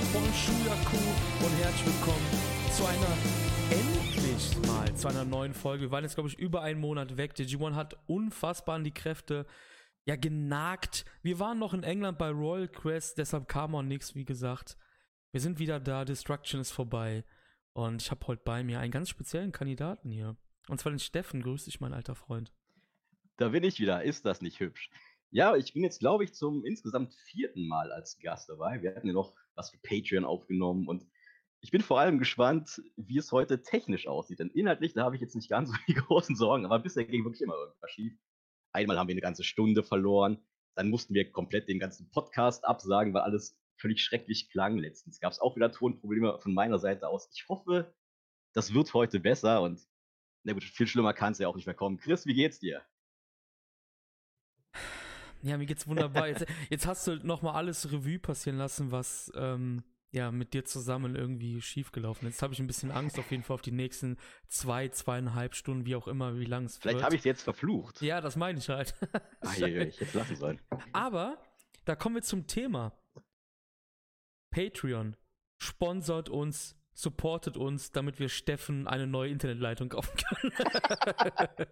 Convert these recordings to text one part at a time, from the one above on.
Freunde von Shuyaku und herzlich willkommen zu einer endlich mal zu einer neuen Folge. Wir waren jetzt glaube ich über einen Monat weg. Der G1 hat unfassbar an die Kräfte ja genagt. Wir waren noch in England bei Royal Quest, deshalb kam auch nichts, wie gesagt. Wir sind wieder da, Destruction ist vorbei und ich habe heute bei mir einen ganz speziellen Kandidaten hier. Und zwar den Steffen. Grüß dich, mein alter Freund. Da bin ich wieder. Ist das nicht hübsch? Ja, ich bin jetzt, glaube ich, zum insgesamt vierten Mal als Gast dabei. Wir hatten ja noch was für Patreon aufgenommen und ich bin vor allem gespannt, wie es heute technisch aussieht. Denn inhaltlich, da habe ich jetzt nicht ganz so die großen Sorgen, aber bisher ging wirklich immer irgendwas schief. Einmal haben wir eine ganze Stunde verloren, dann mussten wir komplett den ganzen Podcast absagen, weil alles völlig schrecklich klang. Letztens gab es auch wieder Tonprobleme von meiner Seite aus. Ich hoffe, das wird heute besser und na gut, viel schlimmer kann es ja auch nicht mehr kommen. Chris, wie geht's dir? Ja, mir geht's wunderbar. Jetzt, jetzt hast du nochmal alles Revue passieren lassen, was ähm, ja mit dir zusammen irgendwie schiefgelaufen ist. Jetzt habe ich ein bisschen Angst auf jeden Fall auf die nächsten zwei, zweieinhalb Stunden, wie auch immer, wie lang es Vielleicht wird. habe ich es jetzt verflucht. Ja, das meine ich halt. Ah, je, je, jetzt lassen sollen. Aber da kommen wir zum Thema. Patreon sponsert uns, supportet uns, damit wir Steffen eine neue Internetleitung kaufen können.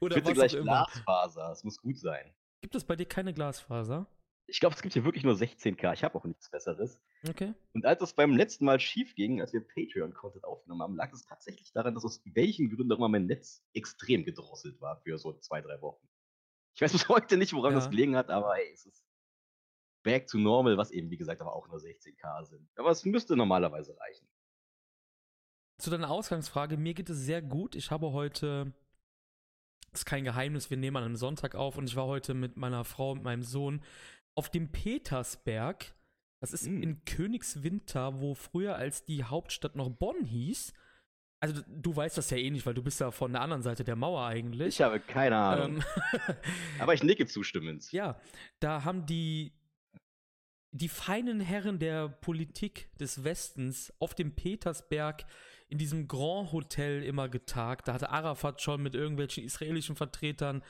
Oder Bitte was gleich auch immer. Glasfaser, es muss gut sein. Gibt es bei dir keine Glasfaser? Ich glaube, es gibt hier wirklich nur 16k. Ich habe auch nichts Besseres. Okay. Und als es beim letzten Mal schief ging, als wir Patreon-Content aufgenommen haben, lag es tatsächlich daran, dass aus welchen Gründen auch immer mein Netz extrem gedrosselt war für so zwei, drei Wochen. Ich weiß bis heute nicht, woran Ja. das gelegen hat, aber hey, es ist back to normal, was eben, wie gesagt, aber auch nur 16k sind. Aber es müsste normalerweise reichen. Zu deiner Ausgangsfrage, mir geht es sehr gut. Ich habe heute, ist kein Geheimnis, wir nehmen an einem Sonntag auf und ich war heute mit meiner Frau und meinem Sohn auf dem Petersberg. Das ist Mm. in Königswinter, wo früher als die Hauptstadt noch Bonn hieß. Also du- weißt das ja eh nicht, weil du bist ja von der anderen Seite der Mauer eigentlich. Ich habe keine Ahnung. Ähm, aber ich nicke zustimmend. ja, da haben die die feinen Herren der Politik des Westens auf dem Petersberg in diesem Grand Hotel immer getagt. Da hatte Arafat schon mit irgendwelchen israelischen Vertretern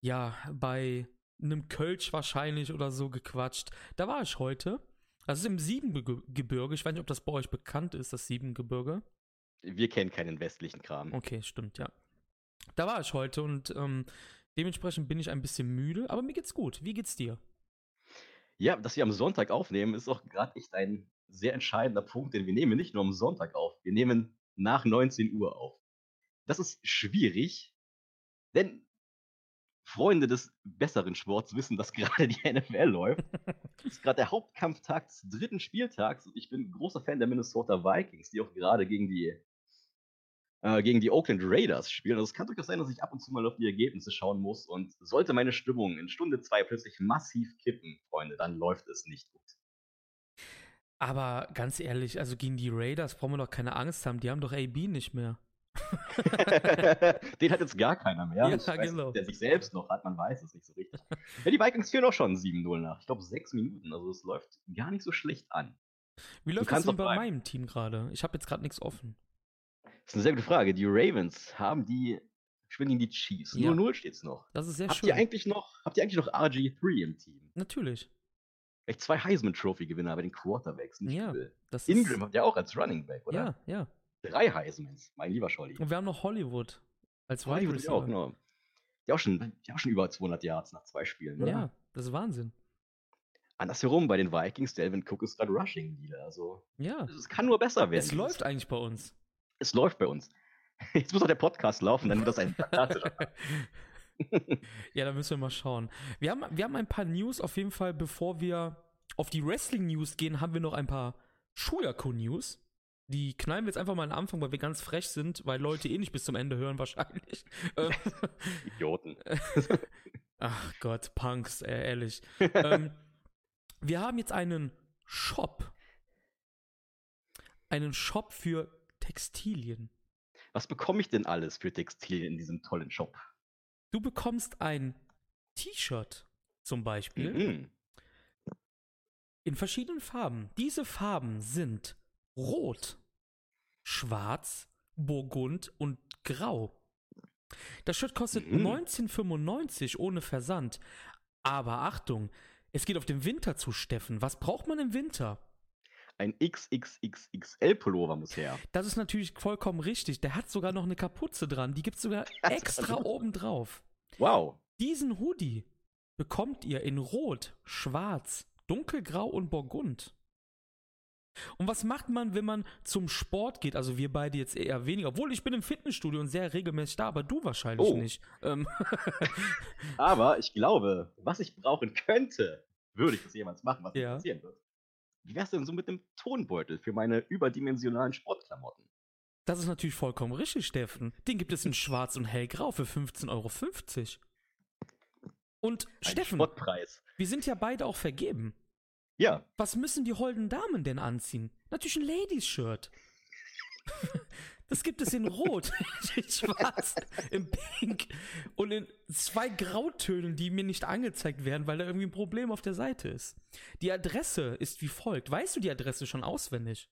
ja bei einem Kölsch wahrscheinlich oder so gequatscht. Da war ich heute. Das ist im Siebengebirge. Ich weiß nicht, ob das bei euch bekannt ist, das Siebengebirge. Wir kennen keinen westlichen Kram. Okay, stimmt, ja. Da war ich heute und ähm, dementsprechend bin ich ein bisschen müde, aber mir geht's gut. Wie geht's dir? Ja, dass wir am Sonntag aufnehmen, ist auch gerade echt ein sehr entscheidender Punkt, denn wir nehmen nicht nur am Sonntag auf, wir nehmen nach 19 Uhr auf. Das ist schwierig, denn Freunde des besseren Sports wissen, dass gerade die NFL läuft. Es ist gerade der Hauptkampftag des dritten Spieltags und ich bin großer Fan der Minnesota Vikings, die auch gerade gegen die äh, gegen die Oakland Raiders spielen. Also es kann durchaus sein, dass ich ab und zu mal auf die Ergebnisse schauen muss. Und sollte meine Stimmung in Stunde zwei plötzlich massiv kippen, Freunde, dann läuft es nicht gut. Aber ganz ehrlich, also gegen die Raiders brauchen wir doch keine Angst haben. Die haben doch AB nicht mehr. Den hat jetzt gar keiner mehr. Ja, ich weiß, genau. Der sich selbst noch hat, man weiß es nicht so richtig. Ja, die Vikings führen auch schon 7-0 nach. Ich glaube, sechs Minuten. Also es läuft gar nicht so schlecht an. Wie läuft das kannst denn bei bleiben. meinem Team gerade? Ich habe jetzt gerade nichts offen. Das ist eine sehr gute Frage. Die Ravens haben die, spielen gegen die Chiefs. Ja. 0-0 steht's noch. Das ist sehr Habt schön. ihr eigentlich noch, habt ihr eigentlich noch RG3 im Team? Natürlich. Vielleicht zwei Heisman Trophy Gewinner bei den Quarterbacks. Nicht Ja, übel. Das Ingram habt ihr auch als Running Back, oder? Ja, ja. Drei Heismans, mein lieber Scholli. Und wir haben noch Hollywood als Wide Receiver. auch, genau. Die auch, schon, die auch schon über 200 Yards nach zwei Spielen, oder? Ja, das ist Wahnsinn. Andersherum, bei den Vikings, Delvin Cook ist gerade Rushing wieder. Also, Ja. es kann nur besser werden. Es läuft eigentlich bei uns. Es läuft bei uns. Jetzt muss auch der Podcast laufen, dann wird das ein fantastischer. ja, da müssen wir mal schauen. Wir haben, wir haben ein paar News auf jeden Fall, bevor wir auf die Wrestling-News gehen, haben wir noch ein paar Schuyaku-News. Die knallen wir jetzt einfach mal an den Anfang, weil wir ganz frech sind, weil Leute eh nicht bis zum Ende hören wahrscheinlich. Ähm, Idioten. Ach Gott, Punks, ehrlich. ähm, wir haben jetzt einen Shop. Einen Shop für Textilien. Was bekomme ich denn alles für Textilien in diesem tollen Shop? Du bekommst ein T-Shirt zum Beispiel Mhm. in verschiedenen Farben. Diese Farben sind Rot, Schwarz, Burgund und Grau. Das Shirt kostet Mhm. 19,95 ohne Versand. Aber Achtung, es geht auf den Winter zu, Steffen. Was braucht man im Winter? Ein XXXXL-Pullover muss her. Das ist natürlich vollkommen richtig. Der hat sogar noch eine Kapuze dran. Die gibt es sogar extra oben drauf. Wow. Diesen Hoodie bekommt ihr in Rot, Schwarz, Dunkelgrau und Burgund. Und was macht man, wenn man zum Sport geht? Also wir beide jetzt eher weniger. Obwohl ich bin im Fitnessstudio und sehr regelmäßig da, aber du wahrscheinlich Oh. nicht. Ähm, Aber ich glaube, was ich brauchen könnte, würde ich das jemals machen, was Ja. passieren wird. Wie wär's denn so mit einem Tonbeutel für meine überdimensionalen Sportklamotten? das ist natürlich vollkommen richtig, Steffen. Den gibt es in Schwarz und Hellgrau für 15,50 Euro. Und Ein Steffen, Spottpreis. wir sind ja beide auch vergeben. Ja, Was müssen die holden Damen denn anziehen? Natürlich ein Ladies-Shirt. Das gibt es in Rot, in Schwarz, in Pink und in zwei Grautönen, die mir nicht angezeigt werden, weil da irgendwie ein Problem auf der Seite ist. Die Adresse ist wie folgt. Weißt du die Adresse schon auswendig?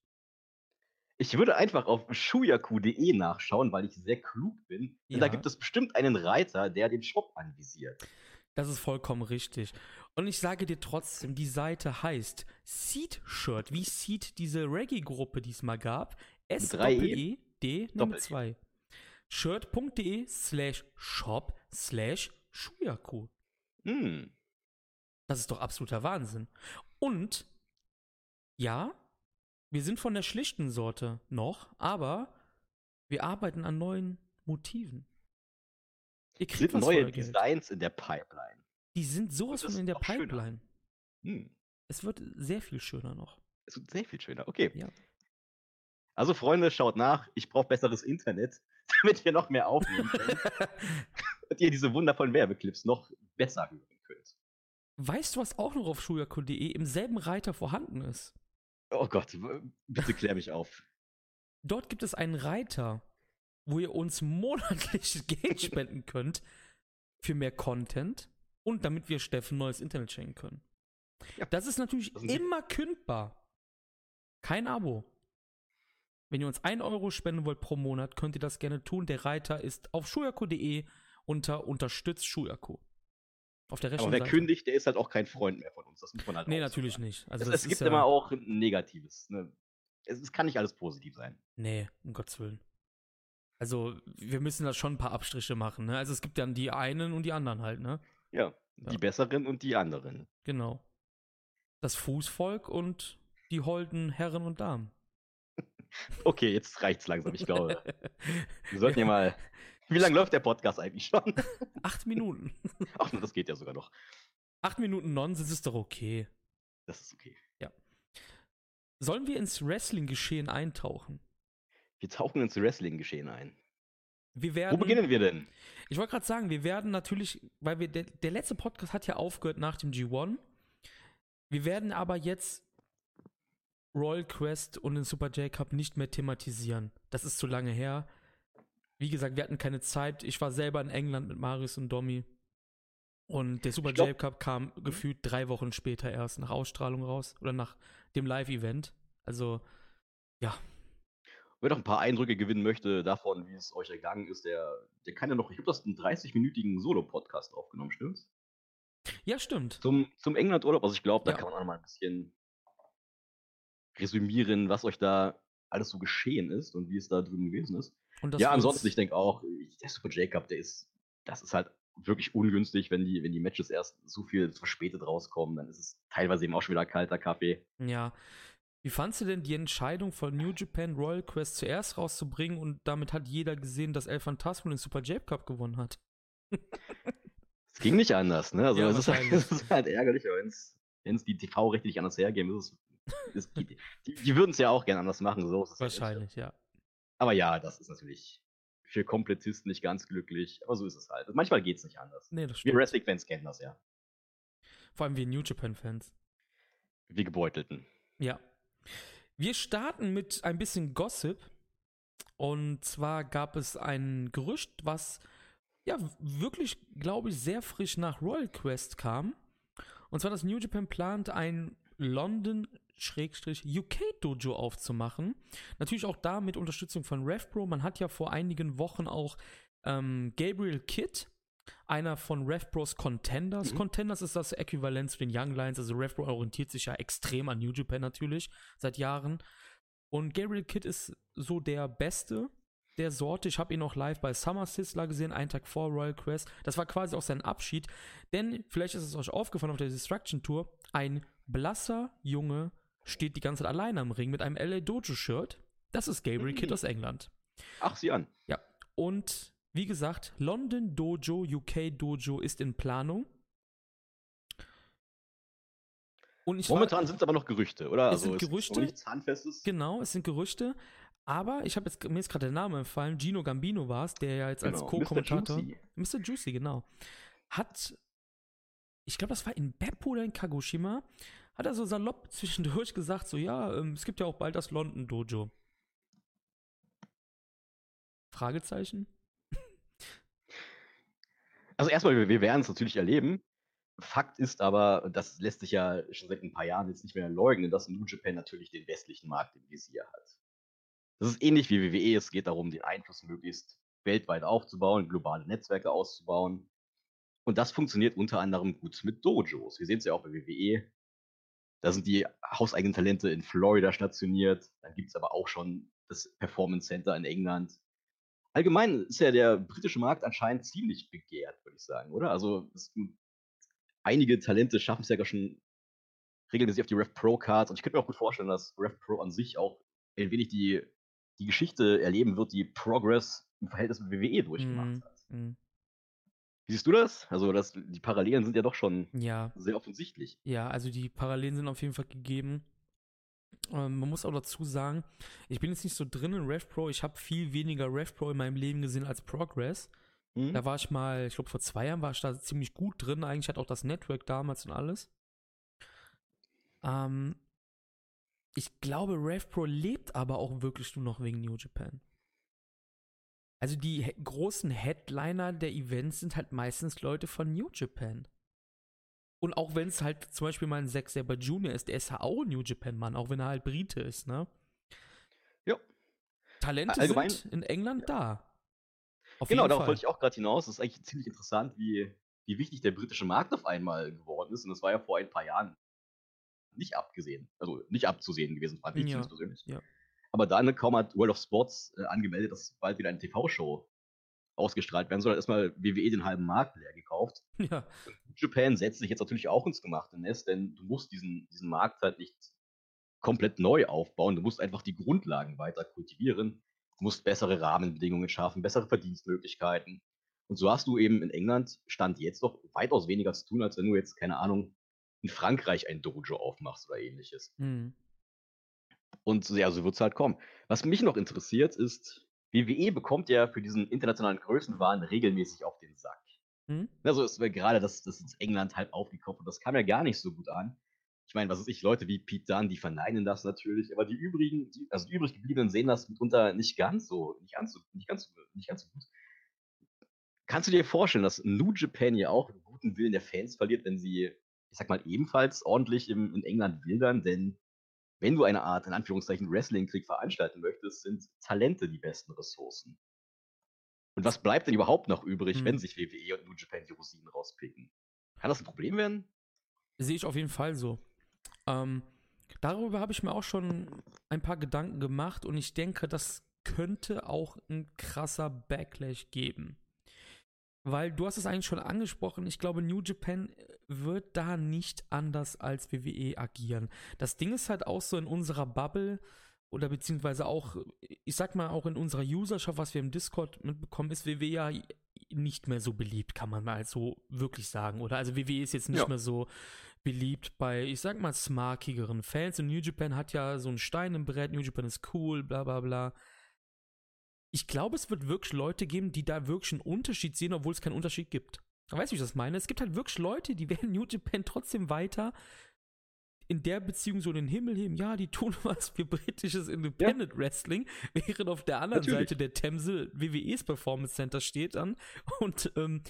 ich würde einfach auf shuyaku.de nachschauen, weil ich sehr klug bin. Denn da Ja. gibt es bestimmt einen Reiter, der den Shop anvisiert. Das ist vollkommen richtig. Und ich sage dir trotzdem, die Seite heißt Seed Shirt, wie Seed diese Reggae-Gruppe, die es mal gab. s drei E? e d Doppel-E. zwei. Shirt.de slash shop slash Shuyaku. Hm. Das ist doch absoluter Wahnsinn. Und ja, wir sind von der schlichten Sorte noch, aber wir arbeiten an neuen Motiven. Ihr kriegt Sind neue euer Geld. Designs in der Pipeline. Die sind sowas von in der. Pipeline. Hm. Es wird sehr viel schöner noch. Es wird sehr viel schöner. Okay. Ja. Also, Freunde, schaut nach. Ich brauche besseres Internet, damit wir noch mehr aufnehmen können. und ihr diese wundervollen Werbeclips noch besser hören könnt. Weißt du, was auch noch auf schuyaku.de im selben Reiter vorhanden ist? Oh Gott, bitte klär mich auf. Dort gibt es einen Reiter, wo ihr uns monatlich Geld spenden könnt für mehr Content und damit wir Steffen neues Internet schenken können. Ja. Das ist natürlich Das immer kündbar. Kein Abo. Wenn ihr uns 1 Euro spenden wollt pro Monat, könnt ihr das gerne tun. Der Reiter ist auf schuyaku.de unter unterstützt Schuyaku. Auf der rechten Aber wer Seite. kündigt, der ist halt auch kein Freund mehr von uns. Das muss man halt Nee, natürlich sagen. nicht. Also es es gibt ja, immer auch ein Negatives. Ne? Es, es kann nicht alles positiv sein. Nee, um Gottes Willen. Also, wir müssen da schon ein paar Abstriche machen, ne? Also es gibt dann die einen und die anderen halt, ne? Ja, Ja. die besseren und die anderen. Genau. Das Fußvolk und die holden Herren und Damen. Okay, jetzt reicht's langsam, ich glaube. Wir sollten ja mal. Wie lange läuft der Podcast eigentlich schon? Acht Minuten. Ach, das geht ja sogar noch. Acht Minuten Nonsens ist doch okay. Das ist okay. Sollen wir ins Wrestling-Geschehen eintauchen? Wir tauchen ins Wrestling-Geschehen ein. Wir Wo werden. beginnen wir denn? Ich wollte gerade sagen, wir werden natürlich, weil wir der, der letzte Podcast hat ja aufgehört nach dem G1. Wir werden aber jetzt Royal Quest und den Super J Cup nicht mehr thematisieren. Das ist zu lange her. Wie gesagt, wir hatten keine Zeit. Ich war selber in England mit Marius und Domi. Und der Super Ich glaub- J Cup kam gefühlt drei Wochen später erst nach Ausstrahlung raus oder nach dem Live-Event. Also, Wer noch ein paar Eindrücke gewinnen möchte davon, wie es euch ergangen ist, der, der kann ja noch, ich habe das einen 30-minütigen Solo-Podcast aufgenommen, stimmt's? ja, stimmt. Zum, zum England-Urlaub, also ich glaube, da Ja. kann man auch mal ein bisschen resümieren, was euch da alles so geschehen ist und wie es da drüben gewesen ist. Ja, ansonsten, ich denke auch, der Super J-Cup, der ist, das ist halt wirklich ungünstig, wenn die, wenn die Matches erst so viel verspätet rauskommen, dann ist es teilweise eben auch schon wieder kalter Kaffee. Ja. Wie fandst du denn die Entscheidung von New Japan Royal Quest zuerst rauszubringen und damit hat jeder gesehen, dass El Phantasmo den Super J Cup gewonnen hat? Es ging nicht anders, ne? Also Ja, es, ist halt, ist halt ärgerlich, wenn es die TV-Rechte nicht anders hergeben. Ist, es geht, die die würden es ja auch gerne anders machen. So ist es nicht. Wahrscheinlich, ja. Aber ja, das ist natürlich für Komplettisten nicht ganz glücklich. Aber so ist es halt. Manchmal geht es nicht anders. Nee, das Wir. Wrestling-Fans kennen das ja. Vor allem wir New Japan Fans. Wir Gebeutelten. Ja. Wir starten mit ein bisschen Gossip. Und zwar gab es ein Gerücht, was ja wirklich, glaube ich, sehr frisch nach Royal Quest kam. Und zwar, dass New Japan plant, ein London-UK-Dojo aufzumachen. Natürlich auch da mit Unterstützung von RevPro. Man hat ja vor einigen Wochen auch ähm, Gabriel Kidd einer von RevPros Contenders. Mhm. Contenders ist das Äquivalent zu den Young Lions. Also RevPro orientiert sich ja extrem an New Japan natürlich seit Jahren. Und Gabriel Kidd ist so der Beste der Sorte. Ich habe ihn auch live bei Summer Sizzler gesehen, einen Tag vor Royal Quest. Das war quasi auch sein Abschied. Denn, vielleicht ist es euch aufgefallen auf der Destruction Tour, ein blasser Junge steht die ganze Zeit alleine am Ring mit einem LA Dojo-Shirt. Das ist Gabriel Mhm. Kidd aus England. Ach, sieh an. Ja, und wie gesagt, London Dojo, UK Dojo ist in Planung. Und ich war, Momentan sind es aber noch Gerüchte, oder? Es sind ist Gerüchte. nichts Handfestes. genau, es sind Gerüchte, aber ich habe jetzt mir ist gerade der Name empfallen, Gino Gambino war es, der ja jetzt als Genau, Co-Kommentator Mr. Juicy. Mr. Juicy, genau. Hat, ich glaube, das war in Beppo oder in Kagoshima, hat er so salopp zwischendurch gesagt, so, ja, ähm, es gibt ja auch bald das London Dojo. Fragezeichen? Also erstmal, wir, werden es natürlich erleben. Fakt ist aber, das lässt sich ja schon seit ein paar Jahren jetzt nicht mehr leugnen, dass New Japan natürlich den westlichen Markt im Visier hat. Das ist ähnlich wie WWE. Es geht darum, den Einfluss möglichst weltweit aufzubauen, globale Netzwerke auszubauen. Und das funktioniert unter anderem gut mit Dojos. Wir sehen es ja auch bei WWE. Da sind die hauseigenen Talente in Florida stationiert. Dann gibt es aber auch schon das Performance Center in England. Allgemein ist ja der britische Markt anscheinend ziemlich begehrt, würde ich sagen, oder? Also es, einige Talente schaffen es ja gar schon regelmäßig auf die Rev Pro Cards. Und ich könnte mir auch gut vorstellen, dass Rev Pro an sich auch ein wenig die, die Geschichte erleben wird, die Progress im Verhältnis mit WWE durchgemacht Mhm. hat. Mhm. Wie siehst du das? Also das, die Parallelen sind ja doch schon Ja, sehr offensichtlich. Ja, also die Parallelen sind auf jeden Fall gegeben. Ähm, man muss auch dazu sagen, ich bin jetzt nicht so drin in RevPro. Ich habe viel weniger RevPro in meinem Leben gesehen als Progress. Hm? Da war ich mal, ich glaube vor zwei Jahren war ich da ziemlich gut drin. Eigentlich hat auch das Network damals und alles. Ähm, ich glaube, RevPro lebt aber auch wirklich nur noch wegen New Japan. Also die he großen Headliner der Events sind halt meistens Leute von New Japan. Und auch wenn es halt zum Beispiel mal ein Zack Saber Jr. ist, der ist ja auch ein New Japan-Mann, auch wenn er halt Brite ist, ne? Ja. Talente Allgemein- sind in England da. Auf Genau, jeden darauf wollte ich auch gerade hinaus. Das ist eigentlich ziemlich interessant, wie, wie wichtig der britische Markt auf einmal geworden ist. Und das war ja vor ein paar Jahren nicht abgesehen. Also nicht abzusehen gewesen, fand ich Ja, persönlich. ja. Aber dann kaum hat World of Sports äh, angemeldet, dass bald wieder eine TV-Show ausgestrahlt werden soll, hat erstmal WWE den halben Markt leer gekauft. Ja, Japan setzt sich jetzt natürlich auch ins gemachte Nest, denn du musst diesen, diesen Markt halt nicht komplett neu aufbauen. Du musst einfach die Grundlagen weiter kultivieren. Du musst bessere Rahmenbedingungen schaffen, bessere Verdienstmöglichkeiten. Und so hast du eben in England Stand jetzt doch weitaus weniger zu tun, als wenn du jetzt, keine Ahnung, in Frankreich ein Dojo aufmachst oder ähnliches. hm. Und ja, so wird es halt kommen. Was mich noch interessiert ist, WWE bekommt ja für diesen internationalen Größenwahn regelmäßig auf den Sack. Hm? Also es war gerade das, das ist England halb aufgekauft und das kam ja gar nicht so gut an. Ich meine, was ist ich, Leute wie Pete Dunne, die verneinen das natürlich, aber die übrigen, die, also die übrig gebliebenen sehen das mitunter nicht ganz so, nicht ganz so, nicht ganz so, nicht ganz so gut. Kannst du dir vorstellen, dass New Japan ja auch den guten Willen der Fans verliert, wenn sie, ich sag mal, ebenfalls ordentlich im, in England wildern? Denn wenn du eine Art, in Anführungszeichen, Wrestling-Krieg veranstalten möchtest, sind Talente die besten Ressourcen. Und was bleibt denn überhaupt noch übrig, Hm. wenn sich WWE und New Japan die Rosinen rauspicken? Kann das ein Problem werden? Sehe ich auf jeden Fall so. Ähm, darüber habe ich mir auch schon ein paar Gedanken gemacht und ich denke, das könnte auch ein krasser Backlash geben. Weil du hast es eigentlich schon angesprochen, ich glaube, New Japan wird da nicht anders als WWE agieren. Das Ding ist halt auch so in unserer Bubble oder beziehungsweise auch, ich sag mal auch in unserer Userschaft, was wir im Discord mitbekommen, ist WWE ja nicht mehr so beliebt, kann man mal so wirklich sagen. Oder also WWE ist jetzt nicht Ja. mehr so beliebt bei, ich sag mal, smarkigeren Fans. Und New Japan hat ja so einen Stein im Brett, New Japan ist cool, bla bla bla. Ich glaube, es wird wirklich Leute geben, die da wirklich einen Unterschied sehen, obwohl es keinen Unterschied gibt. Weißt du, wie ich das meine? Es gibt halt wirklich Leute, die werden New Japan trotzdem weiter in der Beziehung so in den Himmel heben. Ja, die tun was für britisches Independent Wrestling, während auf der anderen Natürlich. Seite der Themse WWEs Performance Center steht dann und ähm,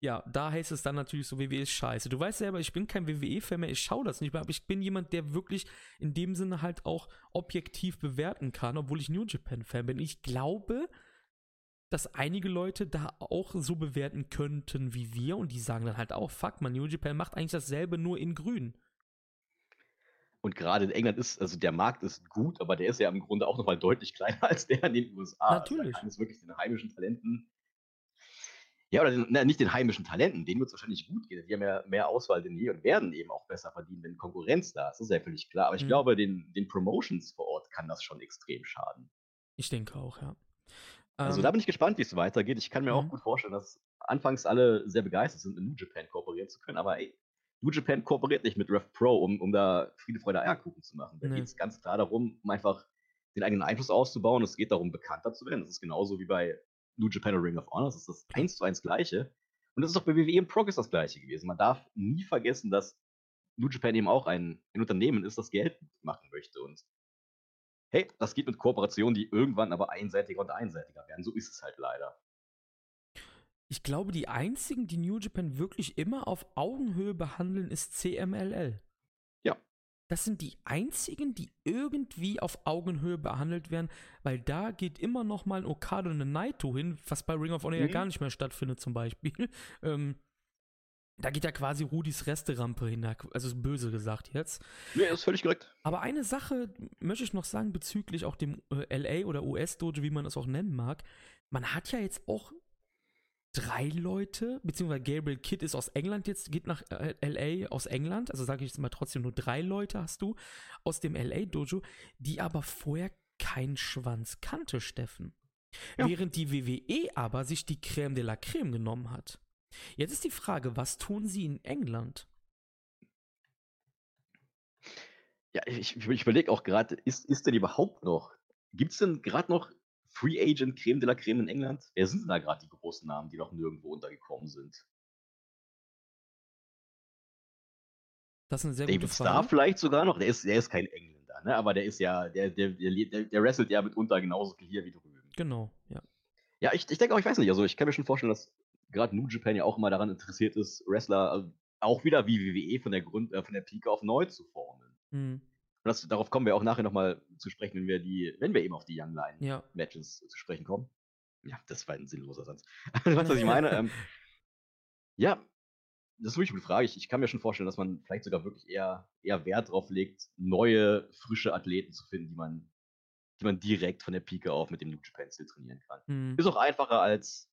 ja, da heißt es dann natürlich so, WWE ist scheiße. Du weißt selber, ich bin kein WWE-Fan mehr, ich schaue das nicht mehr, aber ich bin jemand, der wirklich in dem Sinne halt auch objektiv bewerten kann, obwohl ich New Japan-Fan bin. Ich glaube, dass einige Leute da auch so bewerten könnten wie wir und die sagen dann halt auch, fuck man, New Japan macht eigentlich dasselbe nur in grün. Und gerade in England ist, also der Markt ist gut, aber der ist ja im Grunde auch nochmal deutlich kleiner als der in den USA. Natürlich. Also da kann es wirklich den heimischen Talenten, ja, oder den, na, nicht den heimischen Talenten, denen wird es wahrscheinlich gut gehen. Die haben ja mehr Auswahl denn je und werden eben auch besser verdienen, wenn Konkurrenz da ist. Das ist ja völlig klar. Aber ich Mhm. glaube, den, den Promotions vor Ort kann das schon extrem schaden. Ich denke auch, ja. Also Ähm, da bin ich gespannt, wie es weitergeht. Ich kann mir auch Mhm. gut vorstellen, dass anfangs alle sehr begeistert sind, mit New Japan kooperieren zu können. Aber ey, New Japan kooperiert nicht mit Rev Pro, um, um da Friede, Freude, Eierkuchen zu machen. Da Nee. geht es ganz klar darum, um einfach den eigenen Einfluss auszubauen. Es geht darum, bekannter zu werden. Das ist genauso wie bei New Japan oder Ring of Honor. Das ist das eins zu eins Gleiche. Und das ist auch bei WWE im Progress das Gleiche gewesen. Man darf nie vergessen, dass New Japan eben auch ein, ein Unternehmen ist, das Geld machen möchte. Und hey, das geht mit Kooperationen, die irgendwann aber einseitiger und einseitiger werden. So ist es halt leider. ich glaube, die einzigen, die New Japan wirklich immer auf Augenhöhe behandeln, ist CMLL. Ja. Das sind die einzigen, die irgendwie auf Augenhöhe behandelt werden, weil da geht immer noch mal ein Okada und ein Naito hin, was bei Ring of Honor ja Mhm. gar nicht mehr stattfindet zum Beispiel. Ähm, da geht ja quasi Rudis Resterampe hin, also böse gesagt jetzt. Ja, ist völlig korrekt. Aber eine Sache möchte ich noch sagen bezüglich auch dem äh, LA oder US-Dojo, wie man es auch nennen mag. Man hat ja jetzt auch drei Leute, beziehungsweise Gabriel Kidd ist aus England jetzt, geht nach äh, LA aus England, also sage ich jetzt mal trotzdem, nur drei Leute hast du aus dem LA-Dojo, die aber vorher keinen Schwanz kannte, Steffen. Ja. Während die WWE aber sich die Crème de la Crème genommen hat. Jetzt ist die Frage, was tun sie in England? Ja, ich, ich überlege auch gerade, ist, ist denn überhaupt noch, gibt es denn gerade noch Free Agent Creme de la Creme in England? Wer sind denn da gerade die großen Namen, die noch nirgendwo untergekommen sind? Das ist eine sehr David gute Frage. vielleicht sogar noch? Der ist, der ist kein Engländer, ne? aber der ist ja, der, der, der, der, wrestelt ja mitunter genauso hier wie drüben. Genau, ja. Ja, ich, ich denke auch, ich weiß nicht, also ich kann mir schon vorstellen, dass gerade New Japan ja auch immer daran interessiert ist, Wrestler äh, auch wieder wie WWE von der Grund, äh, von der Pike auf neu zu formen. Hm, Und das, darauf kommen wir auch nachher nochmal zu sprechen, wenn wir die, wenn wir eben auf die Young Line ja. Matches zu sprechen kommen. Ja, das war ein sinnloser Satz. du weißt, was ich meine? ähm, ja, das ist wirklich eine Frage. Ich, ich kann mir schon vorstellen, dass man vielleicht sogar wirklich eher, eher Wert drauf legt, neue, frische Athleten zu finden, die man, die man direkt von der Pike auf mit dem New Japan Stil trainieren kann. Hm, Ist auch einfacher als,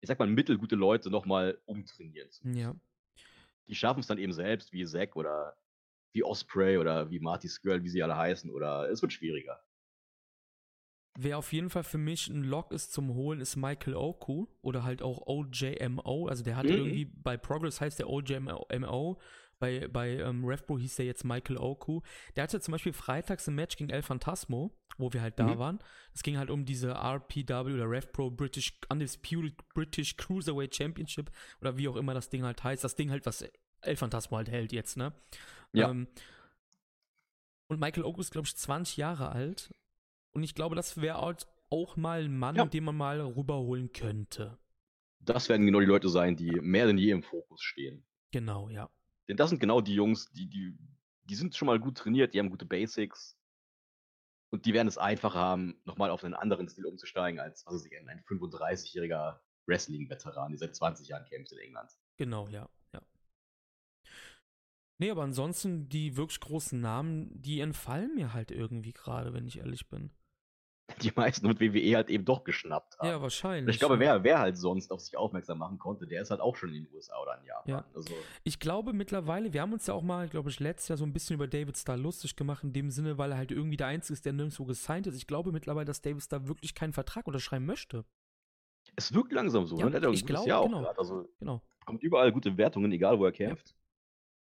ich sag mal, mittelgute Leute nochmal umtrainieren zu müssen. ja. Die schaffen es dann eben selbst, wie Zack oder wie Osprey oder wie Marty Skrull, wie sie alle heißen, oder es wird schwieriger. Wer auf jeden Fall für mich ein Lock ist zum Holen, ist Michael Oku oder halt auch OJMO. Also der hatte Mhm. irgendwie bei Progress heißt der OJMO. Bei, bei ähm, RevPro hieß der jetzt Michael Oku. Der hatte zum Beispiel freitags ein Match gegen El Phantasmo, wo wir halt da Mhm. waren. Es ging halt um diese RPW oder RevPro British Undisputed British Cruiserweight Championship oder wie auch immer das Ding halt heißt. Das Ding halt, was El Phantasmo halt hält jetzt, ne? Ja. Ähm, und Michael Oku ist, glaube ich, 20 Jahre alt. Und ich glaube, das wäre halt auch mal ein Mann, Ja. den man mal rüberholen könnte. Das werden genau die Leute sein, die mehr denn je im Fokus stehen. Genau, ja. Denn das sind genau die Jungs, die, die, die sind schon mal gut trainiert, die haben gute Basics. Und die werden es einfacher haben, nochmal auf einen anderen Stil umzusteigen, als was ich, ein ein 35-jähriger Wrestling-Veteran, der seit 20 Jahren kämpft in England. Genau, ja. Nee, aber ansonsten die wirklich großen Namen, die entfallen mir halt irgendwie gerade, wenn ich ehrlich bin. Die meisten mit WWE halt eben doch geschnappt haben. Ja, wahrscheinlich. ich glaube, ja. wer, wer halt sonst auf sich aufmerksam machen konnte, der ist halt auch schon in den USA oder in Japan. Ja. Also, Ich glaube mittlerweile, wir haben uns ja auch mal, glaube ich, letztes Jahr so ein bisschen über David Starr lustig gemacht, in dem Sinne, weil er halt irgendwie der Einzige ist, der nirgendwo gesigned ist. Ich glaube mittlerweile, dass David Starr wirklich keinen Vertrag unterschreiben möchte. es wirkt langsam so. Ja, ne? Der hat ja ein ich gutes glaub, Jahr auch genau. grad. Also Genau. kommt überall gute Wertungen, egal wo er kämpft.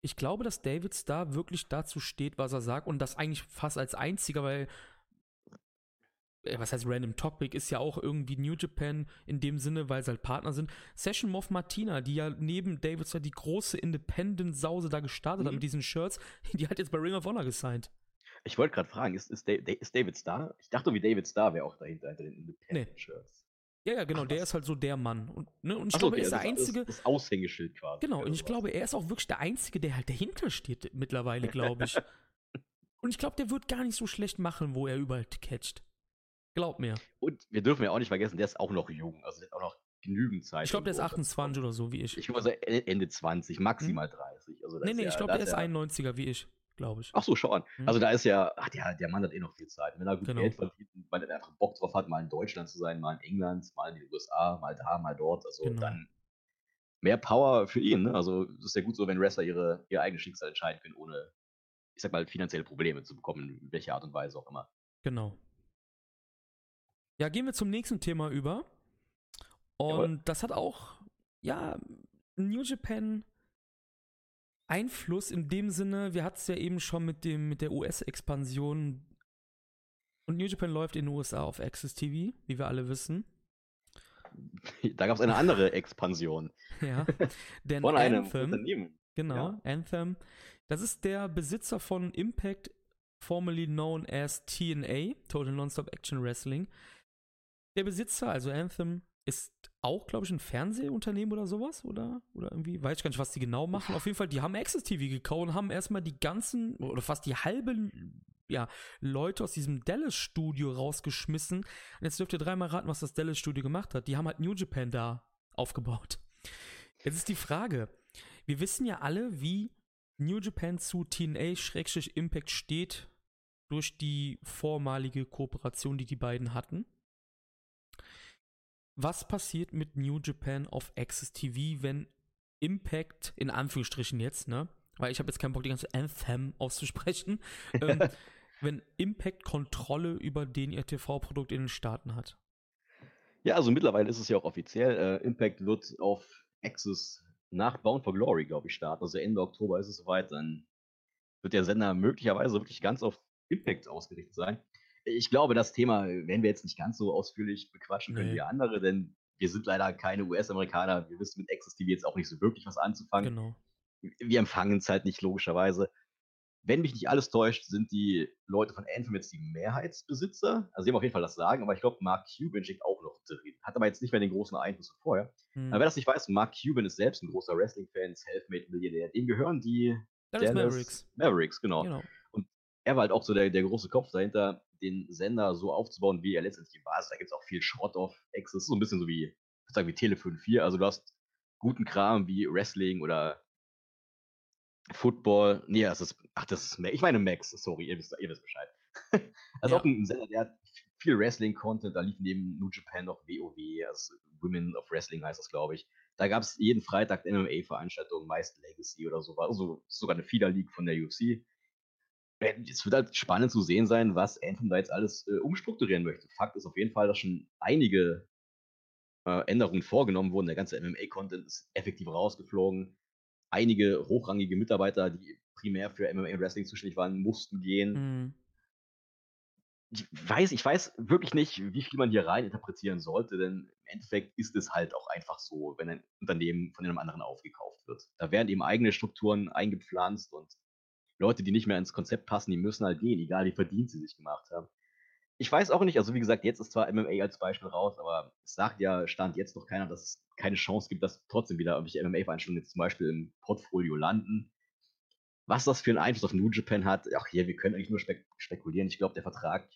Ich glaube, dass David Starr wirklich dazu steht, was er sagt und das eigentlich fast als einziger, weil äh, was heißt Random Topic ist ja auch irgendwie New Japan in dem Sinne, weil sie halt Partner sind. Session Moff Martina, die ja neben David Starr die große Independent-Sause da gestartet hat Mhm. mit diesen Shirts, die hat jetzt bei Ring of Honor gesigned. Ich wollte gerade fragen, ist, ist, ist David Starr? Ich dachte, wie David Starr wäre auch dahinter, hinter den Independent Shirts. Ja, ja, genau, Ach, der was. ist halt so der Mann. Und, ne, und ich Ach glaube, er ist der das- Einzige, Das, das Aushängeschild quasi. Genau, und ich glaube, er ist auch wirklich der Einzige, der halt dahinter steht mittlerweile, glaube ich. und ich glaube, der wird gar nicht so schlecht machen, wo er überall catcht. Glaub mir. Und wir dürfen ja auch nicht vergessen, der ist auch noch jung. Also der hat auch noch genügend Zeit. Ich glaube, der ist irgendwo. 28 oder so, wie ich. Ich glaube, also Ende 20, maximal 30. Also nee, nee, ja, ich glaube, der ist ja- 91er, wie ich, glaube ich. Ach so, schau an. Mhm. Also da ist ja, ach, der, der Mann hat eh noch viel Zeit. Wenn er gut Genau. Geld verdient, weil er einfach Bock drauf hat, mal in Deutschland zu sein, mal in England, mal in den USA, mal da, mal dort. Also Genau. dann mehr Power für ihn. Ne? Also es ist ja gut so, wenn Wrestler ihre, ihr eigenes Schicksal entscheiden können, ohne, ich sag mal, finanzielle Probleme zu bekommen, in welcher Art und Weise auch immer. Genau. Ja, gehen wir zum nächsten Thema über. Und Jawohl. das hat auch, ja, New Japan Einfluss in dem Sinne, wir hatten es ja eben schon mit dem, mit der US-Expansion. Und New Japan läuft in den USA auf Access TV, wie wir alle wissen. Da gab es eine andere Expansion Ja. Denn von einem Anthem, Unternehmen. Genau, Ja. Anthem. Das ist der Besitzer von Impact, formerly known as TNA, Total Nonstop Action Wrestling. Der Besitzer, also Anthem, ist auch, glaube ich, ein Fernsehunternehmen oder sowas, oder? Oder irgendwie, weiß ich gar nicht, was die genau machen. Auf jeden Fall, die haben Access TV gekauft und haben erstmal die ganzen, oder fast die halbe, ja, Leute aus diesem Dallas-Studio rausgeschmissen. Und jetzt dürft ihr dreimal raten, was das Dallas-Studio gemacht hat. Die haben halt New Japan da aufgebaut. Jetzt ist die Frage, wir wissen ja alle, wie New Japan zu TNA-Impact steht durch die vormalige Kooperation, die die beiden hatten. Was passiert mit New Japan auf Access TV, wenn Impact, in Anführungsstrichen jetzt, ne? Weil ich habe jetzt keinen Bock, die ganze Anthem auszusprechen. ähm, wenn Impact Kontrolle über den ihr TV-Produkt in den Staaten hat. Ja, also mittlerweile ist es ja auch offiziell. Äh, Impact wird auf Access nach Bound for Glory, glaube ich, starten. Also Ende Oktober ist es soweit. Dann wird der Sender möglicherweise wirklich ganz auf Impact ausgerichtet sein. Ich glaube, das Thema werden wir jetzt nicht ganz so ausführlich bequatschen können Nee. wie andere, denn wir sind leider keine US-Amerikaner. Wir wissen mit Access TV jetzt auch nicht so wirklich was anzufangen. Genau. Wir empfangen es halt nicht logischerweise. Wenn mich nicht alles täuscht, sind die Leute von Anthem jetzt die Mehrheitsbesitzer. Also sie haben auf jeden Fall das Sagen, aber ich glaube, Mark Cuban steckt auch noch drin. Hat aber jetzt nicht mehr den großen Einfluss wie vorher. Hm. Aber wer das nicht weiß, Mark Cuban ist selbst ein großer Wrestling-Fan, Selfmade-Millionär. Dem gehören die Dallas Mavericks. Mavericks, genau. Genau. Er war halt auch so der, der große Kopf dahinter, den Sender so aufzubauen, wie er letztendlich war. Da gibt es auch viel Schrott auf Access. So ein bisschen so wie, ich sagen, wie Tele 54. Also du hast guten Kram wie Wrestling oder Football. Nee, das ist, ach, das ist, Max. ich meine Max, sorry, ihr wisst, ihr wisst Bescheid. also Ja. auch ein Sender, der hat viel Wrestling-Content. Da lief neben New Japan noch WoW, also Women of Wrestling heißt das, glaube ich. Da gab es jeden Freitag MMA-Veranstaltungen, meist Legacy oder so, also sogar eine Feeder League von der UFC. Es wird halt spannend zu sehen sein, was Anthem da jetzt alles äh, umstrukturieren möchte. Fakt ist auf jeden Fall, dass schon einige äh, Änderungen vorgenommen wurden. Der ganze MMA-Content ist effektiv rausgeflogen. Einige hochrangige Mitarbeiter, die primär für MMA und Wrestling zuständig waren, mussten gehen. Hm. Ich weiß, ich weiß wirklich nicht, wie viel man hier rein interpretieren sollte, denn im Endeffekt ist es halt auch einfach so, wenn ein Unternehmen von einem anderen aufgekauft wird. Da werden eben eigene Strukturen eingepflanzt und Leute, die nicht mehr ins Konzept passen, die müssen halt gehen, egal wie verdient sie sich gemacht haben. Ich weiß auch nicht, also wie gesagt, jetzt ist zwar MMA als Beispiel raus, aber es sagt ja, stand jetzt noch keiner, dass es keine Chance gibt, dass trotzdem wieder irgendwelche MMA-Veranstaltungen jetzt zum Beispiel im Portfolio landen. Was das für einen Einfluss auf New Japan hat, ach hier, wir können eigentlich nur spek spekulieren. Ich glaube, der Vertrag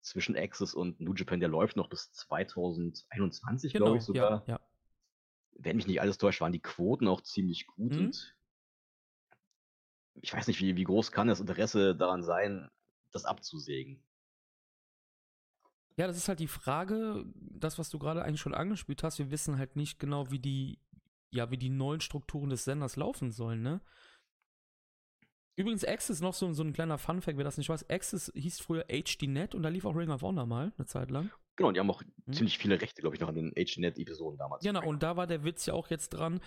zwischen Access und New Japan, der läuft noch bis 2021, Genau, glaube ich sogar. ja, ja. Wenn mich nicht alles täuscht, waren die Quoten auch ziemlich gut Mhm. und ich weiß nicht, wie, wie groß kann das Interesse daran sein, das abzusägen. Ja, das ist halt die Frage, das, was du gerade eigentlich schon angespielt hast. Wir wissen halt nicht genau, wie die, ja, wie die neuen Strukturen des Senders laufen sollen, ne? Übrigens, Access, noch so, so ein kleiner Funfact, wer das nicht weiß, Access hieß früher HDNet und da lief auch Ring of Honor mal, eine Zeit lang. Genau, und die haben auch Mhm. ziemlich viele Rechte, glaube ich, noch an den HDNet-Episoden damals. Genau, und da war der Witz ja auch jetzt dran,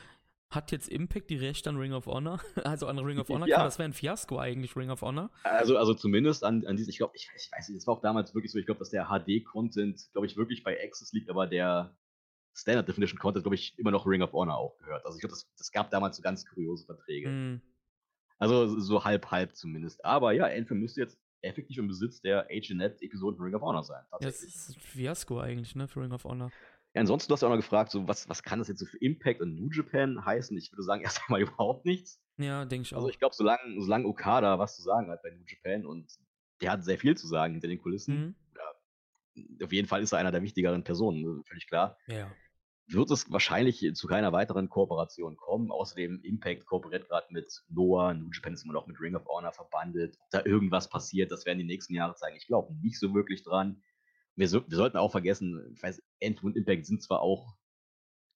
hat jetzt Impact die Rechte an Ring of Honor, also an Ring of Honor, Ja. Klar, das wäre ein Fiasko eigentlich, Ring of Honor. Also, also zumindest an, an diese, ich glaube, ich, weiß- ich weiß nicht, das war auch damals wirklich so, ich glaube, dass der HD-Content, glaube ich, wirklich bei Access liegt, aber der Standard Definition Content, glaube ich, immer noch Ring of Honor auch gehört. Also ich glaube, das, das gab damals so ganz kuriose Verträge. Hm, Also so halb, halb zumindest. Aber ja, Anthem müsste jetzt effektiv im Besitz der HNet-Episoden Ring of Honor sein. ja, das Tatsächlich. ist ein Fiasko eigentlich, ne, für Ring of Honor. Ja, ansonsten, du hast ja auch noch gefragt, so, was, was kann das jetzt so für Impact und New Japan heißen? Ich würde sagen, erst einmal überhaupt nichts. Ja, denke ich auch. Also ich glaube, solange, solange Okada was zu sagen hat bei New Japan und der hat sehr viel zu sagen hinter den Kulissen, Hm, auf jeden Fall ist er einer der wichtigeren Personen, völlig klar. Ja. Wird es wahrscheinlich zu keiner weiteren Kooperation kommen. Außerdem Impact kooperiert gerade mit Noah, New Japan ist immer noch mit Ring of Honor verbandelt. Ob da irgendwas passiert, das werden die nächsten Jahre zeigen. Ich glaube nicht so wirklich dran. Wir, so, wir, sollten auch vergessen, ich weiß, Anthem und Impact sind zwar auch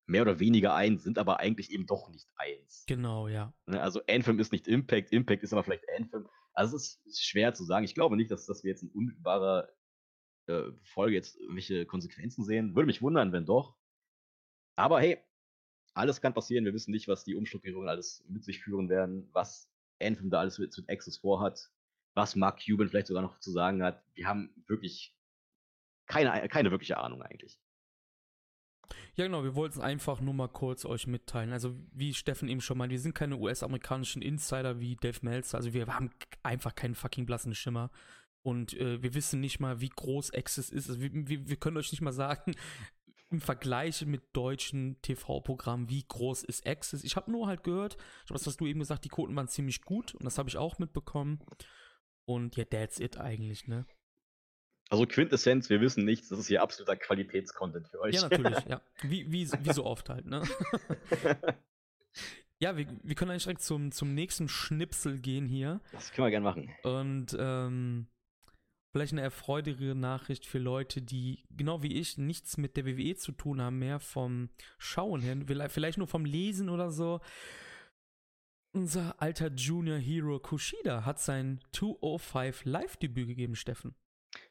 mehr oder weniger eins, sind aber eigentlich eben doch nicht eins. Genau, ja. Ne, also Anthem ist nicht Impact, Impact ist aber vielleicht Anthem. Also es ist schwer zu sagen. Ich glaube nicht, dass, dass wir jetzt in unmittelbarer äh, Folge jetzt irgendwelche Konsequenzen sehen. Würde mich wundern, wenn doch. Aber hey, alles kann passieren. Wir wissen nicht, was die Umstrukturierungen alles mit sich führen werden, was Anthem da alles mit, mit Access vorhat, was Mark Cuban vielleicht sogar noch zu sagen hat. Wir haben wirklich keine, keine wirkliche Ahnung eigentlich. Ja, genau, wir wollten es einfach nur mal kurz euch mitteilen. Also, wie Steffen eben schon mal, wir sind keine US-amerikanischen Insider wie Dave Meltzer. Also, wir haben einfach keinen fucking blassen Schimmer. Und äh, wir wissen nicht mal, wie groß Access ist. Also, wir, wir, können euch nicht mal sagen, im Vergleich mit deutschen TV-Programmen, wie groß ist Access. Ich habe nur halt gehört, ich habe das, was du eben gesagt, die Quoten waren ziemlich gut und das habe ich auch mitbekommen. Und ja, that's it eigentlich, ne? Also Quintessenz, wir wissen nichts, das ist hier absoluter Qualitätscontent für euch. Ja, natürlich, ja. Wie, wie, wie so oft halt, ne? ja, wir, wir können eigentlich direkt zum, zum nächsten Schnipsel gehen hier. Das können wir gerne machen. Und ähm, vielleicht eine erfreulichere Nachricht für Leute, die genau wie ich nichts mit der WWE zu tun haben, mehr vom Schauen her, vielleicht nur vom Lesen oder so. Unser alter Junior Hero Kushida hat sein 205 Live-Debüt gegeben, Steffen.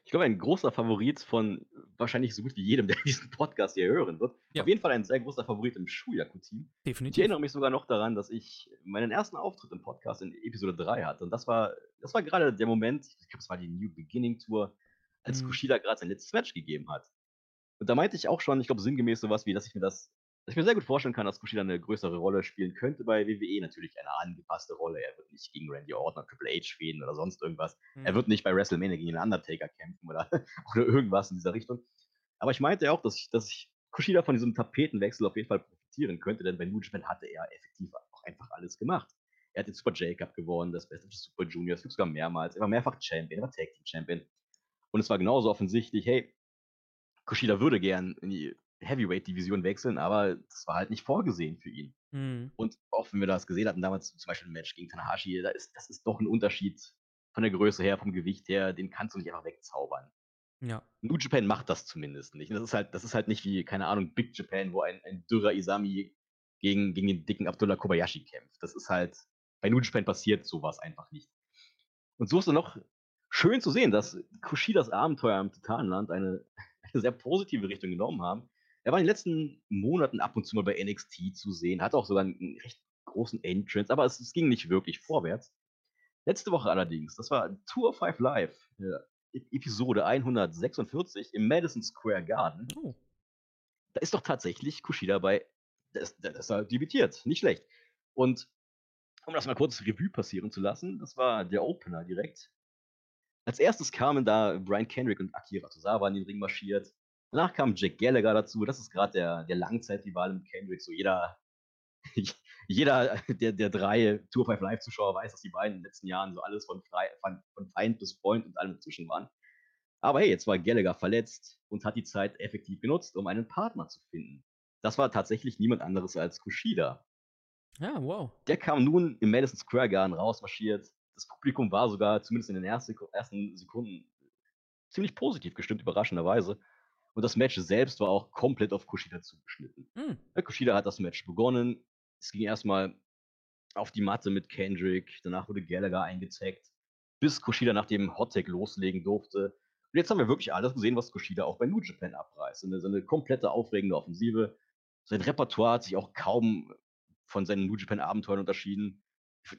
Ich glaube, ein großer Favorit von wahrscheinlich so gut wie jedem, der diesen Podcast hier hören wird. Ja. Auf jeden Fall ein sehr großer Favorit im Schuyaku-Team. Definitiv. Ich erinnere mich sogar noch daran, dass ich meinen ersten Auftritt im Podcast in Episode 3 hatte. Und das war, das war gerade der Moment, ich glaube, es war die New Beginning Tour, als mhm. Kushida gerade sein letztes Match gegeben hat. Und da meinte ich auch schon, ich glaube, sinngemäß sowas wie, dass ich mir das ich mir sehr gut vorstellen kann, dass Kushida eine größere Rolle spielen könnte bei WWE. Natürlich eine angepasste Rolle. Er wird nicht gegen Randy Orton oder Triple H fäden oder sonst irgendwas. Mhm. Er wird nicht bei WrestleMania gegen den Undertaker kämpfen oder, oder irgendwas in dieser Richtung. Aber ich meinte ja auch, dass ich, dass ich Kushida von diesem Tapetenwechsel auf jeden Fall profitieren könnte, denn bei New Japan hatte er effektiv auch einfach alles gemacht. Er hat den Super J-Cup gewonnen, das Beste Super Juniors, sogar mehrmals. Er war mehrfach Champion, er war Tag Team Champion. Und es war genauso offensichtlich, hey, Kushida würde gern in die Heavyweight-Division wechseln, aber das war halt nicht vorgesehen für ihn. Mhm. Und auch wenn wir das gesehen hatten, damals zum Beispiel ein Match gegen Tanahashi, da ist, das ist doch ein Unterschied von der Größe her, vom Gewicht her, den kannst du nicht einfach wegzaubern. Ja. New Japan macht das zumindest nicht. Und das ist halt, das ist halt nicht wie, keine Ahnung, Big Japan, wo ein, ein dürrer Isami gegen, gegen den dicken Abdullah Kobayashi kämpft. Das ist halt, bei New Japan passiert sowas einfach nicht. Und so ist es noch schön zu sehen, dass Kushidas Abenteuer im Titanland eine, eine sehr positive Richtung genommen haben. Er war in den letzten Monaten ab und zu mal bei NXT zu sehen, hatte auch sogar einen recht großen Entrance, aber es, es ging nicht wirklich vorwärts. Letzte Woche allerdings, das war Tour 5 Live, äh, Episode 146 im Madison Square Garden. Oh. Da ist doch tatsächlich Kushida bei, da ist, da ist er debütiert, nicht schlecht. Und um das mal kurz Revue passieren zu lassen, das war der Opener direkt. Als erstes kamen da Brian Kendrick und Akira Tozawa in den Ring marschiert. Danach kam Jack Gallagher dazu. Das ist gerade der, der Langzeitrival mit Kendrick. So jeder, jeder der, der drei Tour 5 Live-Zuschauer weiß, dass die beiden in den letzten Jahren so alles von, frei, von, von Feind bis Freund und allem dazwischen waren. Aber hey, jetzt war Gallagher verletzt und hat die Zeit effektiv genutzt, um einen Partner zu finden. Das war tatsächlich niemand anderes als Kushida. Ja, wow. Der kam nun im Madison Square Garden rausmarschiert. Das Publikum war sogar, zumindest in den ersten Sekunden, ziemlich positiv gestimmt, überraschenderweise. Und das Match selbst war auch komplett auf Kushida zugeschnitten. Mhm. Kushida hat das Match begonnen. Es ging erstmal auf die Matte mit Kendrick. Danach wurde Gallagher eingezeigt, bis Kushida nach dem Hottag loslegen durfte. Und jetzt haben wir wirklich alles gesehen, was Kushida auch bei New Japan abreißt. Eine, eine komplette aufregende Offensive. Sein Repertoire hat sich auch kaum von seinen New Japan Abenteuern unterschieden.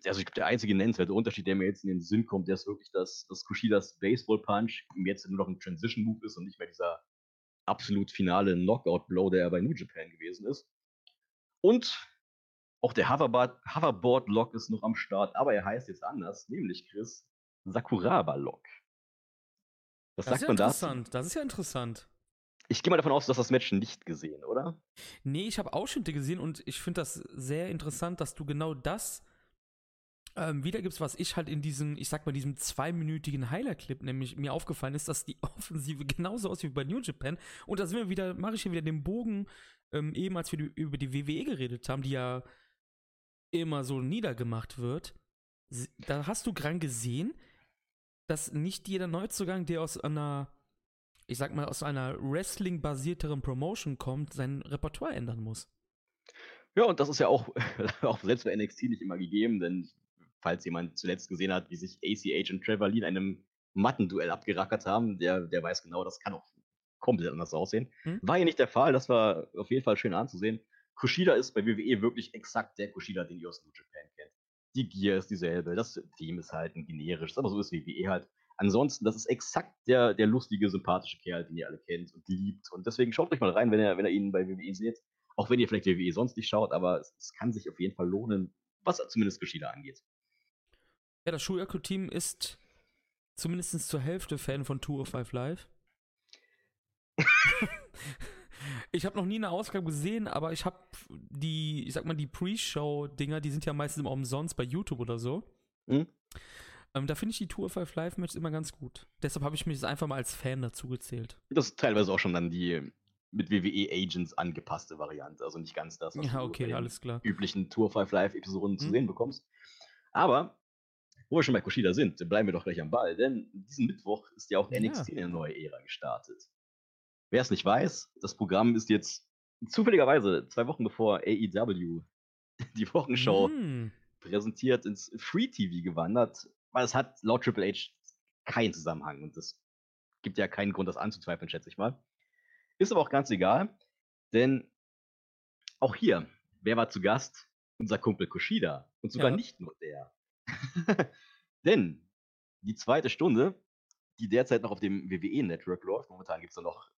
Also ich glaube, der einzige nennenswerte Unterschied, der mir jetzt in den Sinn kommt, der ist wirklich, dass, dass Kushidas Baseball Punch jetzt nur noch ein Transition Move ist und nicht mehr dieser absolut finale Knockout-Blow, der ja bei New Japan gewesen ist. Und auch der Hoverboard-Lock ist noch am Start, aber er heißt jetzt anders, nämlich Chris Sakuraba-Lock. Was das sagt man dazu? Das ist ja interessant. Ich gehe mal davon aus, dass das Match nicht gesehen, oder? Nee, ich habe Ausschnitte gesehen und ich finde das sehr interessant, dass du genau das Ähm, wieder gibt's, was ich halt in diesem, ich sag mal, diesem zweiminütigen Highlight-Clip nämlich mir aufgefallen ist, dass die Offensive genauso aussieht wie bei New Japan. Und da sind wir wieder, mache ich hier wieder den Bogen, ähm, eben als wir die, über die WWE geredet haben, die ja immer so niedergemacht wird. Da hast du dran gesehen, dass nicht jeder Neuzugang, der aus einer, ich sag mal, aus einer Wrestling-basierteren Promotion kommt, sein Repertoire ändern muss. Ja, und das ist ja auch, auch selbst bei NXT nicht immer gegeben, denn falls jemand zuletzt gesehen hat, wie sich ACH und Trevor Lee in einem Mattenduell abgerackert haben, der, der weiß genau, das kann auch komplett anders aussehen. Hm? War hier nicht der Fall, das war auf jeden Fall schön anzusehen. Kushida ist bei WWE wirklich exakt der Kushida, den ihr aus New Japan kennt. Die Gear ist dieselbe, das Theme ist halt ein generisches, aber so ist WWE halt. Ansonsten, das ist exakt der, der lustige, sympathische Kerl, den ihr alle kennt und liebt. Und deswegen schaut euch mal rein, wenn ihr, wenn ihr ihn bei WWE seht. Auch wenn ihr vielleicht WWE sonst nicht schaut, aber es, es kann sich auf jeden Fall lohnen, was zumindest Kushida angeht. Ja, das Schuyaku-Team ist zumindest zur Hälfte Fan von 205 Live. ich habe noch nie eine Ausgabe gesehen, aber ich habe die, ich sag mal, die Pre-Show-Dinger, die sind ja meistens immer umsonst bei YouTube oder so. Hm? Ähm, da finde ich die 205 Live-Matches immer ganz gut. Deshalb habe ich mich jetzt einfach mal als Fan dazu gezählt. Das ist teilweise auch schon dann die mit WWE-Agents angepasste Variante. Also nicht ganz das, was Ja, du okay, bei den alles klar. üblichen Tour 5 Live-Episoden zu Hm. sehen bekommst. Aber, wo wir schon bei Kushida sind, bleiben wir doch gleich am Ball, denn diesen Mittwoch ist ja auch Ja. NXT in eine neue Ära gestartet. Wer es nicht weiß, das Programm ist jetzt zufälligerweise zwei Wochen bevor AEW die Wochenshow Hm. präsentiert ins Free TV gewandert, weil es hat laut Triple H keinen Zusammenhang und es gibt ja keinen Grund, das anzuzweifeln, schätze ich mal. Ist aber auch ganz egal, denn auch hier, wer war zu Gast? Unser Kumpel Kushida und sogar Ja. nicht nur der. denn die zweite Stunde, die derzeit noch auf dem WWE-Network läuft, momentan gibt es da noch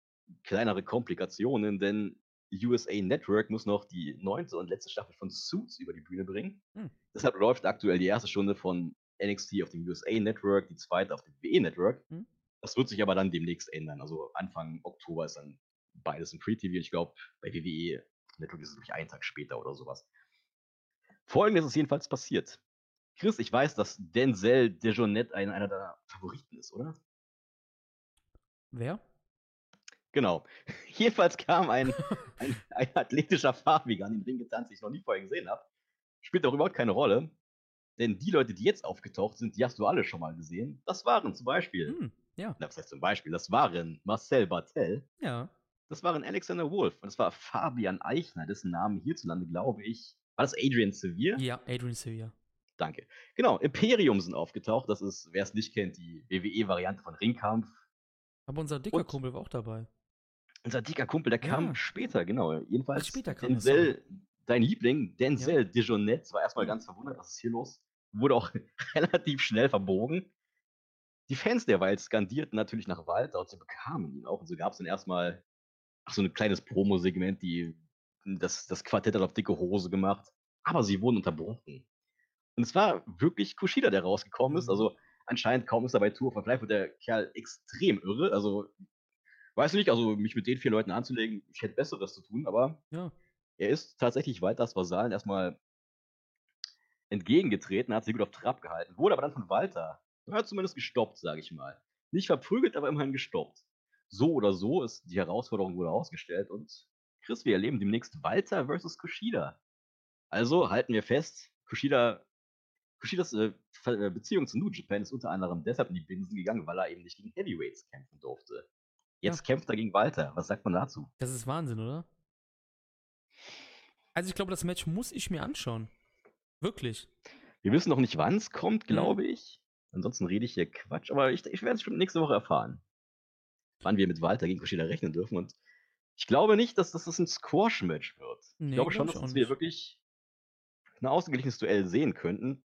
kleinere Komplikationen, denn USA Network muss noch die neunte und letzte Staffel von Suits über die Bühne bringen. Hm. Deshalb läuft aktuell die erste Stunde von NXT auf dem USA Network, die zweite auf dem WWE Network. Hm. Das wird sich aber dann demnächst ändern. Also Anfang Oktober ist dann beides im Free TV. Ich glaube, bei WWE Network ist es nämlich einen Tag später oder sowas. Folgendes ist jedenfalls passiert. Chris, ich weiß, dass Denzel Dejournette ein, einer deiner Favoriten ist, oder? Wer? Genau. Jedenfalls kam ein, ein, ein athletischer Farbiger an den Ring getanzt, den ich noch nie vorher gesehen habe. Spielt auch überhaupt keine Rolle. Denn die Leute, die jetzt aufgetaucht sind, die hast du alle schon mal gesehen. Das waren zum Beispiel, Hm. Ja. na, was heißt zum Beispiel, das waren Marcel Bartel, Ja. das waren Alexander Wolf und das war Fabian Eichner, dessen Namen hierzulande, glaube ich, war das Adrian Sevier? Ja, Adrian Sevilla. Danke. Genau, Imperium sind aufgetaucht. Das ist, wer es nicht kennt, die WWE-Variante von Ringkampf. Aber unser dicker Und- Kumpel war auch dabei. Unser dicker Kumpel, der kam Ja. später, genau. Jedenfalls Ach, später kam Denzel, dein Liebling, Denzel Ja. Dejournette, war erstmal ganz verwundert, was ist hier los? Wurde auch relativ schnell verbogen. Die Fans derweil skandierten natürlich nach Walter und sie bekamen ihn auch. Und so gab es dann erstmal ach, so ein kleines Promo-Segment, die das, das Quartett hat auf dicke Hose gemacht. Aber sie wurden unterbrochen. Und es war wirklich Kushida, der rausgekommen ist. Mhm. Also anscheinend kaum ist er bei Tour of Life, wird der Kerl extrem irre. Also weiß nicht, also mich mit den vier Leuten anzulegen, ich hätte Besseres zu tun, aber Ja. er ist tatsächlich Walters Vasallen erstmal entgegengetreten, hat sie gut auf Trab gehalten, wurde aber dann von Walter, ja, zumindest gestoppt, sage ich mal. Nicht verprügelt, aber immerhin gestoppt. So oder so ist die Herausforderung wurde ausgestellt und Chris, wir erleben demnächst Walter versus Kushida. Also halten wir fest, Kushida, Kushidas äh, äh, Beziehung zu New Japan ist unter anderem deshalb in die Binsen gegangen, weil er eben nicht gegen Heavyweights kämpfen durfte. Jetzt Ja. kämpft er gegen Walter. Was sagt man dazu? Das ist Wahnsinn, oder? Also ich glaube, das Match muss ich mir anschauen. Wirklich. Wir wissen noch nicht, wann es kommt, Mhm. glaube ich. Ansonsten rede ich hier Quatsch, aber ich, ich werde es schon nächste Woche erfahren, wann wir mit Walter gegen Kushida rechnen dürfen. Und ich glaube nicht, dass das ein Squash-Match wird. Nee, ich glaube glaub schon, dass wir wirklich ein ausgeglichenes Duell sehen könnten.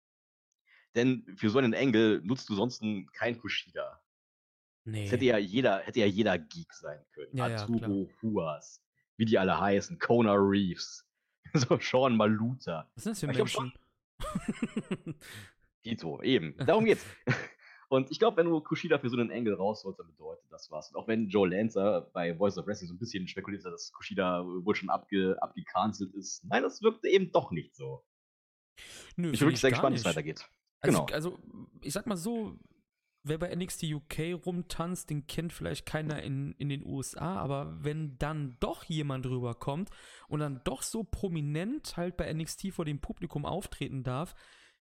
Denn für so einen Engel nutzt du sonst kein Kushida. Nee. Es hätte ja jeder, hätte ja jeder Geek sein können. Ja, ja, Arturo Huas, wie die alle heißen, Kona Reeves, so Sean Maluta. Was sind das für Ich glaub schon. Menschen? Dito, eben. Darum geht's. Und ich glaube, wenn du Kushida für so einen Engel rausholst, dann bedeutet das was. Und auch wenn Joe Lancer bei Voice of Wrestling so ein bisschen spekuliert hat, dass Kushida wohl schon abge abgecancelt ist. Nein, das wirkte eben doch nicht so. Nö, Ich bin wirklich sehr gespannt, wie es weitergeht. Also, Genau. also, ich sag mal so, wer bei NXT UK rumtanzt, den kennt vielleicht keiner in, in den USA, aber wenn dann doch jemand rüberkommt und dann doch so prominent halt bei NXT vor dem Publikum auftreten darf,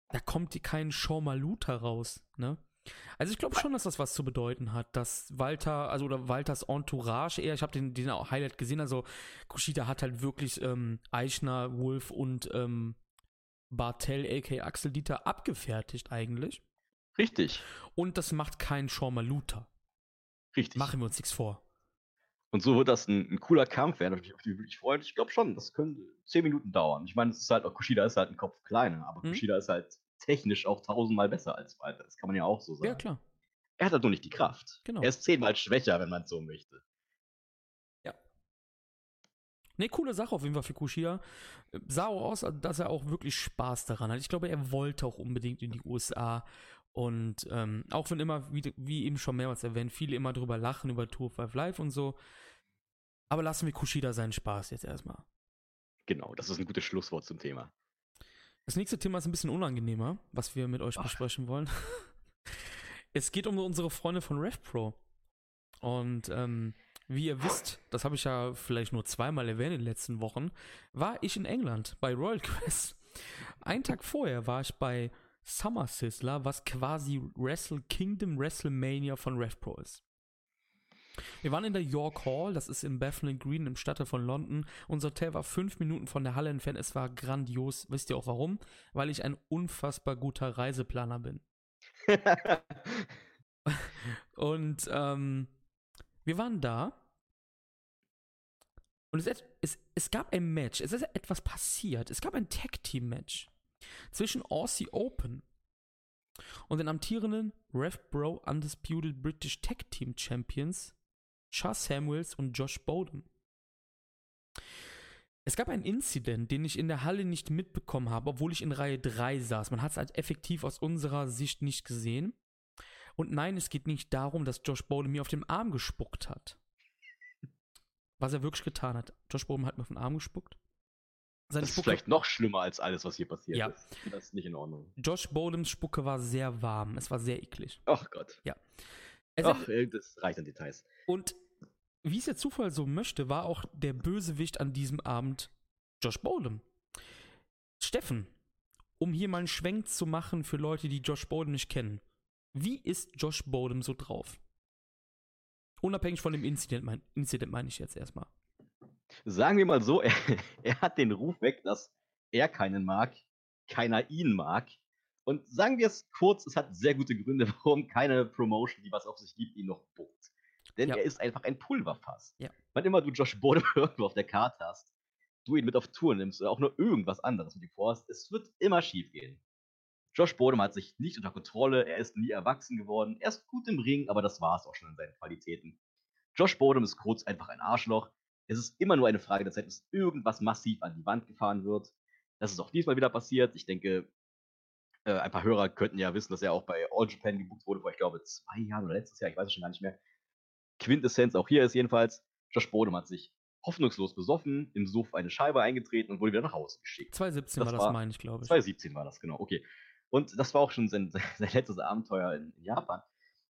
da kommt kein Shawn Maluta raus, ne? Also ich glaube schon, dass das was zu bedeuten hat, dass Walter, also oder Walters Entourage eher, ich habe den, den Highlight gesehen, also Kushida hat halt wirklich ähm, Eichner, Wolf und ähm, Bartel, a.k.a. Axel Dieter, abgefertigt eigentlich. Richtig. Und das macht kein Shawn Maluta. Richtig. Machen wir uns nichts vor. Und so wird das ein, ein cooler Kampf werden, auf den ich mich wirklich freue. Ich glaube schon, das könnte zehn Minuten dauern. Ich meine, es ist halt auch, Kushida ist halt ein Kopf kleiner, aber Mhm. Kushida ist halt technisch auch tausendmal besser als Walter. Das kann man ja auch so sagen. Ja, klar. Er hat halt nur nicht die Kraft. Genau. Er ist zehnmal schwächer, wenn man es so möchte. Ne, coole Sache auf jeden Fall für Kushida. Sah auch aus, dass er auch wirklich Spaß daran hat. Ich glaube, er wollte auch unbedingt in die USA. Und ähm, auch wenn immer, wie, wie eben schon mehrmals erwähnt, viele immer drüber lachen, über Tour 5 Live und so. Aber lassen wir Kushida seinen Spaß jetzt erstmal. Genau, das ist ein gutes Schlusswort zum Thema. Das nächste Thema ist ein bisschen unangenehmer, was wir mit euch Ach. besprechen wollen. es geht um unsere Freunde von RevPro. Und ähm, wie ihr wisst, das habe ich ja vielleicht nur zweimal erwähnt in den letzten Wochen, war ich in England bei Royal Quest. Einen Tag vorher war ich bei Summer Sizzler, was quasi Wrestle Kingdom WrestleMania von RevPro ist. Wir waren in der York Hall, das ist in Bethnal Green im Stadtteil von London. Unser Hotel war fünf Minuten von der Halle entfernt. Es war grandios. Wisst ihr auch warum? Weil ich ein unfassbar guter Reiseplaner bin. Und ähm, wir waren da. Und es, es, es gab ein Match. Es ist etwas passiert. Es gab ein Tag-Team-Match zwischen Aussie Open und den amtierenden Rev Bro Undisputed British Tag Team Champions Chas Samuels und Josh Bowden. Es gab einen Incident, den ich in der Halle nicht mitbekommen habe, obwohl ich in Reihe 3 saß. Man hat es halt effektiv aus unserer Sicht nicht gesehen. Und nein, es geht nicht darum, dass Josh Bowden mir auf den Arm gespuckt hat. Was er wirklich getan hat. Josh Bowden hat mir auf den Arm gespuckt. Seine Das ist Spucke, vielleicht noch schlimmer als alles, was hier passiert Ja. ist. Das ist nicht in Ordnung. Josh Bowdens Spucke war sehr warm. Es war sehr eklig. Ach Gott. Es Ach, äh, das reicht an Details. Und wie es der Zufall so möchte, war auch der Bösewicht an diesem Abend Josh Bowden. Steffen, um hier mal einen Schwenk zu machen für Leute, die Josh Bowden nicht kennen. Wie ist Josh Bowden so drauf? Unabhängig von dem Incident, mein, Incident meine ich jetzt erstmal. Sagen wir mal so, er, er hat den Ruf weg, dass er keinen mag, keiner ihn mag. Und sagen wir es kurz, es hat sehr gute Gründe, warum keine Promotion, die was auf sich gibt, ihn noch buckt. Denn Ja. er ist einfach ein Pulverfass. Ja. Wann immer du Josh Bode irgendwo auf der Karte hast, du ihn mit auf Tour nimmst oder auch nur irgendwas anderes mit ihm vorhast, es wird immer schief gehen. Josh Bodem hat sich nicht unter Kontrolle, er ist nie erwachsen geworden, er ist gut im Ring, aber das war es auch schon in seinen Qualitäten. Josh Bodem ist kurz einfach ein Arschloch. Es ist immer nur eine Frage der Zeit, bis irgendwas massiv an die Wand gefahren wird. Das ist auch diesmal wieder passiert. Ich denke, äh, ein paar Hörer könnten ja wissen, dass er auch bei All Japan gebucht wurde vor, ich glaube, zwei Jahren oder letztes Jahr, ich weiß es schon gar nicht mehr. Quintessenz auch hier ist jedenfalls, Josh Bodem hat sich hoffnungslos besoffen, im Suff eine Scheibe eingetreten und wurde wieder nach Hause geschickt. 2017 Das war das, meine ich, glaube ich. 2017 war das, genau, okay. Und das war auch schon sein, sein letztes Abenteuer in, in Japan.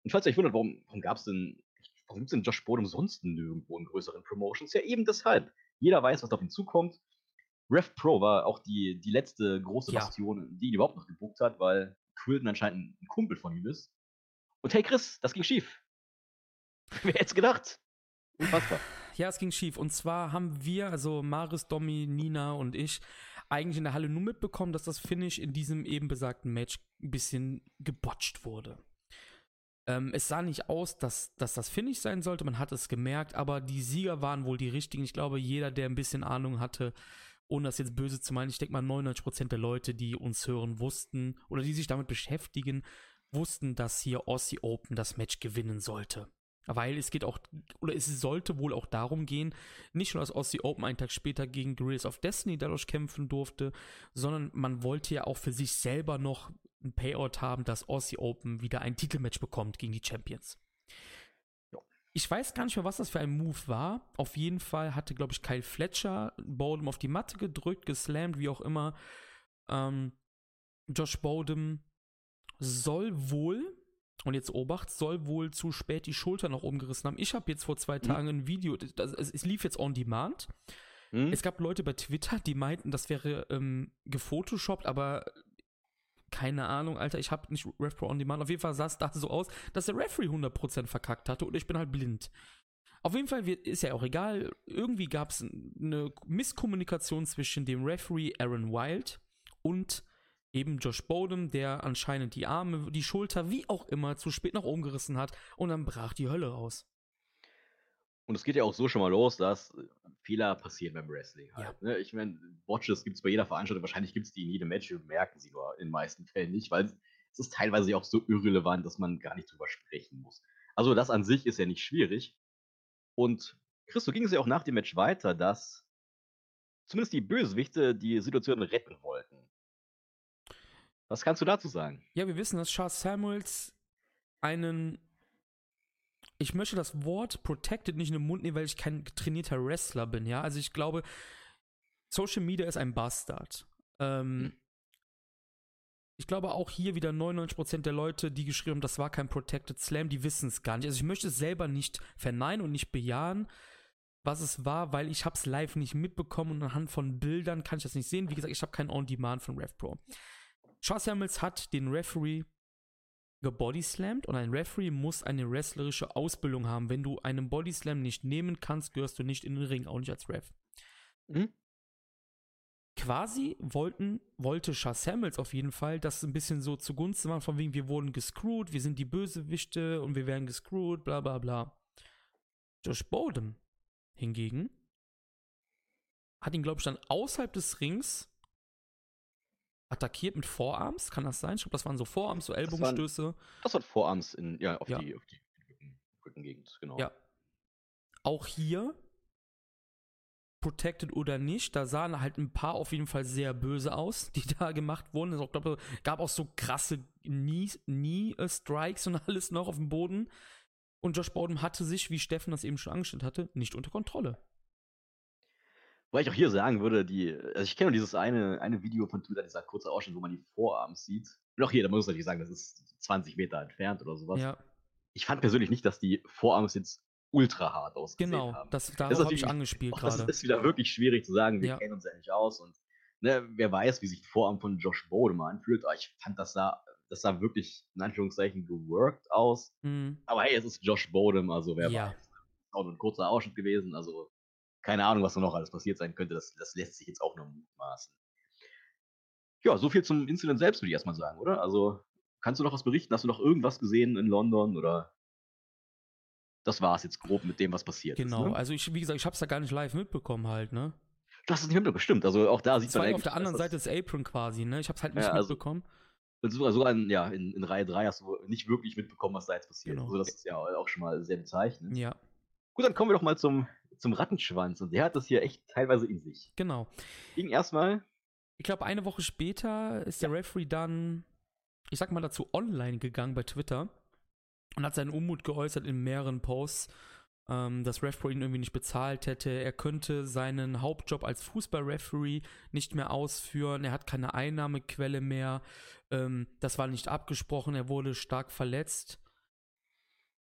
Und falls ihr euch wundert, warum, warum gab es denn, warum gibt es denn Josh Bodem sonst nirgendwo in größeren Promotions? Ja, eben deshalb. Jeder weiß, was auf ihn zukommt. Rev Pro war auch die, die letzte große Ja. Bastion, die ihn überhaupt noch gebucht hat, weil Quilton anscheinend ein Kumpel von ihm ist. Und hey Chris, das ging schief. Wer hätte es gedacht? Unfassbar. Ja, es ging schief. Und zwar haben wir, also Maris, Domi, Nina und ich, eigentlich in der Halle nur mitbekommen, dass das Finish in diesem eben besagten Match ein bisschen gebotcht wurde. Ähm, es sah nicht aus, dass, dass das Finish sein sollte, man hat es gemerkt, aber die Sieger waren wohl die richtigen. Ich glaube, jeder, der ein bisschen Ahnung hatte, ohne das jetzt böse zu meinen, ich denke mal 99% der Leute, die uns hören, wussten oder die sich damit beschäftigen, wussten, dass hier Aussie Open das Match gewinnen sollte. Weil es geht auch, oder es sollte wohl auch darum gehen, nicht nur, dass Aussie Open einen Tag später gegen Guerrillas of Destiny dadurch kämpfen durfte, sondern man wollte ja auch für sich selber noch ein Payout haben, dass Aussie Open wieder ein Titelmatch bekommt gegen die Champions. Ich weiß gar nicht mehr, was das für ein Move war. Auf jeden Fall hatte, glaube ich, Kyle Fletcher Bowden auf die Matte gedrückt, geslammt, wie auch immer. Ähm, Josh Bowden soll wohl, und jetzt Obacht, soll wohl zu spät die Schulter nach oben gerissen haben. Ich habe jetzt vor zwei Mhm. Tagen ein Video, das, es, es lief jetzt on demand. Hm? Es gab Leute bei Twitter, die meinten, das wäre ähm, gefotoshoppt, aber keine Ahnung, Alter, ich habe nicht RevPro on Demand. Auf jeden Fall sah es da so aus, dass der Referee 100% verkackt hatte und ich bin halt blind. Auf jeden Fall wird, ist ja auch egal. Irgendwie gab es eine Misskommunikation zwischen dem Referee Aaron Wild und eben Josh Bowden, der anscheinend die Arme, die Schulter, wie auch immer, zu spät nach oben gerissen hat und dann brach die Hölle raus. Und es geht ja auch so schon mal los, dass äh, Fehler passieren beim Wrestling halt. Ja. Ne? Ich meine, Watches gibt es bei jeder Veranstaltung, wahrscheinlich gibt es die in jedem Match, wir merken sie nur in den meisten Fällen nicht, weil es ist teilweise ja auch so irrelevant, dass man gar nicht drüber sprechen muss. Also das an sich ist ja nicht schwierig. Und Christo ging es ja auch nach dem Match weiter, dass zumindest die Bösewichte die Situation retten wollten. Was kannst du dazu sagen? Ja, wir wissen, dass Charles Samuels einen. Ich möchte das Wort protected nicht in den Mund nehmen, weil ich kein trainierter Wrestler bin, ja. Also ich glaube, Social Media ist ein Bastard. Ähm, Hm. Ich glaube auch hier wieder 99% der Leute, die geschrieben haben, das war kein Protected Slam, die wissen es gar nicht. Also ich möchte es selber nicht verneinen und nicht bejahen, was es war, weil ich habe es live nicht mitbekommen und anhand von Bildern kann ich das nicht sehen. Wie gesagt, ich habe kein On-Demand von RevPro. Charles Samuels hat den Referee gebodyslammt und ein Referee muss eine wrestlerische Ausbildung haben. Wenn du einen Bodyslam nicht nehmen kannst, gehörst du nicht in den Ring, auch nicht als Ref. Mhm. Quasi wollten, wollte Charles Samuels auf jeden Fall das ein bisschen so zugunsten machen, von wegen, wir wurden gescrewt, wir sind die Bösewichte und wir werden gescrewt, bla bla bla. Josh Bowden hingegen hat ihn, glaube ich, dann außerhalb des Rings attackiert mit Vorarms, kann das sein? Ich glaube, das waren so Vorarms, so Ellbogenstöße. Das hat Vorarms in, ja, auf Ja. die, auf die Rücken, Rückengegend, genau. Ja. Auch hier, protected oder nicht, da sahen halt ein paar auf jeden Fall sehr böse aus, die da gemacht wurden. Es auch, glaube, gab auch so krasse Knee- Knee-Strikes und alles noch auf dem Boden. Und Josh Bowden hatte sich, wie Steffen das eben schon angestellt hatte, nicht unter Kontrolle. Weil ich auch hier sagen würde, die, also ich kenne nur dieses eine, eine Video von Twitter, dieser kurze Ausschnitt, wo man die Vorarms sieht. Und auch hier, da muss ich natürlich sagen, das ist 20 Meter entfernt oder sowas. Ja, Ich fand persönlich nicht, dass die Vorarms jetzt ultra hart ausgesehen genau. haben. Das, Das darauf ist habe ich natürlich- angespielt das gerade. ist wieder wirklich schwierig zu sagen, wir Ja. kennen uns ja nicht aus und ne, wer weiß, wie sich der Vorarm von Josh Bode mal anfühlt. Aber ich fand, das sah, das sah wirklich in Anführungszeichen geworkt aus. Mhm. Aber hey, es ist Josh Bodem, also wer Ja. weiß. Auch nur ein kurzer Ausschnitt gewesen, also keine Ahnung, was da noch alles passiert sein könnte. Das, das lässt sich jetzt auch nur mutmaßen. Ja, so viel zum Incident selbst, würde ich erstmal sagen, oder? Also, kannst du noch was berichten? Hast du noch irgendwas gesehen in London oder? Das war es jetzt grob mit dem, was passiert Genau. ist. Ne? Also ich, wie gesagt, ich habe es da gar nicht live mitbekommen halt, ne? Hast es nicht mitbekommen, stimmt. Also auch da sieht man auf der anderen Seite das- des Apron quasi, ne? Ich habe es halt nicht Ja, also- mitbekommen. Und sogar, sogar in, ja, in, in Reihe 3 hast du nicht wirklich mitbekommen, was da jetzt passiert. Genau. Also das ist ja auch schon mal sehr bezeichnend. Ja, Gut, dann kommen wir doch mal zum, zum Rattenschwanz. Und der hat das hier echt teilweise in sich. genau. Ging erstmal Ich glaube, eine Woche später ist der Referee dann, ich sag mal dazu, online gegangen bei Twitter und hat seinen Unmut geäußert in mehreren Posts, ähm, dass RevPro ihn irgendwie nicht bezahlt hätte. Er könnte seinen Hauptjob als Fußballreferee nicht mehr ausführen. Er hat keine Einnahmequelle mehr. Ähm, das war nicht abgesprochen. Er wurde stark verletzt.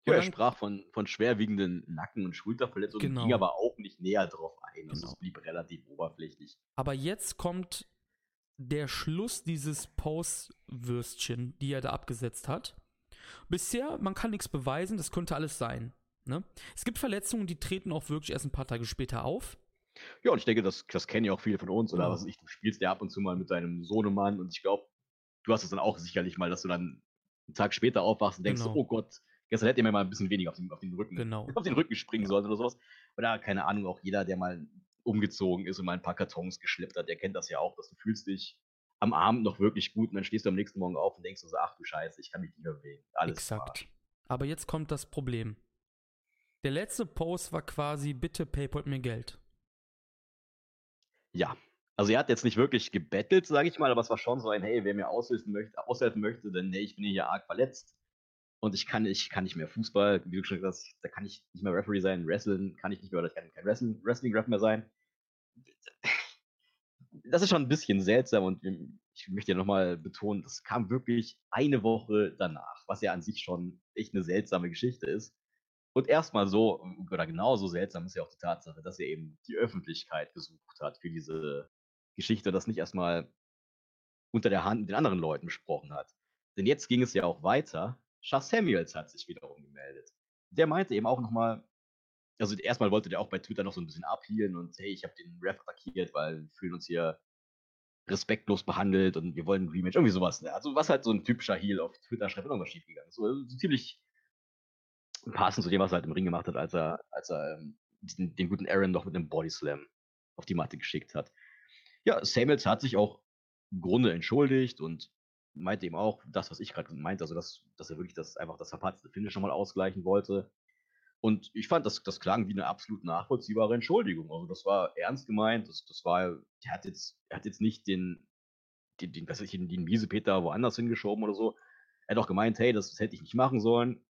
Ja, er sprach von, von schwerwiegenden Nacken- und Schulterverletzungen, Genau. ging aber auch nicht näher drauf ein. Also Genau. es blieb relativ oberflächlich. Aber jetzt kommt der Schluss dieses Postwürstchen, die er da abgesetzt hat. Bisher, man kann nichts beweisen, das könnte alles sein. Ne? Es gibt Verletzungen, die treten auch wirklich erst ein paar Tage später auf. Ja, und ich denke, das, das kennen ja auch viele von uns. Oder Genau. was ich, du spielst ja ab und zu mal mit deinem Sohnemann und ich glaube, du hast es dann auch sicherlich mal, dass du dann einen Tag später aufwachst und denkst, Genau. oh Gott, gestern hätte ihr mir mal ein bisschen weniger auf den, auf den Rücken Genau. auf den Rücken springen sollen oder sowas. Oder keine Ahnung, auch jeder, der mal umgezogen ist und mal ein paar Kartons geschleppt hat, der kennt das ja auch, dass du fühlst dich am Abend noch wirklich gut und dann stehst du am nächsten Morgen auf und denkst du so, ach du Scheiße, ich kann mich nicht mehr bewegen. Alles Exakt. Aber jetzt kommt das Problem. Der letzte Post war quasi, bitte PayPal mir Geld. Ja. Also er hat jetzt nicht wirklich gebettelt, sage ich mal, aber es war schon so ein, hey, wer mir aushelfen möchte, aushelfen möchte, denn hey, ich bin hier arg verletzt und ich kann, ich kann nicht mehr Fußball, wie du schon gesagt hast, da kann ich nicht mehr Referee sein, Wrestling kann ich nicht mehr, oder ich kann kein Wrestling, Wrestling Ref mehr sein. Das ist schon ein bisschen seltsam und ich möchte ja nochmal betonen, das kam wirklich eine Woche danach, was ja an sich schon echt eine seltsame Geschichte ist. Und erstmal so, oder genauso seltsam ist ja auch die Tatsache, dass er eben die Öffentlichkeit gesucht hat für diese Geschichte, das nicht erstmal unter der Hand mit den anderen Leuten besprochen hat. Denn jetzt ging es ja auch weiter. Charles Samuels hat sich wiederum gemeldet. Der meinte eben auch nochmal, also erstmal wollte der auch bei Twitter noch so ein bisschen abhielen und hey, ich habe den Ref attackiert, weil wir fühlen uns hier respektlos behandelt und wir wollen ein Rematch, irgendwie sowas. Ne? Also was halt so ein typischer Heel auf Twitter schreibt, irgendwas schiefgegangen. So, so ziemlich passend zu dem, was er halt im Ring gemacht hat, als er, als er ähm, den, den, guten Aaron noch mit einem Body Slam auf die Matte geschickt hat. Ja, Samuels hat sich auch im Grunde entschuldigt und meinte eben auch das, was ich gerade meinte, also dass, dass er wirklich das einfach das verpatzte Finish nochmal ausgleichen wollte. Und ich fand, das, das klang wie eine absolut nachvollziehbare Entschuldigung. Also das war ernst gemeint, das, das war, er hat jetzt, er hat jetzt nicht den, den, den, was ich, den, den Miesepeter woanders hingeschoben oder so. Er hat auch gemeint, hey, das, das hätte ich nicht machen sollen.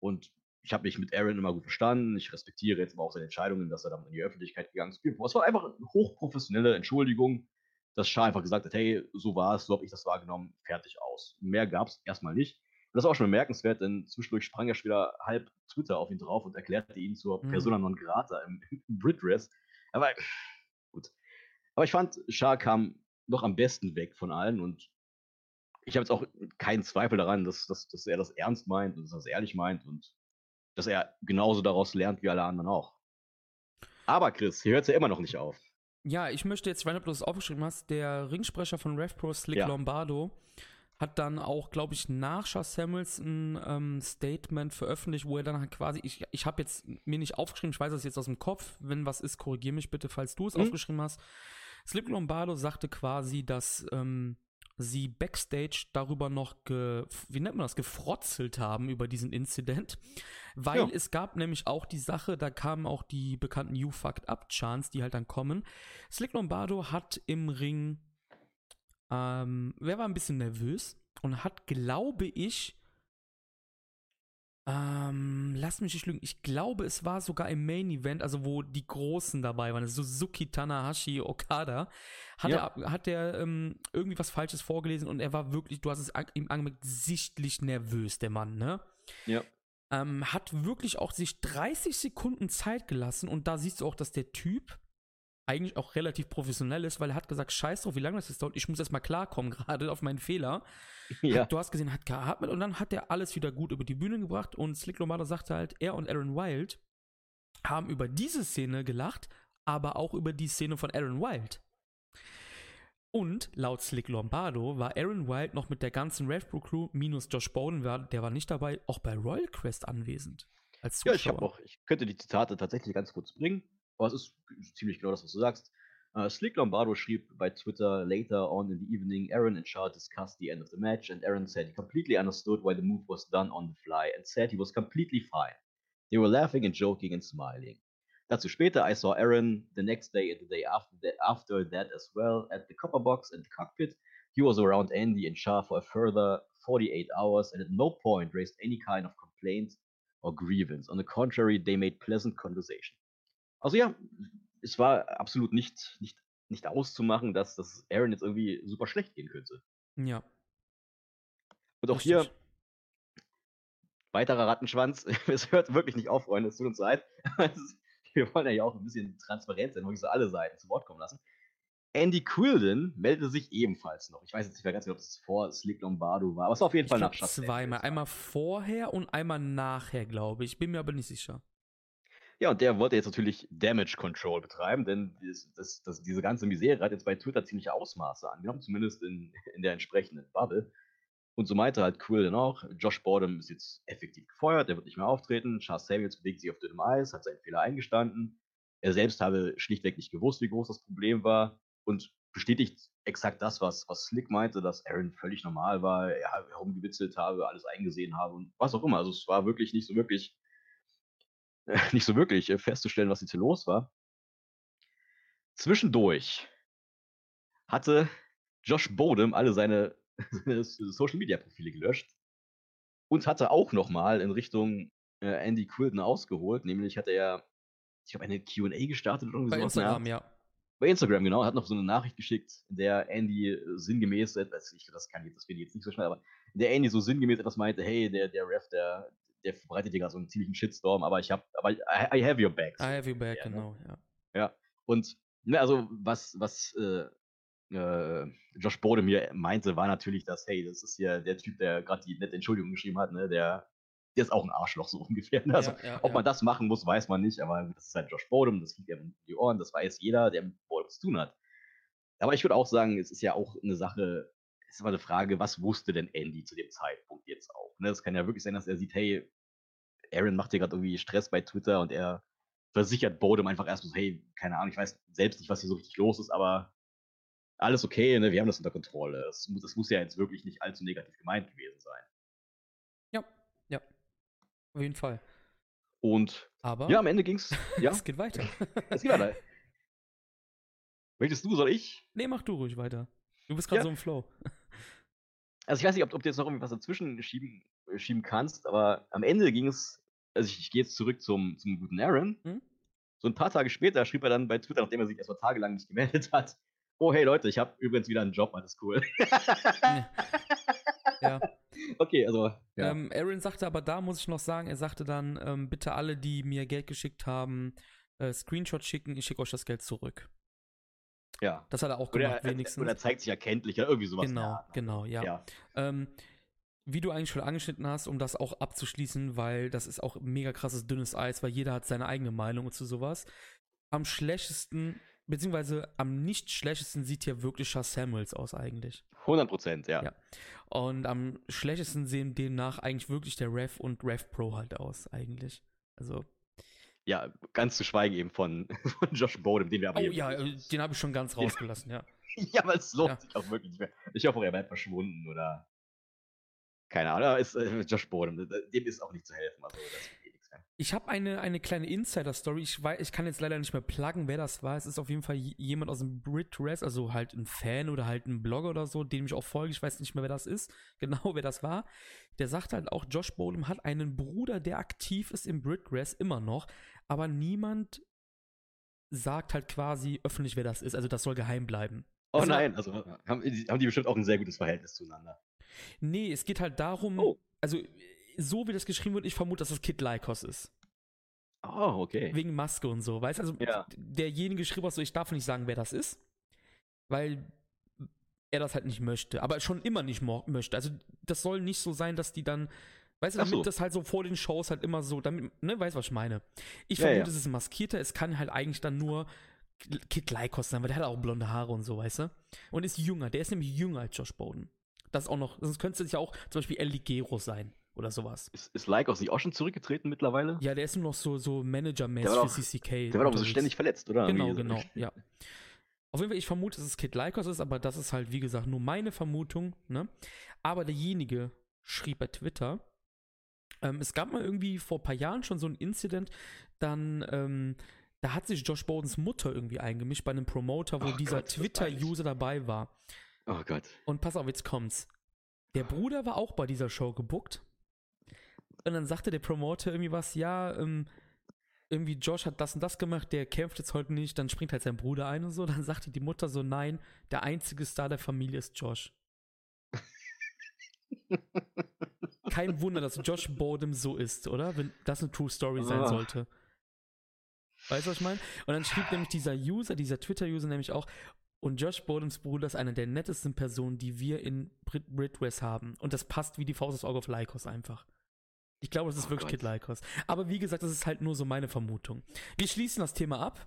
Und ich habe mich mit Aaron immer gut verstanden. Ich respektiere jetzt aber auch seine Entscheidungen, dass er damit in die Öffentlichkeit gegangen ist. Es war einfach eine hochprofessionelle Entschuldigung, dass Shah einfach gesagt hat, hey, so war es, so habe ich das wahrgenommen, fertig aus. Mehr gab es erstmal nicht. Und das ist auch schon bemerkenswert, denn zwischendurch sprang er schon wieder halb Twitter auf ihn drauf und erklärte ihn zur mhm. Persona non grata im, im Brit-Dress. Aber gut. Aber ich fand, Shah kam noch am besten weg von allen und ich habe jetzt auch keinen Zweifel daran, dass, dass, dass er das ernst meint und dass er das ehrlich meint und dass er genauso daraus lernt wie alle anderen auch. Aber Chris, hier hört es ja immer noch nicht auf. Ja, ich möchte jetzt, ich weiß nicht, ob du das aufgeschrieben hast, der Ringsprecher von RevPro, Slick ja. Lombardo, hat dann auch, glaube ich, nach Charles Samuels ein ähm, Statement veröffentlicht, wo er dann halt quasi, ich, ich habe jetzt mir nicht aufgeschrieben, ich weiß das jetzt aus dem Kopf, wenn was ist, korrigier mich bitte, falls du es mhm. aufgeschrieben hast. Slick Lombardo sagte quasi, dass ähm, sie backstage darüber noch, ge, wie nennt man das, gefrotzelt haben über diesen Incident, weil ja. es gab nämlich auch die Sache, da kamen auch die bekannten You Fucked Up Chants, die halt dann kommen. Slick Lombardo hat im Ring, ähm, wer war ein bisschen nervös und hat, glaube ich, ähm, lass mich nicht lügen. Ich glaube, es war sogar im Main Event, also wo die Großen dabei waren, Suzuki, Tanahashi, Okada, hat ja. er, hat er ähm, irgendwie was Falsches vorgelesen und er war wirklich, du hast es ihm angemerkt, sichtlich nervös, der Mann, ne? Ja. Ähm, hat wirklich auch sich 30 Sekunden Zeit gelassen und da siehst du auch, dass der Typ eigentlich auch relativ professionell ist, weil er hat gesagt, scheiß drauf, wie lange das jetzt dauert, ich muss erst mal klarkommen gerade auf meinen Fehler. Ja. Hat, du hast gesehen, hat geatmet und dann hat er alles wieder gut über die Bühne gebracht und Slick Lombardo sagte halt, er und Aaron Wild haben über diese Szene gelacht, aber auch über die Szene von Aaron Wild. Und laut Slick Lombardo war Aaron Wild noch mit der ganzen Revbro Crew minus Josh Bowden, der war nicht dabei, auch bei Royal Quest anwesend. Ja, ich habe auch, ich könnte die Zitate tatsächlich ganz kurz bringen. Aber es ist ziemlich genau das, was du sagst. Uh, Slick Lombardo schrieb bei Twitter later on in the evening, Aaron and Shaw discussed the end of the match, and Aaron said he completely understood why the move was done on the fly and said he was completely fine. They were laughing and joking and smiling. Dazu später, I saw Aaron the next day and the day after that, after that as well at the copper box and the cockpit. He was around Andy and Shah for a further 48 hours and at no point raised any kind of complaint or grievance. On the contrary, they made pleasant conversation. Also ja, es war absolut nicht, nicht, nicht auszumachen, dass das Aaron jetzt irgendwie super schlecht gehen könnte. Ja. Und auch Richtig. hier weiterer Rattenschwanz. es hört wirklich nicht auf, Freunde. Es tut uns leid. Wir wollen ja auch ein bisschen transparent sein, wirklich so alle Seiten zu Wort kommen lassen. Andy Quilden meldete sich ebenfalls noch. Ich weiß jetzt nicht mehr ganz genau, ob es vor Slick Lombardo war, aber es war auf jeden Fall nach Zweimal. Einmal vorher und einmal nachher, glaube ich. Bin mir aber nicht sicher. Ja, und der wollte jetzt natürlich Damage Control betreiben, denn das, das, das, diese ganze Misere hat jetzt bei Twitter ziemliche Ausmaße angenommen, zumindest in, in der entsprechenden Bubble. Und so meinte halt Quill dann auch, Josh Bordem ist jetzt effektiv gefeuert, der wird nicht mehr auftreten, Charles Samuels bewegt sich auf dünnem Eis, hat seinen Fehler eingestanden. Er selbst habe schlichtweg nicht gewusst, wie groß das Problem war und bestätigt exakt das, was, was Slick meinte, dass Aaron völlig normal war, er herumgewitzelt habe, alles eingesehen habe und was auch immer. Also es war wirklich nicht so wirklich nicht so wirklich äh, festzustellen, was jetzt hier los war. Zwischendurch hatte Josh Bodem alle seine, Social Media Profile gelöscht und hatte auch nochmal in Richtung äh, Andy Quilden ausgeholt, nämlich hatte er, ich glaube, eine QA gestartet oder irgendwie Bei sowas. Instagram, ja. Bei Instagram, genau, hat noch so eine Nachricht geschickt, in der Andy äh, sinngemäß, etwas, ich, das kann ich, das finde ich jetzt nicht so schnell, aber in der Andy so sinngemäß etwas meinte, hey, der, der Ref, der, der verbreitet dir gerade so einen ziemlichen Shitstorm, aber ich hab, aber I, I have your back. I have your back, ja, ne? genau, ja. Ja, und ne, also was, was äh, äh, Josh Bode mir meinte, war natürlich, dass, hey, das ist hier der Typ, der gerade die nette Entschuldigung geschrieben hat, ne, der, der ist auch ein Arschloch, so ungefähr. Ne? Also, ja, ja, ob ja. man das machen muss, weiß man nicht, aber das ist halt Josh Bodum, das fliegt ja um die Ohren, das weiß jeder, der mit Bodum zu tun hat. Aber ich würde auch sagen, es ist ja auch eine Sache, ist immer eine Frage, was wusste denn Andy zu dem Zeitpunkt jetzt auch? Ne? Es kann ja wirklich sein, dass er sieht, hey, Aaron macht hier gerade irgendwie Stress bei Twitter und er versichert Bodum einfach erst so, hey, keine Ahnung, ich weiß selbst nicht, was hier so richtig los ist, aber alles okay, ne? wir haben das unter Kontrolle. Das, mu- das muss ja jetzt wirklich nicht allzu negativ gemeint gewesen sein. Ja, ja. Auf jeden Fall. Und Aber ja, am Ende ging's. Ja, es geht weiter. es geht weiter. Möchtest du, soll ich? nee, mach du ruhig weiter. Du bist gerade Ja. so im Flow. Also ich weiß nicht, ob, ob du jetzt noch irgendwie was dazwischen schieben, äh, schieben kannst, aber am Ende ging es, also ich, ich gehe jetzt zurück zum, zum guten Aaron. Mhm. So ein paar Tage später schrieb er dann bei Twitter, nachdem er sich erstmal tagelang nicht gemeldet hat, oh hey Leute, ich habe übrigens wieder einen Job, alles cool. Ja. Okay, also ja. Ähm, Aaron sagte aber da, muss ich noch sagen, er sagte dann, ähm, bitte alle, die mir Geld geschickt haben, äh, Screenshot schicken, ich schicke euch das Geld zurück. Ja. Das hat er auch Oder, gemacht, er- wenigstens. oder er zeigt sich erkenntlich, ja, irgendwie sowas. genau, Art. genau, ja. ja. Ähm, wie du eigentlich schon angeschnitten hast, um das auch abzuschließen, weil das ist auch mega krasses dünnes Eis, weil jeder hat seine eigene Meinung zu sowas. Am schlechtesten, beziehungsweise am nicht schlechtesten sieht hier wirklich Chas Samuels aus eigentlich. 100 Prozent, ja. Ja. Und am schlechtesten sehen demnach eigentlich wirklich der Rev und Rev Pro halt aus, eigentlich. Also, Ja, ganz zu schweigen eben von, von Josh Bodem, den wir aber oh ja, äh, den habe ich schon ganz rausgelassen, ja. Ja, aber es lohnt Ja. sich auch wirklich nicht mehr. Ich hoffe, er bleibt verschwunden oder. Keine Ahnung, ist, äh, Josh Bodem, dem ist auch nicht zu helfen. Also, eh. Ich habe eine, eine kleine Insider-Story. Ich, weiß, ich kann jetzt leider nicht mehr pluggen, wer das war. Es ist auf jeden Fall jemand aus dem Brit-Rest, also halt ein Fan oder halt ein Blogger oder so, dem ich auch folge. Ich weiß nicht mehr, wer das ist, genau wer das war. Der sagt halt auch, Josh Bodum hat einen Bruder, der aktiv ist im Brit-Rest, immer noch, aber niemand sagt halt quasi öffentlich, wer das ist. Also das soll geheim bleiben. Oh Also- nein, also haben, die- haben die bestimmt auch ein sehr gutes Verhältnis zueinander. Nee, es geht halt darum, Oh. also so wie das geschrieben wird, ich vermute, dass das Kid Lycos ist. Oh, okay. Wegen Maske und so, weißt du? Also Ja. derjenige schrieb auch so, ich darf nicht sagen, wer das ist, weil er das halt nicht möchte, aber schon immer nicht möchte. Also das soll nicht so sein, dass die dann, weißt du, damit so. das halt so vor den Shows halt immer so, damit, ne, weißt du, was ich meine? Ich Ja, vermute, ja. es ist ein Maskierter, es kann halt eigentlich dann nur Kid Lycos sein, weil der hat auch blonde Haare und so, weißt du? Und ist jünger, der ist nämlich jünger als Josh Bowden. Das ist auch noch, sonst könnte es ja auch zum Beispiel El Ligero sein oder sowas. Ist, ist Lycos nicht auch schon zurückgetreten mittlerweile? Ja, der ist nur noch so, so Manager-mäßig für CCK. Der war doch so ständig verletzt, oder? Genau, genau, ja. Auf jeden Fall, ich vermute, dass es Kid Lycos ist, aber das ist halt, wie gesagt, nur meine Vermutung, ne? Aber derjenige schrieb bei Twitter, ähm, es gab mal irgendwie vor ein paar Jahren schon so ein Incident, dann, ähm, da hat sich Josh Bowdens Mutter irgendwie eingemischt bei einem Promoter, wo Oh dieser Twitter-User dabei war. Oh Gott. Und pass auf, jetzt kommt's. Der Bruder war auch bei dieser Show gebuckt. Und dann sagte der Promoter irgendwie was, ja, ähm, irgendwie Josh hat das und das gemacht, der kämpft jetzt heute nicht, dann springt halt sein Bruder ein und so. Dann sagte die Mutter so, nein, der einzige Star der Familie ist Josh. Kein Wunder, dass Josh Bodem so ist, oder? Wenn das eine True Story sein Ah. sollte. Weißt du, was ich meine? Und dann schrieb nämlich dieser User, dieser Twitter-User nämlich auch, und Josh Bodems Bruder ist eine der nettesten Personen, die wir in Brit Britwest haben. Und das passt wie die Faust aufs Auge auf Lycos einfach. Ich glaube, das ist Oh wirklich Gott. Kid Lycos. Aber wie gesagt, das ist halt nur so meine Vermutung. Wir schließen das Thema ab.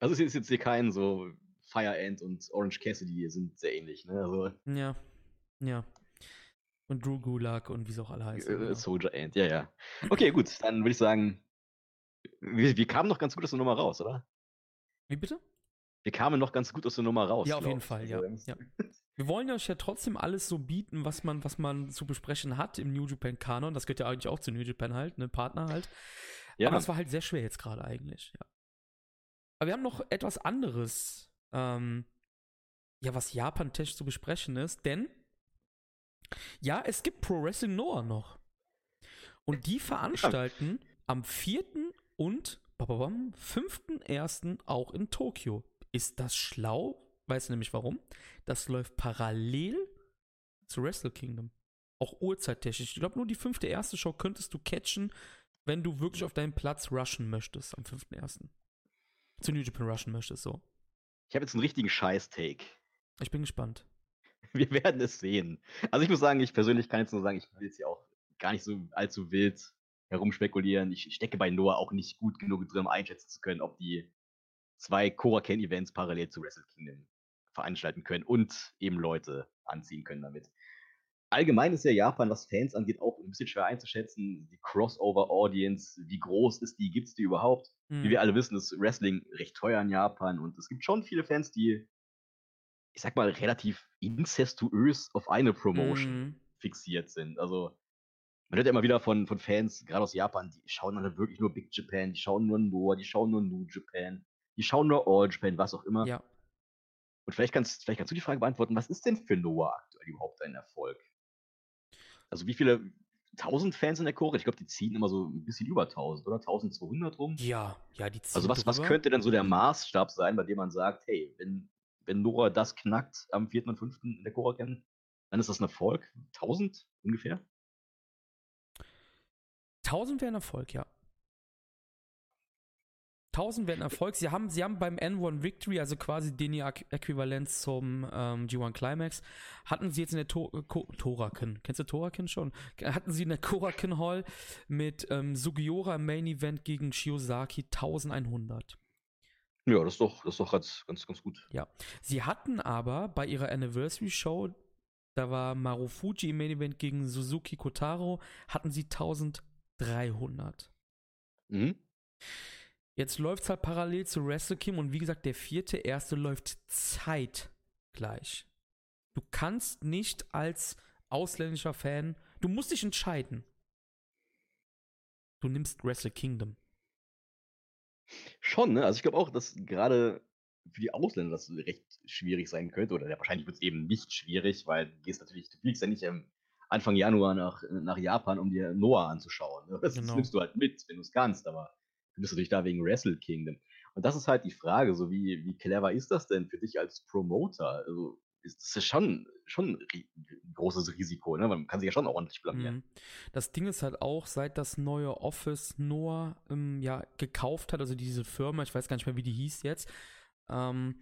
Also es ist jetzt hier kein so Fire Ant und Orange Cassidy, die sind sehr ähnlich, ne? Also Ja. Ja. Und Drew Gulag und wie sie auch alle heißen. äh, genau. Soldier Ant, ja, ja. Okay, gut, dann würde ich sagen, wir, wir kamen noch ganz gut aus der Nummer raus, oder? Wie bitte? Wir kamen noch ganz gut aus der Nummer raus. Ja, auf jeden ich. Fall, ja. Ja. Wir wollen euch ja trotzdem alles so bieten, was man, was man zu besprechen hat im New Japan Kanon. Das gehört ja eigentlich auch zu New Japan halt, ne Partner halt. Ja, Aber das war halt sehr schwer jetzt gerade eigentlich, ja. Aber wir haben noch etwas anderes, ähm, ja, was Japan-Tech zu besprechen ist, denn ja, es gibt Pro Wrestling Noah noch. Und die veranstalten am 4. und bababam, 5.1. auch in Tokio. ist das schlau. Weißt du nämlich warum? Das läuft parallel zu Wrestle Kingdom. Auch uhrzeittechnisch. Ich glaube, nur die fünfte erste Show könntest du catchen, wenn du wirklich auf deinen Platz rushen möchtest am fünften ersten. Zu New Japan rushen möchtest, so. Ich habe jetzt einen richtigen Scheiß-Take. Ich bin gespannt. Wir werden es sehen. Also ich muss sagen, ich persönlich kann jetzt nur sagen, ich will jetzt hier auch gar nicht so allzu wild herumspekulieren. Ich stecke bei Noah auch nicht gut genug drin, um einschätzen zu können, ob die zwei Koraken-Events parallel zu Wrestle Kingdom veranstalten können und eben Leute anziehen können damit. Allgemein ist ja Japan, was Fans angeht, auch ein bisschen schwer einzuschätzen. Die Crossover-Audience, wie groß ist die, gibt es die überhaupt? Hm. Wie wir alle wissen, ist Wrestling recht teuer in Japan und es gibt schon viele Fans, die, ich sag mal, relativ incestuös auf eine Promotion Mhm. fixiert sind. Also, man hört ja immer wieder von, von Fans, gerade aus Japan, die schauen dann wirklich nur Big Japan, die schauen nur Noah, die schauen nur New Japan, die schauen nur All Japan, was auch immer. Ja. Und vielleicht kannst, vielleicht kannst du die Frage beantworten, was ist denn für Noah aktuell überhaupt ein Erfolg? Also wie viele, 1000 Fans in der Chore? Ich glaube, die ziehen immer so ein bisschen über 1000, oder? 1200 rum? Ja, ja, die ziehen Also was, was könnte denn so der Maßstab sein, bei dem man sagt, hey, wenn, wenn Nora das knackt am 4. und 5. in der Chora kennen, dann ist das ein Erfolg? 1000 ungefähr? 1000 wäre ein Erfolg, ja. 1000 wäre ein Erfolg. Sie haben, sie haben beim N1 Victory, also quasi den Äquivalent zum ähm, G1 Climax, hatten sie jetzt in der to äh, Ko Toraken, kennst du Toraken schon? Hatten sie in der Koraken Hall mit ähm, Sugiura Main Event gegen Shiozaki 1100. Ja, das ist doch, das ist doch ganz, ganz, ganz gut. Sie hatten aber bei ihrer Anniversary Show, da war Marufuji im Main Event gegen Suzuki Kotaro, hatten sie 1300. Mhm. Jetzt läuft es halt parallel zu Wrestle Kingdom und wie gesagt, der vierte, erste läuft zeitgleich. Du kannst nicht als ausländischer Fan, du musst dich entscheiden. Du nimmst Wrestle Kingdom. Schon, ne? Also ich glaube auch, dass gerade für die Ausländer das recht schwierig sein könnte. Oder ja, wahrscheinlich wird es eben nicht schwierig, weil du gehst natürlich, du fliegst ja nicht Anfang Januar nach, nach Japan, um dir Noah anzuschauen. Ne? Das, das Genau. nimmst du halt mit, wenn du es kannst, aber du bist natürlich da wegen Wrestle Kingdom. Und das ist halt die Frage, so wie, wie clever ist das denn für dich als Promoter? Also, ist das ist schon, schon ein großes Risiko, ne? Man kann sich ja schon ordentlich blamieren. Mhm. Das Ding ist halt auch, seit das neue Office Noah ähm, ja gekauft hat, also diese Firma, ich weiß gar nicht mehr, wie die hieß jetzt, ähm,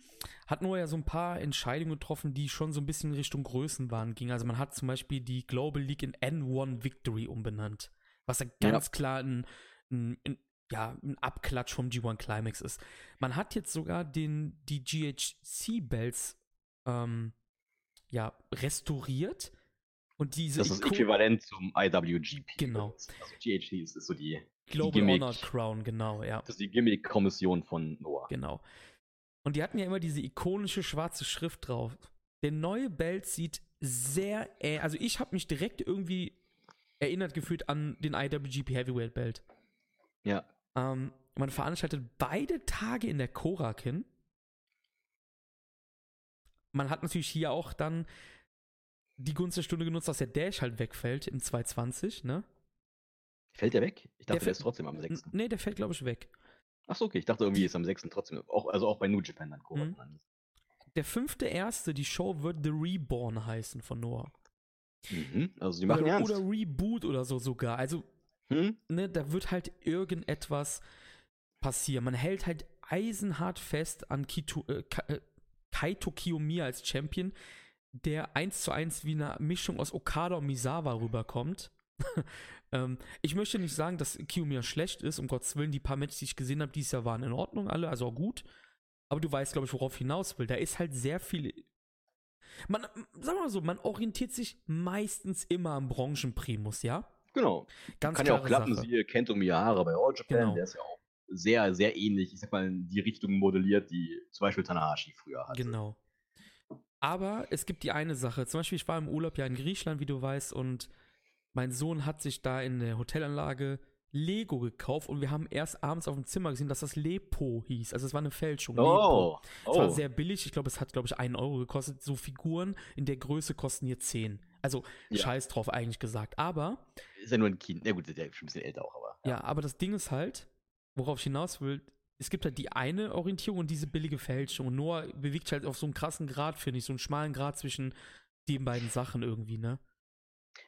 hat Noah ja so ein paar Entscheidungen getroffen, die schon so ein bisschen in Richtung Größenwahn gingen. Also man hat zum Beispiel die Global League in N1 Victory umbenannt, was ja Ja. ganz klar ein, ein, ein ja, ein Abklatsch vom G1 Climax ist. Man hat jetzt sogar den, die GHC-Bells ähm, ja, restauriert und diese Das ist Iko- Äquivalent zum IWGP. Genau. Also GHD ist, ist so die, Global Gimmick. Honored Crown, genau, ja. das ist die Gimmick-Kommission von Noah. Genau. Und die hatten ja immer diese ikonische schwarze Schrift drauf. Der neue Belt sieht sehr, äh, also ich habe mich direkt irgendwie erinnert gefühlt an den IWGP Heavyweight Belt. Ja. Ähm, man veranstaltet beide Tage in der Korakin. Man hat natürlich hier auch dann die Gunst der Stunde genutzt, dass der Dash halt wegfällt im 220, ne? Fällt der weg? Ich dachte, der, fällt- ist trotzdem am N 6. nee, der fällt, glaube ich, weg. Achso, okay. Ich dachte irgendwie ist am 6. trotzdem. Auch, also auch bei New Japan dann. Mhm. Der fünfte erste, die Show wird The Reborn heißen von Noah. Mhm. Also die machen oder, ernst. oder Reboot oder so sogar. Also, Hm? ne, da wird halt irgendetwas passieren. Man hält halt eisenhart fest an Kito, äh, äh, Kaito Kiyomiya als Champion, der eins zu eins wie eine Mischung aus Okada und Misawa rüberkommt. ähm, ich möchte nicht sagen, dass Kiyomiya schlecht ist, um Gottes Willen. Die paar Matches, die ich gesehen habe, dieses Jahr waren in Ordnung alle, also auch gut. Aber du weißt, glaube ich, worauf ich hinaus will. Da ist halt sehr viel. Man, sag mal so, man orientiert sich meistens immer am Branchenprimus, ja? Genau. Ganz Kann ja auch klappen. Sache. Siehe Kento Miyahara bei All Japan. Genau. Der ist ja auch sehr, sehr ähnlich. Ich sag mal, in die Richtung modelliert, die zum Beispiel Tanahashi früher hatte. Genau. Aber es gibt die eine Sache. Zum Beispiel, ich war im Urlaub ja in Griechenland, wie du weißt, und mein Sohn hat sich da in der Hotelanlage Lego gekauft und wir haben erst abends auf dem Zimmer gesehen, dass das Lepo hieß. Also es war eine Fälschung. Lepo. Oh, Es war oh. sehr billig. Ich glaube, es hat, glaube ich, einen Euro gekostet. So Figuren in der Größe kosten hier 10. Also Ja. scheiß drauf eigentlich gesagt. Aber ist ja nur ein Kind. Na gut, der ist schon ein bisschen älter auch, aber. Ja, aber das Ding ist halt, worauf ich hinaus will, es gibt halt die eine Orientierung und diese billige Fälschung. Und Noah bewegt sich halt auf so einen krassen Grad, finde ich, so einen schmalen Grad zwischen den beiden Sachen irgendwie, ne?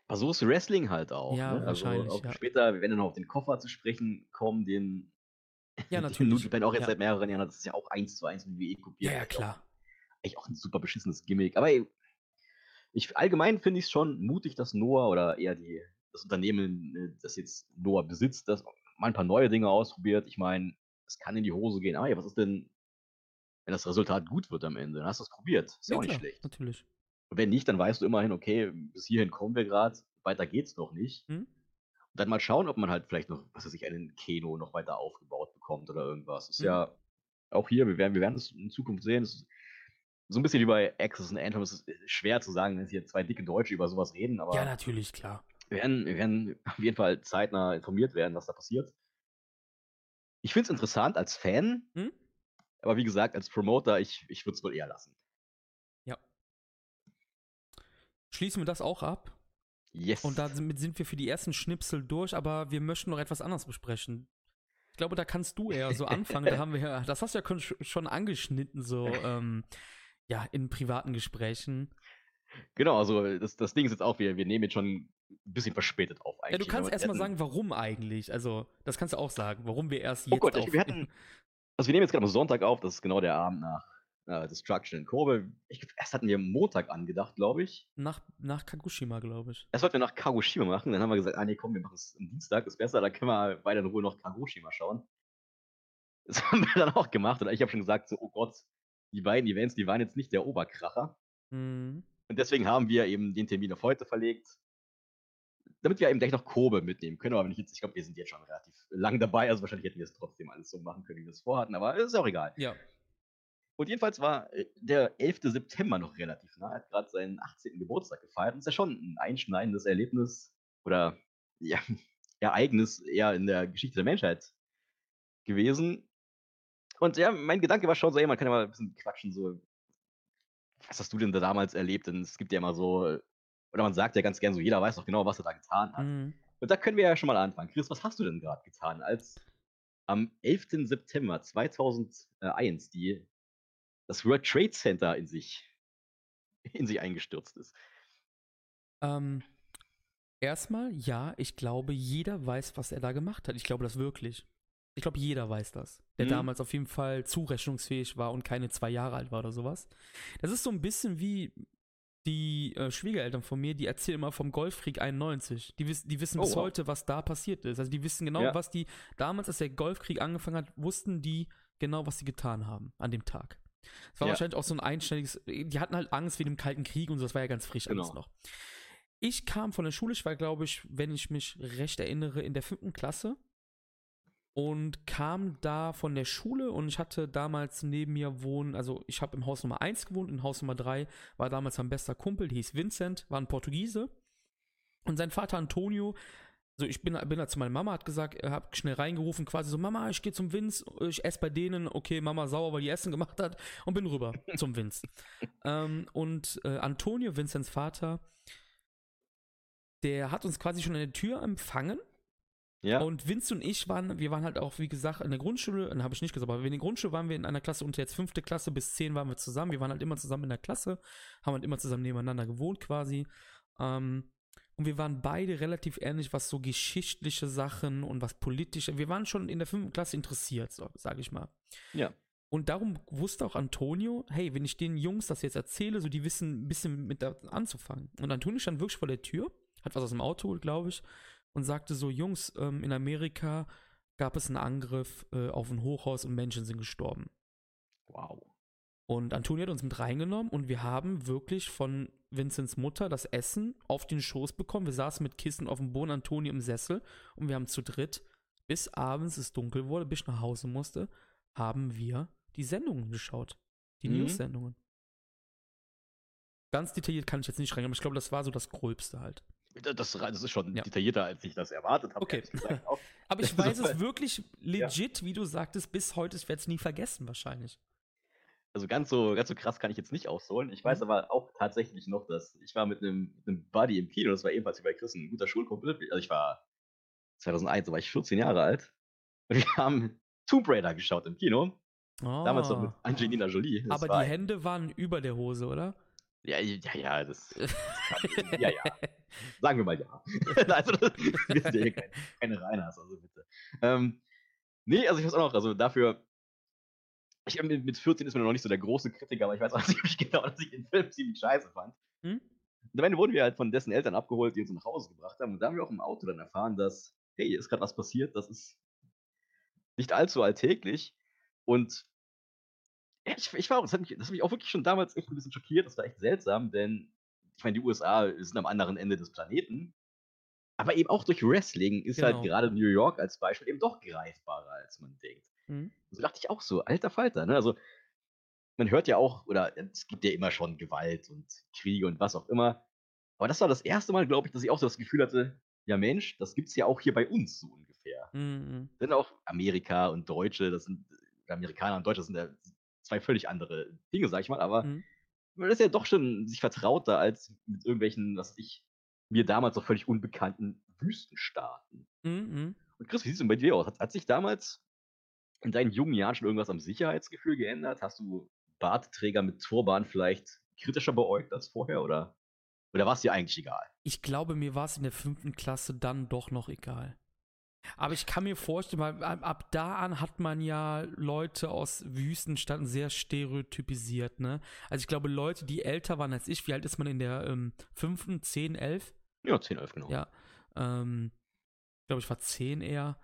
Aber so ist Wrestling halt auch. Ja, ne? Also wahrscheinlich, auch ja. später, wir werden dann noch auf den Koffer zu sprechen kommen, den, Ja, den natürlich. New Japan auch jetzt ja. seit mehreren Jahren hat. Das ist ja auch eins zu eins mit WWE kopiert. ja, ja, Eigentlich klar. Auch, eigentlich auch ein super beschissenes Gimmick. Aber ey, ich, allgemein finde ich es schon mutig, dass Noah oder eher die, das Unternehmen, äh, das jetzt Noah besitzt, das mal ein paar neue Dinge ausprobiert. Ich meine, es kann in die Hose gehen. Aber ey, was ist denn, wenn das Resultat gut wird am Ende? Dann hast du es probiert. Ist ja, auch nicht klar, schlecht. Natürlich. Und wenn nicht, dann weißt du immerhin, okay, bis hierhin kommen wir gerade, weiter geht's noch nicht. Hm? Und dann mal schauen, ob man halt vielleicht noch, was weiß ich, einen Keno noch weiter aufgebaut bekommt oder irgendwas. Ist Mhm. ja auch hier, wir werden, wir werden es in Zukunft sehen. Es ist so ein bisschen wie bei Access und Anthem. Es ist schwer zu sagen, wenn hier zwei dicke Deutsche über sowas reden, aber Ja, natürlich, klar. Wir werden, wir werden auf jeden Fall zeitnah informiert werden, was da passiert. Ich finde es interessant als Fan, Hm? aber wie gesagt, als Promoter, ich, ich würde es wohl eher lassen. Ja. Schließen wir das auch ab. Yes. Und damit sind wir für die ersten Schnipsel durch, aber wir möchten noch etwas anderes besprechen. Ich glaube, da kannst du eher so anfangen. da haben wir ja, das hast du ja schon angeschnitten, so ähm, ja, in privaten Gesprächen. Genau, also das, das Ding ist jetzt auch, wir, wir nehmen jetzt schon bisschen verspätet auf Ja, du eigentlich. kannst erstmal sagen, warum eigentlich. Also, das kannst du auch sagen, warum wir erst Oh jetzt Gott, ich, wir hatten. Also wir nehmen jetzt gerade am Sonntag auf, das ist genau der Abend nach äh, Destruction in Kobe. Ich, erst hatten wir Montag angedacht, glaube ich. Nach, nach Kagoshima, glaube ich. Erst wollten wir nach Kagoshima machen, dann haben wir gesagt, ah nee, komm, wir machen es am Dienstag, ist besser, da können wir weiter in Ruhe noch Kagoshima schauen. Das haben wir dann auch gemacht und ich habe schon gesagt, so, oh Gott, die beiden Events, die waren jetzt nicht der Oberkracher. Mhm. Und deswegen haben wir eben den Termin auf heute verlegt, damit wir eben gleich noch Kobe mitnehmen können. Aber wenn ich jetzt, ich glaube, wir sind jetzt schon relativ lang dabei, also wahrscheinlich hätten wir es trotzdem alles so machen können, wie wir es vorhatten, aber ist auch egal. Ja. Und jedenfalls war äh, der 11. September noch relativ nah. Er hat gerade seinen 18. Geburtstag gefeiert. Und ist ja schon ein einschneidendes Erlebnis oder ja, Ereignis eher in der Geschichte der Menschheit gewesen. Und ja, mein Gedanke war schon so, ey, man kann ja mal ein bisschen quatschen, so, was hast du denn da damals erlebt? Denn es gibt ja immer so, äh, oder man sagt ja ganz gern so, jeder weiß doch genau, was er da getan hat. Mhm. Und da können wir ja schon mal anfangen. Chris, was hast du denn gerade getan, als am 11. September 2001 die, das World Trade Center in sich, in sich eingestürzt ist? Ähm, erstmal, ja, ich glaube, jeder weiß, was er da gemacht hat. Ich glaube das wirklich. Ich glaube, jeder weiß das. Der Mhm. damals auf jeden Fall zurechnungsfähig war und keine zwei Jahre alt war oder sowas. Das ist so ein bisschen wie die äh, Schwiegereltern von mir, die erzählen immer vom Golfkrieg 91. Die, wiss, die wissen Oh, bis wow. heute, was da passiert ist. Also die wissen genau, Ja. was die damals, als der Golfkrieg angefangen hat, wussten die genau, was sie getan haben an dem Tag. Es war Ja. wahrscheinlich auch so ein einständiges, die hatten halt Angst wegen dem Kalten Krieg und so, das war ja ganz frisch alles Genau. noch. Ich kam von der Schule, ich war, glaube ich, wenn ich mich recht erinnere, in der fünften Klasse und kam da von der Schule und ich hatte damals neben mir wohnen, also ich habe im Haus Nummer 1 gewohnt, in Haus Nummer 3 war damals mein bester Kumpel, der hieß Vincent, war ein Portugiese. Und sein Vater Antonio, also ich bin, bin da zu meiner Mama, hat gesagt, er hat schnell reingerufen, quasi so, Mama, ich gehe zum Vince, ich esse bei denen, okay, Mama sauer, weil die Essen gemacht hat und bin rüber zum Vince. ähm, und äh, Antonio, Vincents Vater, der hat uns quasi schon an der Tür empfangen Ja. und Vince und ich waren, wir waren halt auch, wie gesagt, in der Grundschule, dann habe ich nicht gesagt, aber in der Grundschule waren wir in einer Klasse und jetzt fünfte Klasse bis zehn waren wir zusammen. Wir waren halt immer zusammen in der Klasse, haben halt immer zusammen nebeneinander gewohnt quasi. Ähm, und wir waren beide relativ ähnlich, was so geschichtliche Sachen und was politische. Wir waren schon in der fünften Klasse interessiert, so, sage ich mal. ja. Und darum wusste auch Antonio, hey, wenn ich den Jungs das jetzt erzähle, so die wissen ein bisschen mit da anzufangen. Und Antonio stand wirklich vor der Tür, hat was aus dem Auto geholt, glaube ich, und sagte so, Jungs, ähm, in Amerika gab es einen Angriff äh, auf ein Hochhaus und Menschen sind gestorben. Wow. Und Antonio hat uns mit reingenommen und wir haben wirklich von Vincents Mutter das Essen auf den Schoß bekommen. Wir saßen mit Kissen auf dem Boden, Antonio im Sessel und wir haben zu dritt, bis abends es dunkel wurde, bis ich nach Hause musste, haben wir die Sendungen geschaut. Die Mhm. News-Sendungen. Ganz detailliert kann ich jetzt nicht reingehen, aber ich glaube, das war so das Gröbste halt. Das, das ist schon Ja. detaillierter, als ich das erwartet habe. Okay. Aber ich weiß es wirklich legit, wie du sagtest, bis heute, ich werde es nie vergessen wahrscheinlich. Also ganz so, ganz so krass kann ich jetzt nicht ausholen. Ich weiß Mhm. aber auch tatsächlich noch, dass ich war mit einem, mit einem Buddy im Kino, das war ebenfalls wie bei Chris, ein guter Schulkumpel. Also ich war 2001, da war ich 14 Jahre alt. Und wir haben Tomb Raider geschaut im Kino. Damals noch mit Oh. Angelina Jolie. Das Aber die Hände waren über der Hose, oder? Ja, ja, ja, das, das kann, ja, ja. Sagen wir mal ja. also, das, wir sind ja hier keine, keine Reiners, also bitte. Ähm, nee, also ich weiß auch noch, also dafür, ich mit mit 14 ist man noch nicht so der große Kritiker, aber ich weiß auch ziemlich genau, dass ich den Film ziemlich scheiße fand. Hm? Und am Ende wurden wir halt von dessen Eltern abgeholt, die uns nach Hause gebracht haben. Und da haben wir auch im Auto dann erfahren, dass, hey, hier ist gerade was passiert, das ist nicht allzu alltäglich. Und ich, ich war auch, das hat, mich, das hat mich auch wirklich schon damals echt ein bisschen schockiert. Das war echt seltsam, denn ich meine, die USA sind am anderen Ende des Planeten. Aber eben auch durch Wrestling ist halt Genau. gerade New York als Beispiel eben doch greifbarer, als man denkt. Hm? So dachte ich auch so, alter Falter, ne? Also, man hört ja auch, oder es gibt ja immer schon Gewalt und Kriege und was auch immer. Aber das war das erste Mal, glaube ich, dass ich auch so das Gefühl hatte, ja Mensch, das gibt's ja auch hier bei uns so ungefähr. Mhm. Denn auch Amerika und Deutsche, das sind, Amerikaner und Deutsche sind ja zwei völlig andere Dinge, sag ich mal, aber Mhm. man ist ja doch schon sich vertrauter als mit irgendwelchen, was ich, mir damals noch völlig unbekannten Wüstenstaaten. Mhm. Und Chris, wie sieht es denn bei dir aus? Hat, hat sich damals in deinen jungen Jahren schon irgendwas am Sicherheitsgefühl geändert? Hast du Bartträger mit Turban vielleicht kritischer beäugt als vorher oder, oder war es dir eigentlich egal? Ich glaube, mir war es in der fünften Klasse dann doch noch egal. Aber ich kann mir vorstellen, weil ab, ab da an hat man ja Leute aus Wüstenstaaten sehr stereotypisiert, ne? Also ich glaube, Leute, die älter waren als ich, wie alt ist man in der ähm, fünften, zehn, elf? Ja, 10, 11 genau. Ja. Ähm, ich glaube, ich war zehn eher.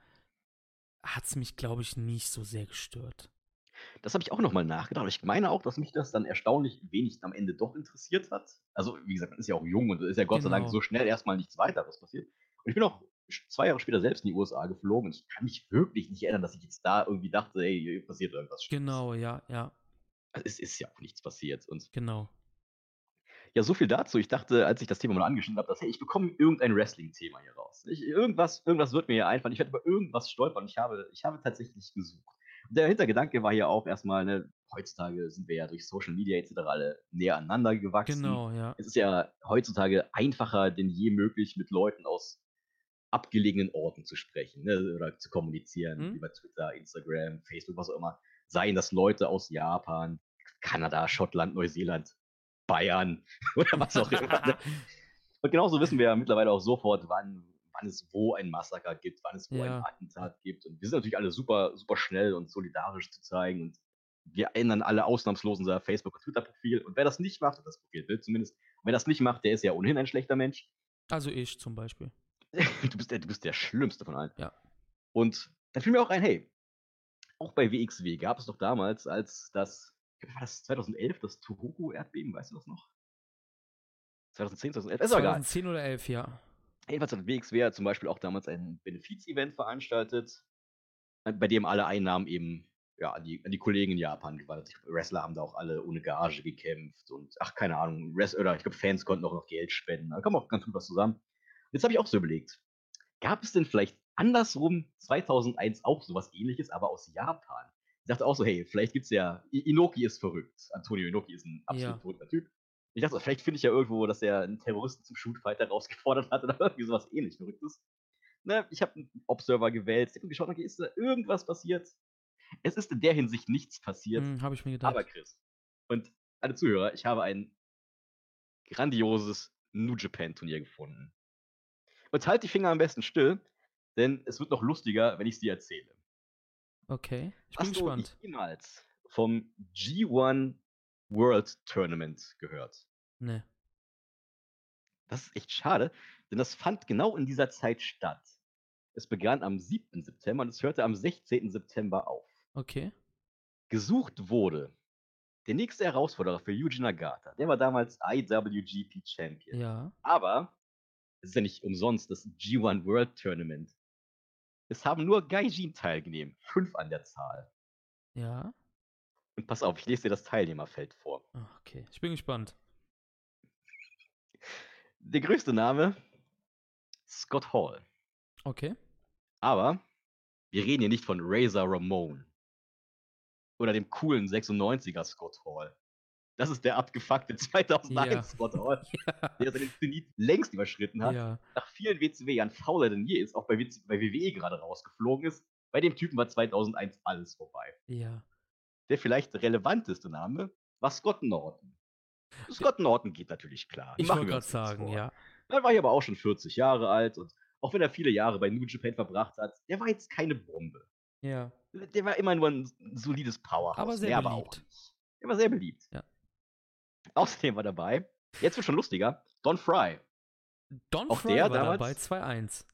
Hat es mich, glaube ich, nicht so sehr gestört. Das habe ich auch nochmal nachgedacht. Ich meine auch, dass mich das dann erstaunlich wenig am Ende doch interessiert hat. Also, wie gesagt, man ist ja auch jung und ist ja Gott sei Dank Genau. so schnell erstmal nichts weiteres passiert. Und ich bin auch zwei Jahre später selbst in die USA geflogen und ich kann mich wirklich nicht erinnern, dass ich jetzt da irgendwie dachte, hey, hier passiert irgendwas. Genau, ja, ja, Also, es ist ja auch nichts passiert. Und genau. ja, so viel dazu. Ich dachte, als ich das Thema mal angeschnitten habe, dass, hey, ich bekomme irgendein Wrestling-Thema hier raus. Ich, irgendwas, irgendwas wird mir hier einfallen. Ich werde über irgendwas stolpern. Ich habe, ich habe tatsächlich gesucht. Und der Hintergedanke war hier auch erstmal, ne, heutzutage sind wir ja durch Social Media etc. alle näher aneinander gewachsen. Genau, ja. Es ist ja heutzutage einfacher denn je möglich, mit Leuten aus abgelegenen Orten zu sprechen ne, oder zu kommunizieren Mhm. über Twitter, Instagram, Facebook, was auch immer. Seien das Leute aus Japan, Kanada, Schottland, Neuseeland, Bayern oder was auch immer. ne? Und genauso wissen wir ja mittlerweile auch sofort, wann, wann es wo ein Massaker gibt, wann es wo Ja. ein Attentat gibt. Und wir sind natürlich alle super, super schnell und solidarisch zu zeigen. Und wir ändern alle ausnahmslos unser Facebook- und Twitter-Profil. Und wer das nicht macht, das Profilbild zumindest, wer das nicht macht, der ist ja ohnehin ein schlechter Mensch. Also ich zum Beispiel. du, bist der, du bist der Schlimmste von allen. Ja. Und dann fiel mir auch ein, hey, auch bei WXW gab es doch damals, als das, war das 2011, das Tohoku-Erdbeben, weißt du das noch? 2010, 2011, ist doch egal. 2010 oder 11, ja. Jedenfalls hat WXW zum Beispiel auch damals ein Benefiz-Event veranstaltet, äh, bei dem alle Einnahmen eben ja, an, die, an die Kollegen in Japan gewandert. Wrestler haben da auch alle ohne Gage gekämpft und ach, keine Ahnung, oder ich glaube, Fans konnten auch noch Geld spenden. Da kam auch ganz gut was zusammen. Jetzt habe ich auch so überlegt, gab es denn vielleicht andersrum 2001 auch sowas ähnliches, aber aus Japan? Ich dachte auch so, hey, vielleicht gibt's ja, I- Inoki ist verrückt. Antonio Inoki ist ein absolut Ja. verrückter Typ. Ich dachte, vielleicht finde ich ja irgendwo, dass er einen Terroristen zum Shootfighter rausgefordert hat oder irgendwie sowas ähnlich Verrücktes. Ne, ich habe einen Observer gewählt, ich habe geschaut, okay, ist da irgendwas passiert? Es ist in der Hinsicht nichts passiert, Hm, habe ich mir gedacht. aber Chris und alle Zuhörer, ich habe ein grandioses New Japan Turnier gefunden. Und halt die Finger am besten still, denn es wird noch lustiger, wenn ich es dir erzähle. okay, ich bin Hast gespannt. du jemals vom G1 World Tournament gehört? Ne. Das ist echt schade, denn das fand genau in dieser Zeit statt. Es begann am 7. September und es hörte am 16. September auf. Okay. Gesucht wurde der nächste Herausforderer für Yuji Nagata. Der war damals IWGP Champion. Ja. Aber ist ja nicht umsonst das G1 World Tournament. Es haben nur Gaijin teilgenommen, fünf an der Zahl. Ja. Und pass auf, ich lese dir das Teilnehmerfeld vor. Ah, Okay. Ich bin gespannt. Der größte Name Scott Hall. Okay. Aber wir reden hier nicht von Razor Ramon oder dem coolen 96er Scott Hall. Das ist der abgefuckte 2001 Ja. Der seinen Zenit längst überschritten hat. ja. Nach vielen WCW-Jahren fauler denn je ist, auch bei, WC bei WWE gerade rausgeflogen ist. Bei dem Typen war 2001 alles vorbei. Ja. Der vielleicht relevanteste Name war Scott Norton. Scott Norton geht natürlich klar. Ich wollte gerade sagen, vor. ja. Er war hier aber auch schon 40 Jahre alt und auch wenn er viele Jahre bei New Japan verbracht hat, der war jetzt keine Bombe. Ja. Der war immer nur ein solides Powerhouse. Aber sehr beliebt. Der war sehr beliebt. Ja. Außerdem war dabei, jetzt wird schon lustiger, Don Fry. Don Auch Fry der war damals- dabei 2-1.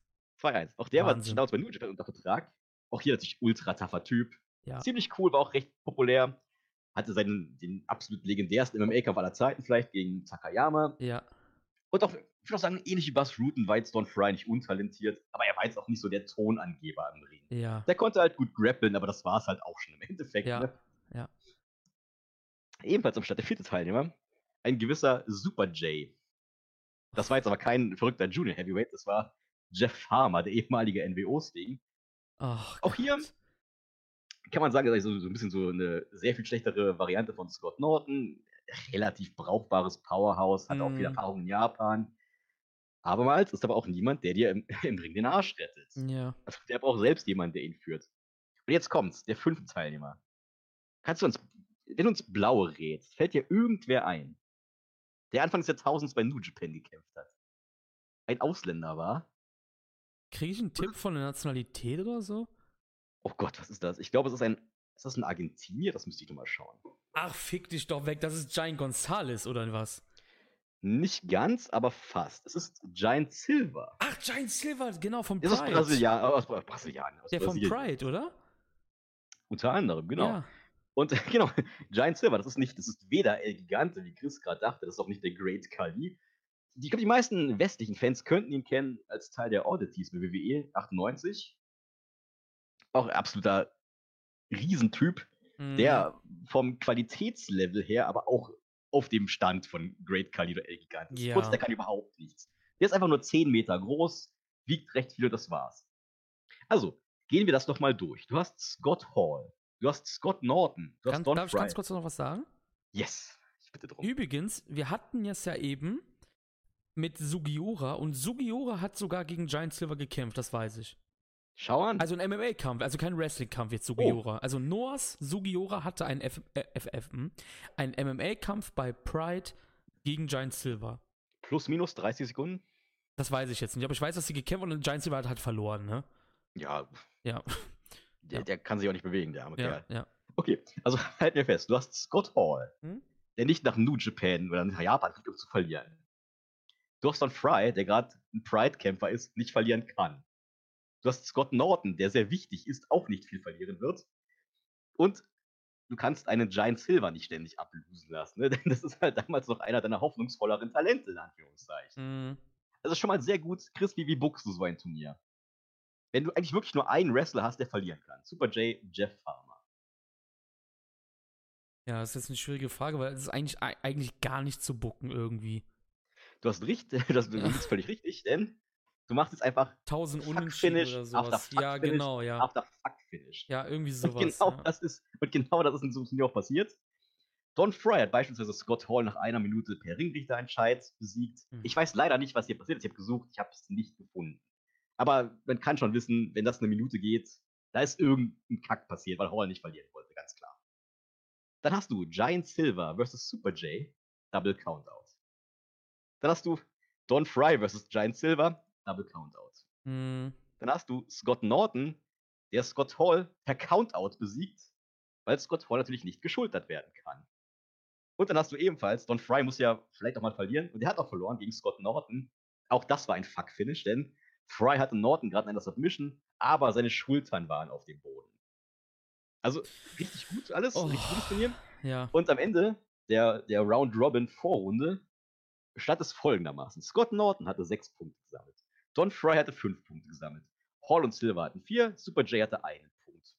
2-1. Auch der Wahnsinn. war damals bei New Japan unter Vertrag. Auch hier natürlich ultra taffer Typ. Ja. Ziemlich cool, war auch recht populär. Hatte seinen den absolut legendärsten MMA-Kampf aller Zeiten, vielleicht gegen Takayama. Ja. Und auch, ich würde auch sagen, ähnlich wie Buzz Rutten war jetzt Don Fry nicht untalentiert, aber er war jetzt auch nicht so der Tonangeber im Ring. Ja. Der konnte halt gut grappeln, aber das war es halt auch schon im Endeffekt. Ja. Ne? Ja. Ebenfalls am Start der vierte Teilnehmer, ein gewisser Super J. Das war jetzt aber kein verrückter Junior Heavyweight, das war Jeff Farmer, der ehemalige NWO-Sting. Auch hier kann man sagen, das ist so, so ein bisschen so eine sehr viel schlechtere Variante von Scott Norton. Relativ brauchbares Powerhouse, hat auch viel Mhm. Erfahrung in Japan. Abermals ist aber auch niemand, der dir im, im Ring den Arsch rettet. Ja. Also der braucht selbst jemanden, der ihn führt. Und jetzt kommt's, der fünfte Teilnehmer. Kannst du uns, wenn du uns Blaue rätst, fällt dir irgendwer ein, der Anfang des Jahrtausends bei New Japan gekämpft hat? Ein Ausländer war? Kriege ich einen Tipp von der Nationalität oder so? Oh Gott, was ist das? Ich glaube, es ist ein, ist das ein Argentinier? Das müsste ich noch mal schauen. Ach, fick dich doch weg. Das ist Giant Gonzalez oder was? Nicht ganz, aber fast. Es ist Giant Silver. Ach, Giant Silver, genau, vom Das ist Pride. Brasilianer, aus Bra- Brasilien, aus Der vom Brasilien. Pride, oder? Unter anderem, genau. Ja. Und genau, Giant Silver, das ist nicht, das ist weder El Gigante, wie Chris gerade dachte, das ist auch nicht der Great Kali. Die, ich glaube, die meisten westlichen Fans könnten ihn kennen als Teil der Oddities bei WWE 98. Auch ein absoluter Riesentyp, Mhm. der vom Qualitätslevel her aber auch auf dem Stand von Great Kali oder El Gigante ist. Ja. Kurz, der kann überhaupt nichts. Der ist einfach nur 10 Meter groß, wiegt recht viel und das war's. Also, gehen wir das doch mal durch. Du hast Scott Hall, du hast Scott Norton, du hast Kann, Don darf ich Fry. ganz kurz noch was sagen? Yes, ich bitte drum. Übrigens, wir hatten es ja eben mit Sugiura und Sugiura hat sogar gegen Giant Silver gekämpft, das weiß ich. Schau an. Also ein MMA-Kampf, also kein Wrestling-Kampf jetzt Sugiura. Also Noahs Sugiura hatte einen äh, FF, hm, einen MMA-Kampf bei Pride gegen Giant Silver. Plus, minus 30 Sekunden. Das weiß ich jetzt nicht, aber ich weiß, dass sie gekämpft haben und Giant Silver hat halt verloren, ne? Ja, Ja, der, Ja. der kann sich auch nicht bewegen, der arme ja, Kerl. ja. Okay, also halt mir fest. Du hast Scott Hall, Hm? der nicht nach New Japan oder nach Japan fliegt, um zu verlieren. Du hast Don Fry, der gerade ein Pride-Kämpfer ist, nicht verlieren kann. Du hast Scott Norton, der sehr wichtig ist, auch nicht viel verlieren wird. Und du kannst einen Giant Silver nicht ständig ablösen lassen. Ne? Denn das ist halt damals noch einer deiner hoffnungsvolleren Talente, in Anführungszeichen. Mhm. Das ist schon mal sehr gut. Chris, wie, wie buchst du so ein Turnier? Wenn du eigentlich wirklich nur einen Wrestler hast, der verlieren kann. Super J, Jeff Farmer. Ja, das ist jetzt eine schwierige Frage, weil es ist eigentlich, ei- eigentlich gar nicht zu bucken irgendwie. Du hast richtig, das, du bist völlig richtig, denn du machst jetzt einfach 1000 Fuck Unentschieden Finish oder after sowas. Fuck Ja, genau, ja. after Fuck Finish. Ja, irgendwie und, sowas. genau ja. das ist, und genau das ist in so einem Turnier auch passiert. Don Fry hat beispielsweise Scott Hall nach einer Minute per Ringrichterentscheid besiegt. Mhm. Ich weiß leider nicht, was hier passiert ist. Ich habe gesucht, ich habe es nicht gefunden. Aber man kann schon wissen, wenn das eine Minute geht, da ist irgendein Kack passiert, weil Hall nicht verlieren wollte, ganz klar. Dann hast du Giant Silver versus Super J, Double Countout. Dann hast du Don Fry versus Giant Silver, Double Countout. Mhm. Dann hast du Scott Norton, der Scott Hall per Countout besiegt, weil Scott Hall natürlich nicht geschultert werden kann. Und dann hast du ebenfalls, Don Fry muss ja vielleicht auch mal verlieren, und der hat auch verloren gegen Scott Norton. Auch das war ein Fuck-Finish, denn Fry hatte Norton gerade in einer Submission, aber seine Schultern waren auf dem Boden. Also richtig gut alles, Oh. richtig gutes Turnier. Ja. Und am Ende der, der Round-Robin-Vorrunde stand es folgendermaßen. Scott Norton hatte sechs Punkte gesammelt. Don Fry hatte fünf Punkte gesammelt. Hall und Silver hatten vier, Super J hatte einen Punkt.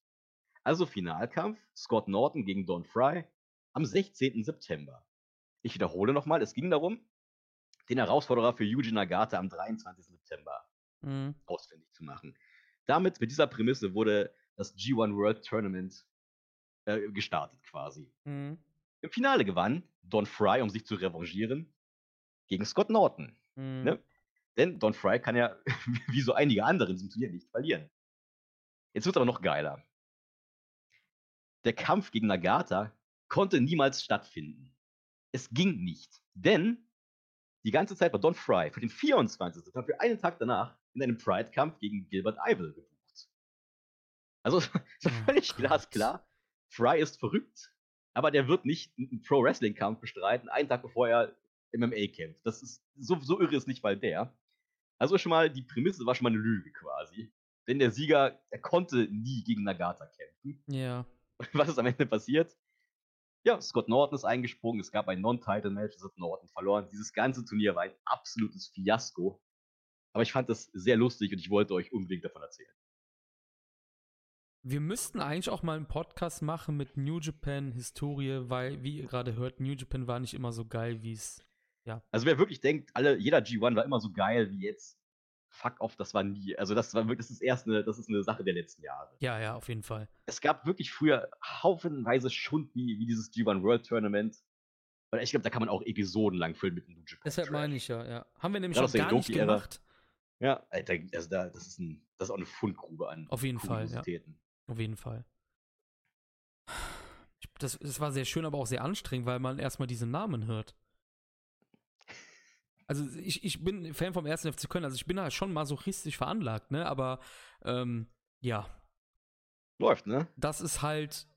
Also Finalkampf, Scott Norton gegen Don Fry am 16. September. Ich wiederhole nochmal, es ging darum, den Herausforderer für Yuji Nagata am 23. September Mhm. ausfindig zu machen. Damit, mit dieser Prämisse, wurde das G1 World Tournament äh, gestartet quasi. Mhm. Im Finale gewann Don Fry, um sich zu revanchieren, gegen Scott Norton. Mhm. Ne? Denn Don Fry kann ja, wie so einige andere in diesem Turnier, nicht verlieren. Jetzt wird es aber noch geiler. Der Kampf gegen Nagata konnte niemals stattfinden. Es ging nicht. Denn die ganze Zeit war Don Fry für den 24. September, für einen Tag danach, in einem Pride-Kampf gegen Gilbert Ivel gebucht. Also, so Oh völlig Gott. glasklar. Fry ist verrückt, aber der wird nicht einen Pro-Wrestling-Kampf bestreiten, einen Tag bevor er MMA kämpft. Das ist, so, so irre ist nicht mal der. Also schon mal, die Prämisse war schon mal eine Lüge quasi. Denn der Sieger, er konnte nie gegen Nagata kämpfen. Ja. Was ist am Ende passiert? Ja, Scott Norton ist eingesprungen, es gab ein Non-Title-Match, es hat Norton verloren. Dieses ganze Turnier war ein absolutes Fiasko. Aber ich fand das sehr lustig und ich wollte euch unbedingt davon erzählen. Wir müssten eigentlich auch mal einen Podcast machen mit New Japan Historie, weil, wie ihr gerade hört, New Japan war nicht immer so geil, wie es. Also wer wirklich denkt, alle, jeder G1 war immer so geil wie jetzt, fuck off, das war nie. Also das war wirklich, das ist erst eine, das ist eine Sache der letzten Jahre. Ja, ja, auf jeden Fall. Es gab wirklich früher haufenweise Schund wie, wie dieses G1 World Tournament. Und ich glaube, da kann man auch episodenlang füllen mit dem New Japan. Deshalb meine ich ja, ja. Haben wir nämlich der gar nicht gemacht. Ja, Alter, also da, das, ist ein, das ist auch eine Fundgrube an Auf jeden Fall, ja. Auf jeden Fall. Das, das war sehr schön, aber auch sehr anstrengend, weil man erstmal diese Namen hört. Also ich, ich bin Fan vom ersten FC Köln, also ich bin da schon masochistisch veranlagt, ne? Aber ähm, ja, Läuft, ne? das ist halt,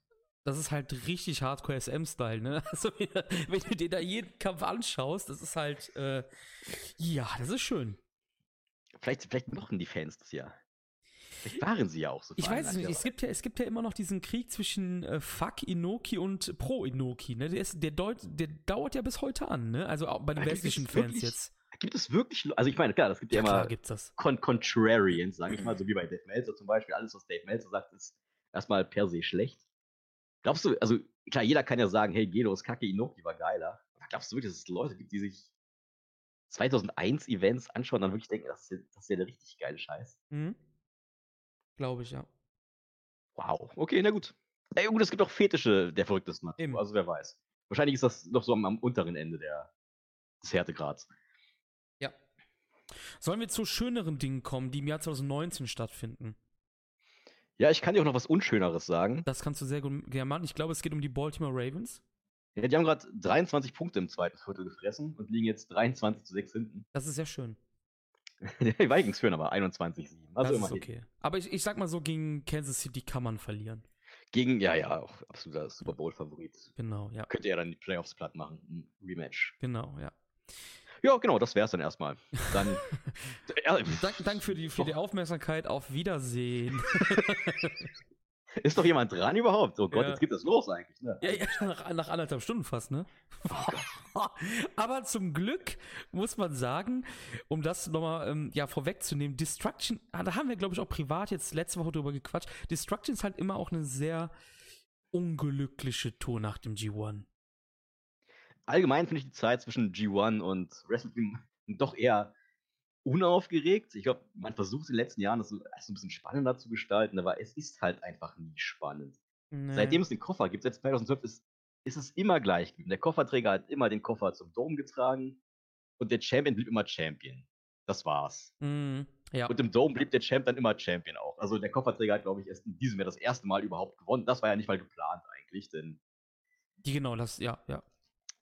das ist halt richtig Hardcore SM-Style, ne? Also wenn, wenn du dir da jeden Kampf anschaust, das ist halt, äh, ja, das ist schön. Vielleicht, vielleicht mochten die Fans das ja. Vielleicht waren sie ja auch so. Ich weiß es nicht, es gibt ja, es gibt ja immer noch diesen Krieg zwischen äh, Fuck Inoki und Pro Inoki, ne? Der, ist, der, deut, der dauert ja bis heute an, ne? Also auch bei den westlichen Fans wirklich- jetzt. Gibt es wirklich, also ich meine, klar, das gibt ja, Ja, immer gibt's das. Con Contrarians, sage ich mal, so wie bei Dave Meltzer zum Beispiel. Alles, was Dave Meltzer sagt, ist erstmal per se schlecht. Glaubst du, also klar, jeder kann ja sagen, hey, Gedo ist kacke, Inoki war geiler. Aber glaubst du wirklich, dass es Leute gibt, die sich 2001 Events anschauen und dann wirklich denken, das ist, ja, das ist ja der richtig geile Scheiß? Mhm. Glaube ich, ja. Wow, okay, na gut. Ey, gut, es gibt auch Fetische der verrücktesten Natur, Eben. also wer weiß. Wahrscheinlich ist das noch so am, am unteren Ende der, des Härtegrads. Ja. Sollen wir zu schöneren Dingen kommen, die im Jahr 2019 stattfinden? Ja, ich kann dir auch noch was Unschöneres sagen. Das kannst du sehr gut gerne machen. Ich glaube, es geht um die Baltimore Ravens. Ja, die haben gerade 23 Punkte im zweiten Viertel gefressen und liegen jetzt 23 zu 6 hinten. Das ist sehr schön. Die Vikings führen aber 21-7. Also das ist okay. Aber ich, ich sag mal so, gegen Kansas City kann man verlieren. Gegen, ja, ja, auch absoluter Super Bowl-Favorit. Genau, ja. Könnte ja dann die Playoffs platt machen. Ein Rematch. Genau, ja. Ja, genau, das wär's dann erstmal. Dann. ja, Dank, dank für, die, für die Aufmerksamkeit. Auf Wiedersehen. ist doch jemand dran überhaupt? Oh Gott, Ja. jetzt geht das los eigentlich. Ne? Ja, ja, nach, nach anderthalb Stunden fast, ne? Aber zum Glück muss man sagen, um das nochmal ähm, ja, vorwegzunehmen, Destruction, ah, da haben wir, glaube ich, auch privat jetzt letzte Woche drüber gequatscht. Destruction ist halt immer auch eine sehr unglückliche Tour nach dem G1. Allgemein finde ich die Zeit zwischen G1 und Wrestling doch eher unaufgeregt. Ich glaube, man versucht in den letzten Jahren das so, ein bisschen spannender zu gestalten, aber es ist halt einfach nie spannend. Nee. Seitdem es den Koffer gibt, seit 2012, ist, ist es immer gleich geblieben. Der Kofferträger hat immer den Koffer zum Dom getragen und der Champion blieb immer Champion. Das war's. Mm, ja, Und im Dome blieb der Champ dann immer Champion auch. Also der Kofferträger hat, glaube ich, erst in diesem Jahr das erste Mal überhaupt gewonnen. Das war ja nicht mal geplant eigentlich, denn die genau, das, ja, ja.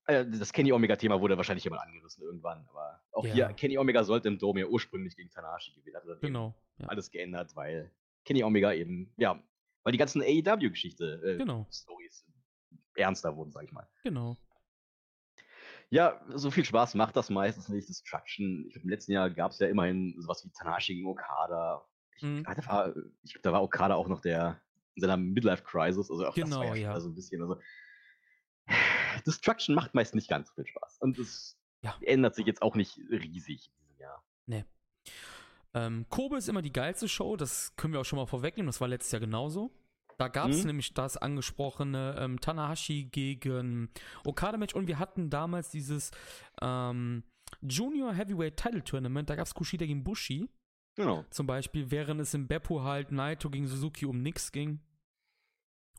Äh, das Kenny Omega-Thema wurde wahrscheinlich immer angerissen irgendwann. Aber auch Ja. hier, Kenny Omega sollte im Dome ja ursprünglich gegen Tanahashi gewinnen. Hat eben Genau, ja. alles geändert, weil Kenny Omega eben, ja, weil die ganzen AEW-Geschichte, äh, Genau. Stories ernster wurden, sag ich mal. Genau. Ja, so viel Spaß macht das meistens nicht. Destruction, ich glaube, im letzten Jahr gab es ja immerhin sowas wie Tanahashi gegen Okada. Ich, Mhm. ah, da war, ich glaube, da war Okada auch noch der in seiner Midlife-Crisis. Also auch das Genau, war ja, ja. ja. so ein bisschen. Also, Destruction macht meist nicht ganz so viel Spaß. Und es Ja. ändert sich jetzt auch nicht riesig in diesem Jahr. Nee. Ähm, Kobe ist immer die geilste Show, das können wir auch schon mal vorwegnehmen, das war letztes Jahr genauso. Da gab es Mhm. nämlich das angesprochene ähm, Tanahashi gegen Okada-Match und wir hatten damals dieses ähm, Junior Heavyweight Title Tournament, da gab es Kushida gegen Bushi Genau. zum Beispiel, während es in Beppu halt Naito gegen Suzuki um nix ging.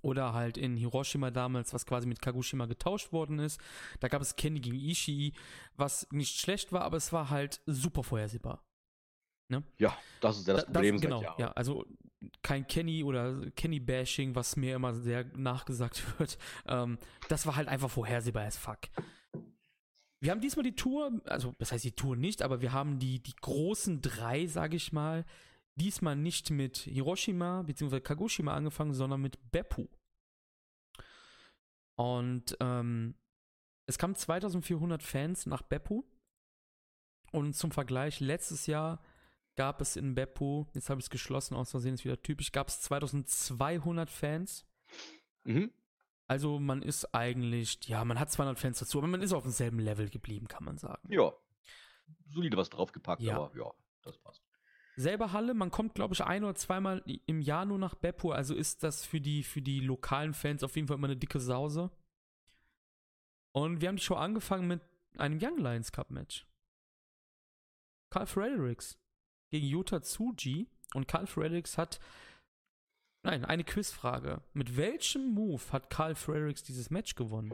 Oder halt in Hiroshima damals, was quasi mit Kagoshima getauscht worden ist. Da gab es Kenny gegen Ishii, was nicht schlecht war, aber es war halt super vorhersehbar. Ne? Ja, das ist ja das Da- Problem das, genau, ja, also kein Kenny oder Kenny-Bashing, was mir immer sehr nachgesagt wird. Ähm, das war halt einfach vorhersehbar as fuck. Wir haben diesmal die Tour, also das heißt die Tour nicht, aber wir haben die, die großen drei, sage ich mal, diesmal nicht mit Hiroshima bzw. Kagoshima angefangen, sondern mit Beppu. Und ähm, es kamen 2400 Fans nach Beppu. Und zum Vergleich, letztes Jahr gab es in Beppu, jetzt habe ich es geschlossen, aus Versehen ist wieder typisch, gab es 2200 Fans. Mhm. Also man ist eigentlich, ja, man hat 200 Fans dazu, aber man ist auf demselben Level geblieben, kann man sagen. Ja. Solide was draufgepackt, Ja. aber ja, das passt. Selber Halle, man kommt, glaube ich, ein oder zweimal im Jahr nur nach Beppo, also ist das für die, für die lokalen Fans auf jeden Fall immer eine dicke Sause. Und wir haben die Show angefangen mit einem Young Lions Cup Match. Carl Fredericks gegen Yuta Tsuji und Carl Fredericks hat, nein, eine Quizfrage. Mit welchem Move hat Carl Fredericks dieses Match gewonnen?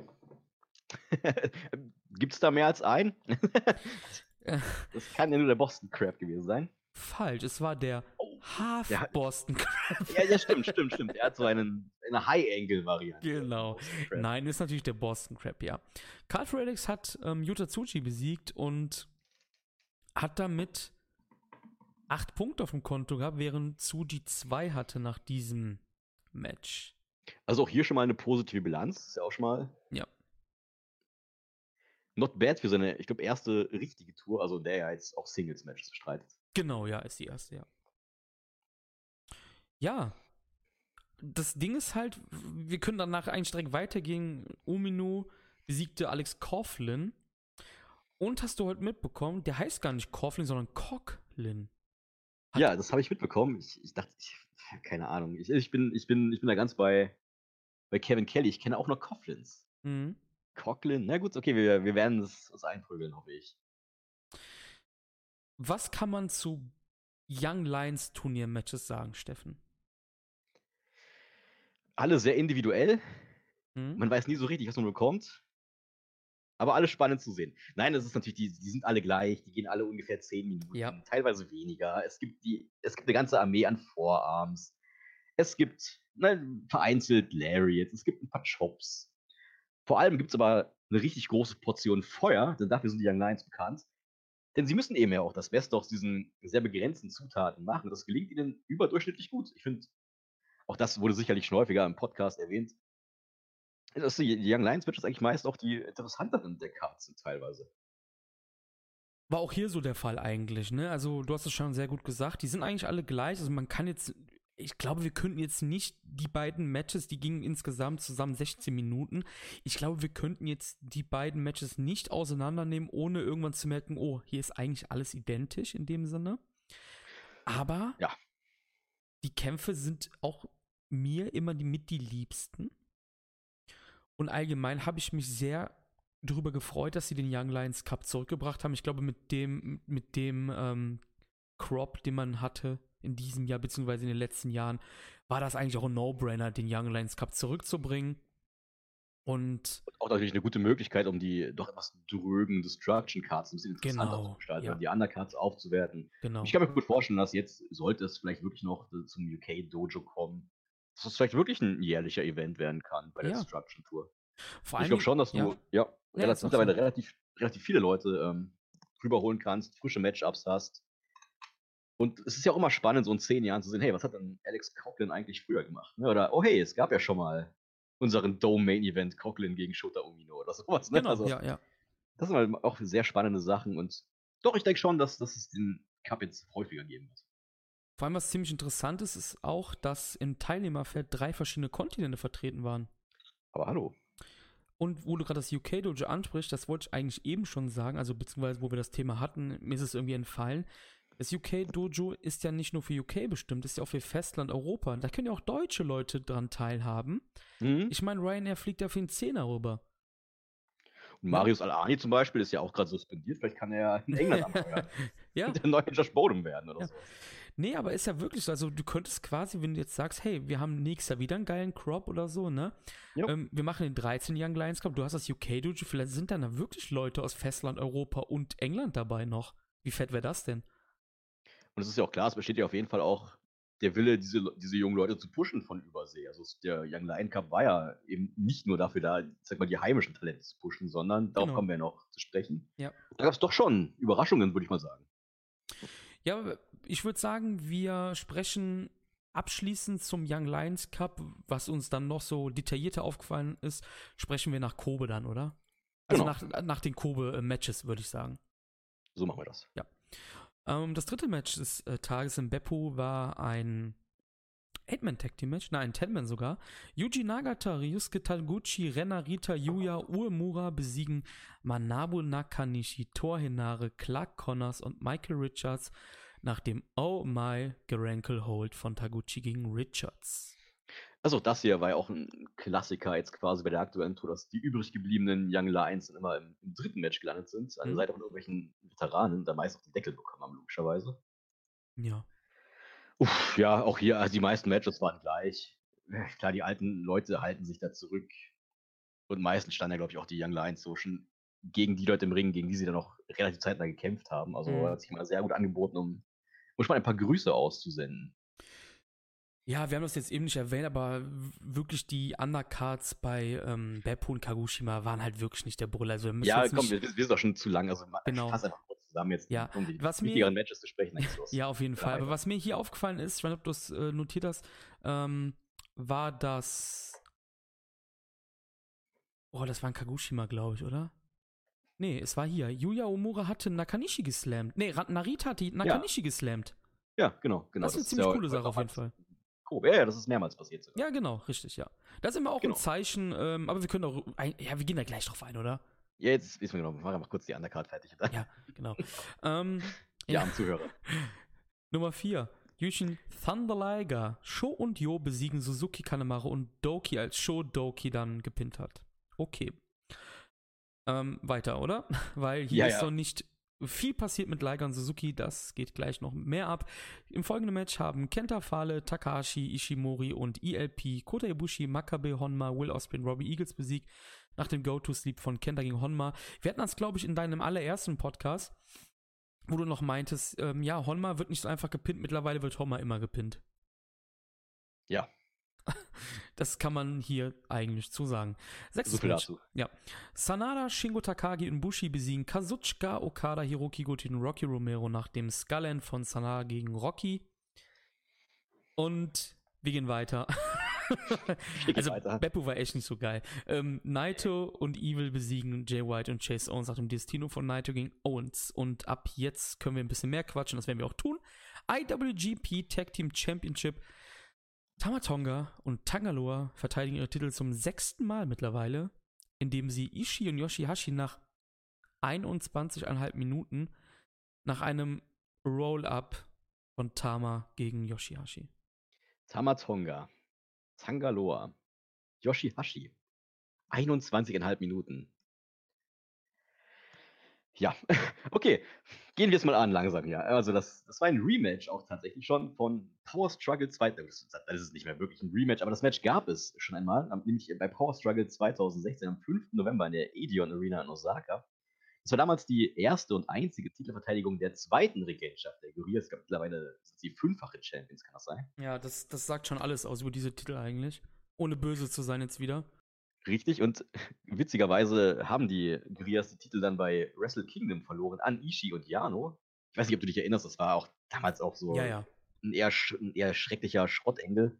Gibt's da mehr als einen? Das kann ja nur der Boston Crab gewesen sein. Falsch, es war der Oh, Half der hat- Boston Crab. Ja, ja, stimmt, stimmt, stimmt. Er hat so einen, eine High-Angle-Variante. Genau. Nein, ist natürlich der Boston Crab, ja. Carl Fredericks hat ähm, Yuta Tsuji besiegt und hat damit acht Punkte auf dem Konto gehabt, während Tsuji zwei hatte nach diesem Match. Also auch hier schon mal eine positive Bilanz. Ist ja auch schon mal. Ja. Not bad für seine, ich glaube, erste richtige Tour, also in der er jetzt auch Singles-Matches bestreitet. Genau, ja, ist die erste, ja. Ja. Das Ding ist halt, wir können danach eigentlich direkt weitergehen. Umino besiegte Alex Coughlin. Und hast du heute mitbekommen, der heißt gar nicht Coughlin, sondern Cochlin. Hat- Ja, das habe ich mitbekommen. Ich, ich dachte, ich, keine Ahnung. Ich, ich, bin, ich, bin, ich bin da ganz bei, bei Kevin Kelly. Ich kenne auch noch Coughlins. Mhm. Coughlin, na gut, okay, wir, wir werden es uns einprügeln, hoffe ich. Was kann man zu Young Lions Turniermatches sagen, Steffen? Alle sehr individuell. Hm? Man weiß nie so richtig, was man bekommt. Aber alle spannend zu sehen. Nein, das ist natürlich, die, die sind alle gleich, die gehen alle ungefähr 10 Minuten, Ja. teilweise weniger. Es gibt, die, es gibt eine ganze Armee an Vorarms. Es gibt ne, vereinzelt Lariats, es gibt ein paar Chops. Vor allem gibt es aber eine richtig große Portion Feuer, denn dafür sind die Young Lions bekannt. Denn sie müssen eben ja auch das Beste aus diesen sehr begrenzten Zutaten machen. Das gelingt ihnen überdurchschnittlich gut. Ich finde, auch das wurde sicherlich schon häufiger im Podcast erwähnt. Dass die Young Lions Matches eigentlich meist auch die interessanteren der sind teilweise. War auch hier so der Fall eigentlich, ne? Also, du hast es schon sehr gut gesagt. Die sind eigentlich alle gleich. Also, man kann jetzt, ich glaube, wir könnten jetzt nicht die beiden Matches, die gingen insgesamt zusammen 16 Minuten. Ich glaube, wir könnten jetzt die beiden Matches nicht auseinandernehmen, ohne irgendwann zu merken, oh, hier ist eigentlich alles identisch in dem Sinne. Aber Ja. die Kämpfe sind auch mir immer die mit die liebsten. Und allgemein habe ich mich sehr darüber gefreut, dass sie den Young Lions Cup zurückgebracht haben. Ich glaube, mit dem, mit dem ähm, Crop, den man hatte in diesem Jahr, beziehungsweise in den letzten Jahren, war das eigentlich auch ein No-Brainer, den Young Lions Cup zurückzubringen. Und Auch natürlich eine gute Möglichkeit, um die doch etwas drögen Destruction Cards ein bisschen interessanter Genau, zu gestalten ja. und die Undercards aufzuwerten. genau. Ich kann mir gut vorstellen, dass jetzt, sollte es vielleicht wirklich noch zum UK Dojo kommen, dass es vielleicht wirklich ein jährlicher Event werden kann bei der Ja. Destruction Tour. Vor Ich glaube schon, dass du ja. ja, Ja, relativ, mittlerweile relativ, relativ viele Leute ähm, rüberholen kannst, frische Matchups hast. Und es ist ja auch immer spannend, so in zehn Jahren zu sehen, hey, was hat denn Alex Coughlin eigentlich früher gemacht? Ne? Oder, oh hey, es gab ja schon mal unseren Dome-Main-Event Coughlin gegen Shota Umino oder sowas. Ne? Genau, also, ja, ja. Das sind halt auch sehr spannende Sachen. Und doch, ich denke schon, dass, dass es den Cup jetzt häufiger geben wird. Vor allem, was ziemlich interessant ist, ist auch, dass im Teilnehmerfeld drei verschiedene Kontinente vertreten waren. Aber hallo. Und wo du gerade das UK Dojo ansprichst, das wollte ich eigentlich eben schon sagen, also beziehungsweise wo wir das Thema hatten, mir ist es irgendwie entfallen. Das UK Dojo ist ja nicht nur für UK bestimmt, ist ja auch für Festland Europa. Da können ja auch deutsche Leute dran teilhaben. Mhm. Ich meine, Ryanair fliegt ja für den Zehner rüber. Und Marius Alani zum Beispiel ist ja auch gerade suspendiert. Vielleicht kann er ja in England anfeuern. ja. Der neue Josh Bodum werden oder Ja. so. Nee, aber ist ja wirklich so. Also, du könntest quasi, wenn du jetzt sagst, hey, wir haben nächstes Jahr wieder einen geilen Crop oder so, ne? Ja. Ähm, wir machen den 13 Young Lions Cup, du hast das UK Dojo, vielleicht sind dann da wirklich Leute aus Festland Europa und England dabei noch. Wie fett wäre das denn? Und es ist ja auch klar, es besteht ja auf jeden Fall auch der Wille, diese, diese jungen Leute zu pushen von Übersee. Also der Young Lion Cup war ja eben nicht nur dafür da, sag mal, die heimischen Talente zu pushen, sondern darauf Genau. kommen wir noch zu sprechen. Ja. Da gab es doch schon Überraschungen, würde ich mal sagen. Ja, ich würde sagen, wir sprechen abschließend zum Young Lions Cup, was uns dann noch so detaillierter aufgefallen ist, sprechen wir nach Kobe dann, oder? Also Genau. nach, nach den Kobe-Matches, würde ich sagen. So machen wir das. Ähm, das dritte Match des äh, Tages im Beppu war ein Eight-Man-Tag-Team-Match, nein, ein Ten-Man sogar. Yuji Nagata, Ryusuke Taguchi, Renarita, Yuya, Uemura besiegen Manabu Nakanishi, Thor Hinare, Clark Connors und Michael Richards nach dem Oh My Garankle Hold von Taguchi gegen Richards. Also das hier war ja auch ein Klassiker jetzt quasi bei der aktuellen Tour, dass die übrig gebliebenen Young Lions dann immer im, im dritten Match gelandet sind, an der Mhm. Seite von irgendwelchen Veteranen, da meist auch den Deckel bekommen haben, logischerweise. Ja. Uff, ja, auch hier, also die meisten Matches waren gleich. Äh, Klar, die alten Leute halten sich da zurück. Und meistens standen ja, glaube ich, auch die Young Lions so schon gegen die Leute im Ring, gegen die sie dann auch relativ zeitnah gekämpft haben. Also Mhm. hat sich mal sehr gut angeboten, um, um schon mal ein paar Grüße auszusenden. Ja, wir haben das jetzt eben nicht erwähnt, aber wirklich die Undercards bei ähm, Beppu und Kagushima waren halt wirklich nicht der Brüller. Also wir Ja, komm, wir, wir sind doch schon zu lang. Also Genau. fass einfach kurz zusammen jetzt, Ja, um die was mir- wichtigeren Matches zu sprechen. Ja, auf jeden Fall. Aber was mir hier aufgefallen ist, ich weiß nicht, ob du das äh, notiert hast, ähm, war das. Oh, das war ein Kagushima, glaube ich, oder? Nee, es war hier. Yuya Omura hatte Nakanishi geslammt. Nee, Narita hat die Nakanishi geslammt. Ja, genau, genau. Das ist eine ziemlich ja coole Sache auf jeden Fall. Cool. Ja, ja, das ist mehrmals passiert. sogar. Ja, genau, richtig, ja. Das ist immer auch Genau. ein Zeichen, ähm, aber wir können auch. Ein, ja, wir gehen da gleich drauf ein, oder? Ja, jetzt wissen wir genau. Machen wir mal kurz die Undercard fertig. dann Ja, genau. ähm, ja. armen Zuhörer. Nummer 4. Yushin Thunder Liger. Sho und Yo besiegen Suzuki Kanemaru und Doki, als Sho Doki dann gepinnt hat. Okay. Ähm, weiter, oder? Weil hier Ja, ist ja. noch nicht viel passiert mit Liger und Suzuki. Das geht gleich noch mehr ab. Im folgenden Match haben Kenta Fale, Takahashi, Ishimori und ELP Kota Ibushi, Makabe, Honma, Will Ospreay und Robbie Eagles besiegt. Nach dem Go-To-Sleep von Kenta gegen Honma. Wir hatten das, glaube ich, in deinem allerersten Podcast wo du noch meintest, ähm, ja, Honma wird nicht so einfach gepinnt, mittlerweile wird Honma immer gepinnt. Ja. Das kann man hier eigentlich zu sagen. Sechstes So Match. dazu. Sanada, Shingo Takagi und Bushi besiegen Kazuchika, Okada, Hiroki Goto und Rocky Romero nach dem Skullend von Sanada gegen Rocky. Und wir gehen weiter. Geht also weiter. Beppu war echt nicht so geil. Ähm, Naito und Evil besiegen Jay White und Chase Owens nach dem Destino von Naito gegen Owens. Und ab jetzt können wir ein bisschen mehr quatschen, das werden wir auch tun. IWGP Tag Team Championship. Tamatonga und Tangaloa verteidigen ihre Titel zum sechsten Mal mittlerweile, indem sie Ishii und Yoshihashi nach 21,5 Minuten nach einem Roll-Up von Tama gegen Yoshihashi. Tamatonga, Tangaloa, Yoshihashi. 21,5 Minuten. Ja, okay. Gehen wir es mal an langsam hier. Also das, das war ein Rematch auch tatsächlich schon von Power Struggle 2. Das ist nicht mehr wirklich ein Rematch, aber das Match gab es schon einmal, nämlich bei Power Struggle 2016 am 5. November in der Edion Arena in Osaka. Das war damals die erste und einzige Titelverteidigung der zweiten Regentschaft der Guerrillas. Es gab mittlerweile sie fünffache Champions, kann das sein? Ja, das, das sagt schon alles aus über diese Titel eigentlich. Ohne böse zu sein jetzt wieder. Richtig, und witzigerweise haben die Guerrillas die Titel dann bei Wrestle Kingdom verloren an Ishii und Yano. Ich weiß nicht, ob du dich erinnerst, das war auch damals auch so Ja, ja. Ein, eher, ein eher schrecklicher Schrottengel.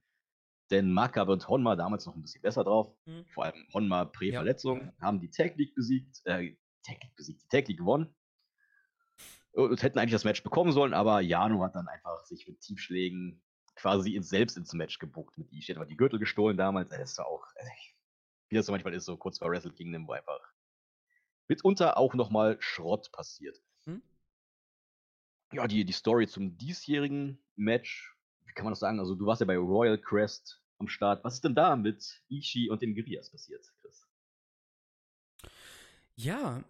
Denn Makabe und Honma damals noch ein bisschen besser drauf. Mhm. Vor allem Honma Prä-Verletzung, haben die Tag League besiegt, äh, Tag League besiegt, die Tag League gewonnen. Und hätten eigentlich das Match bekommen sollen, aber Yano hat dann einfach sich mit Tiefschlägen quasi ins selbst ins Match gebuckt mit Ishii. Hat aber die Gürtel gestohlen damals. Das war auch, äh, wie das so manchmal ist, so kurz vor Wrestle Kingdom, wo einfach mitunter auch nochmal Schrott passiert. Hm? Ja, die, die Story zum diesjährigen Match, wie kann man das sagen? Also, du warst ja bei Royal Crest am Start. Was ist denn da mit Ishii und den Guerillas passiert, Chris? Ja,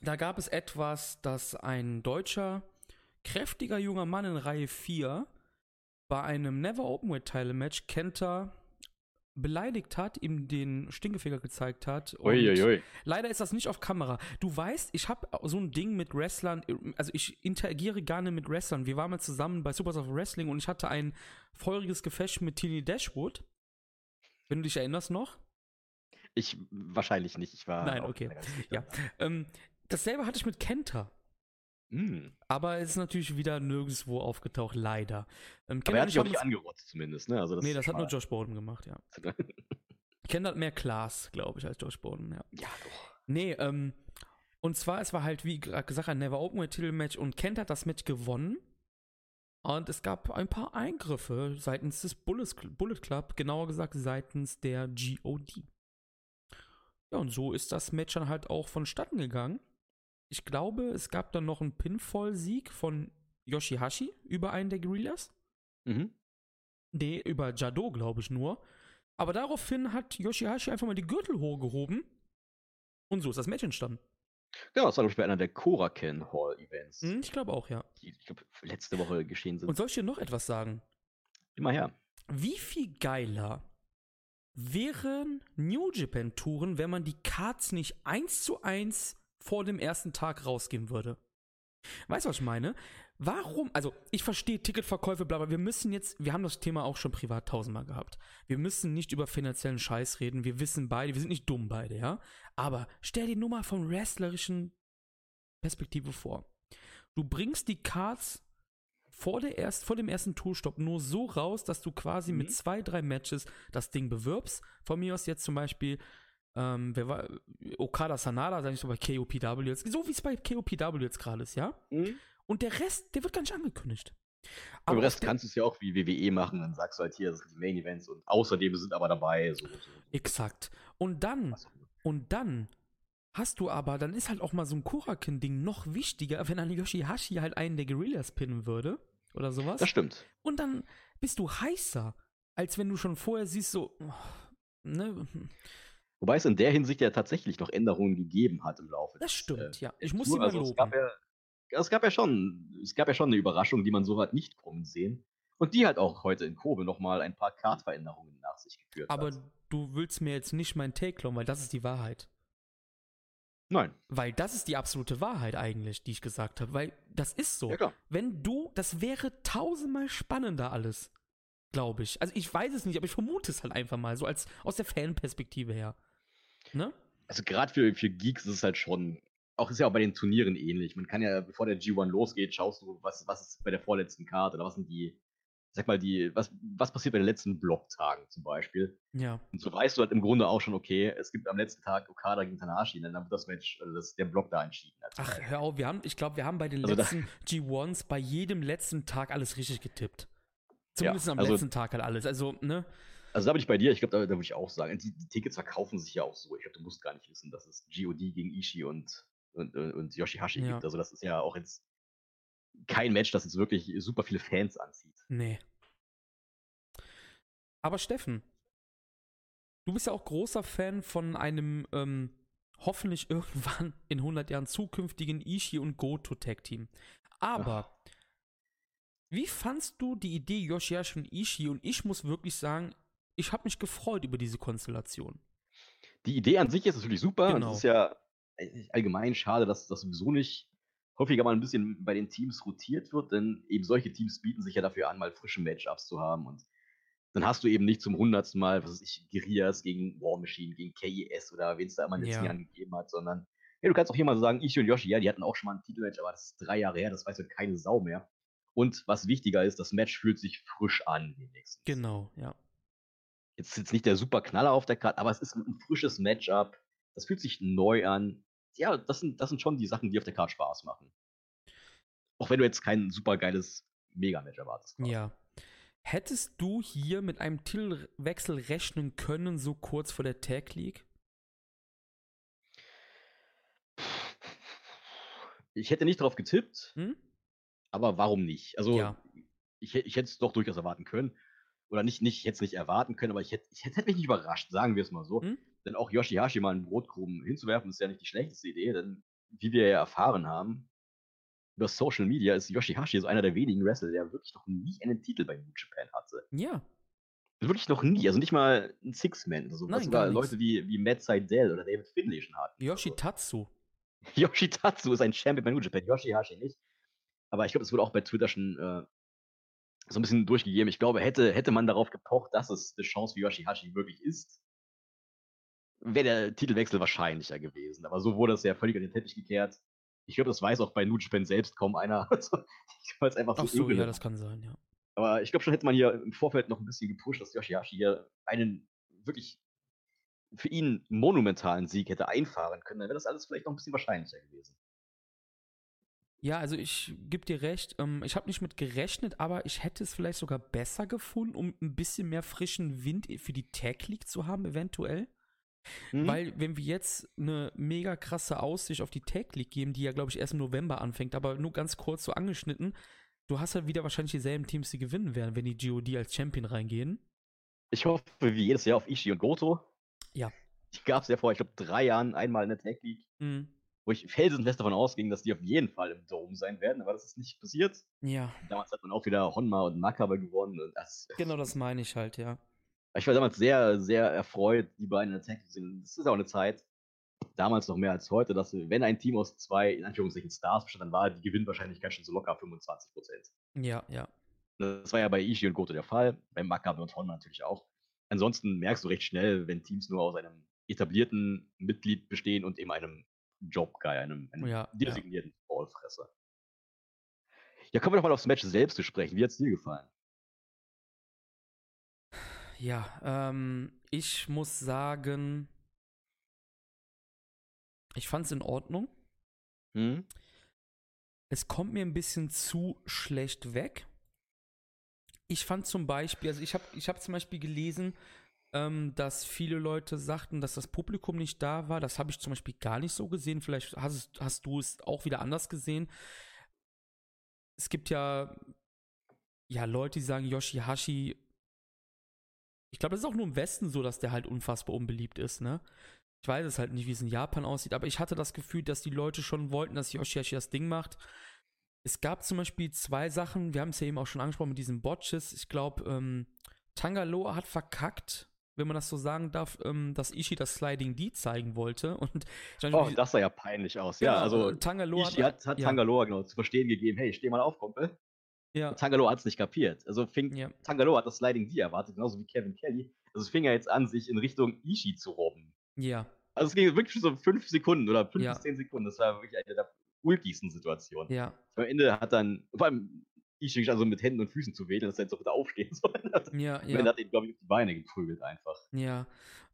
da gab es etwas, dass ein deutscher, kräftiger junger Mann in Reihe 4 bei einem Never Openweight Title Match Kenta beleidigt hat, ihm den Stinkefinger gezeigt hat. und Uiuiui. Leider ist das nicht auf Kamera. Du weißt, ich habe so ein Ding mit Wrestlern, also ich interagiere gerne mit Wrestlern. Wir waren mal zusammen bei Supers of Wrestling und ich hatte ein feuriges Gefecht mit Tini Dashwood. Wenn du dich erinnerst noch? Ich wahrscheinlich nicht. Ich war. Nein, okay. Ja. Ähm, dasselbe hatte ich mit Kenta. Hm. Aber es ist natürlich wieder nirgendwo aufgetaucht, leider. Ähm, Aber er hat sich auch ich nicht angerotzt, zumindest. Ne? Also das Nee, das hat nur Josh Bowden gemacht, ja. Kenta hat mehr Class, glaube ich, als Josh Bowden, ja. ja, doch. Nee, ähm, und zwar, es war halt, wie gerade gesagt, ein Never Open Titelmatch und Kent hat das Match gewonnen. Und es gab ein paar Eingriffe seitens des Bullet, Bullet Club, genauer gesagt seitens der GOD. Ja, und so ist das Match dann halt auch vonstatten gegangen. Ich glaube, es gab dann noch einen Pinfall-Sieg von Yoshihashi über einen der Guerrillas. Mhm. Nee, über Jado, glaube ich nur. Aber daraufhin hat Yoshihashi einfach mal die Gürtel hochgehoben. Und so ist das Match entstanden. Genau, das war, glaube ich, bei einer der Koraken Hall Events, Hm, ich glaube auch, ja. die, ich glaube, letzte Woche geschehen sind. Und soll ich dir noch etwas sagen? Immer her. Wie viel geiler wären New Japan Touren, wenn man die Cards nicht eins zu eins vor dem ersten Tag rausgeben würde? Weißt du, was ich meine? Warum? Also, ich verstehe Ticketverkäufe, bla, aber wir müssen jetzt, wir haben das Thema auch schon privat tausendmal gehabt. Wir müssen nicht über finanziellen Scheiß reden. Wir wissen beide, wir sind nicht dumm beide, ja? Aber stell dir nur mal vom wrestlerischen Perspektive vor. Du bringst die Cards vor, der erst, vor dem ersten Tourstopp nur so raus, dass du quasi Mhm. mit zwei, drei Matches das Ding bewirbst. Von mir aus jetzt zum Beispiel, ähm, wer war, Okada Sanada, sag ich so bei KOPW jetzt, so wie es bei KOPW jetzt gerade ist, ja? Und der Rest, der wird gar nicht angekündigt. Aber den Rest kannst du es ja auch wie WWE machen, dann sagst du halt hier, das sind die Main Events und außerdem sind aber dabei so, so. Exakt. Und dann, und dann hast du aber, dann ist halt auch mal so ein Kurakin-Ding noch wichtiger, wenn ein Yoshihashi halt einen der Guerillas pinnen würde. Oder sowas. Das stimmt. Und dann bist du heißer, als wenn du schon vorher siehst, so, oh, ne? Wobei es in der Hinsicht ja tatsächlich noch Änderungen gegeben hat im Laufe. Das des, stimmt, äh, ja. Ich muss sie mal also es gab, loben. ja, es gab ja schon, es gab ja schon eine Überraschung, die man so hat nicht kommen sehen. Und die halt auch heute in Kobe nochmal ein paar Kartveränderungen nach sich geführt Aber hat. du willst mir jetzt nicht meinen Take klauen, weil das ist die Wahrheit. Nein. Weil das ist die absolute Wahrheit eigentlich, die ich gesagt habe. Weil das ist so. Ja. Wenn du, das wäre tausendmal spannender alles. Glaube ich. Also ich weiß es nicht, aber ich vermute es halt einfach mal, so als aus der Fanperspektive her. Ne? Also gerade für, für Geeks ist es halt schon, auch ist ja auch bei den Turnieren ähnlich. Man kann ja, bevor der G1 losgeht, schaust du, was, was ist bei der vorletzten Karte oder was sind die, sag mal, die, was, was passiert bei den letzten Blocktagen zum Beispiel. Ja. Und so weißt du halt im Grunde auch schon, okay, es gibt am letzten Tag Okada gegen Tanahashi, und dann wird das Match, also das, der Block da entschieden. als Ach, hör auf, wir haben, ich glaube, wir haben bei den Also letzten G1s bei jedem letzten Tag alles richtig getippt. Zumindest am also- letzten Tag halt alles. Also, ne? Also da bin ich bei dir, ich glaube, da, da würde ich auch sagen, die, die Tickets verkaufen sich ja auch so. Ich glaube, du musst gar nicht wissen, dass es GOD gegen Ishii und, und, und Yoshihashi Ja. gibt. Also das ist ja auch jetzt kein Match, das jetzt wirklich super viele Fans anzieht. Nee. Aber Steffen, du bist ja auch großer Fan von einem ähm, hoffentlich irgendwann in 100 Jahren zukünftigen Ishii und Goto Tag Team. Aber wie fandst du die Idee Yoshihashi und Ishii? Und ich muss wirklich sagen, ich habe mich gefreut über diese Konstellation. Die Idee an sich ist natürlich super. Genau. Es ist ja äh, allgemein schade, dass das sowieso nicht häufiger mal ein bisschen bei den Teams rotiert wird, denn eben solche Teams bieten sich ja dafür an, mal frische Matchups zu haben und dann hast du eben nicht zum hundertsten Mal, was weiß ich, Guerillas gegen War Machine, gegen KES oder wen es da immer in den letzten Ja. Jahren gegeben hat, sondern ja, du kannst auch hier mal so sagen, Ishi und Yoshi, ja, die hatten auch schon mal ein Titelmatch, aber das ist drei Jahre her, das weiß heute keine Sau mehr. Und was wichtiger ist, das Match fühlt sich frisch an, wenigstens. Genau, ja. Jetzt ist jetzt nicht der super Knaller auf der Karte, aber es ist ein frisches Matchup. Das fühlt sich neu an. Ja, das sind, das sind schon die Sachen, die auf der Karte Spaß machen. Auch wenn du jetzt kein super geiles Mega-Match erwartest. quasi. Ja. Hättest du hier mit einem Titelwechsel rechnen können, so kurz vor der Tag League? Ich hätte nicht drauf getippt, Hm? aber warum nicht? Also, Ja. ich, ich hätte es doch durchaus erwarten können. Oder nicht, nicht ich hätte es nicht erwarten können, aber ich hätte, ich hätte, mich nicht überrascht, sagen wir es mal so. Hm? Denn auch Yoshihashi mal einen Brotkrumen hinzuwerfen, ist ja nicht die schlechteste Idee, denn wie wir ja erfahren haben, über Social Media ist Yoshihashi so einer der wenigen Wrestler, der wirklich noch nie einen Titel bei New Japan hatte. Ja. Wirklich noch nie. Also nicht mal ein Six-Man oder so. Nein, sogar gar Leute wie, wie Matt Seidel oder David Finlay schon hatten. Yoshitatsu. Yoshitatsu ist ein Champion bei New Japan, Yoshihashi nicht. Aber ich glaube, es wurde auch bei Twitter schon äh, so ein bisschen durchgegeben. Ich glaube, hätte, hätte man darauf gepocht, dass es eine Chance für Yoshihashi wirklich ist, wäre der Titelwechsel wahrscheinlicher gewesen. Aber so wurde es ja völlig an den Teppich gekehrt. Ich glaube, das weiß auch bei Japan selbst kaum einer. Also, ich glaube, es einfach Ach so, so, ja, das kann sein, ja. Aber ich glaube schon, hätte man hier im Vorfeld noch ein bisschen gepusht, dass Yoshihashi hier einen wirklich für ihn monumentalen Sieg hätte einfahren können, dann wäre das alles vielleicht noch ein bisschen wahrscheinlicher gewesen. Ja, also ich gebe dir recht. Ähm, ich habe nicht mit gerechnet, aber ich hätte es vielleicht sogar besser gefunden, um ein bisschen mehr frischen Wind für die Tag League zu haben, eventuell. Hm? Weil, wenn wir jetzt eine mega krasse Aussicht auf die Tag League geben, die ja, glaube ich, erst im November anfängt, aber nur ganz kurz so angeschnitten, du hast halt wieder wahrscheinlich dieselben Teams, die gewinnen werden, wenn die GOD als Champion reingehen. ich hoffe wie jedes Jahr auf Ishii und Goto. Ja. Die gab es ja vor, ich glaube, drei Jahren einmal in der Tag League, Mhm. Wo ich felsenfest davon ausging, dass die auf jeden Fall im Dome sein werden, aber das ist nicht passiert. Ja, Damals hat man auch wieder Honma und Makabe gewonnen. Und das, genau das meine ich halt, ja. Ich war damals sehr, sehr erfreut, die beiden in der Tag zu sehen. Das ist auch eine Zeit, damals noch mehr als heute, dass wenn ein Team aus zwei, in Anführungszeichen, Stars bestand, dann war die Gewinnwahrscheinlichkeit schon so locker 25 Prozent. Ja, ja. Das war ja bei Ishii und Goto der Fall, bei Makabe und Honma natürlich auch. Ansonsten merkst du recht schnell, wenn Teams nur aus einem etablierten Mitglied bestehen und eben einem Job-Guy, einem, einem Ja, ja. designierten Ballfresser. Ja, kommen wir doch mal aufs Match selbst zu sprechen. Wie hat es dir gefallen? Ja, ähm, ich muss sagen, ich fand es in Ordnung. Hm? Es kommt mir ein bisschen zu schlecht weg. Ich fand zum Beispiel, also ich habe ich hab zum Beispiel gelesen, ähm, dass viele Leute sagten, dass das Publikum nicht da war. Das habe ich zum Beispiel gar nicht so gesehen. Vielleicht hast, hast du es auch wieder anders gesehen. Es gibt ja, ja Leute, die sagen, Yoshihashi. Ich glaube, das ist auch nur im Westen so, dass der halt unfassbar unbeliebt ist, ne? Ich weiß es halt nicht, wie es in Japan aussieht, aber ich hatte das Gefühl, dass die Leute schon wollten, dass Yoshihashi das Ding macht. Es gab zum Beispiel zwei Sachen, wir haben es ja eben auch schon angesprochen mit diesen Botches. Ich glaube, ähm, Tangaloa hat verkackt, wenn man das so sagen darf, ähm, dass Ishii das Sliding D zeigen wollte. Und Oh, wie- das sah ja peinlich aus. genau, ja, also Tangaloa Ishii hat, hat ja, Tangaloa genau zu verstehen gegeben, hey, steh mal auf, Kumpel. ja, Und Tangaloa hat es nicht kapiert. Also fing, ja, Tangaloa hat das Sliding D erwartet, genauso wie Kevin Kelly. Also es fing ja jetzt an, sich in Richtung Ishii zu robben. ja, Also es ging wirklich so fünf Sekunden oder fünf Ja. bis zehn Sekunden. Das war wirklich eine der ulkigsten Situationen. ja, Am Ende hat dann, vor allem Ishii also mit Händen und Füßen zu wedeln, dass er jetzt auch wieder aufstehen soll. ja, Am Ende ja, hat ihn, glaube ich, auf die Beine geprügelt einfach. ja.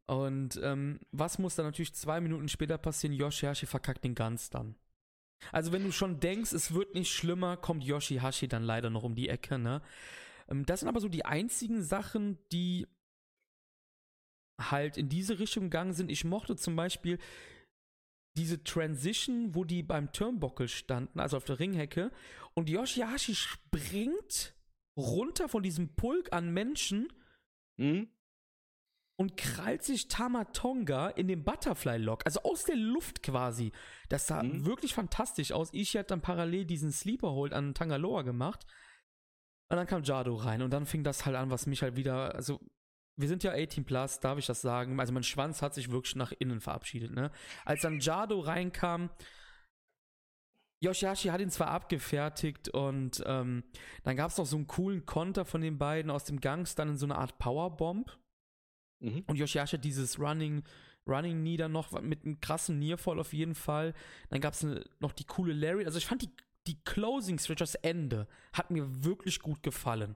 Und ähm, was muss dann natürlich zwei Minuten später passieren? Yoshihashi verkackt den ganz dann. Also wenn du schon denkst, es wird nicht schlimmer, kommt Yoshihashi dann leider noch um die Ecke, ne? Ähm, das sind aber so die einzigen Sachen, die halt in diese Richtung gegangen sind. Ich mochte zum Beispiel diese Transition, wo die beim Turnbuckle standen, also auf der Ringhecke, und Yoshihashi springt runter von diesem Pulk an Menschen Hm? und krallt sich Tamatonga in den Butterfly-Lock, also aus der Luft quasi. Das sah Mhm. wirklich fantastisch aus. Ich hat dann parallel diesen Sleeper-Hold an Tangaloa gemacht. Und dann kam Jado rein und dann fing das halt an, was mich halt wieder, also wir sind ja 18 plus, darf ich das sagen? Also mein Schwanz hat sich wirklich nach innen verabschiedet, ne? Als dann Jado reinkam, Yoshihashi hat ihn zwar abgefertigt und ähm, dann gab es noch so einen coolen Konter von den beiden aus dem Gangster in so eine Art Powerbomb. Mhm. Und Yoshihashi hat dieses Running, Running Knee dann noch mit einem krassen Nearfall auf jeden Fall. Dann gab es noch die coole Larry. Also ich fand die, die Closing Switch, das Ende, hat mir wirklich gut gefallen.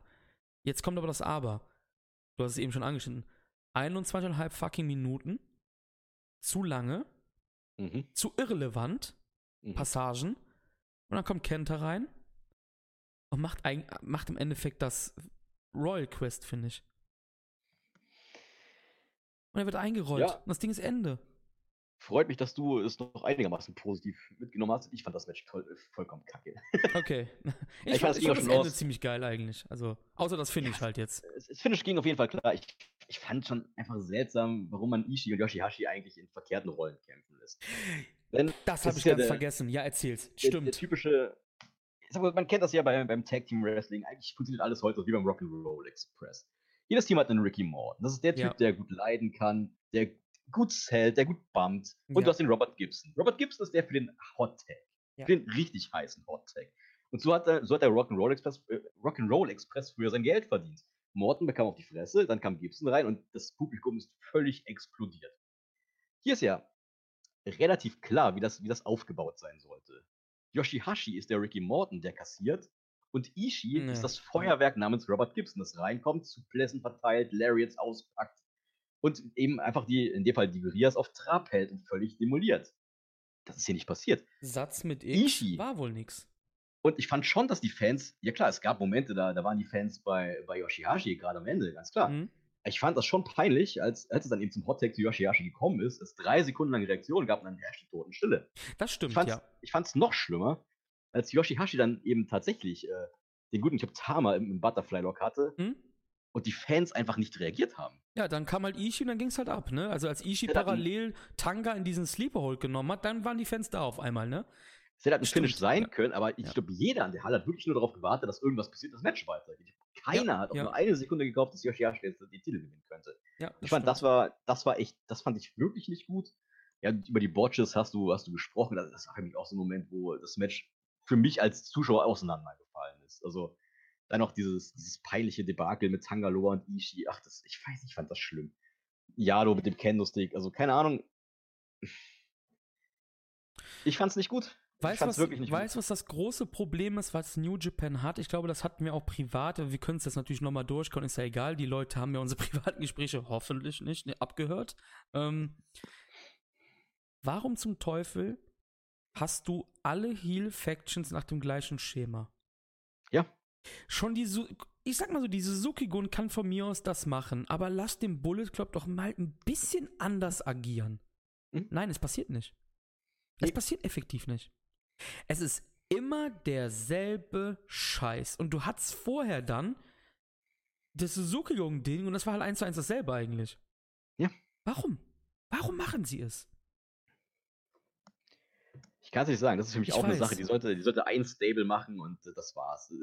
Jetzt kommt aber das Aber. Du hast es eben schon angeschnitten. 21,5 fucking Minuten. Zu lange. Mhm. Zu irrelevant. Mhm. Passagen. Und dann kommt Kenta rein. Und macht, ein, macht im Endeffekt das Royal Quest, finde ich. Und er wird eingerollt. Ja. Und das Ding ist Ende. Freut mich, dass du es noch einigermaßen positiv mitgenommen hast. Ich fand das Match voll, vollkommen kacke. Okay. Ich, Ich fand, es ich fand auch das Ende los. ziemlich geil eigentlich. Also, außer das finde ich halt jetzt. Das das Finish ging auf jeden Fall klar. Ich, ich fand schon einfach seltsam, warum man Ishii und Yoshihashi eigentlich in verkehrten Rollen kämpfen lässt. Denn Das Das habe ich ja ganz der- vergessen. Ja, erzähl's. der, der Stimmt. typische, man kennt das ja bei, beim Tag Team Wrestling, eigentlich funktioniert alles heute wie beim Rock'n'Roll Express. jedes Team hat einen Ricky Morton. Das ist der Typ, Ja. der gut leiden kann, der gut zählt, der gut bumpt. Und Ja. du hast den Robert Gibson. Robert Gibson ist der für den Hot Tag. Ja. Für den richtig heißen Hot Tag. Und so hat, er, so hat der Rock'n'Roll Express, äh, Rock'n'Roll Express früher sein Geld verdient. Morton bekam auf die Fresse, dann kam Gibson rein und das Publikum ist völlig explodiert. Hier ist ja relativ klar, wie das, wie das aufgebaut sein sollte. Yoshihashi ist der Ricky Morton, der kassiert. Und Ishii Ja. ist das Feuerwerk namens Robert Gibson, das reinkommt, zu Plätzen verteilt, Lariats auspackt und eben einfach die, in dem Fall die Gurias auf Trab hält und völlig demoliert. Das ist hier nicht passiert. Satz mit X Ishii. war wohl nix. Und ich fand schon, dass die Fans, ja klar, es gab Momente, da, da waren die Fans bei, bei Yoshihashi gerade am Ende, ganz klar. Mhm. Ich fand das schon peinlich, als, als es dann eben zum Hot Take zu Yoshihashi gekommen ist, es drei Sekunden lang Reaktion gab und dann herrschte Totenstille. Das stimmt, Ich fand's, ja. ich fand's noch schlimmer, als Yoshihashi dann eben tatsächlich äh, den guten, ich glaube, Tama im, im Butterfly-Lock hatte Hm? Und die Fans einfach nicht reagiert haben. Ja, dann kam halt Ishii und dann ging's halt ab, ne? Also als dann- parallel Tanga in diesen Sleeper Hold genommen hat, dann waren die Fans da auf einmal, ne? Es hätte halt ein Stimmt, Finish sein ja. können, aber ich Ja. glaube, jeder an der Halle hat wirklich nur darauf gewartet, dass irgendwas passiert, das Match weitergeht. Keiner Ja, hat auch nur eine Sekunde geglaubt, dass Yoshihashi jetzt die Titel gewinnen könnte. Ich fand, das war, das war echt, das fand ich wirklich nicht gut. Ja, über die Botches hast du, hast du gesprochen. Das, das war für mich auch so ein Moment, wo das Match für mich als Zuschauer auseinandergefallen ist. Also dann noch dieses, dieses peinliche Debakel mit Tangaloa und Ishii. Ach, das, ich weiß, ich fand das schlimm. Yado mit dem Kendo-Stick, also keine Ahnung. Ich fand's nicht gut. ich Weißt du, was, weißt, was das große Problem ist, was New Japan hat? Ich glaube, das hatten wir auch privat. Wir können es jetzt natürlich nochmal durchkommen, ist ja egal. Die Leute haben ja unsere privaten Gespräche hoffentlich nicht ne, abgehört. Ähm, warum zum Teufel hast du alle Heal-Factions nach dem gleichen Schema? Ja. Schon die, Su ich sag mal so, die Suzuki-Gun kann von mir aus das machen, aber lass den Bullet Club doch mal ein bisschen anders agieren. Hm? Nein, es passiert nicht. Es Nee. passiert effektiv nicht. Es ist immer derselbe Scheiß. Und du hattest vorher dann das Suzuki-Gun-Ding und das war halt eins zu eins dasselbe eigentlich. Ja. Warum? Warum machen sie es? Ich kann es nicht sagen. Das ist für mich Ich auch eine weiß. Sache, die sollte, die sollte ein Stable machen und das war's.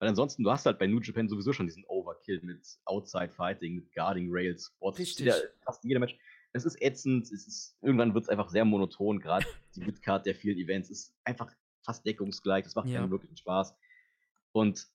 Weil ansonsten, du hast halt bei New Japan sowieso schon diesen Overkill mit Outside Fighting, mit Guarding Rails, Spots. Richtig. Ja, fast jeder Match. Es ist ätzend, es ist, irgendwann wird es einfach sehr monoton, gerade die Midcard der vielen Events ist einfach fast deckungsgleich, das macht Ja. keinen wirklichen Spaß. Und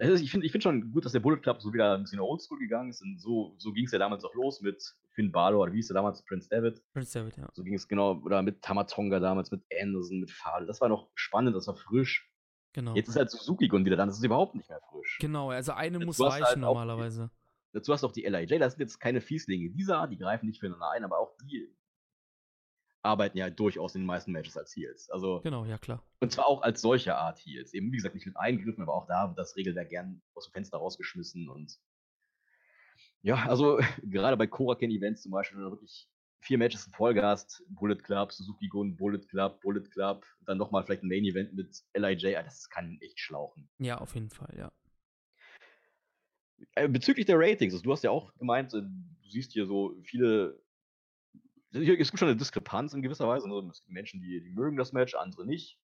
also ich finde ich find schon gut, dass der Bullet Club so wieder ein bisschen oldschool gegangen ist. Und so, so ging es ja damals auch los mit Finn Balor, oder wie hieß der damals, Prince David. Prince David, ja. So ging es genau, oder mit Tamatonga damals, mit Anderson, mit Fadel. Das war noch spannend, das war frisch. Genau. Jetzt ist halt Suzuki-Gun wieder da, das ist überhaupt nicht mehr frisch. Genau, also eine Jetzt muss reichen halt normalerweise. Dazu hast du auch die LIJ, das sind jetzt keine Fieslinge dieser Art, die greifen nicht füreinander ein, aber auch die arbeiten ja durchaus in den meisten Matches als Heels. Also, Genau, ja klar. und zwar auch als solche Art Heels. Eben, wie gesagt, nicht mit Eingriffen, aber auch da wird das Regelwerk gern aus dem Fenster rausgeschmissen und ja, also gerade bei Koraken-Events zum Beispiel, wenn du wirklich vier Matches in hast, Bullet Club, Suzuki Gun, Bullet Club, Bullet Club, dann nochmal vielleicht ein Main-Event mit LIJ, ah, das kann echt schlauchen. Ja, auf jeden Fall, ja. Äh, bezüglich der Ratings, also du hast ja auch gemeint, äh, du siehst hier so viele. Hier, es gibt schon eine Diskrepanz in gewisser Weise. Ne? Es gibt Menschen, die, die mögen das Match, andere nicht.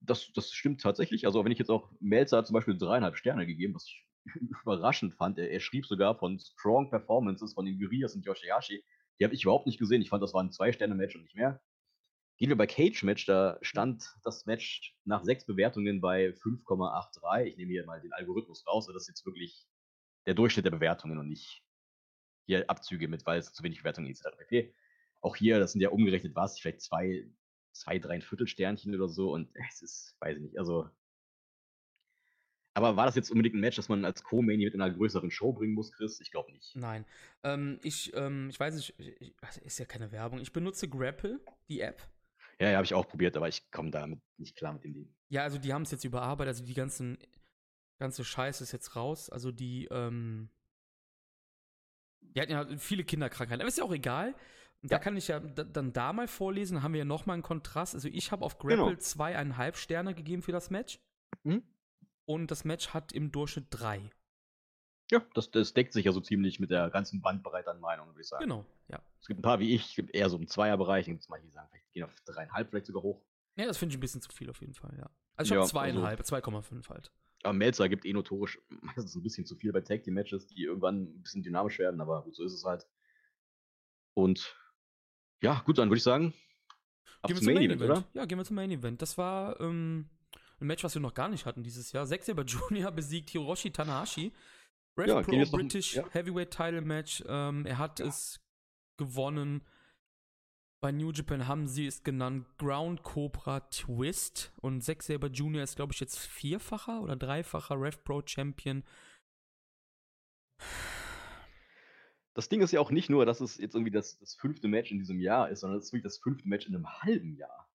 Das, das stimmt tatsächlich. Also, wenn ich jetzt auch Melzer hat zum Beispiel dreieinhalb Sterne gegeben, was ich überraschend fand. Er, er schrieb sogar von Strong Performances von den Gurias und Yoshihashi. Die habe ich überhaupt nicht gesehen. Ich fand, das war ein Zwei-Sterne-Match und nicht mehr. Gehen wir bei Cage-Match, da stand das Match nach sechs Bewertungen bei 5,83. Ich nehme hier mal den Algorithmus raus, das ist jetzt wirklich der Durchschnitt der Bewertungen und nicht hier Abzüge mit, weil es zu wenig Bewertungen etc. pp. Auch hier, das sind ja umgerechnet was, vielleicht zwei, zwei, drei Viertelsternchen oder so und es ist, weiß ich nicht, also. Aber war das jetzt unbedingt ein Match, das man als Co-Main mit in einer größeren Show bringen muss, Chris? Ich glaube nicht. Nein. Ähm, ich, ähm, ich weiß nicht, ich, ich- ist ja keine Werbung. Ich benutze Grapple, die App. Ja, ja, habe ich auch probiert, aber ich komme damit nicht klar mit dem Ding. Ja, also die haben es jetzt überarbeitet, also die ganzen, ganze Scheiße ist jetzt raus. Also die, ähm, die hatten ja viele Kinderkrankheiten, aber ist ja auch egal. Und da Ja. kann ich ja da, dann da mal vorlesen, haben wir ja nochmal einen Kontrast. Also ich habe auf Grapple Genau. zweieinhalb Sterne gegeben für das Match. Mhm. Und das Match hat im Durchschnitt drei. Ja, das, das deckt sich ja so ziemlich mit der ganzen Bandbreite an Meinungen, würde ich sagen. Genau, ja. Es gibt ein paar wie ich, es gibt eher so im Zweierbereich, gibt es manche, die sagen, vielleicht gehen auf dreieinhalb, vielleicht sogar hoch. Ja, das finde ich ein bisschen zu viel auf jeden Fall, ja. Also ich Ja, habe zweieinhalb, 2,5 halt. Aber Melzer gibt eh notorisch meistens ein bisschen zu viel bei Tag Team Matches, die irgendwann ein bisschen dynamisch werden, aber gut, so ist es halt. Und ja, gut, dann würde ich sagen, gehen zum Main, Main Event, Event, oder? Ja, gehen wir zum Main Event. Das war ähm, ein Match, was wir noch gar nicht hatten dieses Jahr. Zack Saber Jr. besiegt Hiroshi Tanahashi. Rev ja, Pro British noch, ja. Heavyweight Title Match. Ähm, er hat ja. es gewonnen. Bei New Japan haben sie es genannt Ground Cobra Twist. Und Zack Saber Jr. ist, glaube ich, jetzt vierfacher oder dreifacher Rev Pro Champion. Das Ding ist ja auch nicht nur, dass es jetzt irgendwie das, das fünfte Match in diesem Jahr ist, sondern es ist wirklich das fünfte Match in einem halben Jahr.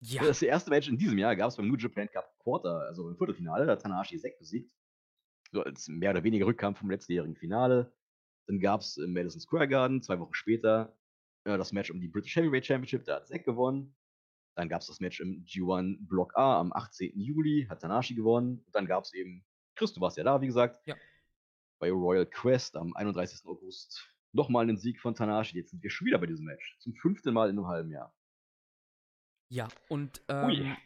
Ja. Das erste Match in diesem Jahr gab es beim New Japan Cup Quarter, also im Viertelfinale, da hat Tanahashi Zack besiegt. So als mehr oder weniger Rückkampf vom letztjährigen Finale. Dann gab es im Madison Square Garden, zwei Wochen später, äh, das Match um die British Heavyweight Championship, da hat Zack gewonnen. Dann gab es das Match im G1 Block A am 18. Juli, hat Tanashi gewonnen. Und dann gab es eben, Chris, du warst ja da, wie gesagt, ja. bei Royal Quest am 31. August nochmal einen Sieg von Tanashi. Jetzt sind wir schon wieder bei diesem Match. Zum fünften Mal in einem halben Jahr. Ja, und ähm,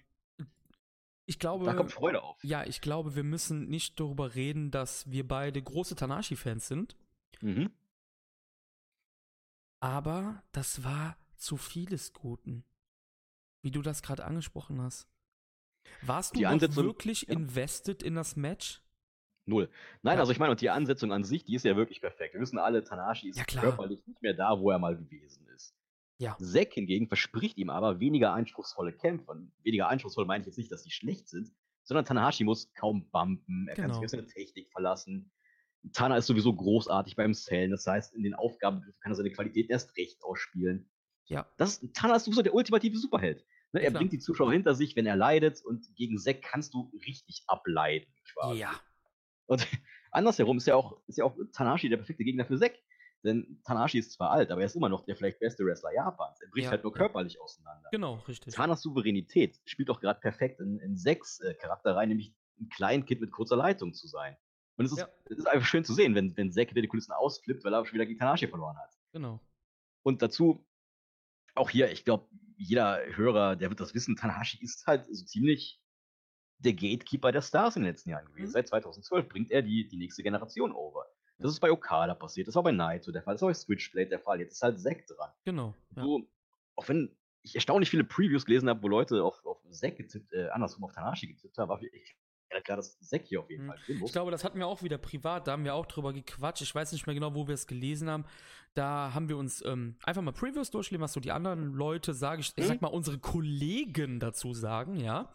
ich glaube. Da kommt Freude auf. Ja, ich glaube, wir müssen nicht darüber reden, dass wir beide große Tanashi-Fans sind. Mhm. Aber das war zu vieles Guten. Wie du das gerade angesprochen hast. Warst du wirklich ja. invested in das Match? Null. Nein, ja. also ich meine, und die Ansetzung an sich, die ist ja wirklich perfekt. Wir wissen alle, Tanashi ist ja, körperlich nicht mehr da, wo er mal gewesen ist. Ja. Zack hingegen verspricht ihm aber weniger einspruchsvolle Kämpfe. Und weniger einspruchsvoll meine ich jetzt nicht, dass die schlecht sind, sondern Tanahashi muss kaum bumpen, er genau. kann sich genau. auf seine Technik verlassen. Tana ist sowieso großartig beim Sellen. Das heißt, in den Aufgaben kann er seine Qualität erst recht ausspielen. Ja. Das ist, Tana ist sowieso der ultimative Superheld. Ne, er Klar. bringt die Zuschauer hinter sich, wenn er leidet. Und gegen Zack kannst du richtig ableiden. Quasi. Ja. Und andersherum ist ja auch, ist ja auch Tanashi der perfekte Gegner für Zack. Denn Tanashi ist zwar alt, aber er ist immer noch der vielleicht beste Wrestler Japans. Er bricht ja, halt nur körperlich auseinander. Genau, richtig. Tanas Souveränität spielt doch gerade perfekt in, in Zacks äh, Charakter rein, nämlich ein Kleinkind mit kurzer Leitung zu sein. Und es ist, ja. es ist einfach schön zu sehen, wenn, wenn Zack wieder die Kulissen ausflippt, weil er schon wieder gegen Tanashi verloren hat. Genau. Und dazu, auch hier, ich glaube, jeder Hörer, der wird das wissen, Tanahashi ist halt so ziemlich der Gatekeeper der Stars in den letzten Jahren gewesen. Mhm. Seit 2012 bringt er die, die nächste Generation over. Das ist bei Okada passiert, das war bei Naito der Fall, das war bei Switchblade der Fall, jetzt ist halt Zack dran. Genau. Ja. So, auch wenn ich erstaunlich viele Previews gelesen habe, wo Leute auf, auf Zack getippt, äh, andersrum auf Tanashi getippt haben, war ich klar, dass Zack hier auf jeden mhm. Fall drin muss. Ich glaube, das hatten wir auch wieder privat, da haben wir auch drüber gequatscht. Ich weiß nicht mehr genau, wo wir es gelesen haben. Da haben wir uns ähm, einfach mal Previews durchgelesen, was so die anderen Leute, sage ich, ich sag mhm. mal, unsere Kollegen dazu sagen, ja.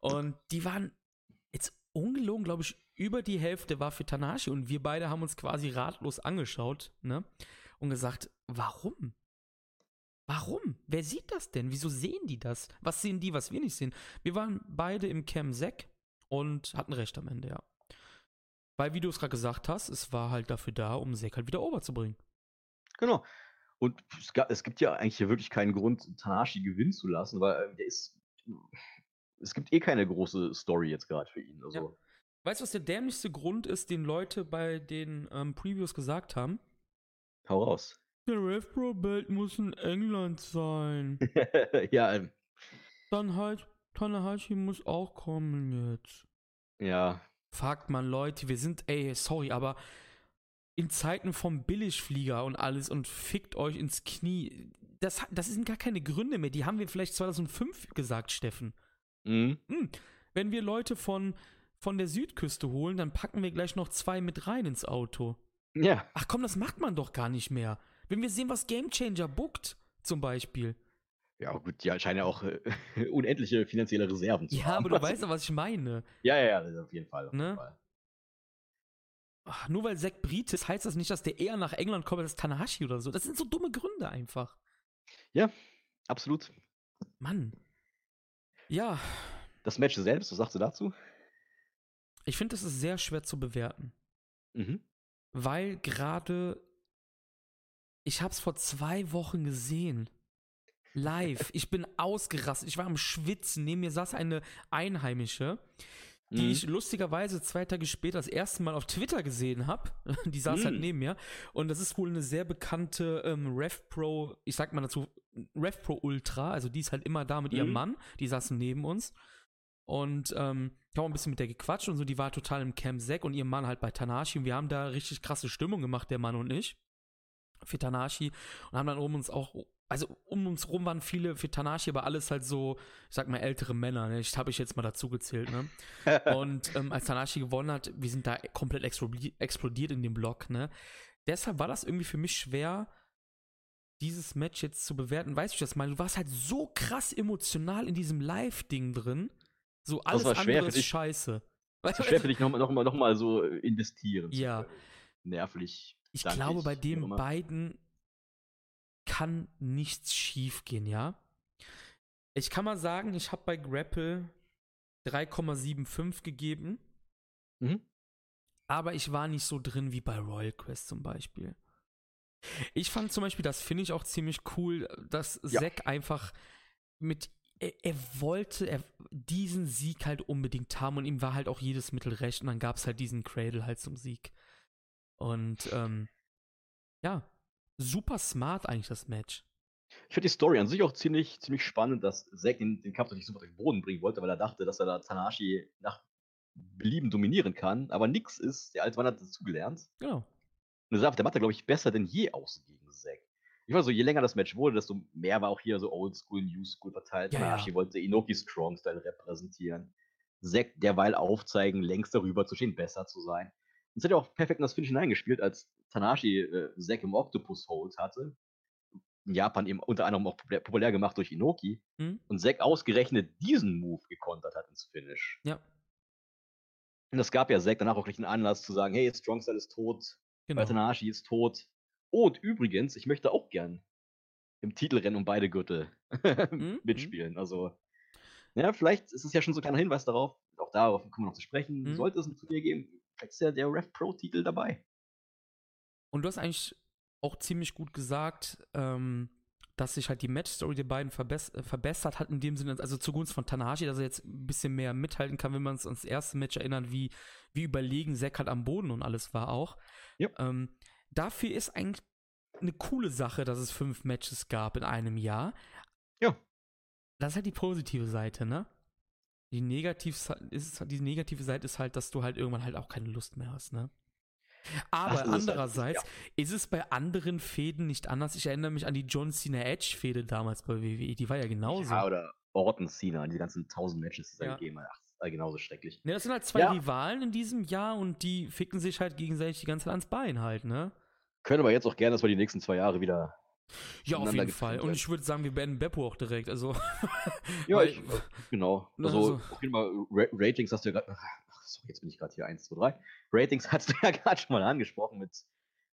Und die waren jetzt ungelogen, glaube ich, über die Hälfte war für Tanashi und wir beide haben uns quasi ratlos angeschaut, ne? Und gesagt, warum? Warum? Wer sieht das denn? Wieso sehen die das? Was sehen die, was wir nicht sehen? Wir waren beide im Cam Zack und hatten recht am Ende, ja. Weil, wie du es gerade gesagt hast, es war halt dafür da, um Zack halt wieder overzubringen. Genau. Und es, gab, es gibt ja eigentlich wirklich keinen Grund, Tanashi gewinnen zu lassen, weil äh, der ist. Es gibt eh keine große Story jetzt gerade für ihn. Also. Ja. Weißt du, was der dämlichste Grund ist, den Leute bei den ähm, Previews gesagt haben? Hau raus. Der Rev Pro Belt muss in England sein. ja, ähm. Dann halt, Tanahashi muss auch kommen jetzt. Ja. Fragt man Leute, wir sind, ey, sorry, aber in Zeiten vom Billigflieger und alles und fickt euch ins Knie. Das, das sind gar keine Gründe mehr. Die haben wir vielleicht 2005 gesagt, Steffen. Mhm. Hm. Wenn wir Leute von von der Südküste holen, dann packen wir gleich noch zwei mit rein ins Auto. Ja. Ach komm, das macht man doch gar nicht mehr. Wenn wir sehen, was Gamechanger bookt, zum Beispiel. Ja, gut, die scheinen ja auch äh, unendliche finanzielle Reserven zu ja, haben. Ja, aber du weißt ja, was ich meine. Ja, ja, ja, auf jeden Fall. Auf ne? jeden Fall. Ach, nur weil Zack Brit ist, heißt das nicht, dass der eher nach England kommt als Tanahashi oder so. Das sind so dumme Gründe einfach. Ja, absolut. Mann. Ja. Das Match selbst, was sagst du dazu? Ich finde, es ist sehr schwer zu bewerten. Mhm. Weil gerade, ich habe es vor zwei Wochen gesehen. Live. ich bin ausgerastet. Ich war am Schwitzen. Neben mir saß eine Einheimische, die mhm. ich lustigerweise zwei Tage später das erste Mal auf Twitter gesehen habe. Die saß halt mhm. halt neben mir. Und das ist wohl eine sehr bekannte ähm, RevPro, ich sag mal dazu, RevPro Ultra. Also die ist halt immer da mit ihrem mhm. Mann. Die saßen neben uns. Und ähm, ich habe ein bisschen mit der gequatscht und so, die war total im Camp Zack und ihr Mann halt bei Tanashi und wir haben da richtig krasse Stimmung gemacht, der Mann und ich. Für Tanashi und haben dann um uns auch, also um uns rum waren viele für Tanashi, aber alles halt so, ich sag mal, ältere Männer, ne? Ich habe ich jetzt mal dazu gezählt, ne? und ähm, als Tanashi gewonnen hat, wir sind da komplett explodiert in dem Block, ne? Deshalb war das irgendwie für mich schwer, dieses Match jetzt zu bewerten. Weißt du, was ich meine? Du warst halt so krass emotional in diesem Live-Ding drin. So alles war schwer andere für ist dich. scheiße. Das war schwer für dich nochmal noch mal, noch mal so äh, investieren. Ja. Nervlich. Ich glaube, bei den beiden kann nichts schief gehen, ja. Ich kann mal sagen, ich habe bei Grapple 3,75 gegeben, Mhm. aber ich war nicht so drin wie bei Royal Quest zum Beispiel. Ich fand zum Beispiel, das finde ich auch ziemlich cool, dass Ja. Zack einfach mit er, er wollte er, diesen Sieg halt unbedingt haben und ihm war halt auch jedes Mittel recht und dann gab es halt diesen Cradle halt zum Sieg. Und ähm, ja, super smart eigentlich das Match. Ich finde die Story an sich auch ziemlich, ziemlich spannend, dass Zack den, den Kampf natürlich super durch den Boden bringen wollte, weil er dachte, dass er da Tanashi nach Belieben dominieren kann, aber nix ist. Der alte Mann hat dazugelernt. Genau. Und er sah auf der Matte, glaube ich, besser denn je aus gegen. Ich war so, je länger das Match wurde, desto mehr war auch hier so Oldschool, Newschool verteilt. Ja, ja. Tanahashi wollte Inoki Strong Style repräsentieren. Zack derweil aufzeigen, längst darüber zu stehen, besser zu sein. Und es hat ja auch perfekt in das Finish hineingespielt, als Tanahashi äh, Zack im Octopus Hold hatte. In Japan eben unter anderem auch populär, populär gemacht durch Inoki. Hm? Und Zack ausgerechnet diesen Move gekontert hat ins Finish. Ja, Und das gab ja Zack danach auch gleich einen Anlass zu sagen, hey, Strong Style ist tot, genau. weil Tanahashi ist tot. Oh, und übrigens, ich möchte auch gern im Titelrennen um beide Gürtel Mhm, mitspielen. Also, ja, vielleicht ist es ja schon so ein kleiner Hinweis darauf, auch darauf kommen wir noch zu sprechen, Mhm. sollte es ein Turnier geben, vielleicht ist ja der Rev Pro-Titel dabei. Und du hast eigentlich auch ziemlich gut gesagt, ähm, dass sich halt die Match-Story der beiden verbess äh, verbessert hat, in dem Sinne, also zugunsten von Tanahashi, dass er jetzt ein bisschen mehr mithalten kann, wenn man uns ans erste Match erinnert, wie, wie überlegen Zack halt am Boden und alles war auch. Ja. Ähm, dafür ist eigentlich eine coole Sache, dass es fünf Matches gab in einem Jahr. Ja. Das ist halt die positive Seite, ne? Die, Negativ ist, die negative Seite ist halt, dass du halt irgendwann halt auch keine Lust mehr hast, ne? Aber es halt, andererseits ist es bei anderen Fäden nicht anders. Ich erinnere mich an die John Cena Edge Fäde damals bei WWE. Die war ja genauso. Ja, oder Orton Cena, die ganzen tausend Matches, die es da Ja. gegeben hat. Ach, genauso schrecklich. ne, das sind halt zwei Ja. Rivalen in diesem Jahr und die ficken sich halt gegenseitig die ganze Zeit ans Bein halt, ne? Können aber jetzt auch gerne, dass wir die nächsten zwei Jahre wieder. Ja, auf jeden Fall. Und ich würde sagen, wir beenden Beppo auch direkt. Also, Ja, ich, äh, genau. Na, Also, also- auf jeden Fall, Ra Ratings hast du ja gerade. Ach, sorry, jetzt bin ich gerade hier 1, 2, 3. Ratings hast du ja gerade schon mal angesprochen mit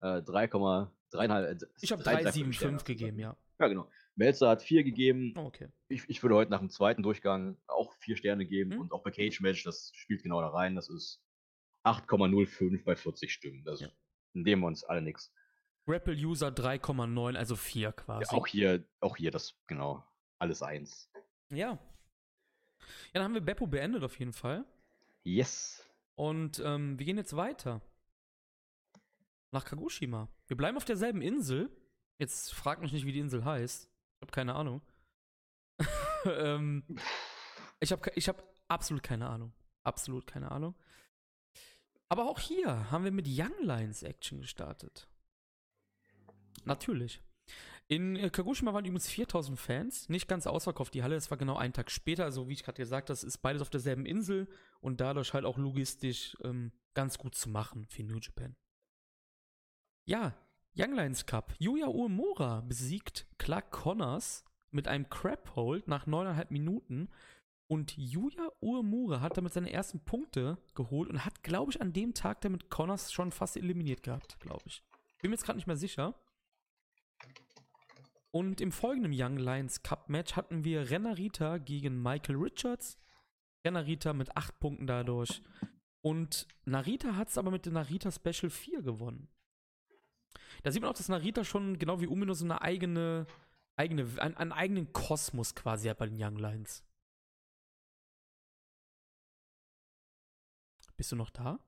äh, 3,3,5. ich habe 3,75 3,75 gegeben, ja. Ja, genau. Melzer hat 4 gegeben. Oh, okay. Ich, ich würde heute nach dem zweiten Durchgang auch 4 Sterne geben. Mhm. Und auch bei Cage Match, das spielt genau da rein. Das ist 8,05 bei 40 Stimmen. Das Ja. nehmen wir uns alle nichts. Grapple User 3,9, also 4 quasi. Ja, auch hier, auch hier das, genau, alles eins. Ja. Ja, dann haben wir Beppo beendet auf jeden Fall. Yes. Und ähm, wir gehen jetzt weiter. Nach Kagoshima. Wir bleiben auf derselben Insel. Jetzt fragt mich nicht, wie die Insel heißt. Ich habe keine Ahnung. ähm, ich habe ich hab absolut keine Ahnung. Absolut keine Ahnung. Aber auch hier haben wir mit Young Lions Action gestartet. Natürlich. In äh, Kagoshima waren übrigens 4000 Fans, nicht ganz ausverkauft die Halle, es war genau einen Tag später, also wie ich gerade gesagt habe, das ist beides auf derselben Insel und dadurch halt auch logistisch ähm, ganz gut zu machen für New Japan. Ja, Young Lions Cup. Yuya Uemura besiegt Clark Connors mit einem Crab Hold nach neuneinhalb Minuten und Yuya Uemura hat damit seine ersten Punkte geholt und hat, glaube ich, an dem Tag damit Connors schon fast eliminiert gehabt, glaube ich. Bin mir jetzt gerade nicht mehr sicher. Und im folgenden Young Lions Cup Match hatten wir Renarita gegen Michael Richards. Renarita mit 8 Punkten dadurch. Und Narita hat es aber mit der Narita Special 4 gewonnen. Da sieht man auch, dass Narita schon genau wie Umino so eine eigene, eigene einen, einen eigenen Kosmos quasi hat bei den Young Lions. Bist du noch da?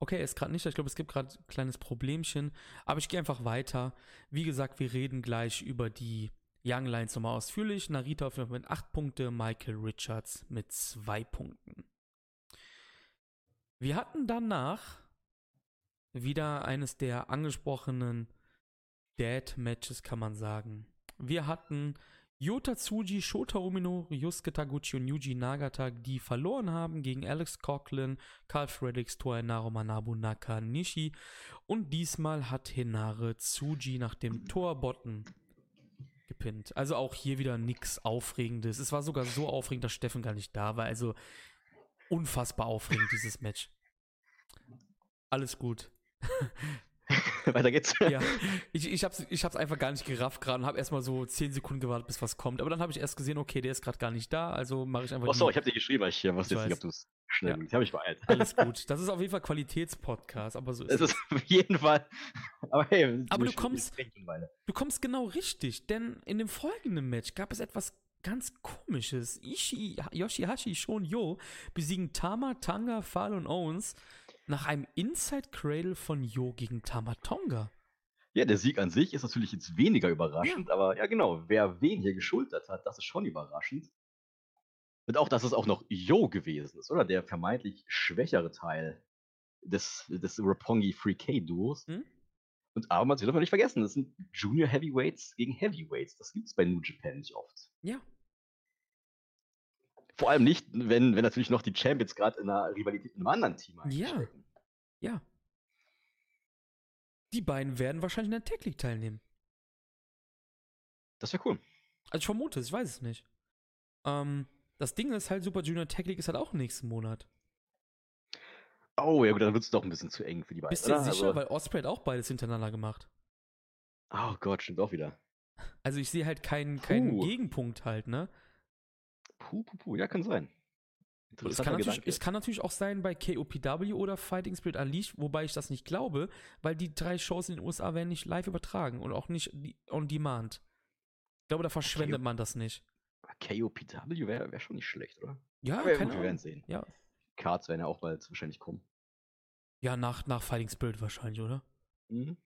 Okay, er ist gerade nicht. da. Ich glaube, es gibt gerade ein kleines Problemchen. Aber ich gehe einfach weiter. Wie gesagt, wir reden gleich über die Young Lions nochmal ausführlich. Narita auf jeden Fall mit 8 Punkte, Michael Richards mit 2 Punkten. Wir hatten danach wieder eines der angesprochenen Dead-Matches, kann man sagen. Wir hatten Yota Tsuji, Shota Umino, Yusuke Taguchi und Yuji Nagata, die verloren haben gegen Alex Coughlin, Carl Fredericks, Toa Manabu Nakanishi. Und diesmal hat Hinare Tsuji nach dem Torbotten gepinnt. Also auch hier wieder nichts Aufregendes. Es war sogar so aufregend, dass Steffen gar nicht da war. Also unfassbar aufregend, dieses Match. Alles gut. Weiter geht's. ja, ich, ich, hab's, ich hab's einfach gar nicht gerafft gerade und hab erstmal so 10 Sekunden gewartet, bis was kommt. Aber dann habe ich erst gesehen, okay, der ist gerade gar nicht da, also mache ich einfach. Achso, ich habe dir geschrieben, weil ich hier wusste jetzt nicht, ob du es schnell. Ja. Ich habe mich beeilt. Alles gut. Das ist auf jeden Fall Qualitätspodcast, aber so ist es. Es ist auf jeden Fall. Aber hey, aber du kommst, du kommst genau richtig, denn in dem folgenden Match gab es etwas ganz komisches. Ishii, Yoshihashi Shonyo besiegen Tama, Tanga, Fall und Owens nach einem Inside Cradle von Yo gegen Tamatonga. Ja, der Sieg an sich ist natürlich jetzt weniger überraschend, ja. aber ja genau, wer wen hier geschultert hat, das ist schon überraschend. Und auch, dass es auch noch Yo gewesen ist, oder? Der vermeintlich schwächere Teil des, des Roppongi 3K-Duos. Hm? Und aber man darf nicht vergessen, das sind Junior Heavyweights gegen Heavyweights. Das gibt es bei New Japan nicht oft. Ja. Vor allem nicht, wenn, wenn natürlich noch die Champions gerade in einer Rivalität mit einem anderen Team Ja. Ja. Die beiden werden wahrscheinlich in der Tech League teilnehmen. Das wäre cool. Also ich vermute es, ich weiß es nicht. Ähm, das Ding ist halt, Super Junior Tech League ist halt auch nächsten Monat. Oh, ja gut, dann wird es doch ein bisschen zu eng für die beiden. Bist du dir sicher? Also, Weil Osprey hat auch beides hintereinander gemacht. Oh Gott, stimmt auch wieder. Also ich sehe halt keinen, keinen Gegenpunkt halt, ne? Puh, ja, kann sein. Es kann, natürlich, es kann, natürlich, auch sein bei KOPW oder Fighting Spirit Unleashed, wobei ich das nicht glaube, weil die drei Shows in den USA werden nicht live übertragen und auch nicht on demand. Ich glaube, da verschwendet K man das nicht. KOPW wäre wär schon nicht schlecht, oder? Ja, Aber keine wir werden sehen. Ja. Cards werden ja auch bald wahrscheinlich kommen. Ja, nach, nach Fighting Spirit wahrscheinlich, oder? Mhm.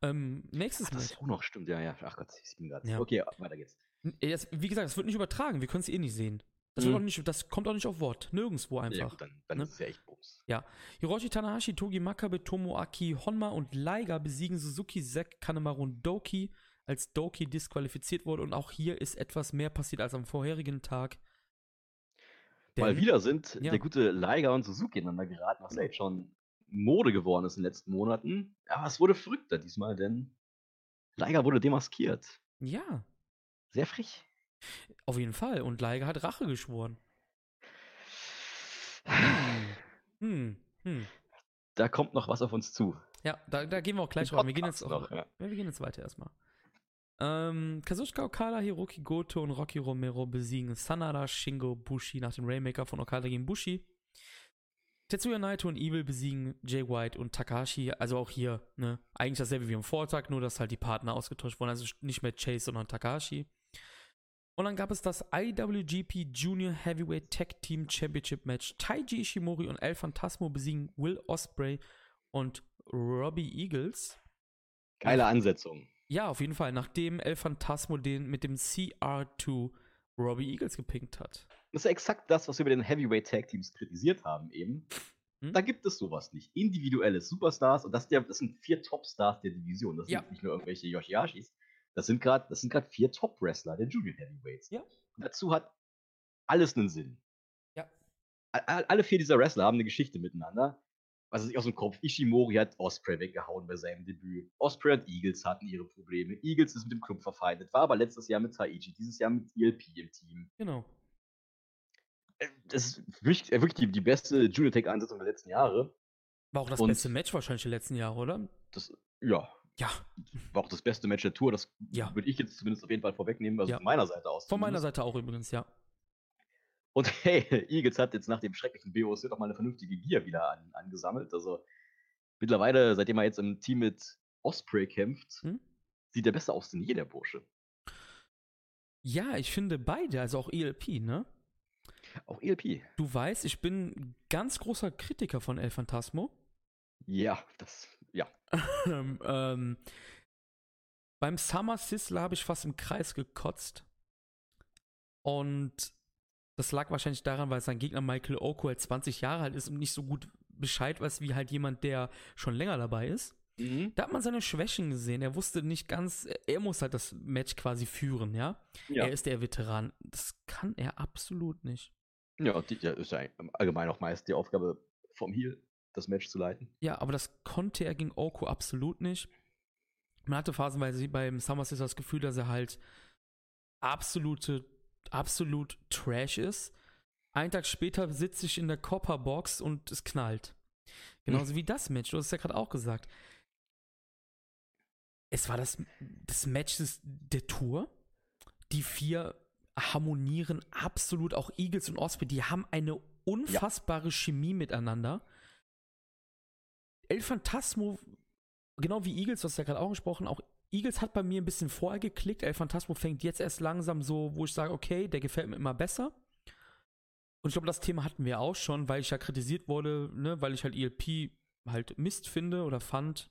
Ähm, nächstes Ach, das ist auch noch, stimmt, ja, ja. Ach Gott, ich bin gerade. Ja. Okay, weiter geht's. Jetzt, wie gesagt, es wird nicht übertragen, wir können es eh nicht sehen. Das, mhm. nicht, das, kommt auch nicht auf Wort. Nirgendwo einfach. Ja, gut, dann, dann ne? ist es ja echt Bums. Ja. Hiroshi Tanahashi, Togi Makabe, Tomoaki, Honma und Laiga besiegen Suzuki, Zack, Kanemaru und Doki, als Doki disqualifiziert wurde. Und auch hier ist etwas mehr passiert als am vorherigen Tag. Denn, Mal wieder sind ja. der gute Laiga und Suzuki ineinander geraten, was ja jetzt schon Mode geworden ist in den letzten Monaten. Aber es wurde verrückter diesmal, denn Laiga wurde demaskiert. Ja. Sehr frech. Auf jeden Fall. Und Leiger hat Rache geschworen. Hm. Hm. Da kommt noch was auf uns zu. Ja, da, da gehen wir auch gleich rein. Wir gehen jetzt, noch, ja. wir gehen jetzt weiter erstmal. Ähm, Kazuchika Okada, Hiroki Goto und Rocky Romero besiegen Sanada, Shingo, Bushi nach dem Rainmaker von Okada gegen Bushi. Tetsuya Naito und Evil besiegen Jay White und Takashi. Also auch hier, ne, eigentlich dasselbe wie am Vortag, nur dass halt die Partner ausgetauscht wurden. Also nicht mehr Chase, sondern Takashi. Und dann gab es das IWGP Junior Heavyweight Tag Team Championship Match. Taiji Ishimori und El Phantasmo besiegen Will Osprey und Robbie Eagles. Geile Ansetzung. Ja, auf jeden Fall. Nachdem El Phantasmo den mit dem CR2 Robbie Eagles gepinkt hat. Das ist exakt das, was wir bei den Heavyweight Tag Teams kritisiert haben eben. Hm? Da gibt es sowas nicht. Individuelle Superstars und das, der, das sind vier Topstars der Division. Das ja. sind nicht nur irgendwelche Yoshihashis. Das sind gerade, das sind gerade vier Top-Wrestler der Junior Heavyweights. Ja. Und dazu hat alles einen Sinn. Ja. Alle vier dieser Wrestler haben eine Geschichte miteinander. Was ist aus dem Kopf? Ishimori hat Osprey weggehauen bei seinem Debüt. Osprey und Eagles hatten ihre Probleme. Eagles ist mit dem Club verfeindet, war aber letztes Jahr mit Taiji, dieses Jahr mit ELP im Team. Genau. Äh, das ist wirklich, äh, wirklich die, die beste Junior Tech-Einsetzung der letzten Jahre. War auch das und beste Match wahrscheinlich der letzten Jahre, oder? Das, ja, ja. War auch das beste Match der Tour. Das ja. würde ich jetzt zumindest auf jeden Fall vorwegnehmen, also ja. von meiner Seite aus. Von meiner Seite auch übrigens, ja. Und hey, Eagles hat jetzt nach dem schrecklichen BOC doch mal eine vernünftige Gear wieder an, angesammelt. Also mittlerweile, seitdem er jetzt im Team mit Osprey kämpft, hm? sieht er besser aus denn je, der Bursche. Ja, ich finde beide, also auch ELP, ne? Auch ELP. Du weißt, ich bin ganz großer Kritiker von El Phantasmo. Ja, das, ja. ähm, Beim Summer Sizzler habe ich fast im Kreis gekotzt. Und das lag wahrscheinlich daran, weil sein Gegner Michael Oko halt 20 Jahre alt ist und nicht so gut Bescheid weiß wie halt jemand, der schon länger dabei ist. Mhm. Da hat man seine Schwächen gesehen. Er wusste nicht ganz, er muss halt das Match quasi führen, ja? Ja. Er ist der Veteran. Das kann er absolut nicht. Ja, die, ja, ist ja allgemein auch meist die Aufgabe vom Heel, das Match zu leiten. Ja, aber das konnte er gegen Oko absolut nicht. Man hatte phasenweise beim Summer Sisters das Gefühl, dass er halt absolute, absolut Trash ist. Einen Tag später sitze ich in der Copperbox und es knallt. Genauso wie das Match. Du hast es ja gerade auch gesagt. Es war das, das Match des, der Tour. Die vier harmonieren absolut. Auch Eagles und Osprey, die haben eine unfassbare Chemie miteinander. El Phantasmo, genau wie Eagles, hast ja gerade auch gesprochen, auch Eagles hat bei mir ein bisschen vorher geklickt. El Phantasmo fängt jetzt erst langsam so, wo ich sage, okay, der gefällt mir immer besser. Und ich glaube, das Thema hatten wir auch schon, weil ich ja kritisiert wurde, ne, weil ich halt ELP halt Mist finde oder fand.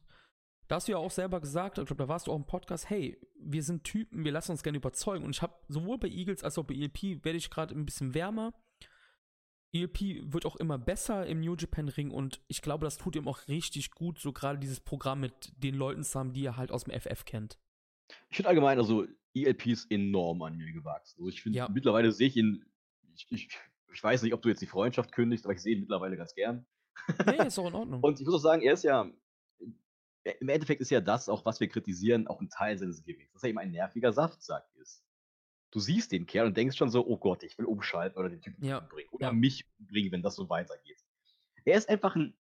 Da hast du ja auch selber gesagt, ich glaube, da warst du auch im Podcast, hey, wir sind Typen, wir lassen uns gerne überzeugen. Und ich habe sowohl bei Eagles als auch bei ELP werde ich gerade ein bisschen wärmer. ELP wird auch immer besser im New Japan Ring und ich glaube, das tut ihm auch richtig gut, so gerade dieses Programm mit den Leuten zusammen, die er halt aus dem FF kennt. Ich finde allgemein, also ELP ist enorm an mir gewachsen. Also ich finde, Ja. mittlerweile sehe ich ihn, ich, ich, ich weiß nicht, ob du jetzt die Freundschaft kündigst, aber ich sehe ihn mittlerweile ganz gern. Nee, ist auch in Ordnung. Und ich muss auch sagen, er ist ja, im Endeffekt ist ja das, auch was wir kritisieren, auch ein Teil seines Gimmicks, dass er eben ein nerviger Saftsack ist. Du siehst den Kerl und denkst schon so, oh Gott, ich will umschalten oder den Typen Ja, umbringen. Oder ja. mich umbringen, wenn das so weitergeht. Er ist einfach ein,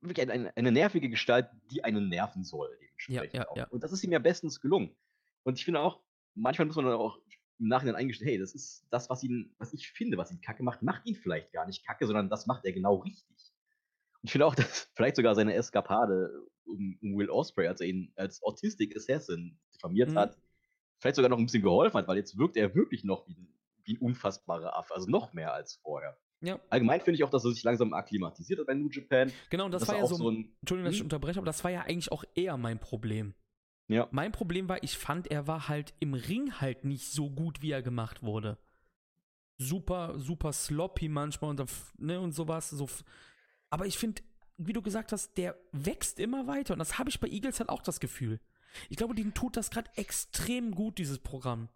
wirklich ein, ein, eine nervige Gestalt, die einen nerven soll, dementsprechend ja, auch. ja. Und das ist ihm ja bestens gelungen. Und ich finde auch, manchmal muss man dann auch im Nachhinein eingestehen, hey, das ist das, was ihn, was ich finde, was ihn kacke macht, macht ihn vielleicht gar nicht kacke, sondern das macht er genau richtig. Und ich finde auch, dass vielleicht sogar seine Eskapade um, um Will Osprey, als er ihn als Autistic Assassin diffamiert Mhm. hat, vielleicht sogar noch ein bisschen geholfen hat, weil jetzt wirkt er wirklich noch wie ein, wie ein unfassbarer Affe, also noch mehr als vorher. Ja, Allgemein finde ich auch, dass er sich langsam akklimatisiert hat bei New Japan. genau, und das dass war ja auch so, ein. Entschuldigung, dass ich Hm? unterbreche, aber das war ja eigentlich auch eher mein Problem. Ja. Mein Problem war, ich fand, er war halt im Ring halt nicht so gut, wie er gemacht wurde. Super, super sloppy manchmal und, ne, und sowas. So, aber ich finde, wie du gesagt hast, der wächst immer weiter. Und das habe ich bei Eagles halt auch das Gefühl. Ich glaube, denen tut das gerade extrem gut, dieses Programm.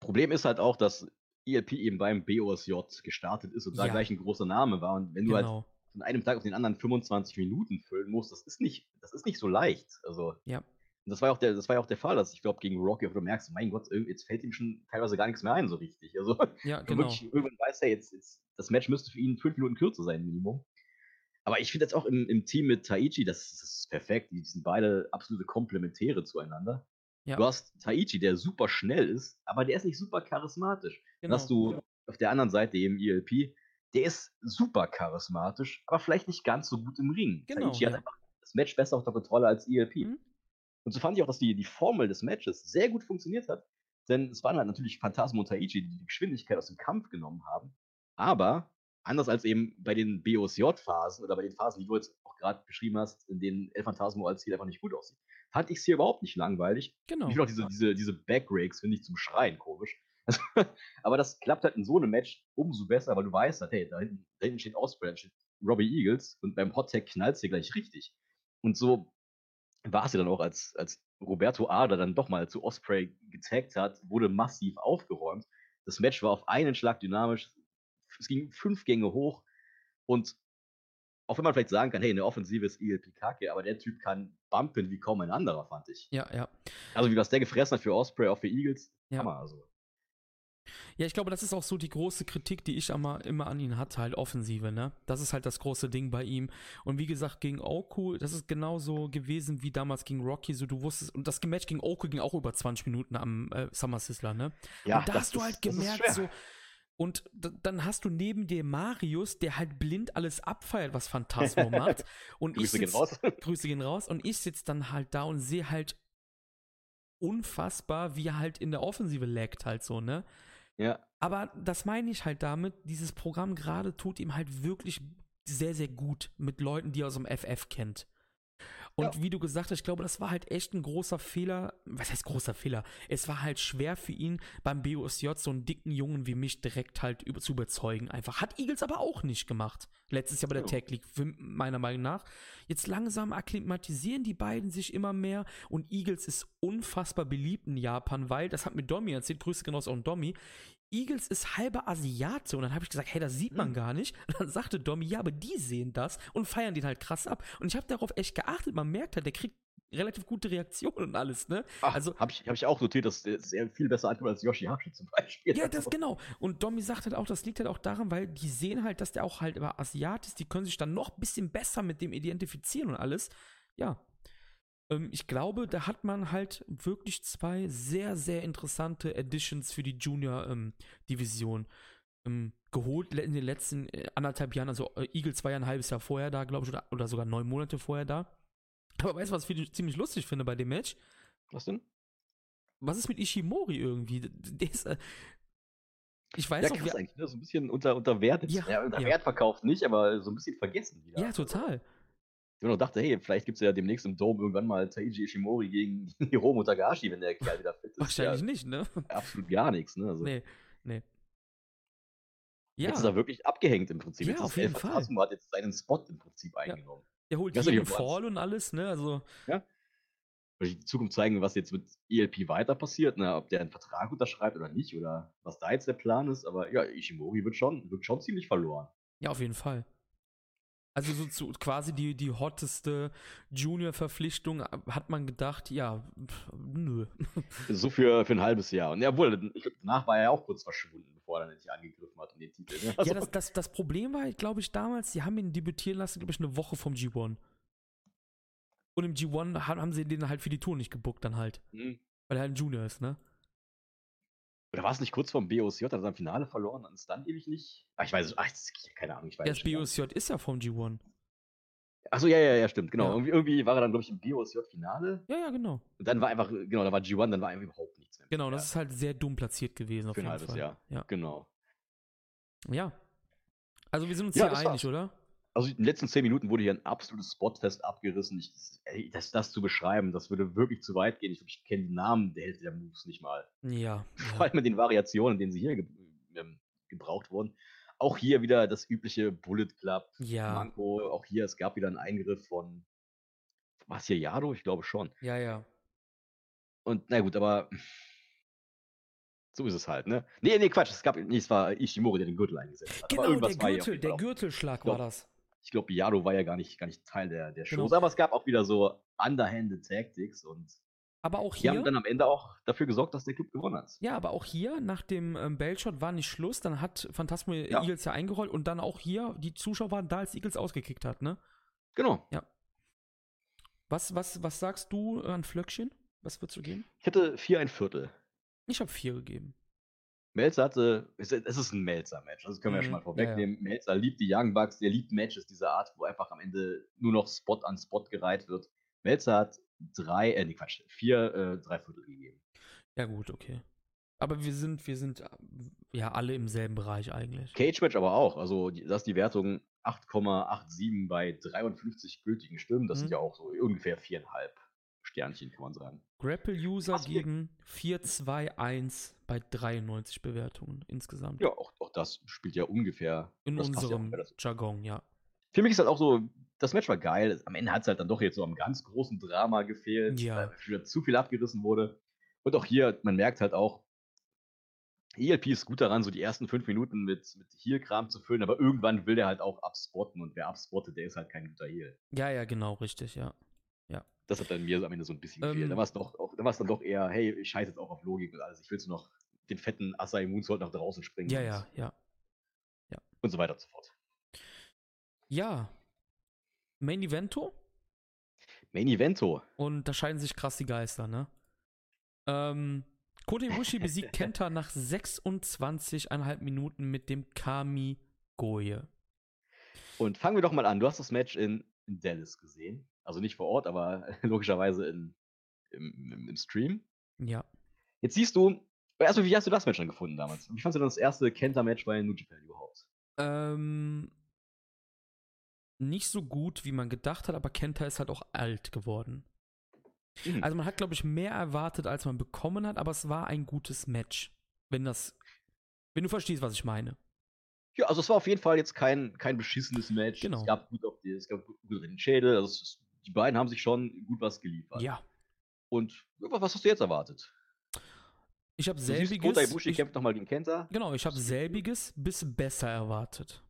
Problem ist halt auch, dass ELP eben beim BOSJ gestartet ist und da Ja. gleich ein großer Name war. Und wenn du halt Genau. von einem Tag auf den anderen 25 Minuten füllen musst, das ist nicht, das ist nicht so leicht. Also, Ja. und das war ja auch der, das war ja auch der Fall, dass ich glaube, gegen Rocky, du merkst, mein Gott, jetzt fällt ihm schon teilweise gar nichts mehr ein, so richtig. Also, Ja, genau. wirklich irgendwann weißt ja jetzt, jetzt, das Match müsste für ihn fünf Minuten kürzer sein, Minimum. Aber ich finde jetzt auch im, im Team mit Taichi, das, das ist perfekt. Die sind beide absolute Komplementäre zueinander. Ja. Du hast Taichi, der super schnell ist, aber der ist nicht super charismatisch. Dann Genau. hast du auf der anderen Seite eben ELP, der ist super charismatisch, aber vielleicht nicht ganz so gut im Ring. Genau, Taichi hat ja. einfach das Match besser unter Kontrolle als ELP. Mhm. Und so fand ich auch, dass die, die Formel des Matches sehr gut funktioniert hat. Denn es waren halt natürlich Phantasmo und Taichi, die die Geschwindigkeit aus dem Kampf genommen haben. Aber anders als eben bei den BOSJ-Phasen oder bei den Phasen, die du jetzt auch gerade beschrieben hast, in denen El Phantasmo als Ziel einfach nicht gut aussieht, fand ich es hier überhaupt nicht langweilig. Genau. Ich finde auch diese, diese, diese Backrakes, finde ich zum Schreien komisch. aber das klappt halt in so einem Match umso besser, weil du weißt, halt, hey, da hinten, da hinten steht Osprey, da steht Robbie Eagles und beim Hot Tag knallt dir gleich richtig. Und so war es ja dann auch, als, als Roberto Ader dann doch mal zu Osprey getaggt hat, wurde massiv aufgeräumt. Das Match war auf einen Schlag dynamisch. Es ging fünf Gänge hoch und auch wenn man vielleicht sagen kann, hey, in der Offensive ist ELP kacke, aber der Typ kann bumpen wie kaum ein anderer, fand ich. Ja, ja. Also wie was der gefressen hat für Osprey, auch für Eagles, Ja. Hammer. Also. Ja, ich glaube, das ist auch so die große Kritik, die ich immer, immer an ihn hatte, halt Offensive, ne? Das ist halt das große Ding bei ihm. Und wie gesagt, gegen Oku, das ist genauso gewesen wie damals gegen Rocky, so du wusstest, und das Match gegen Oku ging auch über 20 Minuten am äh, Summer Sizzler, ne? Ja, und da das hast du halt gemerkt, so, und dann hast du neben dir Marius, der halt blind alles abfeiert, was Phantasmo macht. Und Grüße ich gehen sitz- raus. Grüße gehen raus. Und ich sitze dann halt da und sehe halt unfassbar, wie er halt in der Offensive laggt halt so, ne? Ja, Aber das meine ich halt damit, dieses Programm gerade tut ihm halt wirklich sehr, sehr gut mit Leuten, die er aus dem FF kennt. Und wie du gesagt hast, ich glaube, das war halt echt ein großer Fehler. Was heißt großer Fehler? Es war halt schwer für ihn beim BOSJ so einen dicken Jungen wie mich direkt halt über, zu überzeugen. Einfach. Hat Eagles aber auch nicht gemacht. Letztes Jahr bei der Ja. Tech League, meiner Meinung nach. Jetzt langsam akklimatisieren die beiden sich immer mehr und Eagles ist unfassbar beliebt in Japan, weil, das hat mir Domi erzählt, Grüße genauso an Domi, Eagles ist halber Asiate und dann habe ich gesagt, hey, das sieht man Hm. gar nicht. Und dann sagte Domi, ja, aber die sehen das und feiern den halt krass ab. Und ich habe darauf echt geachtet, man merkt halt, der kriegt relativ gute Reaktionen und alles, ne? Ach, Also- habe ich, hab ich auch notiert, dass der sehr viel besser ankommt als Yoshihashi zum Beispiel. Ja, das Also, genau. Und Domi sagt halt auch, das liegt halt auch daran, weil die sehen halt, dass der auch halt über Asiat ist, die können sich dann noch ein bisschen besser mit dem identifizieren und alles. Ja. Ähm, ich glaube, da hat man halt wirklich zwei sehr, sehr interessante Additions für die Junior-Division ähm, geholt le- in den letzten äh, anderthalb Jahren. Also äh, Eagles war ja ein halbes Jahr vorher da, glaube ich, oder, oder sogar neun Monate vorher da. Aber weißt du, was ich ziemlich lustig finde bei dem Match? Was denn? Was ist mit Ishimori irgendwie? Der ist, äh, ich weiß Ja, noch, krass eigentlich, ne? so ein bisschen unter, unter Wert. Ja, Ja, unter ja. Wert verkauft nicht, aber so ein bisschen vergessen wieder. ja, total. Ich mir noch dachte, hey, vielleicht gibt es ja demnächst im Dome irgendwann mal Taiji Ishimori gegen Hiromu Tagashi, wenn der Kerl wieder fit ist. Wahrscheinlich ja, nicht, ne? Absolut gar nichts, ne? Also, Nee, nee. Ja, Jetzt ist er wirklich abgehängt im Prinzip. Ja, jetzt auf ist jeden Fall. Phantasmo hat jetzt seinen Spot im Prinzip eingenommen. der holt ich jeden Fall und alles, ne? Also, Wird die Zukunft zeigen, was jetzt mit ELP weiter passiert, ne? ob der einen Vertrag unterschreibt oder nicht, oder was da jetzt der Plan ist. Aber ja, Ishimori wird schon, wird schon ziemlich verloren. ja, auf jeden Fall. Also so zu, quasi die, die hotteste Junior-Verpflichtung äh, hat man gedacht, ja, pff, nö. So für, für ein halbes Jahr. Und ja, obwohl, ich glaub, danach war er ja auch kurz verschwunden, bevor er dann sich angegriffen hat um den Titel. Ne? Also, Ja, das, das, das Problem war, glaube ich, damals, die haben ihn debütieren lassen, glaube ich, eine Woche vom G1. Und im G1 haben, haben sie den halt für die Tour nicht gebuckt dann halt. Hm. Weil er halt ein Junior ist, ne? Oder war es nicht kurz vorm BOSJ, hat er im Finale verloren und ist dann ewig nicht? Ah, ich weiß es, ach, keine Ahnung, ich weiß Ja, das gar nicht. BOSJ ist ja vom G1. Achso, ja, ja, ja, stimmt, genau. Ja. Irgendwie, irgendwie war er dann, glaube ich, im BOSJ-Finale Ja, ja, genau. und dann war einfach, genau, da war G1, dann war einfach überhaupt nichts mehr. Genau, Ja, das ist halt sehr dumm platziert gewesen auf für ein jeden halbes Fall. Jahr. Ja. Genau. Ja. Also wir sind uns Ja, hier einig, war's. oder? Also in den letzten zehn Minuten wurde hier ein absolutes Spotfest abgerissen. Ich, ey, das, das zu beschreiben, das würde wirklich zu weit gehen. Ich, ich kenne die Namen der Hälfte der Moves nicht mal. Ja. Vor ja. allem mit den Variationen, denen sie hier ge ähm, gebraucht wurden. Auch hier wieder das übliche Bullet Club. Ja. Manko, auch hier, es gab wieder einen Eingriff von. Was hier, Yado? Ich glaube schon. Ja, ja. Und na gut, aber. So ist es halt, ne? Nee, nee, Quatsch. Es gab. Nee, es war Ishimori, der den Gürtel eingesetzt hat. Genau, der Gürtel, der. Gürtelschlag war das. Ich glaube, Yado war ja gar nicht, gar nicht Teil der, der Genau. Shows, aber es gab auch wieder so underhanded Tactics und Aber auch die hier. haben dann am Ende auch dafür gesorgt, dass der Club gewonnen hat. Ja, aber auch hier nach dem ähm, Bellshot war nicht Schluss. Dann hat Phantasmo Ja. Eagles ja eingerollt und dann auch hier, die Zuschauer waren da, als Eagles ausgekickt hat, ne? Genau. Was, was, was sagst du an Flöckchen? Was würdest du geben? Ich hätte vier ein Viertel. Ich habe vier gegeben. Melzer hatte, es ist ein Melzer-Match, das können wir ja schon Mhm, mal ja, vorwegnehmen. Melzer liebt die Young Bucks, der liebt Matches dieser Art, wo einfach am Ende nur noch Spot an Spot gereiht wird. Melzer hat drei, äh, nee, Quatsch, vier, äh, drei Viertel gegeben. Ja, gut, okay. Aber wir sind, wir sind äh, ja alle im selben Bereich eigentlich. Cage-Match aber auch, also das ist die Wertung 8,87 bei 53 gültigen Stimmen, das Mhm. sind ja auch so ungefähr viereinhalb Sternchen, kann man sagen. Grapple-User geben 4-2-1 bei 93 Bewertungen insgesamt. Ja, auch, auch das spielt ja ungefähr. In ja unserem dazu. Jargon, ja. Für mich ist halt auch so, das Match war geil. Am Ende hat es halt dann doch jetzt so am ganz großen Drama gefehlt, Ja. weil wieder zu viel abgerissen wurde. Und auch hier, man merkt halt auch, ELP ist gut daran, so die ersten fünf Minuten mit, mit Heal-Kram zu füllen, aber irgendwann will der halt auch abspotten und wer abspottet, der ist halt kein guter Heal. Ja, ja, genau, richtig, ja. Das hat dann mir am Ende so ein bisschen Ähm, gefehlt. Da war es doch, auch- da war es dann doch eher, hey, ich scheiße jetzt auch auf Logik und alles. Ich will so noch den fetten Asai Moonsault nach draußen springen Ja, und, ja, ja. und so weiter und so fort. Ja. Main Evento Main Evento. und da scheiden sich krass die Geister, ne? Ähm, Kota Ibushi besiegt Kenta nach 26,5 Minuten mit dem Kami Goye. Und fangen wir doch mal an. Du hast das Match in Dallas gesehen. Also nicht vor Ort, aber logischerweise in, im, im, im Stream. Ja. Jetzt siehst du, erstmal, wie hast du das Match dann gefunden damals? Wie fandest du dann das erste Kenta-Match bei New Japan überhaupt? Ähm, nicht so gut, wie man gedacht hat, aber Kenta ist halt auch alt geworden. Mhm. Also man hat, glaube ich, mehr erwartet, als man bekommen hat, aber es war ein gutes Match. Wenn das, wenn du verstehst, was ich meine. Ja, also es war auf jeden Fall jetzt kein, kein beschissenes Match. Genau. Es gab gut auf die, es gab gut auf den Schädel. Also es, die beiden haben sich schon gut was geliefert. Ja. Und was hast du jetzt erwartet? Ich habe selbiges. Kota Ibushi ich, kämpft nochmal gegen Kenta. genau, ich habe selbiges bis besser erwartet.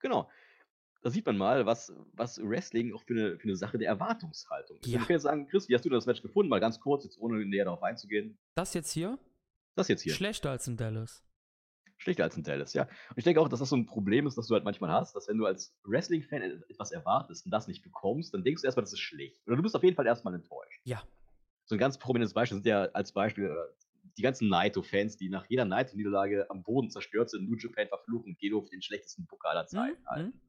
Genau. Da sieht man mal, was, was Wrestling auch für eine, für eine Sache der Erwartungshaltung ist. Ja. Wir können jetzt sagen, Chris, wie hast du das Match gefunden? Mal ganz kurz, jetzt ohne näher darauf einzugehen. Das jetzt hier Das jetzt hier. schlechter als in Dallas. Schlechter als in Dallas, ja. Und ich denke auch, dass das so ein Problem ist, das du halt manchmal hast, dass wenn du als Wrestling-Fan etwas erwartest und das nicht bekommst, dann denkst du erstmal, das ist schlecht. Oder du bist auf jeden Fall erstmal enttäuscht. Ja. So ein ganz prominentes Beispiel sind ja als Beispiel äh, die ganzen Naito-Fans, die nach jeder Naito-Niederlage am Boden zerstört sind, New Japan verfluchen und Gedo für den schlechtesten Pokal aller Zeiten Mhm, halten. mhm.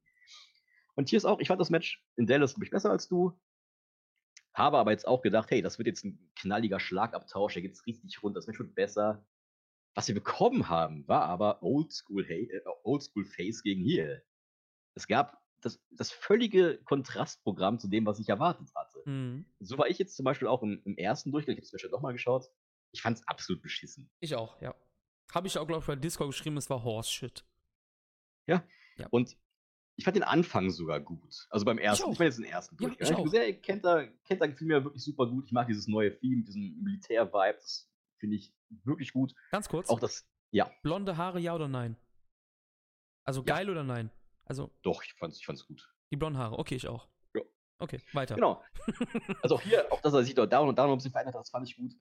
Und hier ist auch, ich fand das Match in Dallas, glaube ich, besser als du. Habe aber jetzt auch gedacht, hey, das wird jetzt ein knalliger Schlagabtausch, der geht's richtig rund, das Match wird besser. Was wir bekommen haben, war aber Oldschool, äh, Oldschool Face gegen Heel. Es gab das, das völlige Kontrastprogramm zu dem, was ich erwartet hatte. Mhm. So war ich jetzt zum Beispiel auch im, im ersten Durchgang, ich habe das Match nochmal geschaut. Ich fand es absolut beschissen. Ich auch, ja. Habe ich auch, glaube ich, bei Discord geschrieben, es war Horse-Shit. Und ich fand den Anfang sogar gut. Also beim ersten, auch. ich, meine jetzt den ersten Ja, Durchgang. ich ich auch. gesehen, Kenta, Kenta gefiel mir wirklich super gut. Ich mag dieses neue Theme, diesen Militär-Vibe. Das finde ich wirklich gut. Ganz kurz. Auch das, ja, Blonde Haare, ja oder nein? Also Ja. geil oder nein? Also doch, ich fand's, ich fand's gut. die blonden Haare, okay, ich auch. Ja. Okay, weiter. Genau. Also auch hier, auch dass er sich dort down und down ein bisschen verändert hat, das fand ich gut.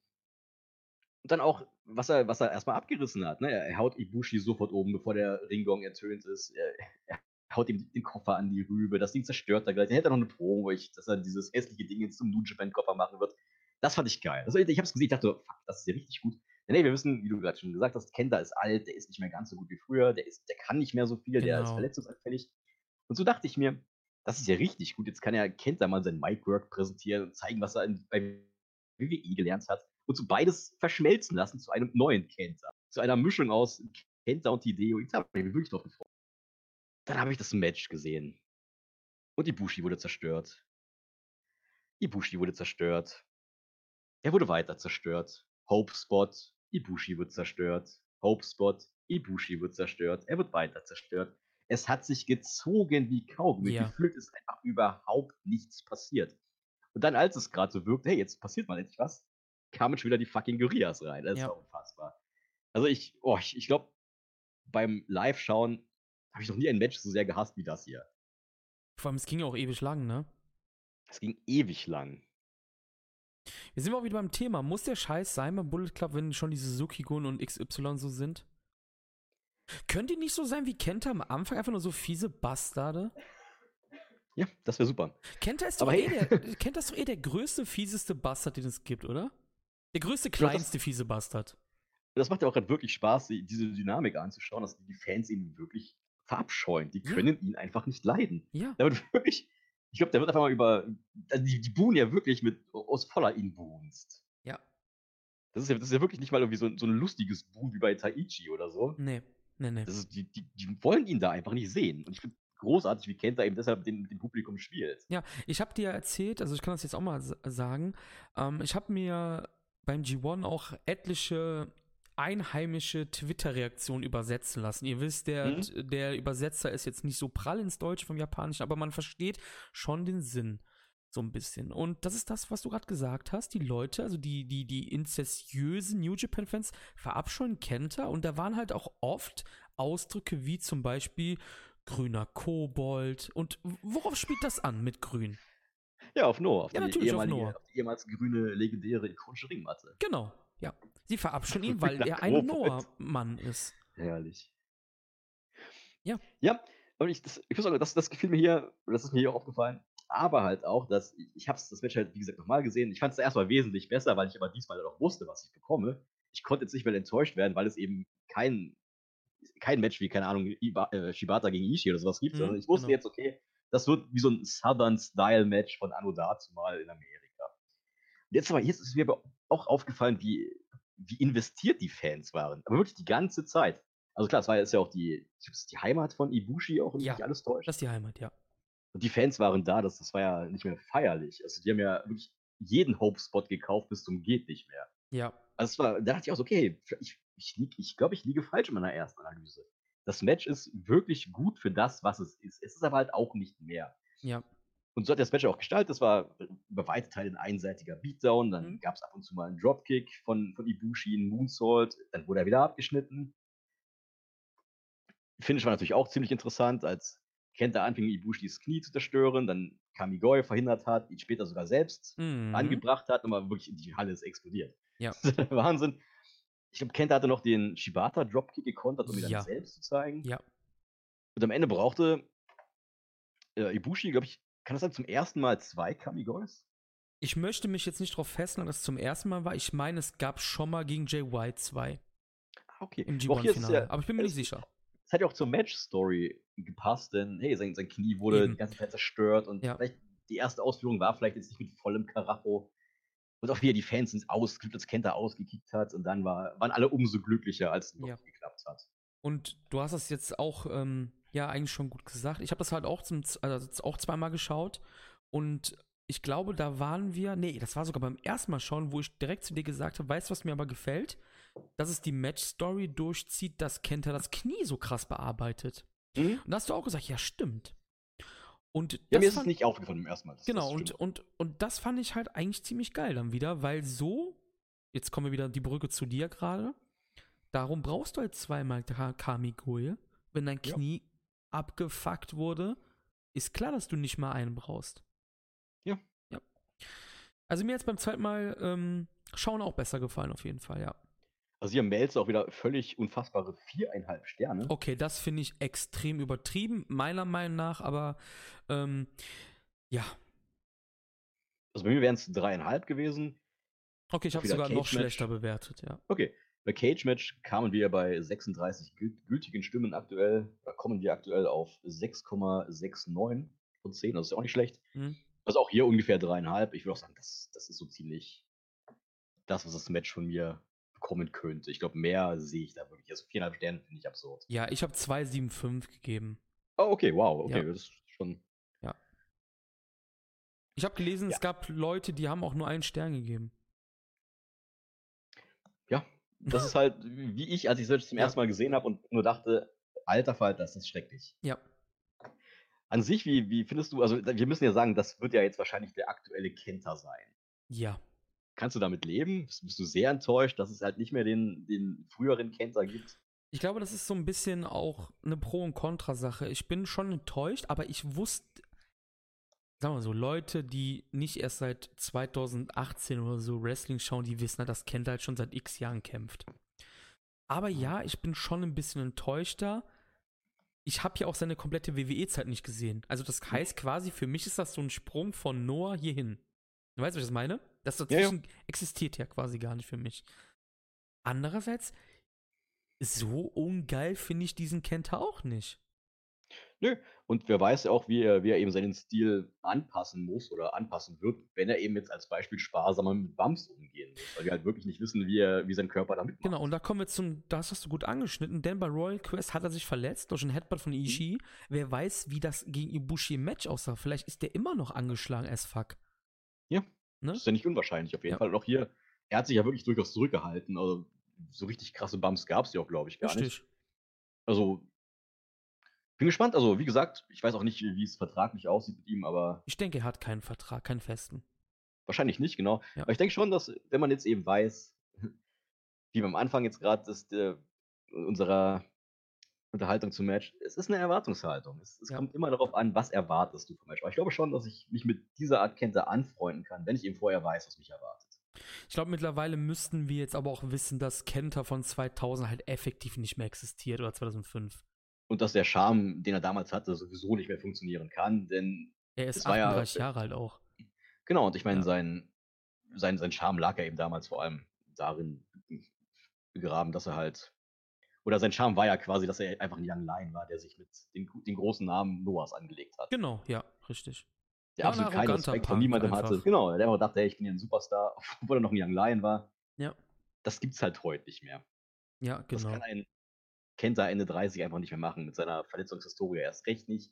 Und dann auch, was er, was er erstmal abgerissen hat. Ne? Er, haut Ibushi sofort oben, bevor der Ringgong ertönt ist. Er, er haut ihm den Koffer an die Rübe. Das Ding zerstört er gleich. Er hätte noch eine Promo, wo ich, dass er dieses hässliche Ding jetzt zum New Japan Koffer machen wird. Das fand ich geil. Also ich, ich hab's gesehen, ich dachte, fuck, das ist ja richtig gut. Nee, wir wissen, wie du gerade schon gesagt hast, Kenta ist alt, der ist nicht mehr ganz so gut wie früher, der, ist, der kann nicht mehr so viel, der ist Genau. verletzungsanfällig. Und so dachte ich mir, das ist ja richtig gut. Jetzt kann ja Kenta mal sein Micwork präsentieren und zeigen, was er in, bei WWE gelernt hat. Und so beides verschmelzen lassen zu einem neuen Kenta. Zu einer Mischung aus Kenta und Hideo. Jetzt habe ich mich wirklich drauf gefreut. Dann habe ich das Match gesehen. Und Ibushi wurde zerstört. Ibushi wurde zerstört. Er wurde weiter zerstört. Hope Spot, Ibushi wird zerstört. Hope Spot, Ibushi wird zerstört. Er wird weiter zerstört. Es hat sich gezogen wie Kaugummi. Ja. Gefühlt ist einfach überhaupt nichts passiert. Und dann, als es gerade so wirkt, hey, jetzt passiert mal endlich was, kamen schon wieder die fucking Gorillas rein. Das Ja. war unfassbar. Also ich, oh, ich, ich glaube, beim Live-Schauen habe ich noch nie ein Match so sehr gehasst wie das hier. Vor allem, es ging auch ewig lang, ne? Es ging ewig lang. Wir sind auch wieder beim Thema. Muss der Scheiß sein beim Bullet Club, wenn schon diese Sukigun und XY so sind? Könnt ihr nicht so sein wie Kenta am Anfang? Einfach nur so fiese Bastarde? Ja, das wäre super. Kenta ist doch, Aber eh hey- der, Kenta ist doch eh der größte, fieseste Bastard, den es gibt, oder? Der größte, kleinste fiese Bastard. Das macht ja auch gerade wirklich Spaß, die- diese Dynamik anzuschauen, dass die Fans ihn wirklich verabscheuen. Die Ja. können ihn einfach nicht leiden. Ja. Da wird wirklich, ich glaube, der wird einfach mal über, also die, die buhen ja wirklich mit aus voller Inbrunst. Ja. Das ist ja, das ist ja wirklich nicht mal irgendwie so, so ein lustiges Buhen wie bei Taichi oder so. Nee. Nee, nee. Das ist, die, die, die wollen ihn da einfach nicht sehen. Und ich finde großartig, wie Kenta eben deshalb mit dem, Publikum spielt. Ja, ich habe dir erzählt, also ich kann das jetzt auch mal sagen, ähm, ich habe mir beim G1 auch etliche einheimische Twitter-Reaktionen übersetzen lassen. Ihr wisst, der, Mhm. der Übersetzer ist jetzt nicht so prall ins Deutsche vom Japanischen, aber man versteht schon den Sinn so ein bisschen. Und das ist das, was du gerade gesagt hast. Die Leute, also die, die, die inzestiösen New Japan-Fans verabscheuen Kenta und da waren halt auch oft Ausdrücke wie zum Beispiel grüner Kobold. Und worauf spielt das an mit grün? Ja, auf Noah. Auf, Ja, die, natürlich, auf Noah. auf die ehemals grüne, legendäre, ikonische Ringmatte. Genau, ja. Sie verabscheuen ihn, weil er ein. Noah-Mann ist. Herrlich. Ja. Ja, und ich, das, ich muss sagen, das, das gefiel mir hier, das ist mir hier aufgefallen, aber halt auch, dass ich, ich habe das Match halt, wie gesagt, nochmal gesehen. Ich fand es erstmal wesentlich besser, weil ich aber diesmal auch wusste, was ich bekomme. Ich konnte jetzt nicht mehr enttäuscht werden, weil es eben kein, kein Match wie, keine Ahnung, Iba, äh, Shibata gegen Ishii oder sowas gibt, Mhm, sondern ich wusste genau. jetzt, okay, das wird wie so ein Southern-Style-Match von Anno dazu mal in Amerika. Und jetzt aber, jetzt ist mir aber auch aufgefallen, wie, wie investiert die Fans waren. Aber wirklich die ganze Zeit. Also klar, es war jetzt ja auch die, die Heimat von Ibushi auch, mich Ja, nicht alles täuscht. Das ist die Heimat, ja. Und die Fans waren da, das, das war ja nicht mehr feierlich. Also die haben ja wirklich jeden Hope-Spot gekauft bis zum geht nicht mehr. Ja. Also war, da dachte ich auch so, okay, ich, ich, lieg, ich glaube, ich liege falsch in meiner ersten Analyse. Das Match ist wirklich gut für das, was es ist. Es ist aber halt auch nicht mehr. Ja. Und so hat das Match auch gestaltet. Das war über weite Teile ein einseitiger Beatdown. Dann Mhm. gab es ab und zu mal einen Dropkick von, von Ibushi, einen Moonsault. Dann wurde er wieder abgeschnitten. Finish war natürlich auch ziemlich interessant, als Kenta anfing, Ibushis Knie zu zerstören. Dann Kamigoi verhindert hat, ihn später sogar selbst Mhm. angebracht hat. Und mal wirklich die Halle ist explodiert. Ja. Wahnsinn. Ich glaube, Kenta hatte noch den Shibata Dropkick gekontert, um ihn Ja. dann selbst zu zeigen. Ja. Und am Ende brauchte äh, Ibushi, glaube ich, kann das sein, zum ersten Mal zwei Kamigois? Ich möchte mich jetzt nicht darauf festlegen, dass es zum ersten Mal war. Ich meine, es gab schon mal gegen Jay White 2 Ah, okay. im Aber auch hier ist G1-Finale. ja- Aber ich bin mir nicht sicher. Es hat ja auch zur Match-Story gepasst, denn hey, sein, sein Knie wurde Eben. die ganze Zeit zerstört und Ja. vielleicht die erste Ausführung war vielleicht jetzt nicht mit vollem Karacho. Und auch wieder die Fans sind ausgekippt, als Kenta ausgekickt hat und dann war, waren alle umso glücklicher, als es Ja. geklappt hat. Und du hast das jetzt auch, ähm, ja, eigentlich schon gut gesagt. Ich habe das halt auch, zum, also auch zweimal geschaut. Und ich glaube, da waren wir, nee, das war sogar beim ersten Mal schon, wo ich direkt zu dir gesagt habe, weißt du, was mir aber gefällt? Dass es die Match-Story durchzieht, dass Kenta das Knie so krass bearbeitet. Und da hast du auch gesagt, ja, stimmt. Und Ja, mir ist es fand- nicht aufgefallen beim ersten Mal. Das- Genau, das und, und, und das fand ich halt eigentlich ziemlich geil dann wieder, weil so, jetzt kommen wir wieder die Brücke zu dir gerade, darum brauchst du halt zweimal Ka- Kamigoye. Wenn dein Ja. Abgefuckt wurde, ist klar, dass du nicht mal einen brauchst. Ja. Ja. Also mir jetzt beim zweiten Mal ähm, schauen auch besser gefallen, auf jeden Fall, ja. Also hier Melzer auch wieder völlig unfassbare viereinhalb Sterne. Okay, das finde ich extrem übertrieben, meiner Meinung nach, aber ähm, ja. Also bei mir wären es dreieinhalb gewesen. Okay, ich habe sogar noch Cage-Match. schlechter bewertet, ja. Okay. Bei Cage Match kamen wir bei 36 gül- gültigen Stimmen aktuell, da kommen wir aktuell auf 6,69 von 10, das ist ja auch nicht schlecht. Hm? Also auch hier ungefähr dreieinhalb. Ich würde auch sagen, das, das ist so ziemlich das, was das Match von mir bekommen könnte. Ich glaube, mehr sehe ich da wirklich. Also viereinhalb Sterne finde ich absurd. Ja, ich habe 2,75 gegeben. Oh, okay, wow, okay, Ja. das ist schon. Ich habe gelesen, Ja. es gab Leute, die haben auch nur einen Stern gegeben. Das ist halt wie ich, als ich es zum Ja. ersten Mal gesehen habe und nur dachte, alter Falter, das ist schrecklich. Ja. An sich, wie, wie findest du, also wir müssen ja sagen, das wird ja jetzt wahrscheinlich der aktuelle Kenter sein. Ja. Kannst du damit leben? Bist, bist du sehr enttäuscht, dass es halt nicht mehr den, den früheren Kenter gibt? Ich glaube, das ist so ein bisschen auch eine Pro- und Kontra-Sache. Ich bin schon enttäuscht, aber ich wusste, sagen wir so, Leute, die nicht erst seit 2018 oder so Wrestling schauen, die wissen, dass Kent halt schon seit x Jahren kämpft. Aber ja, ich bin schon ein bisschen enttäuschter. Ich habe ja auch seine komplette WWE-Zeit nicht gesehen. Also das heißt quasi, für mich ist das so ein Sprung von Noah hierhin. Du weißt, was ich das meine? Das Ja, ja. dazwischen existiert ja quasi gar nicht für mich. Andererseits, so ungeil finde ich diesen Kenta auch nicht. Nö. Und wer weiß ja auch, wie er, wie er eben seinen Stil anpassen muss oder anpassen wird, wenn er eben jetzt als Beispiel sparsamer mit Bumps umgehen muss. Weil wir halt wirklich nicht wissen, wie, er, wie sein Körper damit macht. Genau, und da kommen wir zum, das hast du gut angeschnitten, denn bei Royal Quest hat er sich verletzt durch einen Headbutt von Ishii. Wer weiß, wie das gegen Ibushi im Match aussah. Vielleicht ist der immer noch angeschlagen as fuck. Ja. Ne? Das ist ja nicht unwahrscheinlich auf jeden Ja. Fall. Und auch hier, er hat sich ja wirklich durchaus zurückgehalten. Also so richtig krasse Bumps gab es ja auch, glaube ich, gar nicht. Richtig. Also, bin gespannt. Also, wie gesagt, ich weiß auch nicht, wie es vertraglich aussieht mit ihm, aber Ich denke, er hat keinen Vertrag, keinen festen. wahrscheinlich nicht, genau. Ja. Aber ich denke schon, dass, wenn man jetzt eben weiß, wie wir am Anfang jetzt gerade ist, äh, unserer Unterhaltung zum Match, es ist eine Erwartungshaltung. Es, es Ja. kommt immer darauf an, was erwartest du vom Match. Aber ich glaube schon, dass ich mich mit dieser Art Kente anfreunden kann, wenn ich eben vorher weiß, was mich erwartet. Ich glaube, mittlerweile müssten wir jetzt aber auch wissen, dass Kenta von 2000 halt effektiv nicht mehr existiert oder 2005. Und dass der Charme, den er damals hatte, sowieso nicht mehr funktionieren kann, denn Er ist Es war ja- 38 Jahre alt auch. Genau, und ich meine, Ja. sein, sein, sein Charme lag ja eben damals vor allem darin begraben, dass er halt. Oder sein Charme war ja quasi, dass er einfach ein Young Lion war, der sich mit den, den großen Namen Noahs angelegt hat. Genau, ja, richtig. Der Ja, absolut ein keinen Respekt von niemandem einfach. hatte. Genau, der einfach dachte, hey, ich bin ja ein Superstar, obwohl er noch ein Young Lion war. Ja, Das gibt's halt heute nicht mehr. ja, Das genau. kann ein Kenta Ende 30 einfach nicht mehr machen, mit seiner Verletzungshistorie erst recht nicht.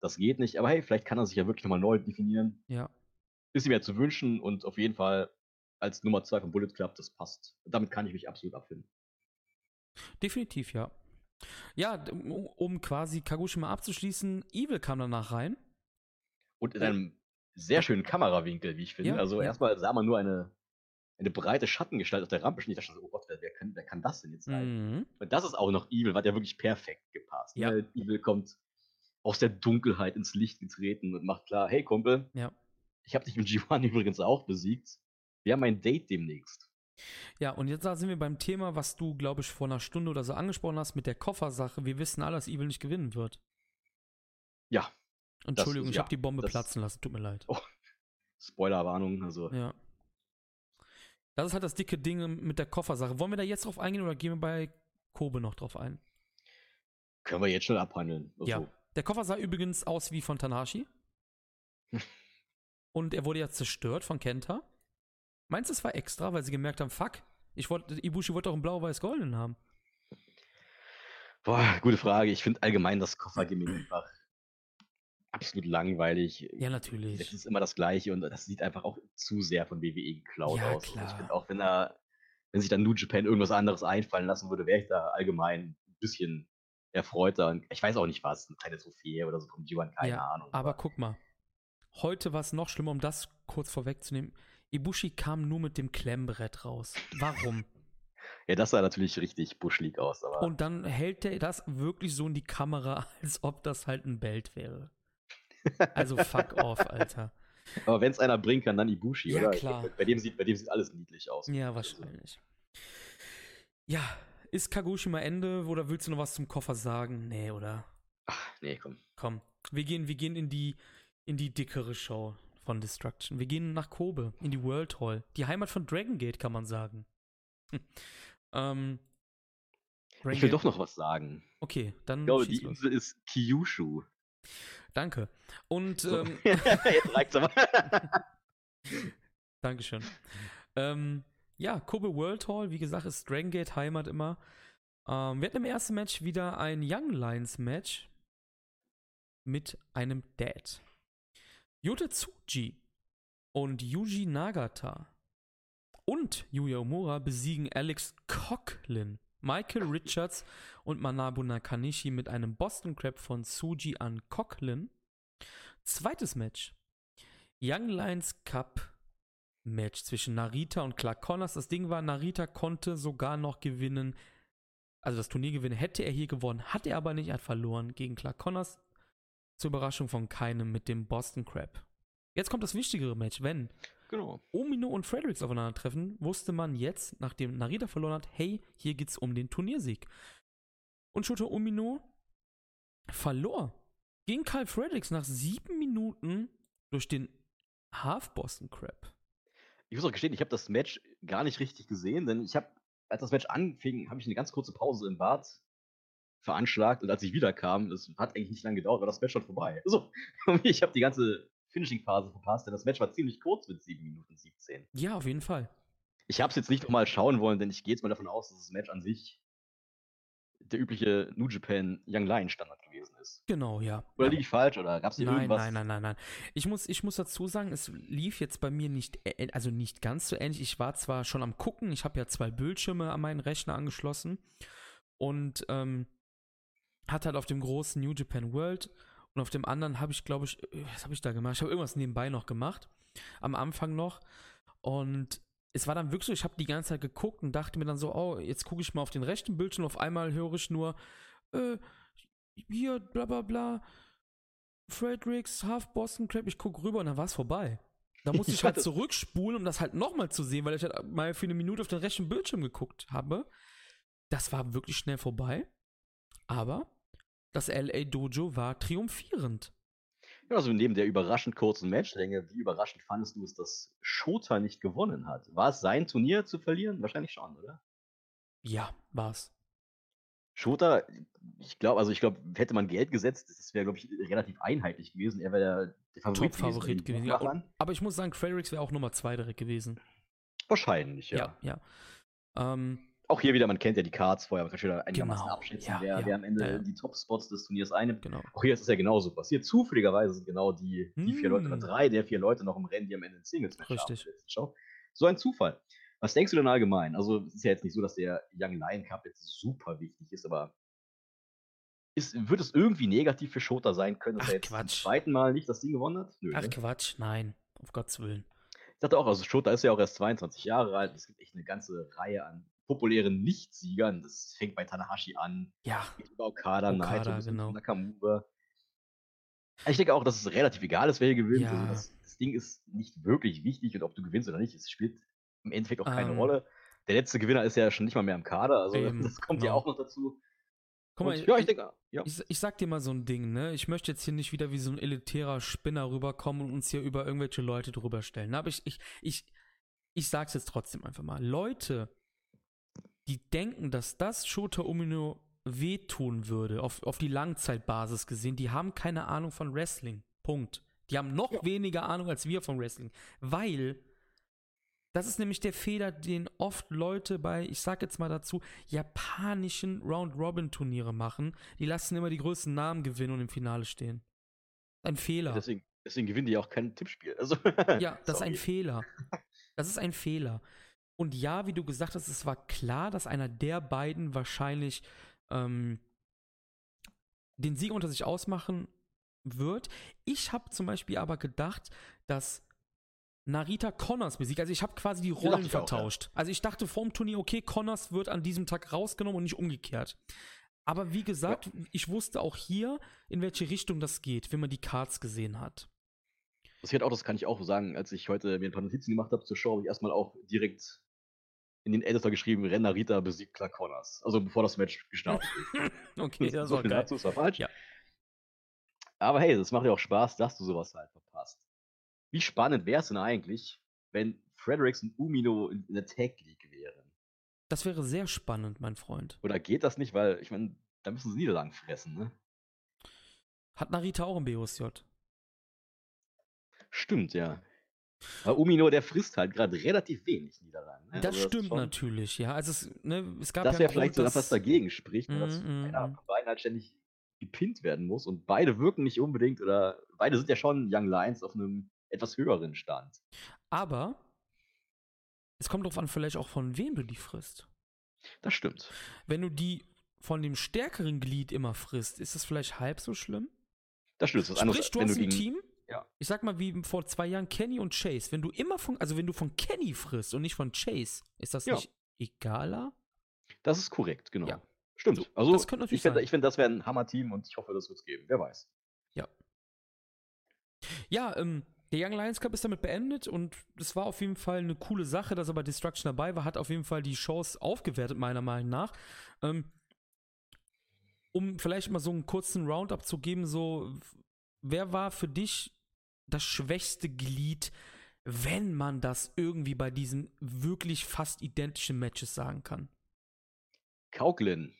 das geht nicht. Aber hey, vielleicht kann er sich ja wirklich nochmal neu definieren. Ja. Ist ihm ja zu wünschen und auf jeden Fall als Nummer 2 vom Bullet Club, das passt. Damit kann ich mich absolut abfinden. Definitiv, ja. Ja, um, um quasi Kagoshima abzuschließen, Evil kam danach rein. Und in einem sehr schönen Kamerawinkel, wie ich finde. Ja, also ja. erstmal sah man nur eine, eine breite Schattengestalt auf der Rampe stehen. Ich dachte so, oh Gott, wer, wer, kann, wer kann das denn jetzt sein? Mhm. Und das ist auch noch Evil, hat ja wirklich perfekt gepasst. Ja. Ne? Evil kommt aus der Dunkelheit ins Licht getreten und macht klar, hey Kumpel, Ja. ich habe dich im G1 übrigens auch besiegt. Wir haben ein Date demnächst. Ja, und jetzt da sind wir beim Thema, was du, glaube ich, vor einer Stunde oder so angesprochen hast mit der Koffersache. Wir wissen alle, dass Evil nicht gewinnen wird. Ja, Entschuldigung, ich ja, habe die Bombe platzen lassen. Tut mir leid. Oh. Spoilerwarnung, also Ja. Das ist halt das dicke Ding mit der Koffersache. Wollen wir da jetzt drauf eingehen oder gehen wir bei Kobe noch drauf ein? können wir jetzt schon abhandeln. Also, Ja. Der Koffer sah übrigens aus wie von Tanashi. Und er wurde ja zerstört von Kenta. Meinst du, es war extra, weil sie gemerkt haben, fuck, ich wollte, Ibushi wollte auch einen blau-weiß-goldenen haben. Boah, gute Frage. Ich finde allgemein das Koffergimmick einfach absolut langweilig. Ja, natürlich. Es ist immer das Gleiche und das sieht einfach auch zu sehr von WWE geklaut Ja, aus. Also klar. ich finde auch, wenn er, wenn sich dann New Japan irgendwas anderes einfallen lassen würde, wäre ich da allgemein ein bisschen erfreuter. Und ich weiß auch nicht was, keine Trophäe oder so vom G1, keine Ja, Ahnung. Aber guck mal, heute war es noch schlimmer, um das kurz vorwegzunehmen. Ibushi kam nur mit dem Klemmbrett raus. Warum? ja, das sah natürlich richtig buschlig aus, aber Und dann hält er das wirklich so in die Kamera, als ob das halt ein Belt wäre. Also fuck off, Alter. Aber wenn es einer bringen kann, dann Ibushi, Ja, oder? klar. Bei dem, sieht, bei dem sieht alles niedlich aus. Ja, wahrscheinlich. Ja, ist Kagoshima Ende oder willst du noch was zum Koffer sagen? Nee, oder? Ach, nee, komm. Komm, wir gehen, wir gehen in die, in die dickere Show von Destruction. Wir gehen nach Kobe, in die World Hall. Die Heimat von Dragon Gate, kann man sagen. ähm, Ich will Gate- doch noch was sagen. Okay, dann Ich glaube, die. Insel ist Kyushu. Danke. Und, So. ähm, Jetzt reicht's aber. Dankeschön. ähm, ja, Kobe World Hall, wie gesagt, ist Dragon Gate Heimat immer. Ähm, wir hatten im ersten Match wieder ein Young Lions Match mit einem Dad. Yota Tsuji und Yuji Nagata und Yuya Omura besiegen Alex Coughlin, Michael Richards und Manabu Nakanishi mit einem Boston Crab von Tsuji an Coughlin. Zweites Match. Young Lions Cup Match zwischen Narita und Clark Connors. Das Ding war, Narita konnte sogar noch gewinnen. Also das Turnier gewinnen hätte er hier gewonnen, hat er aber nicht, er hat verloren gegen Clark Connors. Zur Überraschung von keinem mit dem Boston Crab. Jetzt kommt das wichtigere Match. Wenn genau. Omino und Fredericks aufeinandertreffen, wusste man jetzt, nachdem Narita verloren hat, hey, hier geht's um den Turniersieg. Und Shota Omino verlor gegen Karl Fredericks nach sieben Minuten durch den Half Boston Crab. Ich muss auch gestehen, ich habe das Match gar nicht richtig gesehen, denn ich habe, als das Match anfing, habe ich eine ganz kurze Pause im Bad veranschlagt und als ich wiederkam, das hat eigentlich nicht lange gedauert, war das Match schon vorbei. So, und ich habe die ganze Finishing-Phase verpasst, denn das Match war ziemlich kurz mit 7 Minuten 17. Ja, auf jeden Fall. Ich habe es jetzt nicht nochmal schauen wollen, denn ich gehe jetzt mal davon aus, dass das Match an sich der übliche New Japan Young Lion Standard gewesen ist. Genau, ja. Oder liege ich falsch? Oder gab es hier Nein, irgendwas? nein, nein, nein, nein. Ich muss, ich muss dazu sagen, es lief jetzt bei mir nicht, also nicht ganz so ähnlich. Ich war zwar schon am gucken, ich habe ja zwei Bildschirme an meinen Rechner angeschlossen und ähm, hatte halt auf dem großen New Japan World und auf dem anderen habe ich, glaube ich, äh, was habe ich da gemacht? Ich habe irgendwas nebenbei noch gemacht, am Anfang noch und es war dann wirklich so, ich habe die ganze Zeit geguckt und dachte mir dann so, oh, jetzt gucke ich mal auf den rechten Bildschirm, auf einmal höre ich nur, äh, hier, bla bla bla, Fredericks, Half Boston Crab, ich gucke rüber und dann war es vorbei. Da musste ich halt zurückspulen, um das halt nochmal zu sehen, weil ich halt mal für eine Minute auf den rechten Bildschirm geguckt habe. Das war wirklich schnell vorbei. Aber das LA Dojo war triumphierend. Ja, also neben der überraschend kurzen Matchlänge, wie überraschend fandest du es, dass Shota nicht gewonnen hat? War es sein Turnier zu verlieren? Wahrscheinlich schon, oder? Ja, war's. Shota, ich glaube, also ich glaube, hätte man Geld gesetzt, das wäre, glaube ich, relativ einheitlich gewesen. Er wäre der, Favorit Top-Favorit gewesen. gewesen. Ja, aber ich muss sagen, Fredericks wäre auch Nummer zwei direkt gewesen. Wahrscheinlich, ja. Ja, ja. Ähm, auch hier wieder, man kennt ja die Cards vorher, man kann schon einigermaßen Genau, abschätzen, ja, wer, ja, wer am Ende ja, die Top-Spots des Turniers einnimmt. Genau. Auch hier ist es ja genauso passiert. Zufälligerweise sind genau die, die vier Leute oder Hm. drei der vier Leute noch im Rennen, die am Ende ein Singles-Match haben. Richtig. Show. So ein Zufall. Was denkst du denn allgemein? Also, es ist ja jetzt nicht so, dass der Young Lion Cup jetzt super wichtig ist, aber ist, wird es irgendwie negativ für Shota sein können, dass Ach, er jetzt zum Quatsch. zweiten Mal nicht das Ding gewonnen hat? Nö, Ach ne? Quatsch, nein. Auf Gottes Willen. Ich dachte auch, also Shota ist ja auch erst 22 Jahre alt. Es gibt echt eine ganze Reihe an populären Nicht-Siegern. Das fängt bei Tanahashi an, Ja, über Okada, Okada, Naito, genau. Nakamura. Ich denke auch, dass es relativ egal ist, wer hier gewinnt. Ja. Also das, das Ding ist nicht wirklich wichtig und ob du gewinnst oder nicht, es spielt im Endeffekt auch keine Ähm. Rolle. Der letzte Gewinner ist ja schon nicht mal mehr im Kader, also Eben, das kommt ja genau. auch noch dazu. guck mal, Und ja, ich denke, ja. Ich, ich sag dir mal so ein Ding, ne? Ich möchte jetzt hier nicht wieder wie so ein elitärer Spinner rüberkommen und uns hier über irgendwelche Leute drüber stellen. Aber ich, ich, ich, ich sag's jetzt trotzdem einfach mal. Leute, die denken, dass das Shota Umino wehtun würde, auf, auf die Langzeitbasis gesehen, die haben keine Ahnung von Wrestling. Punkt. Die haben noch Ja. weniger Ahnung als wir von Wrestling. Weil das ist nämlich der Fehler, den oft Leute bei, ich sag jetzt mal dazu, japanischen Round-Robin-Turniere machen. Die lassen immer die größten Namen gewinnen und im Finale stehen. Ein Fehler. Deswegen, deswegen gewinnen die auch kein Tippspiel. Also, Ja, das ist ein sorry. Fehler. Das ist ein Fehler. Und ja, wie du gesagt hast, es war klar, dass einer der beiden wahrscheinlich ähm, den Sieg unter sich ausmachen wird. Ich habe zum Beispiel aber gedacht, dass Narita Connors besiegt. Also ich habe quasi die Rollen ich auch, ja. vertauscht. Also ich dachte vorm Turnier, okay, Connors wird an diesem Tag rausgenommen und nicht umgekehrt. Aber wie gesagt, ich wusste auch hier, in welche Richtung das geht, wenn man die Cards gesehen hat. Das auch, das kann ich auch sagen, als ich heute mir ein paar Notizen gemacht habe zur Show, habe ich erstmal auch direkt in den Editor geschrieben, Ren Narita besiegt Clark Connors. Also bevor das Match gestartet ist. Okay, das so war geil. dazu, war falsch. Ja. Aber hey, das macht ja auch Spaß, dass du sowas halt verpasst. Wie spannend wäre es denn eigentlich, wenn Fredericks und Umino in, in der Tag League wären? Das wäre sehr spannend, mein Freund. Oder geht das nicht? Weil, ich meine, da müssen sie Niederlagen fressen, ne? Hat Narita auch im BOSJ? Stimmt, ja. Aber Umino, der frisst halt gerade relativ wenig Niederlagen. Ne? Das Also stimmt schon- natürlich, ja. Also es, ne, es gab Das ja wäre einen vielleicht sogar dass- was dagegen spricht, ne, dass mhm, einer mhm. von beiden halt ständig gepinnt werden muss und beide wirken nicht unbedingt oder beide sind ja schon Young Lions auf einem etwas höheren Stand. Aber es kommt darauf an, vielleicht auch von wem du die frisst. Das stimmt. Wenn du die von dem stärkeren Glied immer frisst, ist das vielleicht halb so schlimm? Das stimmt. Das was anderes, Sprich, du hast du ein. Team, Ja. ich sag mal wie vor zwei Jahren Kenny und Chase. Wenn du immer von, also wenn du von Kenny frisst und nicht von Chase, ist das Ja. nicht egaler? Das ist korrekt, genau. Ja. Stimmt. So, also, das könnte natürlich ich finde, find, das wäre ein Hammer-Team und ich hoffe, das wird es geben. Wer weiß. Ja, ähm, der Young Lions Cup ist damit beendet und es war auf jeden Fall eine coole Sache, dass er bei Destruction dabei war, hat auf jeden Fall die Shows aufgewertet, meiner Meinung nach. Ähm, um vielleicht mal so einen kurzen Roundup zu geben, so, wer war für dich das schwächste Glied, wenn man das irgendwie bei diesen wirklich fast identischen Matches sagen kann? Kauklin.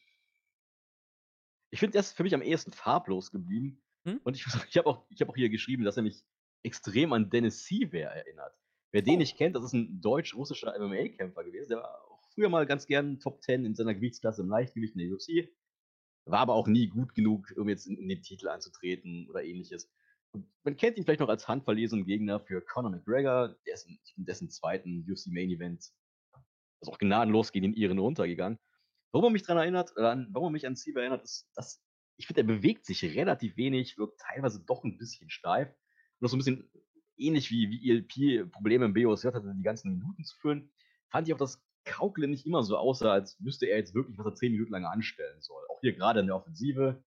Ich finde, der ist für mich am ehesten farblos geblieben. Hm? Und ich, ich habe auch, ich hab auch hier geschrieben, dass er mich extrem an Dennis Seaver erinnert. Wer den Oh. nicht kennt, das ist ein deutsch-russischer MMA-Kämpfer gewesen. Der war auch früher mal ganz gern Top 10 in seiner Gewichtsklasse im Leichtgewicht in der UFC. War aber auch nie gut genug, um jetzt in, in den Titel anzutreten oder ähnliches. Man kennt ihn vielleicht noch als handverlesenen Gegner für Conor McGregor, in dessen zweiten UFC Main Event also auch gnadenlos gegen den Iren runtergegangen. Warum er mich daran erinnert, an, warum er mich an Sieber erinnert, ist, dass ich finde, er bewegt sich relativ wenig, wirkt teilweise doch ein bisschen steif. Und so ein bisschen ähnlich wie, wie ELP Probleme im BOSJ hatte, die ganzen Minuten zu führen, fand ich auch, dass Kaukle nicht immer so aussah, als wüsste er jetzt wirklich, was er zehn Minuten lang anstellen soll. Auch hier gerade in der Offensive,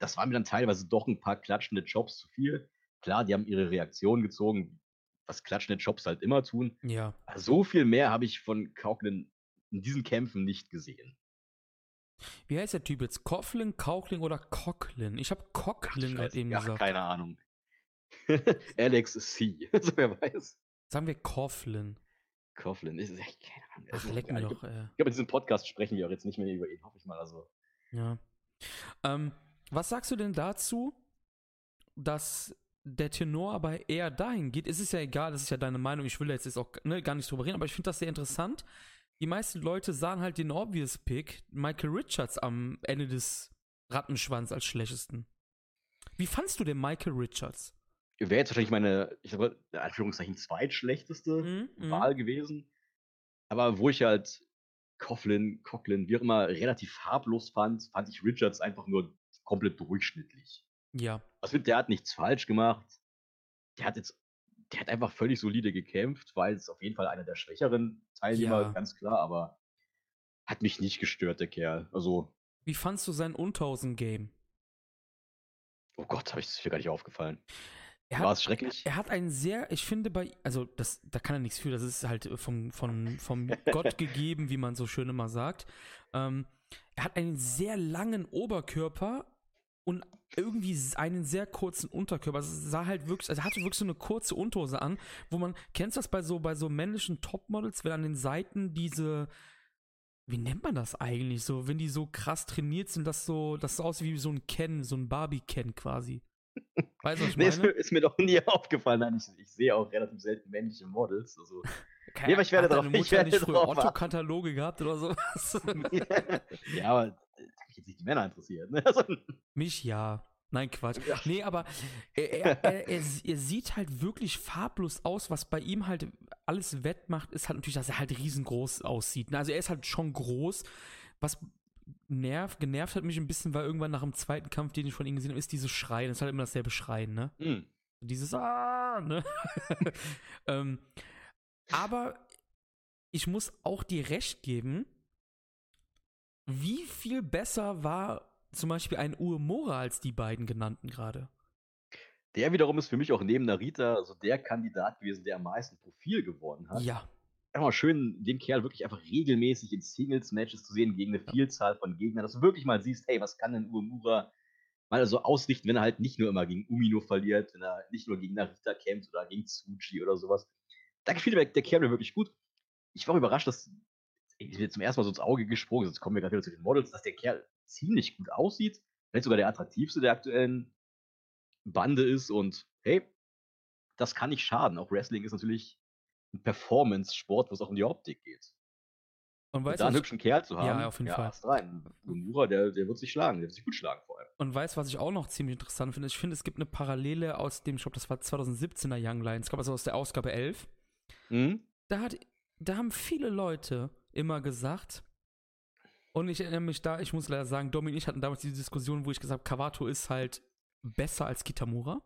das waren mir dann teilweise doch ein paar klatschende Jobs zu viel. Klar, die haben ihre Reaktion gezogen, was klatschende Jobs halt immer tun. Ja. So viel mehr habe ich von Kauklin in diesen Kämpfen nicht gesehen. Wie heißt der Typ jetzt? Coughlin, Kauchling oder Cochlin? Ich habe Cochlin gerade eben ja, gesagt. keine Ahnung. Alex C. also wer weiß. Sagen wir Coughlin. Coughlin, ist echt keine Ahnung. Ach, leck mir ich doch. Ich glaube, in diesem Podcast sprechen wir auch jetzt nicht mehr über ihn, hoffe ich mal. Also, Ja. Ähm, was sagst du denn dazu, dass der Tenor aber eher dahin geht? Es ist ja egal, das ist ja deine Meinung, ich will jetzt, jetzt auch ne, gar nicht drüber reden, aber ich finde das sehr interessant, die meisten Leute sahen halt den obvious Pick, Michael Richards am Ende des Rattenschwanz als schlechtesten. Wie fandst du den Michael Richards? Wäre jetzt wahrscheinlich meine, ich mal, in Anführungszeichen, zweitschlechteste mhm. Wahl gewesen. Aber wo ich halt Coughlin, Coughlin, wie auch immer, relativ farblos fand, fand ich Richards einfach nur komplett durchschnittlich. Ja. Also der hat nichts falsch gemacht. Der hat jetzt, der hat einfach völlig solide gekämpft, war jetzt auf jeden Fall einer der schwächeren Teilnehmer, Ja. ganz klar, aber hat mich nicht gestört, der Kerl. Also, Wie fandst du sein Unthausen-Game? oh Gott, habe ich das mir gar nicht aufgefallen. War es schrecklich? er hat einen sehr, ich finde bei, also das, da kann er nichts für, das ist halt vom, von, vom Gott gegeben, wie man so schön immer sagt. Ähm, er hat einen sehr langen Oberkörper und irgendwie einen sehr kurzen Unterkörper. Also es sah halt wirklich, also er hatte wirklich so eine kurze Unterhose an, wo man, kennst du das bei so, bei so männlichen Topmodels, wenn an den Seiten diese, wie nennt man das eigentlich so, wenn die so krass trainiert sind, dass so, das so aussieht wie so ein Ken, so ein Barbie-Ken quasi. Weißt du, was ich Nee, ist, mir, meine? ist mir doch nie aufgefallen. Nein, ich, ich sehe auch relativ selten männliche Models. Also, Keine Nee, aber ich werde hat drauf- deine ich werde nicht früher. Otto-Kataloge gehabt oder sowas? ja, aber mich jetzt nicht die Männer interessiert. Ne? Also, Mich ja. Nein, Quatsch. Ja. Nee, aber er, er, er, er, sieht halt wirklich farblos aus. Was bei ihm halt alles wettmacht, ist halt natürlich, dass er halt riesengroß aussieht. ne? Also er ist halt schon groß. Was nervt, genervt hat mich ein bisschen, weil irgendwann nach dem zweiten Kampf, den ich von ihm gesehen habe, ist dieses Schreien. Das ist halt immer dasselbe Schreien, ne? hm. Dieses Ah, ne? ähm, aber ich muss auch dir recht geben, wie viel besser war zum Beispiel ein Uemura als die beiden genannten gerade. Der wiederum ist für mich auch neben Narita also der Kandidat gewesen, der am meisten Profil gewonnen hat. Ja, Einfach mal schön, den Kerl wirklich einfach regelmäßig in Singles-Matches zu sehen gegen eine Vielzahl von Gegnern, dass du wirklich mal siehst, hey, was kann denn Uemura mal so ausrichten, wenn er halt nicht nur immer gegen Umino verliert, wenn er nicht nur gegen Narita kämpft oder gegen Tsuchi oder sowas. Da gefiel mir der Kerl mir wirklich gut. Ich war überrascht, dass ich mir zum ersten Mal so ins Auge gesprungen, jetzt kommen wir gerade wieder zu den Models, dass der Kerl ziemlich gut aussieht, vielleicht sogar der attraktivste der aktuellen Bande ist und hey, das kann nicht schaden. Auch Wrestling ist natürlich ein Performance-Sport, wo es auch um die Optik geht. und Und weißt da einen hübschen Kerl zu haben, auf jeden Fall. hast rein. Nomura, der, der wird sich schlagen, der wird sich gut schlagen vor allem. und weißt, was ich auch noch ziemlich interessant finde? Ich finde, es gibt eine Parallele aus dem, ich glaube, das war 2017er Young Lions, ich glaube, also aus der Ausgabe 11. Mhm. da hat, da haben viele Leute immer gesagt, und ich erinnere mich da, ich muss leider sagen, Domi und ich hatten damals diese Diskussion, wo ich gesagt habe, Kawato ist halt besser als Kitamura.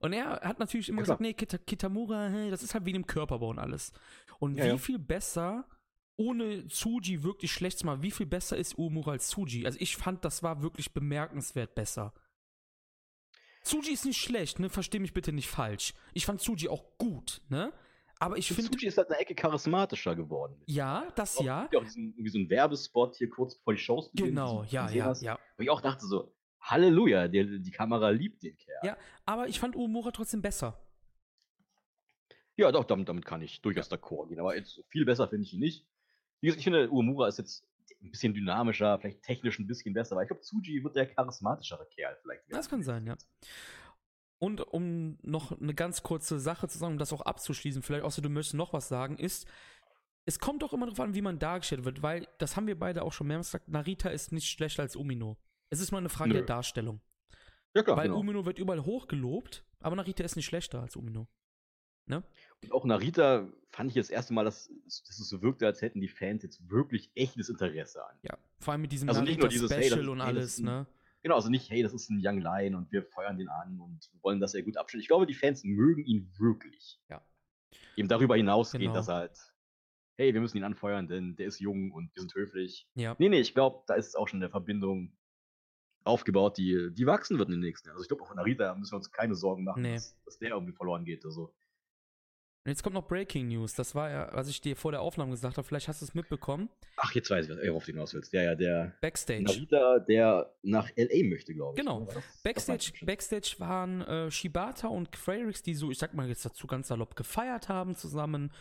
Und er hat natürlich immer Ja, gesagt, nee, Kita, Kitamura, das ist halt wie im Körperbau und alles. Und Ja, wie ja. viel besser, ohne Tsuji wirklich schlecht zu machen, wie viel besser ist Uemura als Tsuji? Also ich fand, das war wirklich bemerkenswert besser. Tsuji ist nicht schlecht, ne? Versteh mich bitte nicht falsch. Ich fand Tsuji auch gut, ne? Aber ich finde, Tsuchi ist halt eine Ecke charismatischer geworden. ja, das Auch- ja. gibt ja auch diesen, irgendwie so einen Werbespot hier kurz bevor die Shows beginnen. Genau, diesen- ja, ja, ja. Wo ich auch dachte so, Halleluja, die, die Kamera liebt den Kerl. Ja. Aber ich fand Uemura trotzdem besser. Ja, doch, damit, damit kann ich durchaus d'accord gehen. Aber jetzt so viel besser finde ich ihn nicht. Wie gesagt, ich finde, Uemura ist jetzt ein bisschen dynamischer, vielleicht technisch ein bisschen besser, aber ich glaube, Tsuji wird der charismatischere Kerl vielleicht. werden. Das kann sein, ja. Und um noch eine ganz kurze Sache zu sagen, um das auch abzuschließen, vielleicht außer du möchtest noch was sagen, ist, es kommt doch immer darauf an, wie man dargestellt wird, weil, das haben wir beide auch schon mehrmals gesagt, Narita ist nicht schlechter als Umino. Es ist mal eine Frage Nö. der Darstellung. Ja, klar. weil genau. Umino wird überall hochgelobt, aber Narita ist nicht schlechter als Umino. Ne? Und auch Narita fand ich das erste Mal, dass, dass es so wirkte, als hätten die Fans jetzt wirklich echtes Interesse an. Ja. Vor allem mit diesem Also nicht nur dieses, hey, Special ist- und hey, alles, ist ein- ne? Genau, also nicht, hey, das ist ein Young Lion und wir feuern den an und wollen, dass er gut abschneidet. Ich glaube, die Fans mögen ihn wirklich. Ja. Eben darüber hinausgehend, Genau. dass er halt, hey, wir müssen ihn anfeuern, denn der ist jung und wir sind höflich. Ja. Nee, nee, ich glaube, da ist auch schon eine Verbindung aufgebaut, die, die wachsen wird in den nächsten Jahren. Also ich glaube, auch von Narita müssen wir uns keine Sorgen machen, Nee. dass, dass der irgendwie verloren geht. Also, Und jetzt kommt noch Breaking News. Das war ja, was ich dir vor der Aufnahme gesagt habe. Vielleicht hast du es mitbekommen. ach, jetzt weiß ich, was- worauf du hinaus willst. Ja, ja, der Backstage. Narita, der nach L.A. möchte, glaube ich. Genau. Das- das Backstage, schon. Backstage waren äh, Shibata und Fredericks, die so, ich sag mal jetzt dazu ganz salopp, gefeiert haben zusammen.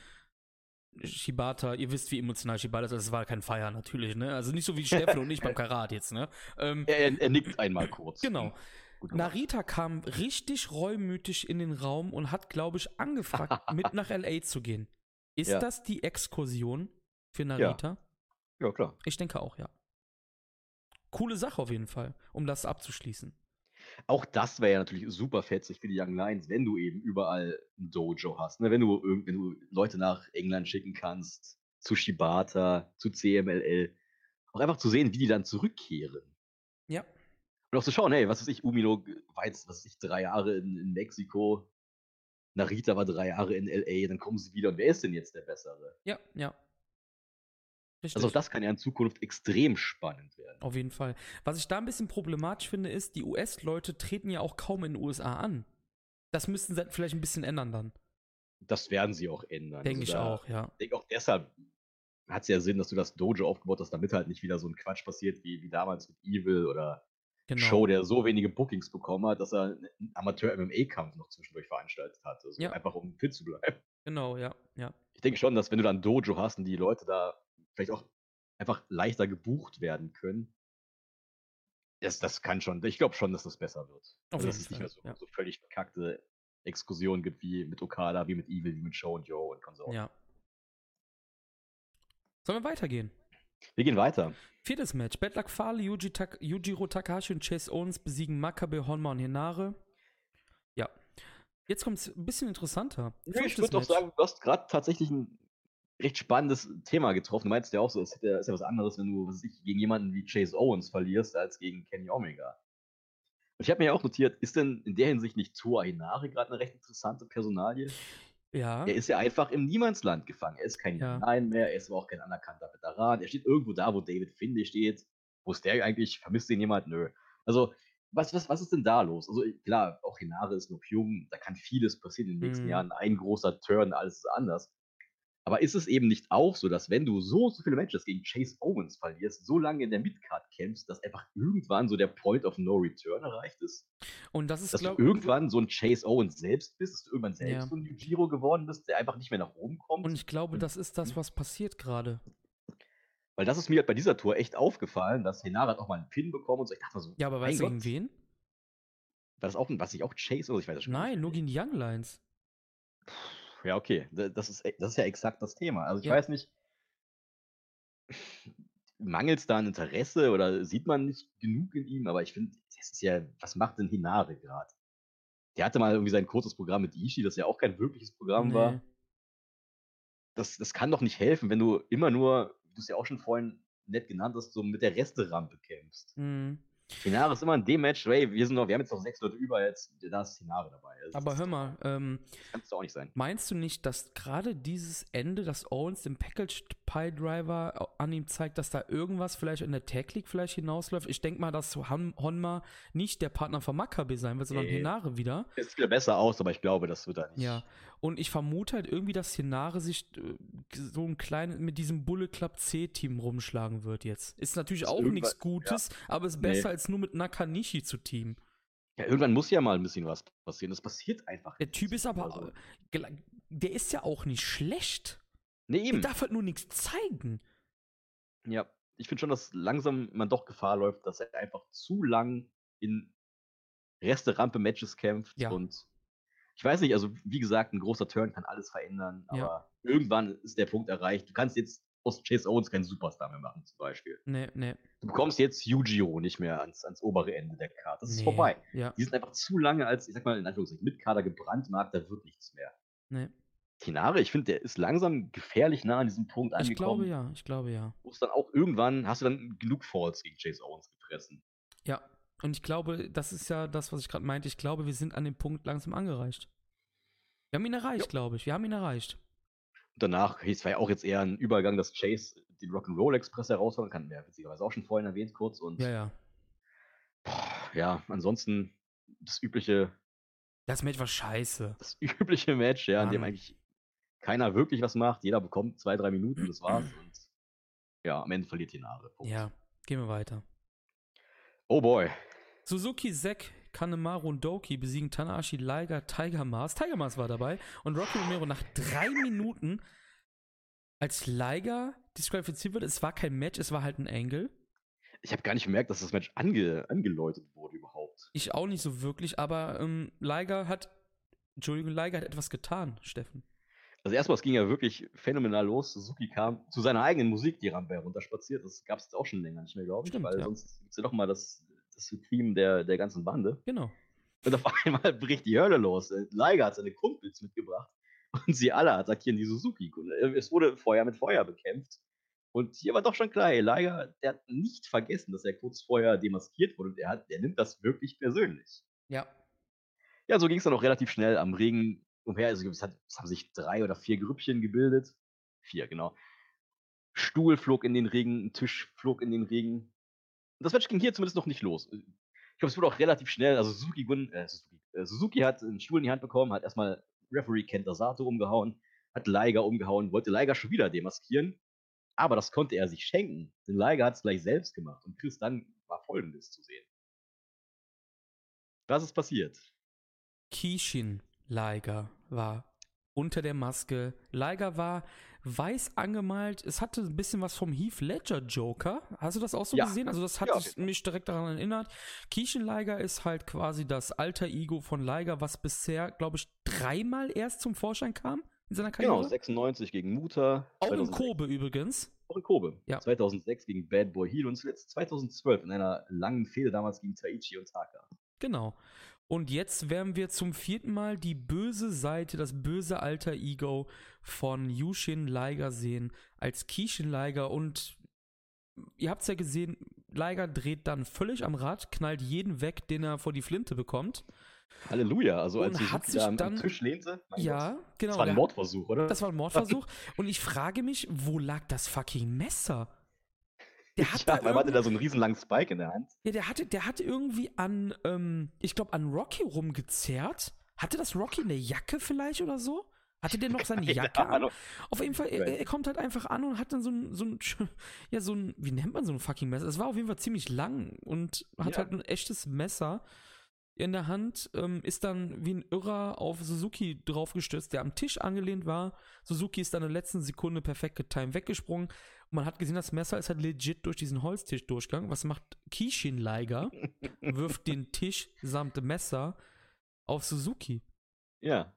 Shibata, ihr wisst, wie emotional Shibata ist, also es war kein Feier natürlich, ne? Also nicht so wie Steffen und ich beim Karat jetzt, ne? Ähm, Er, er, er nickt einmal kurz. genau. Gut. Narita kam richtig reumütig in den Raum und hat, glaube ich, angefragt, mit nach LA zu gehen. Ist Ja. das die Exkursion für Narita. Ja, klar. Ich denke auch, ja. Coole Sache auf jeden Fall, um das abzuschließen. Auch das wäre ja natürlich super fetzig für die Young Lions, wenn du eben überall ein Dojo hast. Ne? Wenn, du, wenn du Leute nach England schicken kannst, zu Shibata, zu CMLL. Auch einfach zu sehen, wie die dann zurückkehren. Ja. Und auch zu schauen, hey, was weiß ich, Umino war jetzt, was weiß ich, drei Jahre in, in Mexiko. Narita war drei Jahre in LA, dann kommen sie wieder und wer ist denn jetzt der Bessere? Ja, ja. Richtig. Also auch das kann ja in Zukunft extrem spannend werden. Auf jeden Fall. Was ich da ein bisschen problematisch finde, ist, die US-Leute treten ja auch kaum in den USA an. Das müssten sie vielleicht ein bisschen ändern dann. Das werden sie auch ändern. Denke also ich auch, ja. Ich denke auch deshalb hat es ja Sinn, dass du das Dojo aufgebaut hast, damit halt nicht wieder so ein Quatsch passiert wie, wie damals mit Evil oder genau. Show, der so wenige Bookings bekommen hat, dass er einen Amateur-MMA-Kampf noch zwischendurch veranstaltet hat. Also ja. einfach um fit zu bleiben. Genau, ja, ja. Ich denke schon, dass wenn du dann Dojo hast und die Leute da vielleicht auch einfach leichter gebucht werden können, das, das kann schon, ich glaube schon, dass das besser wird. Auf also, dass es nicht mehr so, ja. so völlig verkackte Exkursionen gibt wie mit Okada, wie mit Evil, wie mit Show und Joe und Konsorten. Ja. Sollen wir weitergehen? Wir gehen weiter. Viertes Match. Bad Luck Fale, Yuji Tak Yujiro Takahashi und Chase Owens besiegen Makabe, Honma und Hinare. Ja. Jetzt kommt es ein bisschen interessanter. Ja, ich würde doch sagen, du hast gerade tatsächlich ein recht spannendes Thema getroffen. Du meinst ja auch so, es ist ja, was anderes, wenn du ich, gegen jemanden wie Chase Owens verlierst, als gegen Kenny Omega. Und ich habe mir ja auch notiert, ist denn in der Hinsicht nicht Toa Hinare gerade eine recht interessante Personalie? Ja. Er ist ja einfach im Niemandsland gefangen. Er ist kein ja. Nein mehr, er ist aber auch kein anerkannter Veteran. Er steht irgendwo da, wo David Finley steht. Wo ist der eigentlich? Vermisst ihn jemand? Nö. Also, was, was, was ist denn da los? Also, klar, auch Hinare ist noch jung, da kann vieles passieren in den nächsten mhm. Jahren. Ein großer Turn, alles ist anders. Aber ist es eben nicht auch so, dass wenn du so, so viele Matches gegen Chase Owens verlierst, so lange in der Midcard kämpfst, dass einfach irgendwann so der Point of No Return erreicht ist? Und das ist, dass glaub, du irgendwann so ein Chase Owens selbst bist, dass du irgendwann selbst ja. so ein Yujiro geworden bist, der einfach nicht mehr nach oben kommt. Und ich glaube, das ist das, was passiert gerade. Weil das ist mir halt bei dieser Tour echt aufgefallen, dass Henara hat auch mal einen Pin bekommen und so. Ich dachte so, ja, aber weißt du gegen wen? War das auch, was ich auch Chase oder ich weiß das schon Nein, nicht. nur gegen die Young Lions. Puh ja, okay. Das ist, e, das ist ja exakt das Thema. Also ich ja. weiß nicht, mangelt es da an Interesse oder sieht man nicht genug in ihm, aber ich finde, das ist ja, was macht denn Hinare gerade? Der hatte mal irgendwie sein kurzes Programm mit Ishii, das ja auch kein wirkliches Programm nee. war. Das, das kann doch nicht helfen, wenn du immer nur, du es ja auch schon vorhin nett genannt hast, so mit der Resterampe kämpfst. Mhm. Hinare ist immer in dem Match, hey, wir sind noch, wir haben jetzt noch sechs Leute über, jetzt da ist Hinare dabei. Also Aber hör mal, ähm, kannst du auch nicht sein. Meinst du nicht, dass gerade dieses Ende, dass Owens den Packaged Pie Driver an ihm zeigt, dass da irgendwas vielleicht in der Tag League vielleicht hinausläuft? Ich denke mal, dass Honma nicht der Partner von Maccabi sein wird, sondern nee. Hinare wieder. Es sieht wieder besser aus, aber ich glaube, das wird da nicht. Ja, und ich vermute halt irgendwie, dass Hinare sich äh, so ein kleines mit diesem Bullet Club C-Team rumschlagen wird jetzt. Ist natürlich ist auch nichts Gutes, ja. aber ist besser nee. als nur mit Nakanishi zu teamen. Ja, irgendwann muss ja mal ein bisschen was passieren. Das passiert einfach. Der Typ ist aber, also. der ist ja auch nicht schlecht. Nee, eben. Der darf halt nur nichts zeigen. Ja, ich finde schon, dass langsam man doch Gefahr läuft, dass er einfach zu lang in Reste-Rampe-Matches kämpft ja. und ich weiß nicht, also wie gesagt, ein großer Turn kann alles verändern, aber ja. irgendwann ist der Punkt erreicht. Du kannst jetzt aus Chase Owens keinen Superstar mehr machen, zum Beispiel. Nee, nee. Du bekommst jetzt Yu-Gi-Oh! nicht mehr ans, ans obere Ende der Karte. Das ist nee, vorbei. Ja. Die sind einfach zu lange als, ich sag mal, in Anführungszeichen, mit Kader gebrandmarkt, da wird nichts mehr. Nee. Tinare, ich finde, der ist langsam gefährlich nah an diesem Punkt angekommen. Ich glaube ja, ich glaube ja. Wo es dann auch irgendwann, hast du dann genug Falls gegen Chase Owens gefressen. Ja, und ich glaube, das ist ja das, was ich gerade meinte. Ich glaube, wir sind an dem Punkt langsam angereicht. Wir haben ihn erreicht, glaube ich. Wir haben ihn erreicht. Und danach, es war ja auch jetzt eher ein Übergang, dass Chase den Rock'n'Roll Express herausfordern kann. Ja, witzigerweise auch schon vorhin erwähnt, kurz. Und ja, ja. Boah, ja, ansonsten das übliche. Das Match war scheiße. Das übliche Match, ja, Mann. in dem eigentlich keiner wirklich was macht. Jeder bekommt zwei, drei Minuten, das war's. und ja, am Ende verliert die Nare. Ja, gehen wir weiter. Oh boy. Suzuki Zack Kanemaru und Doki besiegen Tanahashi, Liger, Tiger Mars. Tiger Mars war dabei und Rocky Romero nach drei Minuten als Liger disqualifiziert wird. Es war kein Match, es war halt ein Angle. Ich habe gar nicht gemerkt, dass das Match ange angeläutet wurde überhaupt. Ich auch nicht so wirklich, aber ähm, Liger hat, Entschuldigung, Liger hat etwas getan, Steffen. Also erstmal, es ging ja wirklich phänomenal los. Suzuki kam zu seiner eigenen Musik die Rampe herunterspaziert. Das gab es auch schon länger nicht mehr, glaube ich. Stimmt, weil ja. sonst gibt es ja doch mal das, das Theme der, der ganzen Bande. Genau. Und auf einmal bricht die Hölle los. Äh, Liger hat seine Kumpels mitgebracht und sie alle attackieren die Suzuki. Und, äh, Es wurde Feuer mit Feuer bekämpft. Und hier war doch schon klar, ey, Liger, der hat nicht vergessen, dass er kurz vorher demaskiert wurde. Und er, hat, er nimmt das wirklich persönlich. Ja. Ja, so ging es dann auch relativ schnell am Ring umher. Also es, hat, es haben sich drei oder vier Grüppchen gebildet. Vier, genau. Stuhl flog in den Ring, ein Tisch flog in den Ring. Das Match ging hier zumindest noch nicht los. Ich glaube, es wurde auch relativ schnell. Also Suzuki, gewinn- äh, Suzuki, äh, Suzuki hat einen Stuhl in die Hand bekommen, hat erstmal Referee Kenta Sato umgehauen, hat Liger umgehauen, wollte Liger schon wieder demaskieren. Aber das konnte er sich schenken. Denn Liger hat es gleich selbst gemacht. Und Chris dann war folgendes zu sehen. Was ist passiert? Kishin Liger war unter der Maske. Liger war weiß angemalt. Es hatte ein bisschen was vom Heath Ledger Joker. Hast du das auch so Ja. gesehen? Also das hat Ja, mich direkt daran erinnert. Kishin Liger ist halt quasi das alter Ego von Liger, was bisher, glaube ich, dreimal erst zum Vorschein kam in seiner Karriere. Genau, 96 gegen Muta. auch in 2006 Kobe übrigens. Auch in Kobe. Ja. 2006 gegen Bad Boy Heel und zuletzt 2012 in einer langen Fehde damals gegen Taichi und Taka. Genau. Und jetzt werden wir zum vierten Mal die böse Seite, das böse alter Ego von Yushin Liger sehen, als Kishin Liger. Und ihr habt es ja gesehen, Liger dreht dann völlig am Rad, knallt jeden weg, den er vor die Flinte bekommt. Halleluja, also als Und hat sich da am, am dann- Tisch lehnte. ja, Gott, genau. Das war ein Mordversuch, oder? das war ein Mordversuch. Und ich frage mich, wo lag das fucking Messer? Der hat ja, da hatte da so einen riesen langen Spike in der Hand. Ja, der hatte, der hatte irgendwie an, ähm, ich glaube, an Rocky rumgezerrt. Hatte das Rocky eine Jacke vielleicht oder so? Hatte der noch seine Keine Jacke an? Auf jeden Fall, er, er kommt halt einfach an und hat dann so ein, so ein, ja, so ein, wie nennt man so ein fucking Messer? Es war auf jeden Fall ziemlich lang und hat Ja. halt ein echtes Messer in der Hand, ähm, ist dann wie ein Irrer auf Suzuki draufgestürzt, der am Tisch angelehnt war. Suzuki ist dann in der letzten Sekunde perfekt getimed weggesprungen. Und man hat gesehen, das Messer ist halt legit durch diesen Holztisch durchgegangen. Was macht Kishin Liger? Wirft den Tisch samt Messer auf Suzuki. Ja,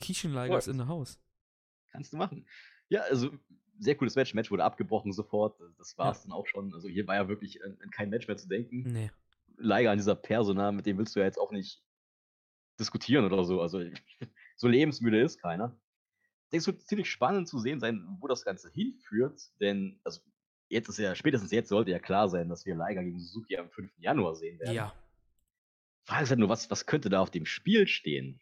Kishin Liger Läuft. ist in der Haus. kannst du machen. Ja, also sehr cooles Match. Match wurde abgebrochen sofort. Das war es Ja. dann auch schon. Also hier war ja wirklich an, an kein Match mehr zu denken. Nee. Liger an dieser Persona, mit dem willst du ja jetzt auch nicht diskutieren oder so. Also so lebensmüde ist keiner. Denke, es wird ziemlich spannend zu sehen sein, wo das Ganze hinführt, denn also jetzt ist ja, spätestens jetzt sollte ja klar sein, dass wir Liger gegen Suzuki am 5. Januar sehen werden. Ja. Frage ist halt nur, was, was könnte da auf dem Spiel stehen?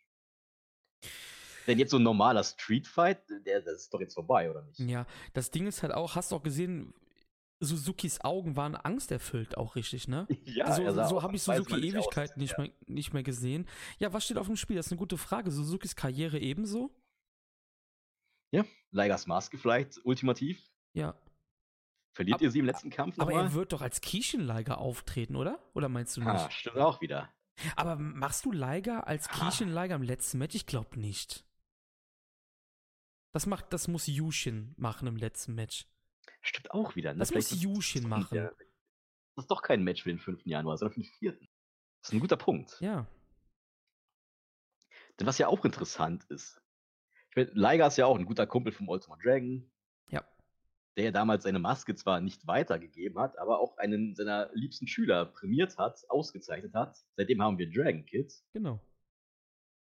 Denn jetzt so ein normaler Streetfight, der, das ist doch jetzt vorbei, oder nicht? Ja, das Ding ist halt auch, hast du auch gesehen, Suzukis Augen waren angsterfüllt auch richtig, ne? Ja, so so habe ich Suzuki man nicht aus. Ewigkeit nicht, Ja. mehr, nicht mehr gesehen. Ja, was steht auf dem Spiel? Das ist eine gute Frage. Suzukis Karriere ebenso? Ligers Maske vielleicht, ultimativ. Ja. Verliert Ab- ihr sie im letzten Kampf Aber nochmal? er wird doch als Kishin Liger auftreten, oder? Oder meinst du nicht? Ah, stimmt auch wieder. Aber machst du Liger als Ah. Kishin Liger im letzten Match? Ich glaube nicht. Das macht, das muss Yushin machen im letzten Match. Stimmt auch wieder. Ne? Das Vielleicht muss Yushin ist- machen. ja, Das ist doch kein Match für den 5. Januar, sondern für den 4. Das ist ein guter Punkt. Ja. Denn was ja auch interessant ist, ich meine, Liger ist ja auch ein guter Kumpel vom Ultimate Dragon, Ja. der ja damals seine Maske zwar nicht weitergegeben hat, aber auch einen seiner liebsten Schüler prämiert hat, ausgezeichnet hat. Seitdem haben wir Dragon Kids. Genau.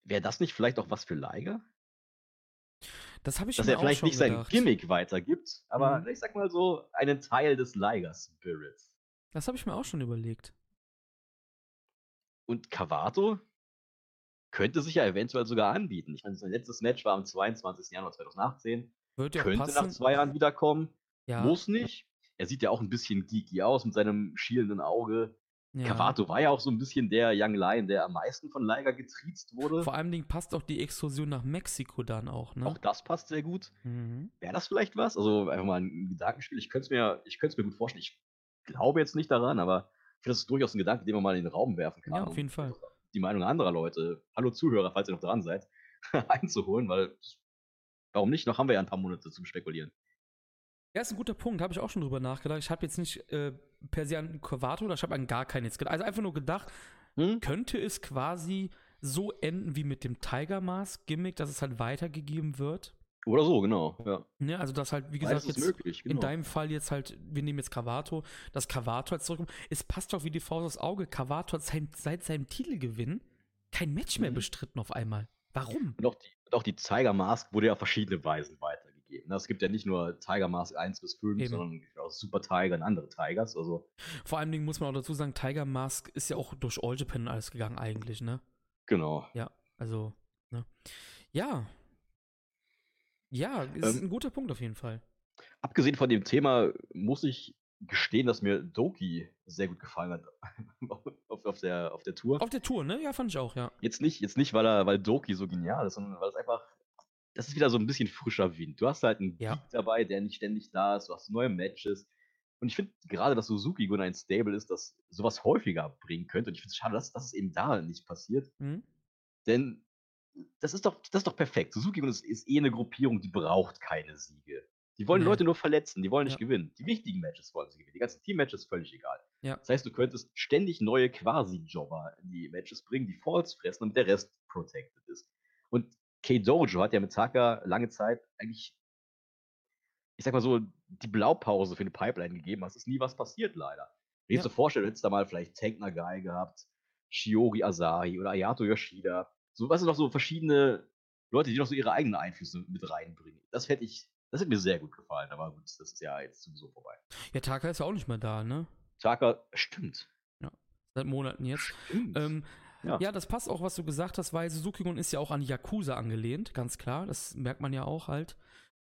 Wäre das nicht vielleicht auch was für Liger? Das habe ich Dass mir er vielleicht nicht sein gedacht. Gimmick weitergibt, aber Mhm. ich sag mal so, einen Teil des Liger-Spirits. Das habe ich mir auch schon überlegt. Und Cavato könnte sich ja eventuell sogar anbieten. Ich meine, sein letztes Match war am 22. Januar 2018. Würde ja könnte passen. nach zwei Jahren wiederkommen. ja. Muss nicht. Er sieht ja auch ein bisschen geeky aus mit seinem schielenden Auge. ja. Cavato war ja auch so ein bisschen der Young Lion, der am meisten von Liger getriezt wurde. Vor allem Dingen passt auch die Exkursion nach Mexiko dann auch, ne? Auch das passt sehr gut. Mhm. Wäre das vielleicht was? Also einfach mal ein Gedankenspiel. Ich könnte es mir, ich könnte es mir gut vorstellen. Ich glaube jetzt nicht daran, aber ich finde, das ist durchaus ein Gedanke, den man mal in den Raum werfen kann. Ja, auf jeden Fall. Die Meinung anderer Leute, hallo Zuhörer, falls ihr noch dran seid, einzuholen, weil warum nicht? Noch haben wir ja ein paar Monate zum Spekulieren. Ja, ist ein guter Punkt, habe ich auch schon drüber nachgedacht. Ich habe jetzt nicht äh, per se an Cavato oder ich habe an gar keinen jetzt gedacht. Also einfach nur gedacht, Hm? könnte es quasi so enden wie mit dem Tiger Mask Gimmick, dass es halt weitergegeben wird. Oder so, genau. Ja. Ne, also das halt, wie gesagt, jetzt möglich, in genau. deinem Fall jetzt halt, wir nehmen jetzt Cavato, dass Cavato jetzt zurückkommt. Es passt doch wie die Faust aufs Auge. Cavato hat sein, seit seinem Titelgewinn kein Match mehr Mhm. bestritten auf einmal. Warum? Und auch die, und auch die Tiger Mask wurde ja auf verschiedene Weisen weitergegeben. ne? Es gibt ja nicht nur Tiger Mask 1 bis 5, Eben. sondern auch Super Tiger und andere Tigers. Also, Vor allen Dingen muss man auch dazu sagen, Tiger Mask ist ja auch durch All Japan alles gegangen eigentlich, ne? genau. Ja, also, ne? Ja. Ja, ist Ähm, ein guter Punkt auf jeden Fall. Abgesehen von dem Thema muss ich gestehen, dass mir Doki sehr gut gefallen hat auf, auf, der, auf der Tour. Auf der Tour, ne? Ja, fand ich auch, ja. Jetzt nicht, jetzt nicht, weil er, weil Doki so genial ist, sondern weil es einfach, das ist wieder so ein bisschen frischer Wind. Du hast halt einen Ja. Dabei, der nicht ständig da ist, du hast neue Matches. Und ich finde gerade, dass Suzuki Gun ein Stable ist, das sowas häufiger bringen könnte. Und ich finde es schade, dass, es eben da nicht passiert. Hm? Denn das ist doch, das ist doch perfekt. Suzuki Gun ist, eh eine Gruppierung, die braucht keine Siege. Die wollen Nee. Leute nur verletzen, die wollen nicht Ja. gewinnen. Die wichtigen Matches wollen sie gewinnen. Die ganzen Team-Matches völlig egal. Ja. Das heißt, du könntest ständig neue Quasi-Jobber in die Matches bringen, die Falls fressen und der Rest protected ist. Und K-Dojo hat ja mit Taka lange Zeit eigentlich, ich sag mal so, die Blaupause für eine Pipeline gegeben. Es ist nie was passiert, leider. Wenn ich Ja. so vorstelle, du hättest da mal vielleicht Tank Nagai gehabt, Shiori Asahi oder Ayato Yoshida. So, was sind noch so verschiedene Leute, die noch so ihre eigenen Einflüsse mit reinbringen. Das hätte ich, das hätte mir sehr gut gefallen, aber gut, das ist ja jetzt sowieso vorbei. Ja, Taka ist ja auch nicht mehr da, ne? Taka, stimmt. Seit Monaten jetzt. Stimmt. Ähm, Ja. ja. das passt auch, was du gesagt hast, weil Suzuki-Gun ist ja auch an Yakuza angelehnt, ganz klar. Das merkt man ja auch halt.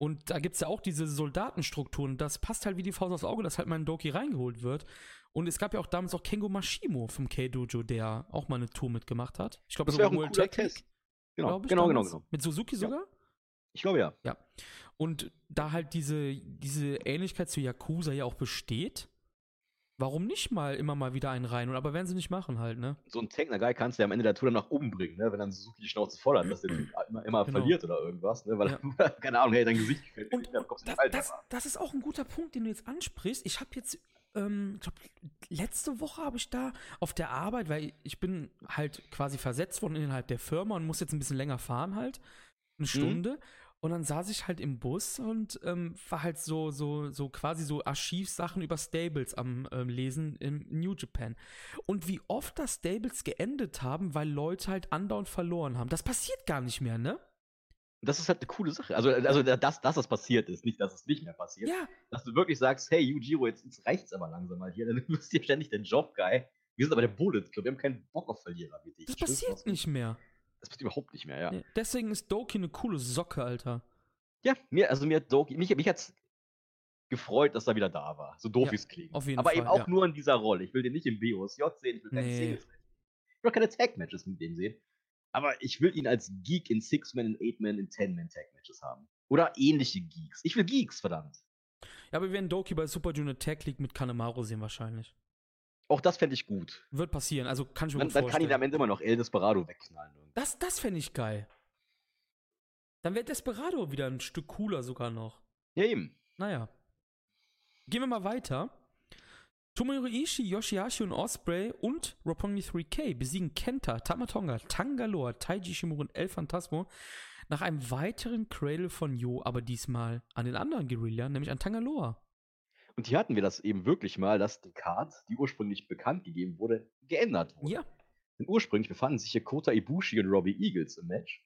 Und da gibt es ja auch diese Soldatenstrukturen. Das passt halt wie die Faust aufs Auge, dass halt mal ein Doki reingeholt wird. Und es gab ja auch damals auch Kengo Mashimo vom K-Dojo, der auch mal eine Tour mitgemacht hat. Ich glaube, das wäre auch ein World Test. Genau, genau, genau, genau. Mit Suzuki Ja. sogar? Ich glaube ja. Ja. Und da halt diese, diese Ähnlichkeit zu Yakuza ja auch besteht, warum nicht mal immer mal wieder einen rein? Und aber werden sie nicht machen halt, ne? So ein Nagai kannst du ja am Ende der Tour dann noch umbringen, ne? wenn dann Suzuki die Schnauze voll hat, dass der immer, immer Genau. verliert oder irgendwas, ne? weil er, keine Ahnung, hey, dein Gesicht gefällt Und nicht mehr, bekommst du Ball das, das ist auch ein guter Punkt, den du jetzt ansprichst. Ich habe jetzt, ähm, ich glaube, letzte Woche habe ich da auf der Arbeit, weil ich bin halt quasi versetzt worden innerhalb der Firma und muss jetzt ein bisschen länger fahren halt, eine Stunde. Und dann saß ich halt im Bus und ähm, war halt so, so, so quasi so Archivsachen über Stables am ähm, Lesen im New Japan. Und wie oft da Stables geendet haben, weil Leute halt andauernd verloren haben. Das passiert gar nicht mehr, ne? Das ist halt eine coole Sache. Also, also dass, dass das passiert ist, nicht, dass es nicht mehr passiert. Ja, Dass du wirklich sagst, hey, Yujiro, jetzt, jetzt reicht's aber langsam mal hier, dann du hier ständig der Job-Guy. Wir sind aber der Bullet Club, wir haben keinen Bock auf Verlierer wie dich. das passiert nicht mehr. Das passiert überhaupt nicht mehr, ja. Nee, Deswegen ist Doki eine coole Socke, Alter. Ja, mir, also mir hat Doki, mich, mich hat's gefreut, dass er wieder da war. So doof Ja, es klingt. auf jeden Aber Fall, eben auch ja. nur in dieser Rolle. Ich will den nicht im BOSJ sehen, ich will keine Nee. Singles sehen. Ich will auch keine Tag-Matches mit dem sehen. Aber ich will ihn als Geek in Six-Man, in Eight-Man, in Ten-Man-Tag-Matches haben. Oder ähnliche Geeks. Ich will Geeks, verdammt. Ja, aber wir werden Doki bei Super Junior Tag League mit Kanemaru sehen wahrscheinlich. Auch das fände ich gut. Wird passieren, also kann ich mir Dann, gut dann kann ihn vorstellen. am Ende immer noch El Desperado wegknallen. irgendwie. das das fände ich geil. Dann wäre Desperado wieder ein Stück cooler sogar noch. Ja, eben. Naja. Gehen wir mal weiter. Tomohiro Ishii, Yoshihashi und Osprey und Roppongi 3K besiegen Kenta, Tamatonga, Tangaloa, Taiji Shimura und El Phantasmo nach einem weiteren Cradle von Yo, aber diesmal an den anderen Guerilla, nämlich an Tangaloa. Und hier hatten wir das eben wirklich mal, dass die Card, die ursprünglich bekannt gegeben wurde, geändert wurde. Ja, Denn ursprünglich befanden sich hier Kota Ibushi und Robbie Eagles im Match.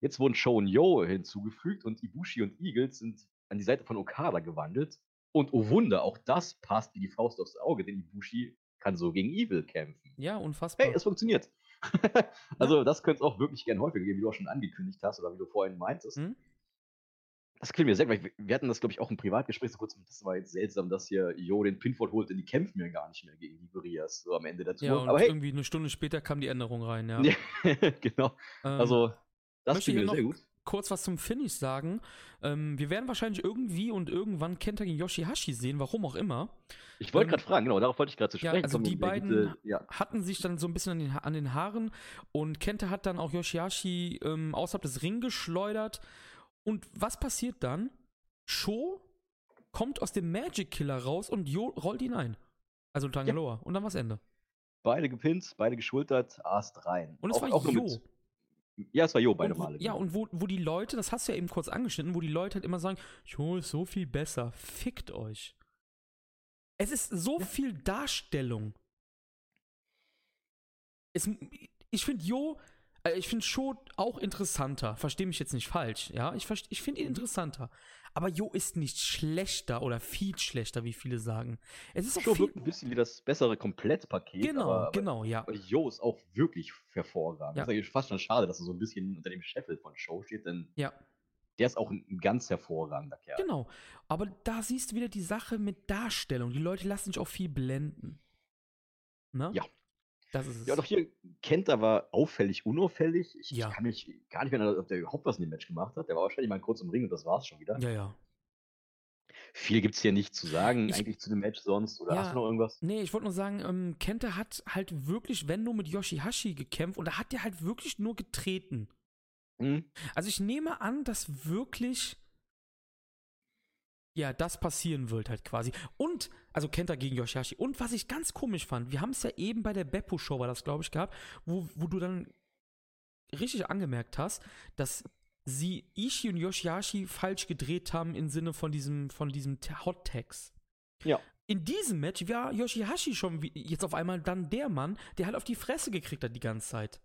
Jetzt wurden Show und Yo hinzugefügt und Ibushi und Eagles sind an die Seite von Okada gewandelt. Und oh Wunder, auch das passt wie die Faust aufs Auge, denn Ibushi kann so gegen Evil kämpfen. ja, unfassbar. Hey, es funktioniert. also, das könnte es auch wirklich gern häufiger geben, wie du auch schon angekündigt hast oder wie du vorhin meintest. Hm? Das gefällt mir sehr, weil wir- hatten das, glaube ich, auch im Privatgespräch so kurz. Das war jetzt seltsam, dass hier Jo den Pinfall holt, denn die kämpfen ja gar nicht mehr gegen die Gorias so am Ende der Tour. Ja, Aber hey, irgendwie eine Stunde später kam die Änderung rein, ja. Ja, genau. Ähm, Also, das hier mir sehr gut. kurz was zum Finish sagen. Ähm, wir werden wahrscheinlich irgendwie und irgendwann Kenta gegen Yoshihashi sehen, warum auch immer. Ich wollte ähm, gerade fragen, genau, darauf wollte ich gerade zu ja, sprechen also kommen. die beiden- gute- ja, Hatten sich dann so ein bisschen an den, an den Haaren und Kenta hat dann auch Yoshihashi ähm, außerhalb des Ring geschleudert. Und was passiert dann? Sho kommt aus dem Magic Killer raus und Jo rollt ihn ein. Also Tangaloa. Und dann war's Ende. beide gepinnt, beide geschultert, Ast rein. Und es Auch- war auch Jo. Ja, es war Jo beide wo, Male. Ja, genau. und wo, wo die Leute, das hast du ja eben kurz angeschnitten, wo die Leute halt immer sagen, Jo ist so viel besser, fickt euch. Es ist so viel Darstellung. Es, ich finde Jo, äh, ich finde Sho auch interessanter. Verstehe mich jetzt nicht falsch, ja? Ich, ich finde ihn interessanter. Aber Jo ist nicht schlechter oder viel schlechter, wie viele sagen. Es ist auch Show wirkt ein bisschen wie das bessere Komplettpaket. Genau, aber, genau, ja. aber Jo ist auch wirklich hervorragend. Ja. Das ist eigentlich fast schon schade, dass er so ein bisschen unter dem Scheffel von Show steht, denn Ja. der ist auch ein, ein ganz hervorragender Kerl. Genau. Aber da siehst du wieder die Sache mit Darstellung. Die Leute lassen sich auch viel blenden. Ne? Ja. Das ist es. Ja, auch hier, Kenta war auffällig unauffällig. Ich, Ja. kann mich gar nicht mehr erinnern, ob der überhaupt was in dem Match gemacht hat. Der war wahrscheinlich mal kurz im Ring und das war's schon wieder. ja, ja. Viel gibt's hier nicht zu sagen, Ich- eigentlich zu dem Match sonst. Oder Ja. hast du noch irgendwas? Nee, ich wollte nur sagen, ähm, Kenta hat halt wirklich, wenn nur mit Yoshihashi gekämpft und da hat der halt wirklich nur getreten. Hm? Also ich nehme an, dass wirklich ja, das passieren wird halt quasi. Und, also Kenta gegen Yoshihashi. Und was ich ganz komisch fand, wir haben es ja eben bei der Beppo-Show, war das, glaube ich, gehabt, wo, wo du dann richtig angemerkt hast, dass sie Ishii und Yoshihashi falsch gedreht haben im Sinne von diesem, von diesem Hot Tags. Ja. In diesem Match war Yoshihashi schon wie, jetzt auf einmal dann der Mann, der halt auf die Fresse gekriegt hat die ganze Zeit.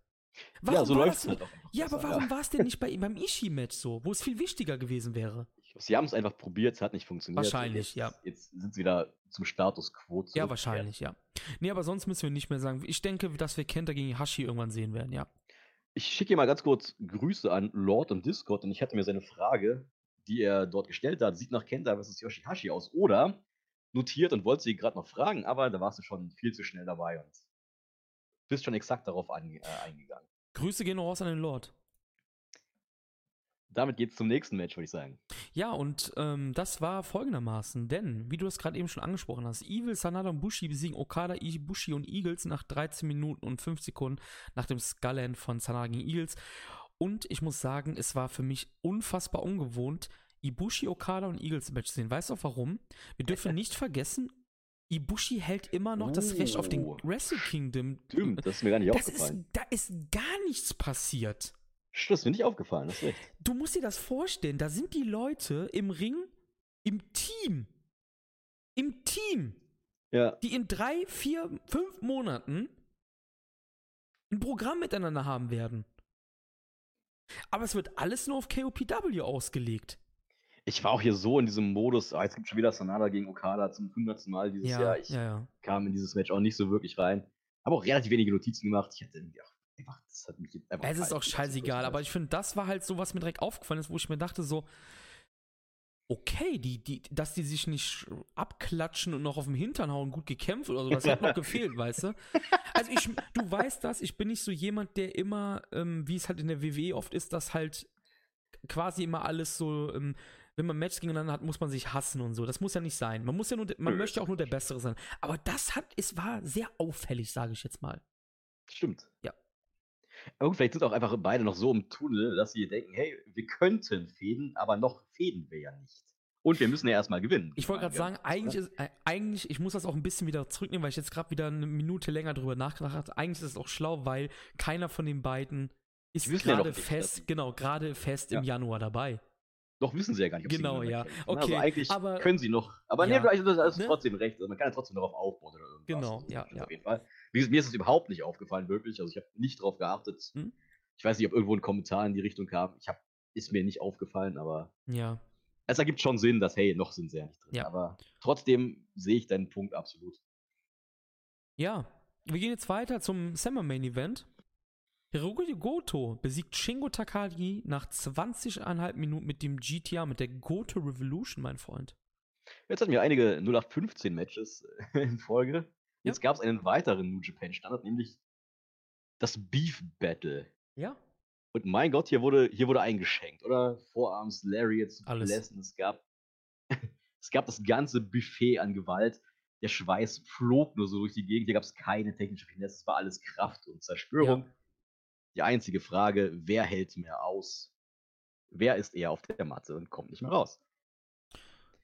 ja, so war läuft's das halt ja, aber warum war es denn nicht bei, beim Ishii-Match so, wo es viel wichtiger gewesen wäre? Sie haben es einfach probiert, es hat nicht funktioniert. Wahrscheinlich, jetzt, ja. Jetzt sind sie wieder zum Status quo Ja, zurückgekehrt. wahrscheinlich, ja. Nee, aber sonst müssen wir nicht mehr sagen. Ich denke, dass wir Kenta gegen Hashi irgendwann sehen werden, ja. Ich schicke hier mal ganz kurz Grüße an Lord im Discord und ich hatte mir seine Frage, die er dort gestellt hat, sieht nach Kenta vs. Yoshihashi aus oder notiert und wollte sie gerade noch fragen, aber da warst du schon viel zu schnell dabei und bist schon exakt darauf an, äh, eingegangen. Grüße gehen raus an den Lord. Damit geht's zum nächsten Match, würde ich sagen. Ja, und ähm, das war folgendermaßen, denn, wie du das gerade eben schon angesprochen hast, Evil, Sanada und Bushi besiegen Okada, Ibushi und Eagles nach 13 Minuten und 5 Sekunden nach dem Skullend von Sanada gegen Eagles. Und ich muss sagen, es war für mich unfassbar ungewohnt, Ibushi, Okada und Eagles im Match zu sehen. Weißt du auch warum? Wir dürfen nicht vergessen, Ibushi hält immer noch das Recht auf den Oh. Wrestle Kingdom. Stimmt, das ist mir gar nicht Das ist, aufgefallen. da ist gar nichts passiert. Ist mir nicht aufgefallen, das ist recht. Du musst dir das vorstellen, da sind die Leute im Ring, im Team, im Team, Ja, die in drei, vier, fünf Monaten ein Programm miteinander haben werden. Aber es wird alles nur auf KOPW ausgelegt. ich war auch hier so in diesem Modus, ah, jetzt gibt schon wieder Sanada gegen Okada zum 100. Mal dieses Jahr. Ich ja, ja. kam in dieses Match auch nicht so wirklich rein. Habe auch relativ wenige Notizen gemacht. Ich hatte irgendwie auch einfach, das hat mich einfach. Es ist auch scheißegal, aber ich finde, das war halt so, was mir direkt aufgefallen ist, wo ich mir dachte, so, okay, die, die, dass die sich nicht abklatschen und noch auf dem Hintern hauen, gut gekämpft oder so, das hat noch gefehlt, weißt du? Also ich, du weißt das, ich bin nicht so jemand, der immer, ähm, wie es halt in der WWE oft ist, dass halt quasi immer alles so, ähm, wenn man Matches gegeneinander hat, muss man sich hassen und so. Das muss ja nicht sein. Man muss ja nur, man Nö, möchte auch nur der Bessere sein. Aber das hat, es war sehr auffällig, sage ich jetzt mal. Stimmt. Ja. Gut, vielleicht sind auch einfach beide noch so im Tunnel, dass sie denken, hey, wir könnten fäden, aber noch fäden wir ja nicht. Und wir müssen ja erstmal gewinnen. Ich wollte gerade sagen, eigentlich ist, äh, eigentlich, ich muss das auch ein bisschen wieder zurücknehmen, weil ich jetzt gerade wieder eine Minute länger drüber nachgedacht habe. Eigentlich ist es auch schlau, weil keiner von den beiden ist ja gerade nicht, fest, genau, gerade fest im Ja. Jahr dabei. Doch wissen sie ja gar nicht, ob Genau, sie ja. kämpfen, ne? Okay, Also eigentlich aber- können sie noch. Aber Ja. nee, also das ist Ne? trotzdem recht. Also man kann ja trotzdem darauf aufbauen oder irgendwas. Genau, ja, stimmt ja. Auf jeden Fall. Wie, mir ist es überhaupt nicht aufgefallen, wirklich. Also ich habe nicht drauf geachtet. Hm? Ich weiß nicht, ob irgendwo ein Kommentar in die Richtung kam. Ich habe, ist mir nicht aufgefallen, aber Ja. es ergibt schon Sinn, dass, hey, noch sind sie ja nicht drin. Ja. Aber trotzdem sehe ich deinen Punkt absolut. Ja. Wir gehen jetzt weiter zum Summer Main Event. Hiroki Goto besiegt Shingo Takagi nach 20,5 Minuten mit dem GTA, mit der Goto Revolution, mein Freund. Jetzt hatten wir einige 0815-Matches in Folge. Jetzt gab es einen weiteren New Japan Standard, nämlich das Beef Battle. Ja. Und mein Gott, hier wurde, hier wurde eingeschenkt, oder? Vorarms, Lariats, Alles. Blessen. Es gab, es gab das ganze Buffet an Gewalt. Der Schweiß flog nur so durch die Gegend. Hier gab es keine technische Finesse. Es war alles Kraft und Zerstörung. Ja. Die einzige Frage, wer hält mehr aus? Wer ist eher auf der Matte und kommt nicht mehr raus?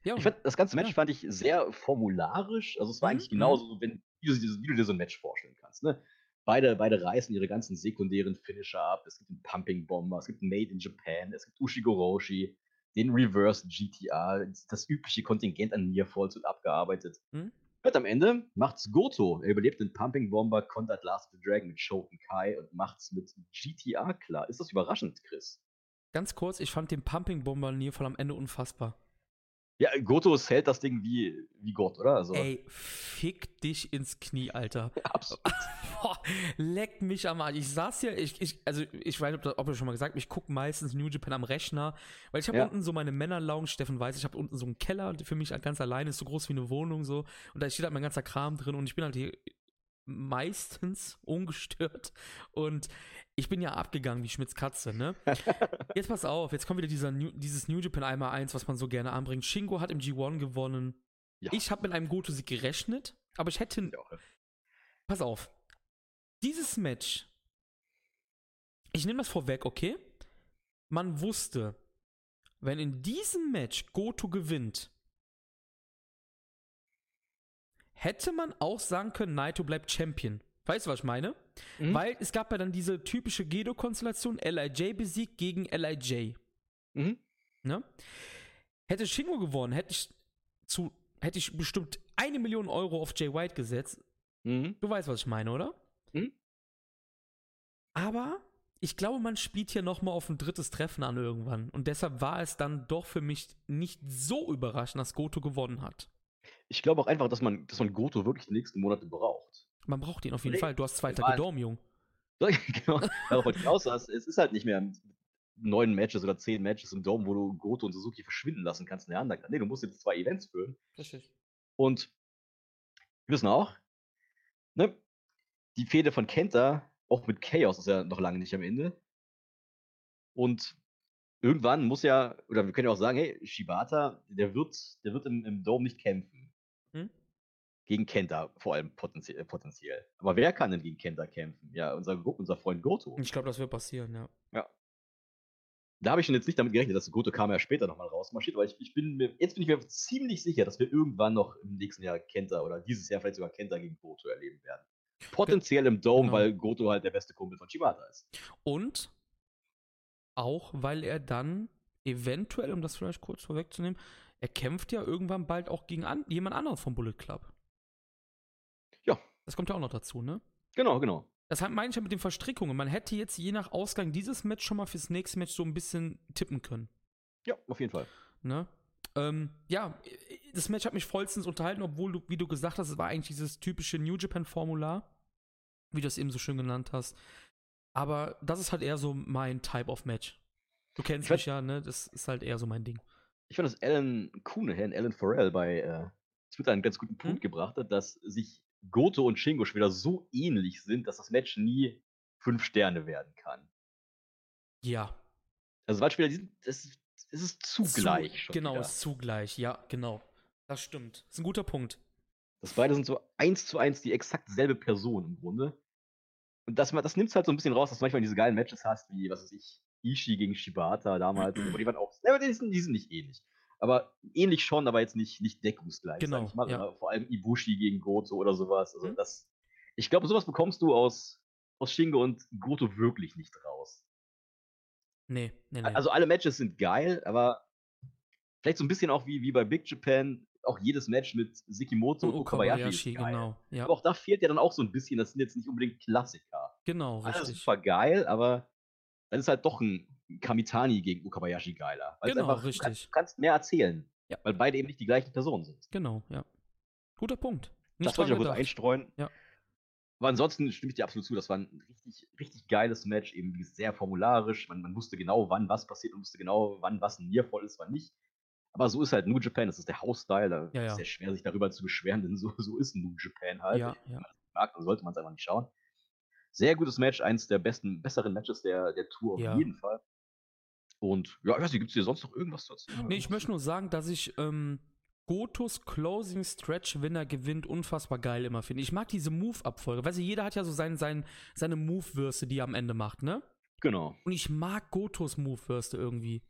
Ja, Ich fand, das ganze Match Ja. fand ich sehr formularisch. Also es war Mhm, eigentlich genauso, so, wenn wie du, wie du dir so ein Match vorstellen kannst. Ne? Beide, beide reißen ihre ganzen sekundären Finisher ab. Es gibt einen Pumping Bomber, es gibt einen Made in Japan, es gibt Ushigoroshi, den Reverse GTR, das übliche Kontingent an Nearfalls wird abgearbeitet. Hm? Und am Ende macht's Goto. Er überlebt den Pumping Bomber, kontert Last of the Dragon mit Shoten Kai und macht's mit GTR klar. Ist das überraschend, Chris? Ganz kurz, ich fand den Pumping Bomber Nearfall am Ende unfassbar. Ja, Goto hält das Ding wie, wie Gott, oder? Also. Ey, fick dich ins Knie, Alter. Absolut. Boah, leck mich am Arsch. Ich saß hier, ich, ich, also ich weiß nicht, ob, ob ich schon mal gesagt ich gucke meistens New Japan am Rechner, weil ich habe ja. unten so meine Männerlounge, Steffen weiß, ich habe unten so einen Keller für mich ganz alleine, ist so groß wie eine Wohnung so und da steht halt mein ganzer Kram drin und ich bin halt hier meistens ungestört und ich bin ja abgegangen wie Schmitz Katze, ne? Jetzt pass auf, jetzt kommt wieder dieser New, dieses New Japan einmal eins, was man so gerne anbringt. Shingo hat im G1 gewonnen. Ja. Ich habe mit einem Goto-Sieg gerechnet, aber ich hätte. Ja. Pass auf. Dieses Match. Ich nehme das vorweg, okay? Man wusste, wenn in diesem Match Goto gewinnt, hätte man auch sagen können, Naito bleibt Champion. Weißt du, was ich meine? Mhm. Weil es gab ja dann diese typische Gedo-Konstellation, LIJ besiegt gegen LIJ. Mhm. Ne? Hätte Shingo gewonnen, hätte ich zu, hätte ich bestimmt eine Million Euro auf Jay White gesetzt. Mhm. Du weißt, was ich meine, oder? Mhm. Aber ich glaube, man spielt hier nochmal auf ein drittes Treffen an irgendwann. Und deshalb war es dann doch für mich nicht so überraschend, dass Goto gewonnen hat. Ich glaube auch einfach, dass man, dass man Goto wirklich die nächsten Monate braucht. Man braucht ihn auf jeden nee, Fall. Du hast zwei Tage Dom, Jung. genau, darauf wollte ich raus. Es ist halt nicht mehr neun Matches oder zehn Matches im Dome, wo du Goto und Suzuki verschwinden lassen kannst in der Undercard. Nee, du musst jetzt zwei Events führen. Richtig. Und wir wissen auch, ne, die Fehde von Kenta, auch mit Chaos, ist ja noch lange nicht am Ende. Und irgendwann muss ja, oder wir können ja auch sagen, hey, Shibata, der wird, der wird im, im Dome nicht kämpfen. Hm? Gegen Kenta vor allem potenziell, äh, potenziell. Aber wer kann denn gegen Kenta kämpfen? Ja, unser, unser Freund Goto. Ich glaube, das wird passieren, ja. Ja. Da habe ich schon jetzt nicht damit gerechnet, dass Goto kam ja später nochmal rausmarschiert, aber ich, ich, bin mir, jetzt bin ich mir ziemlich sicher, dass wir irgendwann noch im nächsten Jahr Kenta oder dieses Jahr vielleicht sogar Kenta gegen Goto erleben werden. Potenziell im Dome, genau. weil Goto halt der beste Kumpel von Shibata ist. Und auch, weil er dann eventuell, um das vielleicht kurz vorwegzunehmen, er kämpft ja irgendwann bald auch gegen an, jemand anderes vom Bullet Club. Ja. Das kommt ja auch noch dazu, ne? Genau, genau. Das meine ich ja mit den Verstrickungen. Man hätte jetzt je nach Ausgang dieses Match schon mal fürs nächste Match so ein bisschen tippen können. Ja, auf jeden Fall. Ne? Ähm, ja, das Match hat mich vollstens unterhalten, obwohl du, wie du gesagt hast, es war eigentlich dieses typische New Japan-Formular, wie du es eben so schön genannt hast. Aber das ist halt eher so mein Type of Match. Du kennst mich ja, ne? Das ist halt eher so mein Ding. Ich fand, dass Alan Kuhnehan, Alan Farrell bei äh, Twitter einen ganz guten Punkt hm? gebracht hat, dass sich Goto und Shingo schon wieder so ähnlich sind, dass das Match nie fünf Sterne werden kann. Ja. Also, weil Spieler, das, das ist zugleich. Zu, genau, wieder. ist zugleich, ja, genau. Das stimmt. Das ist ein guter Punkt. Das beide sind so eins zu eins die exakt selbe Person im Grunde. Und das, das nimmt es halt so ein bisschen raus, dass du manchmal diese geilen Matches hast, wie, was weiß ich, Ishii gegen Shibata damals. aber die waren auch, ja, die sind, die sind nicht ähnlich. Aber ähnlich schon, aber jetzt nicht, nicht deckungsgleich. Genau. Mal, ja. Vor allem Ibushi gegen Goto oder sowas. Also mhm. das, ich glaube, sowas bekommst du aus, aus Shingo und Goto wirklich nicht raus. Nee, nee, nee. Also alle Matches sind geil, aber vielleicht so ein bisschen auch wie, wie bei Big Japan, auch jedes Match mit Sekimoto und, und Okabayashi. Genau, ja. Aber auch da fehlt ja dann auch so ein bisschen, das sind jetzt nicht unbedingt Klassiker. Genau, richtig. Also super geil, aber dann ist halt doch ein Kamitani gegen Okabayashi geiler. Weil genau, einfach, richtig. Du kannst, kannst, mehr erzählen. Ja. Weil beide eben nicht die gleichen Personen sind. Genau, ja. Guter Punkt. Nicht das wollte ich auch kurz einstreuen. Ja. Aber ansonsten stimme ich dir absolut zu. Das war ein richtig, richtig geiles Match, eben sehr formularisch. Man, man wusste genau, wann was passiert und wusste genau, wann was ein Niervoll ist, wann nicht. Aber so ist halt New Japan, das ist der Hausstyle. Da ja, ist ja. sehr schwer, sich darüber zu beschweren, denn so, so ist New Japan halt. Ja, ja. Wenn man das mag, dann sollte man es einfach nicht schauen. Sehr gutes Match, eins der besten, besseren Matches der, der Tour auf ja. jeden Fall. Und ja, ich weiß nicht, gibt es hier sonst noch irgendwas dazu? Nee, ich möchte nur sagen, dass ich ähm, Gotos Closing Stretch Winner gewinnt unfassbar geil immer finde. Ich mag diese Move-Abfolge. Weißt du, jeder hat ja so sein, sein, seine Move-Würste, die er am Ende macht, ne? Genau. Und ich mag Gotos Move-Würste irgendwie.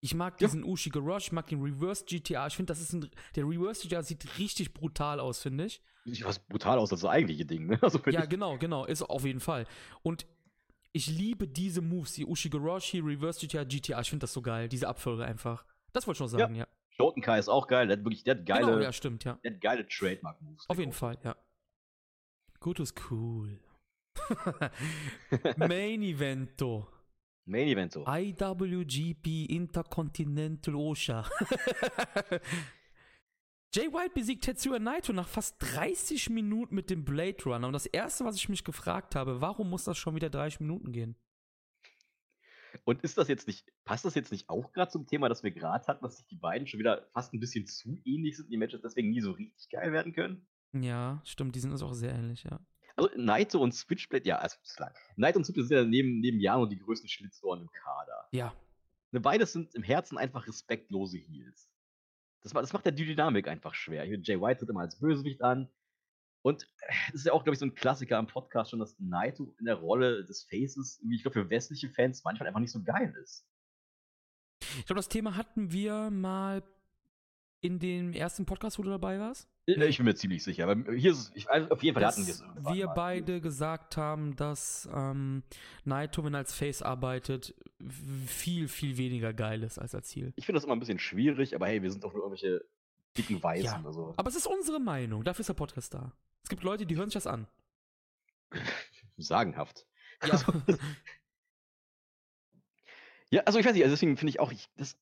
Ich mag Ja. diesen Ushige Rush, ich mag den Reverse GTA. Ich finde, das ist ein. Der Reverse GTA sieht richtig brutal aus, finde ich. Sieht was brutal aus als das eigentliche Ding, ne? Also Ja, ich, genau, genau. Ist auf jeden Fall. Und ich liebe diese Moves, die Ushigoroshi, Reverse GTA, GTA. Ich finde das so geil, diese Abfolge einfach. Das wollte ich schon sagen, ja. Shotenkai ist auch geil, der hat wirklich, der hat geile, Genau, ja, stimmt, ja. der hat geile Trademark-Moves. Auf jeden Fall, ja. Gut ist cool. Main Evento. Main Event so. IWGP Intercontinental OSHA. Jay White besiegt Tetsuya Naito nach fast 30 Minuten mit dem Blade Runner. Und das erste, was ich mich gefragt habe, warum muss das schon wieder 30 Minuten gehen? Und ist das jetzt nicht, passt das jetzt nicht auch gerade zum Thema, das wir gerade hatten, dass sich die beiden schon wieder fast ein bisschen zu ähnlich sind, die Matches deswegen nie so richtig geil werden können? Ja, stimmt, die sind uns auch sehr ähnlich, ja. Also Naito und Switchblade, ja, also klar. Naito und Switchblade sind ja neben, neben Jano die größten Schlitzohren im Kader. Ja, Ne, Beides sind im Herzen einfach respektlose Heels. Das, das macht ja die Dynamik einfach schwer. Jay White tritt immer als Bösewicht an. Und äh, es ist ja auch, glaube ich, so ein Klassiker am Podcast schon, dass Naito in der Rolle des Faces, ich glaube, für westliche Fans manchmal einfach nicht so geil ist. ich glaube, das Thema hatten wir mal in dem ersten Podcast, wo du dabei warst. Ich, ich bin mir ziemlich sicher. Aber hier ist es, ich, also auf jeden Fall hatten wir es. wir mal. beide gesagt haben, dass ähm, Naito, wenn er als Face arbeitet, viel, viel weniger geil ist als als Ziel. Ich finde das immer ein bisschen schwierig, aber hey, wir sind doch nur irgendwelche dicken Weißen. Ja. Also. Aber es ist unsere Meinung, dafür ist der Podcast da. Es gibt Leute, die hören sich das an. Sagenhaft. Ja, Also, Ja, also ich weiß nicht, also deswegen finde ich auch, ich, das,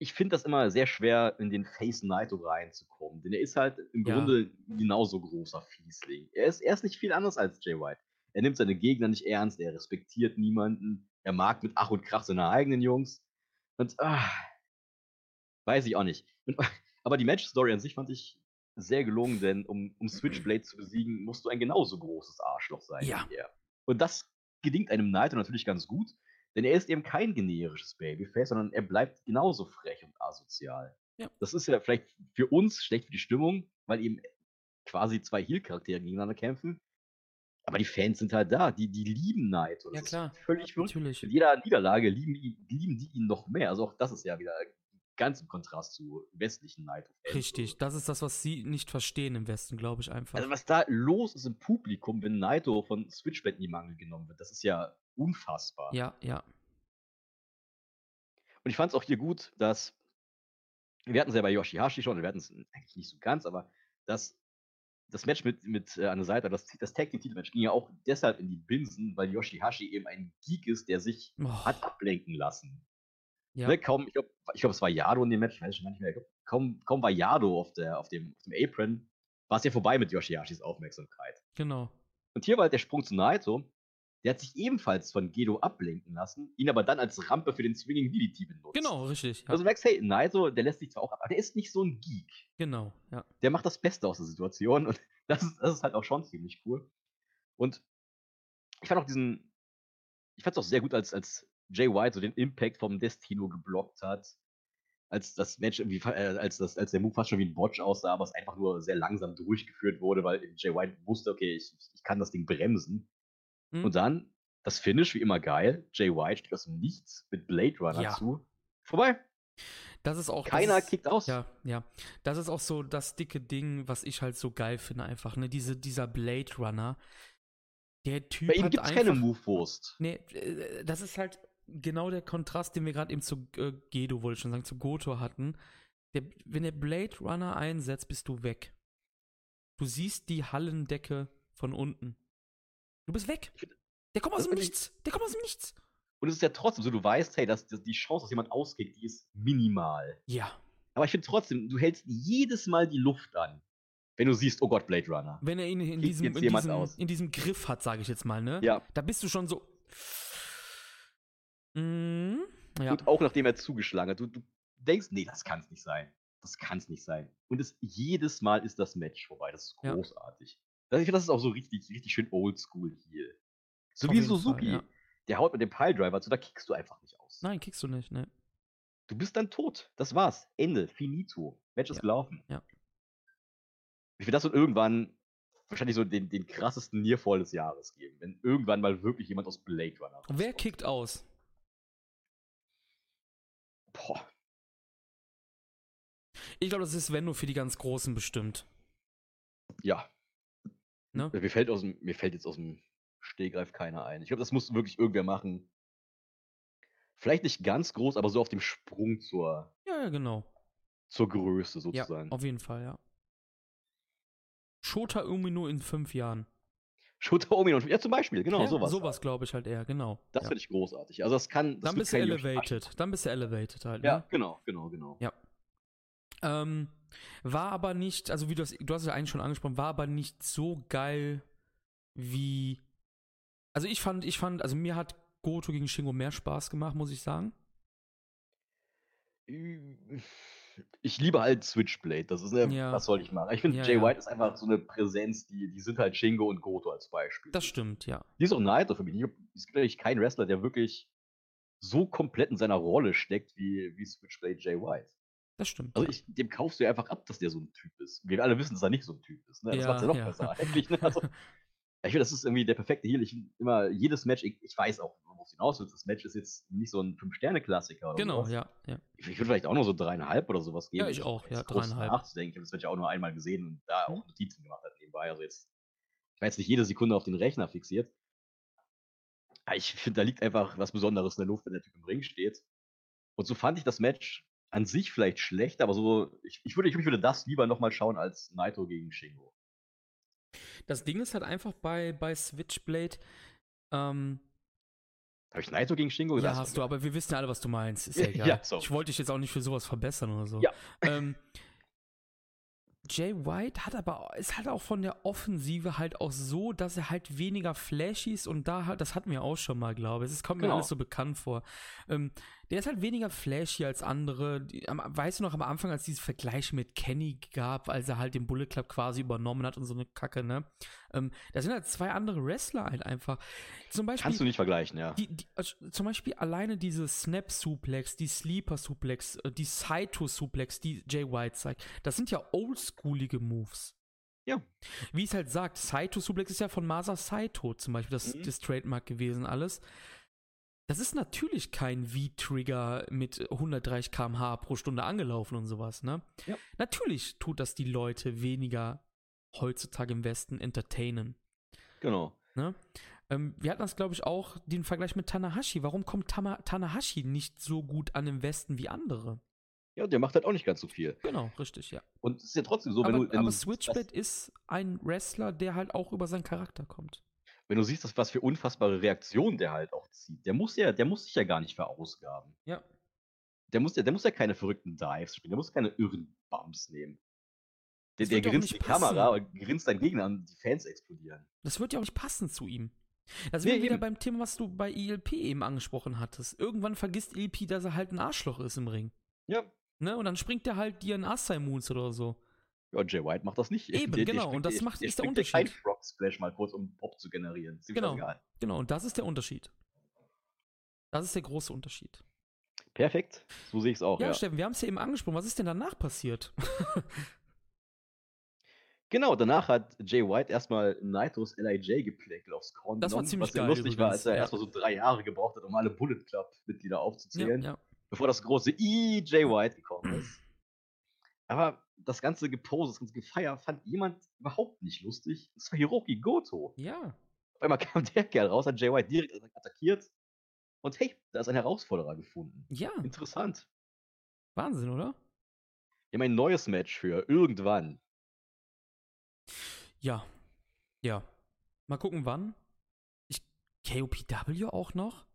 ich finde das immer sehr schwer, in den Face Naito reinzukommen. Denn er ist halt im Ja. Grunde genauso großer Fiesling. Er ist, er ist nicht viel anders als Jay White. Er nimmt seine Gegner nicht ernst, er respektiert niemanden, er mag mit Ach und Krach seine eigenen Jungs. Und ah, weiß ich auch nicht. Und, aber die Match-Story an sich fand ich sehr gelungen, denn um, um Switchblade zu besiegen, musst du ein genauso großes Arschloch sein Ja. wie er. Und das gelingt einem Naito natürlich ganz gut, denn er ist eben kein generisches Babyface, sondern er bleibt genauso frech und asozial. Ja. Das ist ja vielleicht für uns schlecht für die Stimmung, weil eben quasi zwei Heel-Charaktere gegeneinander kämpfen. Aber die Fans sind halt da, die, die lieben Naito. Das Ja, ist klar. Völlig verrückt. natürlich. Mit jeder Niederlage lieben, die- lieben die ihn noch mehr. Also auch das ist ja wieder ganz im Kontrast zu westlichen Naito-Fans. Richtig, das ist das, was sie nicht verstehen im Westen, glaube ich einfach. Also was da los ist im Publikum, wenn Naito von Switchblade in die Mangel genommen wird, das ist ja unfassbar. ja, ja. Und ich fand es auch hier gut, dass wir hatten es ja bei Yoshihashi schon, wir hatten es eigentlich nicht so ganz, aber dass das Match mit, mit äh, an der Seite, das, das Tag Team Titelmatch ging ja auch deshalb in die Binsen, weil Yoshihashi eben ein Geek ist, der sich Oh, hat ablenken lassen. ja. Ne, kaum, ich glaube, ich glaub, es war Yado in dem Match, ich weiß schon gar nicht mehr. Glaub, kaum, kaum war Yado auf, der, auf, dem, auf dem Apron, war es ja vorbei mit Yoshihashis Aufmerksamkeit. Genau. Und hier war halt der Sprung zu Naito. Der hat sich ebenfalls von Gedo ablenken lassen, ihn aber dann als Rampe für den Swinging DDT benutzt. Genau, richtig. Ja. Also du merkst, hey, Naito, der lässt sich zwar auch ab, aber der ist nicht so ein Geek. genau, ja. Der macht das Beste aus der Situation und das ist, das ist halt auch schon ziemlich cool. Und ich fand auch diesen, ich fand es auch sehr gut, als, als Jay White so den Impact vom Destino geblockt hat. Als das Match irgendwie, äh, als, das, als der Move fast schon wie ein Botch aussah, aber es einfach nur sehr langsam durchgeführt wurde, weil Jay White wusste, okay, ich, ich kann das Ding bremsen. Hm? Und dann das Finish, wie immer geil. Jay White steht aus dem Nichts mit Blade Runner Ja. zu. Vorbei. Das ist auch. Keiner ist, kickt aus. Ja, ja. Das ist auch so das dicke Ding, was ich halt so geil finde, einfach, ne? Diese, dieser Blade Runner. Der Typ Bei ihm gibt es keine Move-Wurst. Nee, äh, das ist halt genau der Kontrast, den wir gerade eben zu äh, Gedo, wollte ich schon sagen, zu Goto hatten. Der, wenn der Blade Runner einsetzt, bist du weg. Du siehst die Hallendecke von unten. Du bist weg. Der kommt aus dem Nichts. Der kommt aus dem Nichts. Und es ist ja trotzdem so, du weißt, hey, dass, dass die Chance, dass jemand ausgeht, die ist minimal. Ja. Aber ich finde trotzdem, du hältst jedes Mal die Luft an, wenn du siehst, oh Gott, Blade Runner. Wenn er ihn in diesem, in diesem, in diesem Griff hat, sage ich jetzt mal, ne? Ja. Da bist du schon so. Mhm. Ja. Und auch nachdem er zugeschlagen hat. Du, du denkst, nee, das kann es nicht sein. Das kann es nicht sein. Und es, jedes Mal ist das Match vorbei. Das ist großartig. Das, ich finde, das ist auch so richtig, richtig schön oldschool hier. So Auf wie Suzuki. Fall, ja. Der haut mit dem Piledriver zu, da kickst du einfach nicht aus. Nein, kickst du nicht, ne? Du bist dann tot. Das war's. Ende. Finito. Match ist Ja. gelaufen. Ja. Ich will das und irgendwann wahrscheinlich so den, den krassesten Nearfall des Jahres geben. Wenn irgendwann mal wirklich jemand aus Blade Runner Wer rauskommt. kickt aus? Boah. Ich glaube, das ist, wenn nur für die ganz Großen bestimmt. Ja. Ne? Mir, fällt aus dem, mir fällt jetzt aus dem Stehgreif keiner ein. Ich glaube, das muss wirklich irgendwer machen. Vielleicht nicht ganz groß, aber so auf dem Sprung zur, Ja, ja, genau. zur Größe Ja, sozusagen. auf jeden Fall, ja. Shota Umino in fünf Jahren. Shota Omi und ja, zum Beispiel, genau, ja, sowas. Sowas glaube ich halt eher, genau. Das ja. finde ich großartig. Also das kann. Das Dann bist du elevated. Dann bist du elevated halt. Ja, Ne? genau, genau, genau. Ja. Ähm, war aber nicht, also wie du das, du hast es ja eigentlich schon angesprochen, war aber nicht so geil wie. Also ich fand, ich fand, also mir hat Goto gegen Shingo mehr Spaß gemacht, muss ich sagen. Ich liebe halt Switchblade. Das ist eine, Ja. was soll ich machen? Ich finde, Ja, Jay ja. White ist einfach so eine Präsenz, die, die sind halt Shingo und Goto als Beispiel. Das stimmt, ja. Die ist auch Naito für mich. Ich- Es gibt eigentlich keinen Wrestler, der wirklich so komplett in seiner Rolle steckt wie, wie Switchblade Jay White. Das stimmt. Also ja. ich, dem kaufst du ja einfach ab, dass der so ein Typ ist. Wir alle wissen, dass er nicht so ein Typ ist. Ne? Das Ja, macht's ja noch ja. besser eigentlich. Ne? Also, ich finde, das ist irgendwie der perfekte Heal. Ich immer jedes Match, ich, ich weiß auch, worauf es hinaus will. Das Match ist jetzt nicht so ein Fünf-Sterne-Klassiker. genau, sowas. ja, ja. Ich, ich würde vielleicht auch nur so dreieinhalb oder sowas geben. Ja, ich auch, ja, dreieinhalb. Nachzudenken. Ich habe das Match auch nur einmal gesehen und da Mhm. auch Notizen gemacht hat nebenbei. Also jetzt, ich war jetzt nicht jede Sekunde auf den Rechner fixiert. Aber ich finde, da liegt einfach was Besonderes in der Luft, wenn der Typ im Ring steht. Und so fand ich das Match an sich vielleicht schlecht, aber so, ich, ich, würde, ich würde das lieber nochmal schauen als Naito gegen Shingo. Das Ding ist halt einfach bei, bei Switchblade, ähm, Habe ich Naito gegen Shingo ja, gesagt? hast du, aber wir wissen ja alle, was du meinst. Ist ja Ja, egal. sorry. ich wollte dich jetzt auch nicht für sowas verbessern oder so. Ja. Ähm, Jay White hat aber, ist halt auch von der Offensive halt auch so, dass er halt weniger flashy ist und da halt, das hatten wir auch schon mal, glaube ich. Es kommt mir Genau. alles so bekannt vor. Ähm, der ist halt weniger flashy als andere. Die, am, weißt du noch am Anfang, als dieses Vergleich mit Kenny gab, als er halt den Bullet Club quasi übernommen hat und so eine Kacke, ne? Ähm, da sind halt zwei andere Wrestler halt einfach. Zum Beispiel. Kannst du nicht vergleichen, ja. Die, die, also zum Beispiel alleine diese Snap-Suplex, die Sleeper-Suplex, äh, die Saito-Suplex, die Jay White zeigt, das sind ja oldschoolige Moves. Ja. Wie es halt sagt, Saito-Suplex ist ja von Masa Saito zum Beispiel das, Mhm. das Trademark gewesen, alles. Das ist natürlich kein V-Trigger mit 130 km/h pro Stunde angelaufen und sowas, ne? Ja. Natürlich tut das die Leute weniger heutzutage im Westen entertainen. Genau. Ne? Ähm, wir hatten das, glaube ich, auch den Vergleich mit Tanahashi. Warum kommt Tama Tanahashi nicht so gut an im Westen wie andere? Ja, der macht halt auch nicht ganz so viel. Genau, richtig, ja. Und es ist ja trotzdem so, wenn aber du. Wenn aber du Switchblade ist ein Wrestler, der halt auch über seinen Charakter kommt. Wenn du siehst, dass was für unfassbare Reaktionen der halt auch zieht, der muss ja, der muss sich ja gar nicht verausgaben. Ja. Der muss ja, der muss ja keine verrückten Dives spielen, der muss keine irren Bumps nehmen. Der, der grinst in die Kamera passen. und grinst deinen Gegner an, die Fans explodieren. Das wird ja auch nicht passen zu ihm. Da sind Nee, wir wieder eben. beim Thema, was du bei ELP eben angesprochen hattest. Irgendwann vergisst ELP, dass er halt ein Arschloch ist im Ring. Ja. Ne? Und dann springt er halt dir ein Assai Moons oder so. Ja, Jay White macht das nicht. Eben, genau, und das macht- ist der Unterschied. Frog Splash mal kurz, um Pop zu generieren. Ihm Genau. scheißegal. Genau, und das ist der Unterschied. Das ist der große Unterschied. Perfekt. So sehe ich es auch. Ja, Ja, Steffen, wir haben es ja eben angesprochen. Was ist denn danach passiert? Genau, danach hat Jay White erstmal Naitos LIJ geplänkelt aufs Korn Das war genommen, ziemlich was geil lustig war, übrigens, als er ja. erstmal so drei Jahre gebraucht hat, um alle Bullet Club-Mitglieder aufzuzählen. ja. bevor das große I Jay White gekommen ist. Aber das ganze Gepose, das ganze Gefeier fand jemand überhaupt nicht lustig. Das war Hiroki Goto. ja. Auf einmal kam der Kerl raus, hat Jay White direkt attackiert. Und hey, da ist ein Herausforderer gefunden. Ja, Interessant. Wahnsinn, oder? Wir haben ein neues Match für irgendwann. Ja. Ja. Mal gucken, wann. Ich, KOPW auch noch?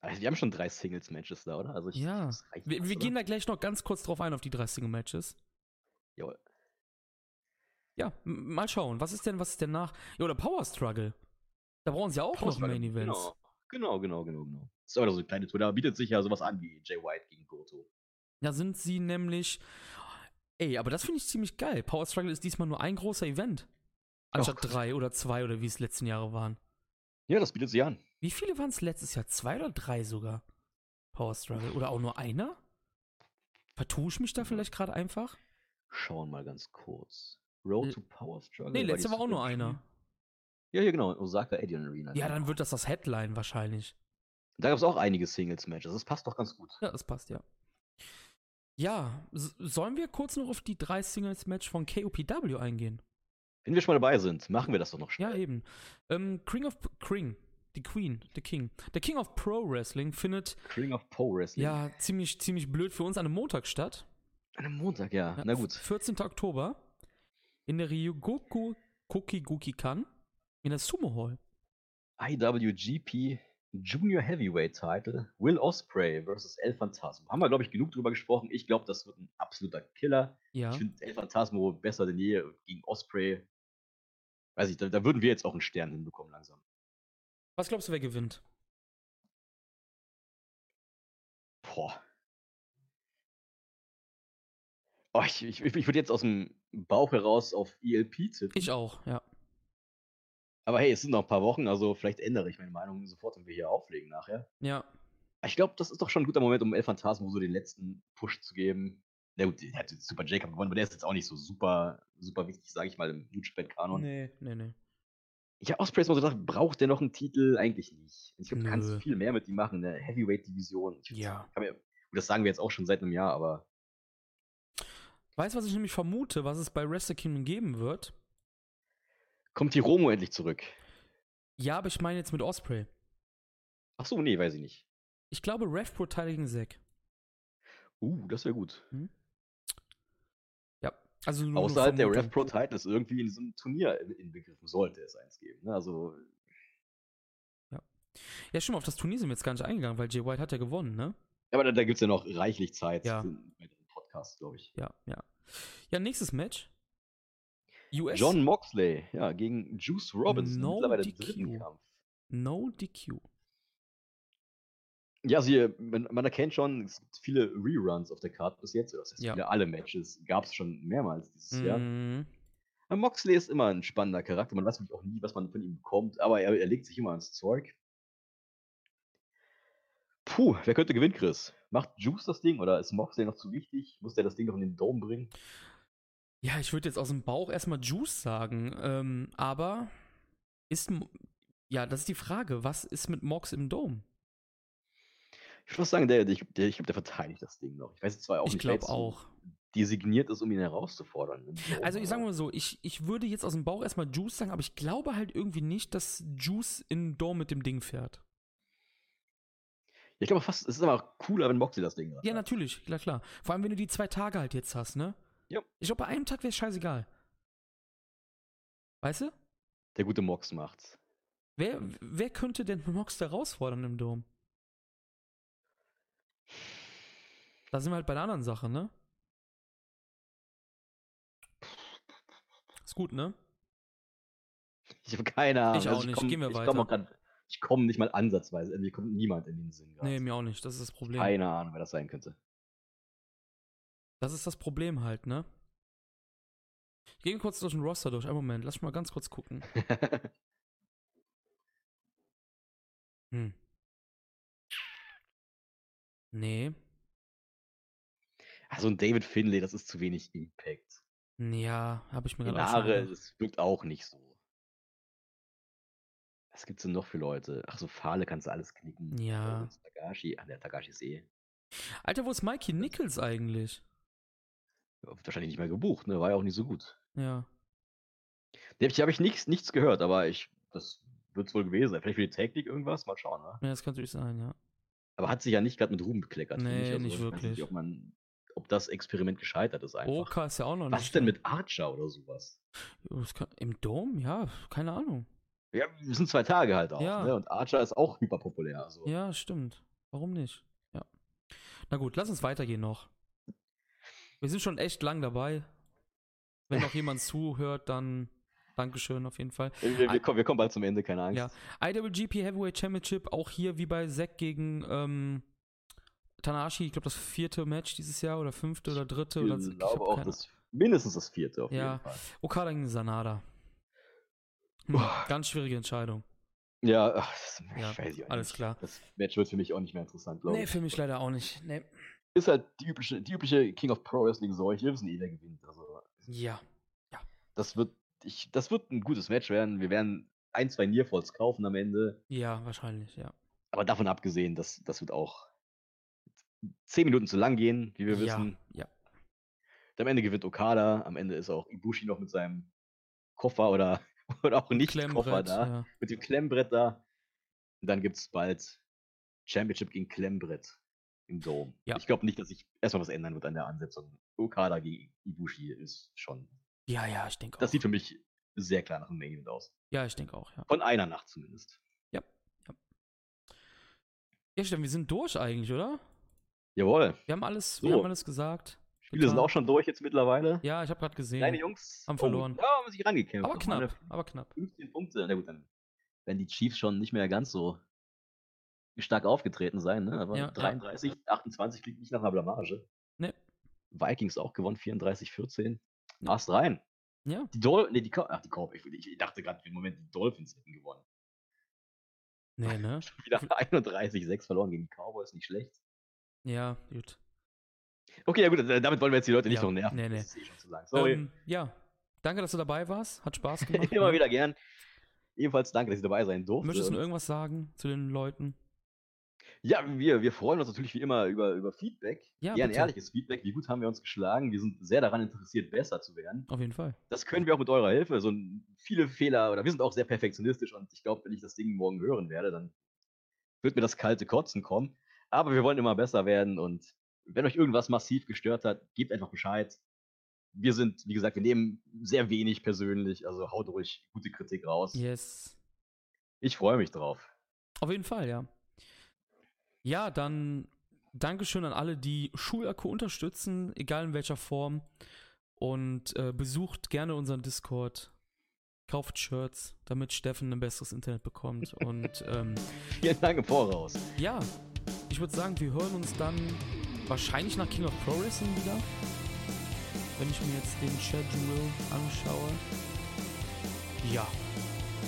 Also, wir haben schon drei Singles-Matches da, oder? Also ich, Ja. reicht Wir, wir gehen da gleich noch ganz kurz drauf ein, auf die 30 Matches. Jawohl. Ja, mal schauen. Was ist denn, was ist denn nach? Ja, oder Power Struggle. Da brauchen sie ja auch noch Auswahl, Main Events. Genau, genau, genau, genau. genau. Das ist aber so eine kleine Tour. Da bietet sich ja sowas an wie Jay White gegen Goto. Da sind sie nämlich. Ey, aber das finde ich ziemlich geil. Power Struggle ist diesmal nur ein großer Event. Anstatt Gott. drei oder zwei oder wie es letzten Jahre waren. Ja, das bietet sich an. Wie viele waren es letztes Jahr? Zwei oder drei sogar? Power Struggle. Oder auch nur einer? Vertue ich mich da vielleicht gerade einfach? Schauen mal ganz kurz. Road L- to Power Struggle. Nee, letzte war auch nur einer. Ja, hier genau. Osaka Edion Arena. Ja, genau. dann wird das das Headline wahrscheinlich. Da gab es auch einige Singles-Matches. Das passt doch ganz gut. Ja, das passt, ja. Ja, sollen wir kurz noch auf die drei Singles-Match von KOPW eingehen? Wenn wir schon mal dabei sind, machen wir das doch noch schnell. Ja, eben. Ähm, King of King, die Queen, the King. Der King of Pro Wrestling findet King of Pro Wrestling. ja ziemlich, ziemlich blöd für uns an einem Montag statt. An einem Montag, ja. Na gut. 14. Oktober in der Ryugoku Kokiguki-kan in der Sumo Hall. IWGP Junior Heavyweight Title Will Osprey versus El Phantasmo. Haben wir, glaube ich, genug drüber gesprochen. Ich glaube, das wird ein absoluter Killer. Ja. Ich finde El Phantasmo besser denn je gegen Osprey. Weiß ich, da, da würden wir jetzt auch einen Stern hinbekommen langsam. Was glaubst du, wer gewinnt? Boah. Oh, ich, ich, ich würde jetzt aus dem Bauch heraus auf ELP tippen. Ich auch, ja. Aber hey, es sind noch ein paar Wochen, also vielleicht ändere ich meine Meinung sofort, wenn wir hier auflegen nachher. Ja. Ich glaube, das ist doch schon ein guter Moment, um El Phantasmo so den letzten Push zu geben. Na gut, der hat Super Jacob gewonnen, aber der ist jetzt auch nicht so super, super wichtig, sage ich mal, im Japan-Kanon. Nee, nee, nee. Ich habe Osprey mal so gedacht, braucht der noch einen Titel? Eigentlich nicht. Ich glaube, du kannst viel mehr mit ihm machen, eine Heavyweight-Division. Ja. Mir, das sagen wir jetzt auch schon seit einem Jahr, aber Weißt du, was ich nämlich vermute, was es bei Wrestle Kingdom geben wird? kommt die Romo endlich zurück? Ja, aber ich meine jetzt mit Osprey. Ach so, nee, weiß ich nicht. Ich glaube, Rev Pro gegen Zack. Uh, das wäre gut. Ja. Also nur Außerhalb der. Rev Pro Title ist irgendwie in so einem Turnier inbegriffen, sollte es eins geben. Ne? Also, Ja, stimmt, auf das Turnier sind wir jetzt gar nicht eingegangen, weil Jay White hat ja gewonnen, ne? aber da, da gibt es ja noch reichlich Zeit Ja. für einen Podcast, glaube ich. Ja, ja. Ja, nächstes Match. US John Moxley, ja, gegen Juice Robinson. No mittlerweile DQ. dritten Kampf. No DQ. Ja, sie, man, man erkennt schon, es gibt viele Reruns auf der Karte bis jetzt. Das heißt, Ja. viele, alle Matches gab es schon mehrmals dieses Jahr. Mhm. Aber Moxley ist immer ein spannender Charakter. Man weiß wirklich auch nie, was man von ihm bekommt, aber er, er legt sich immer ans Zeug. Puh, wer könnte gewinnen, Chris? Macht Juice das Ding oder ist Moxley noch zu wichtig? Muss der das Ding noch in den Dome bringen? Ja, ich würde jetzt aus dem Bauch erstmal Juice sagen, ähm, aber ist. Ja, das ist die Frage. Was ist mit Mox im Dome? Ich würde sagen, der, der, der, ich glaube, der verteidigt das Ding noch. Ich weiß jetzt zwar auch Ich nicht, glaube auch. designiert ist, um ihn herauszufordern. Dome, Also ich sage mal so, ich, ich würde jetzt aus dem Bauch erstmal Juice sagen, aber ich glaube halt irgendwie nicht, dass Juice in den Dome mit dem Ding fährt. Ich glaube fast, es ist aber auch cooler, wenn Moxley das Ding Ja, natürlich, klar, klar. Vor allem, wenn du die zwei Tage halt jetzt hast, ne? Ja. Ich glaube, bei einem Tag wäre es scheißegal. Weißt du? Der gute Mox macht's. Wer, wer könnte denn Mox herausfordern im Dom? Da sind wir halt bei der anderen Sache, ne? Ist gut, ne? Ich habe keine Ahnung. Ich auch nicht. komm, Gehen wir ich weiter. Ich komme nicht mal ansatzweise. Mir kommt niemand in den Sinn. grad. Nee, mir auch nicht. Das ist das Problem. Keine Ahnung, wer das sein könnte. Das ist das Problem halt, ne? Ich gehe kurz durch den Roster durch. Einen Moment, lass mich mal ganz kurz gucken. Hm. Nee. also ein David Finlay, das ist zu wenig Impact. Ja, habe ich mir gerade auch schon gedacht. das wirkt auch nicht so. Was gibt's denn noch für Leute? Ach so, Fahle kannst du alles knicken. Ja. Tagashi, ah, der Tagashi ist eh Alter, wo ist Mikey Nichols eigentlich? wird wahrscheinlich nicht mehr gebucht, ne? War ja auch nicht so gut. Ja. Den habe ich nichts, nichts gehört, aber ich, das wird's wohl gewesen sein. Vielleicht für die Technik irgendwas, mal schauen, ne? Ja, das kann natürlich sein, ja. Aber hat sich ja nicht gerade mit Ruhm bekleckert. finde Nee, ich. Also, nicht ich weiß wirklich. ob, man, ob das Experiment gescheitert ist einfach. Oka ist ja auch noch Was nicht. ist denn mit Archer oder sowas? Kann, Im Dom? Ja, keine Ahnung. Ja, wir sind zwei Tage halt auch. Ja. Ne? Und Archer ist auch hyperpopulär. Also. Ja, stimmt. Warum nicht? Ja. Na gut, lass uns weitergehen noch. Wir sind schon echt lang dabei. Wenn noch jemand zuhört, dann Dankeschön auf jeden Fall. Wir, wir, kommen, wir kommen bald zum Ende, keine Angst. Ja. IWGP Heavyweight Championship, auch hier wie bei Zack gegen ähm, Tanahashi, ich glaube das vierte Match dieses Jahr oder fünfte oder dritte. Oder, ich hab glaube auch keine- das, mindestens das vierte auf Ja. jeden Fall. Okada gegen Sanada. Hm, Boah. ganz schwierige Entscheidung. Ja, ach, das, Ja, ich weiß ja alles klar. Das Match wird für mich auch nicht mehr interessant, glaube Nee, ich. für mich leider auch nicht. Nee. Ist halt die übliche, die übliche King of Pro Wrestling Seuche. Wir wissen eh, wer gewinnt. Also, Ja. das wird, ich, das wird ein gutes Match werden. Wir werden ein, zwei Nearfalls kaufen am Ende. Ja, wahrscheinlich, ja. Aber davon abgesehen, das, das wird auch zehn Minuten zu lang gehen, wie wir ja, wissen. ja. Am Ende gewinnt Okada, am Ende ist auch Ibushi noch mit seinem Koffer oder, oder auch nicht Koffer da, ja. mit dem Klemmbrett da. Und dann gibt es bald Championship gegen Klemmbrett im Dome. Ja. Ich glaube nicht, dass sich erstmal was ändern wird an der Ansetzung. Okada gegen Ibushi ist schon. Ja, ja, ich denke auch. Das sieht für mich sehr klar nach einem Main Event aus. ja, ich denke auch, ja. Von einer Nacht zumindest. Ja, Steffen, wir sind durch eigentlich, oder? Jawohl. Wir haben alles, So. wir haben alles gesagt. Spiele sind auch schon durch jetzt mittlerweile. Ja, ich habe gerade gesehen. Deine Jungs Haben verloren. Oh, ja, haben sich rangekämpft. aber knapp, aber knapp. 15 Punkte. Na gut, dann werden die Chiefs schon nicht mehr ganz so stark aufgetreten sein, ne? Aber Ja, ja. 33, 28 klingt nicht nach einer Blamage. Nee. Vikings auch gewonnen, 34, 14. Ja. Hast rein. Ja, Die Dol nee, die Cowboys, ach, die Cowboys, ich, ich dachte gerade für den Moment, die Dolphins hätten gewonnen. nee, ne? Wieder 31, 6 verloren gegen die Cowboys, nicht schlecht. Ja, gut. Okay, ja gut, damit wollen wir jetzt die Leute nicht Ja, noch nerven. nee, nee. Das ist eh schon zu lang. Sorry. Ähm, ja, danke, dass du dabei warst. Hat Spaß gemacht. Immer ne? wieder gern. Ebenfalls danke, dass ich dabei sein durfte. Möchtest du irgendwas sagen zu den Leuten? Ja, wir, wir freuen uns natürlich wie immer über, über Feedback. Ja, Gern bitte. ehrliches Feedback. Wie gut haben wir uns geschlagen? Wir sind sehr daran interessiert, besser zu werden. Auf jeden Fall. Das können wir auch mit eurer Hilfe. So viele Fehler, oder wir sind auch sehr perfektionistisch und ich glaube, wenn ich das Ding morgen hören werde, dann wird mir das kalte Kotzen kommen. Aber wir wollen immer besser werden und wenn euch irgendwas massiv gestört hat, gebt einfach Bescheid. Wir sind, wie gesagt, wir nehmen sehr wenig persönlich, also haut ruhig gute Kritik raus. Yes. Ich freue mich drauf. Auf jeden Fall, ja. Ja, dann Dankeschön an alle, die Schulakku unterstützen, egal in welcher Form. Und äh, besucht gerne unseren Discord. Kauft Shirts, damit Steffen ein besseres Internet bekommt. Und ähm, Vielen Dank im Voraus. ja, ich würde sagen, wir hören uns dann wahrscheinlich nach King of Pro Wrestling wieder. Wenn ich mir jetzt den Schedule anschaue. Ja.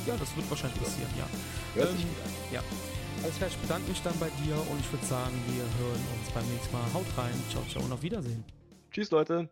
Ja, das wird wahrscheinlich passieren, ja. Hört sich Ähm, gut an. Ja. Alles klar, ich bedanke mich dann bei dir und ich würde sagen, wir hören uns beim nächsten Mal. Haut rein, ciao, ciao und auf Wiedersehen. Tschüss, Leute.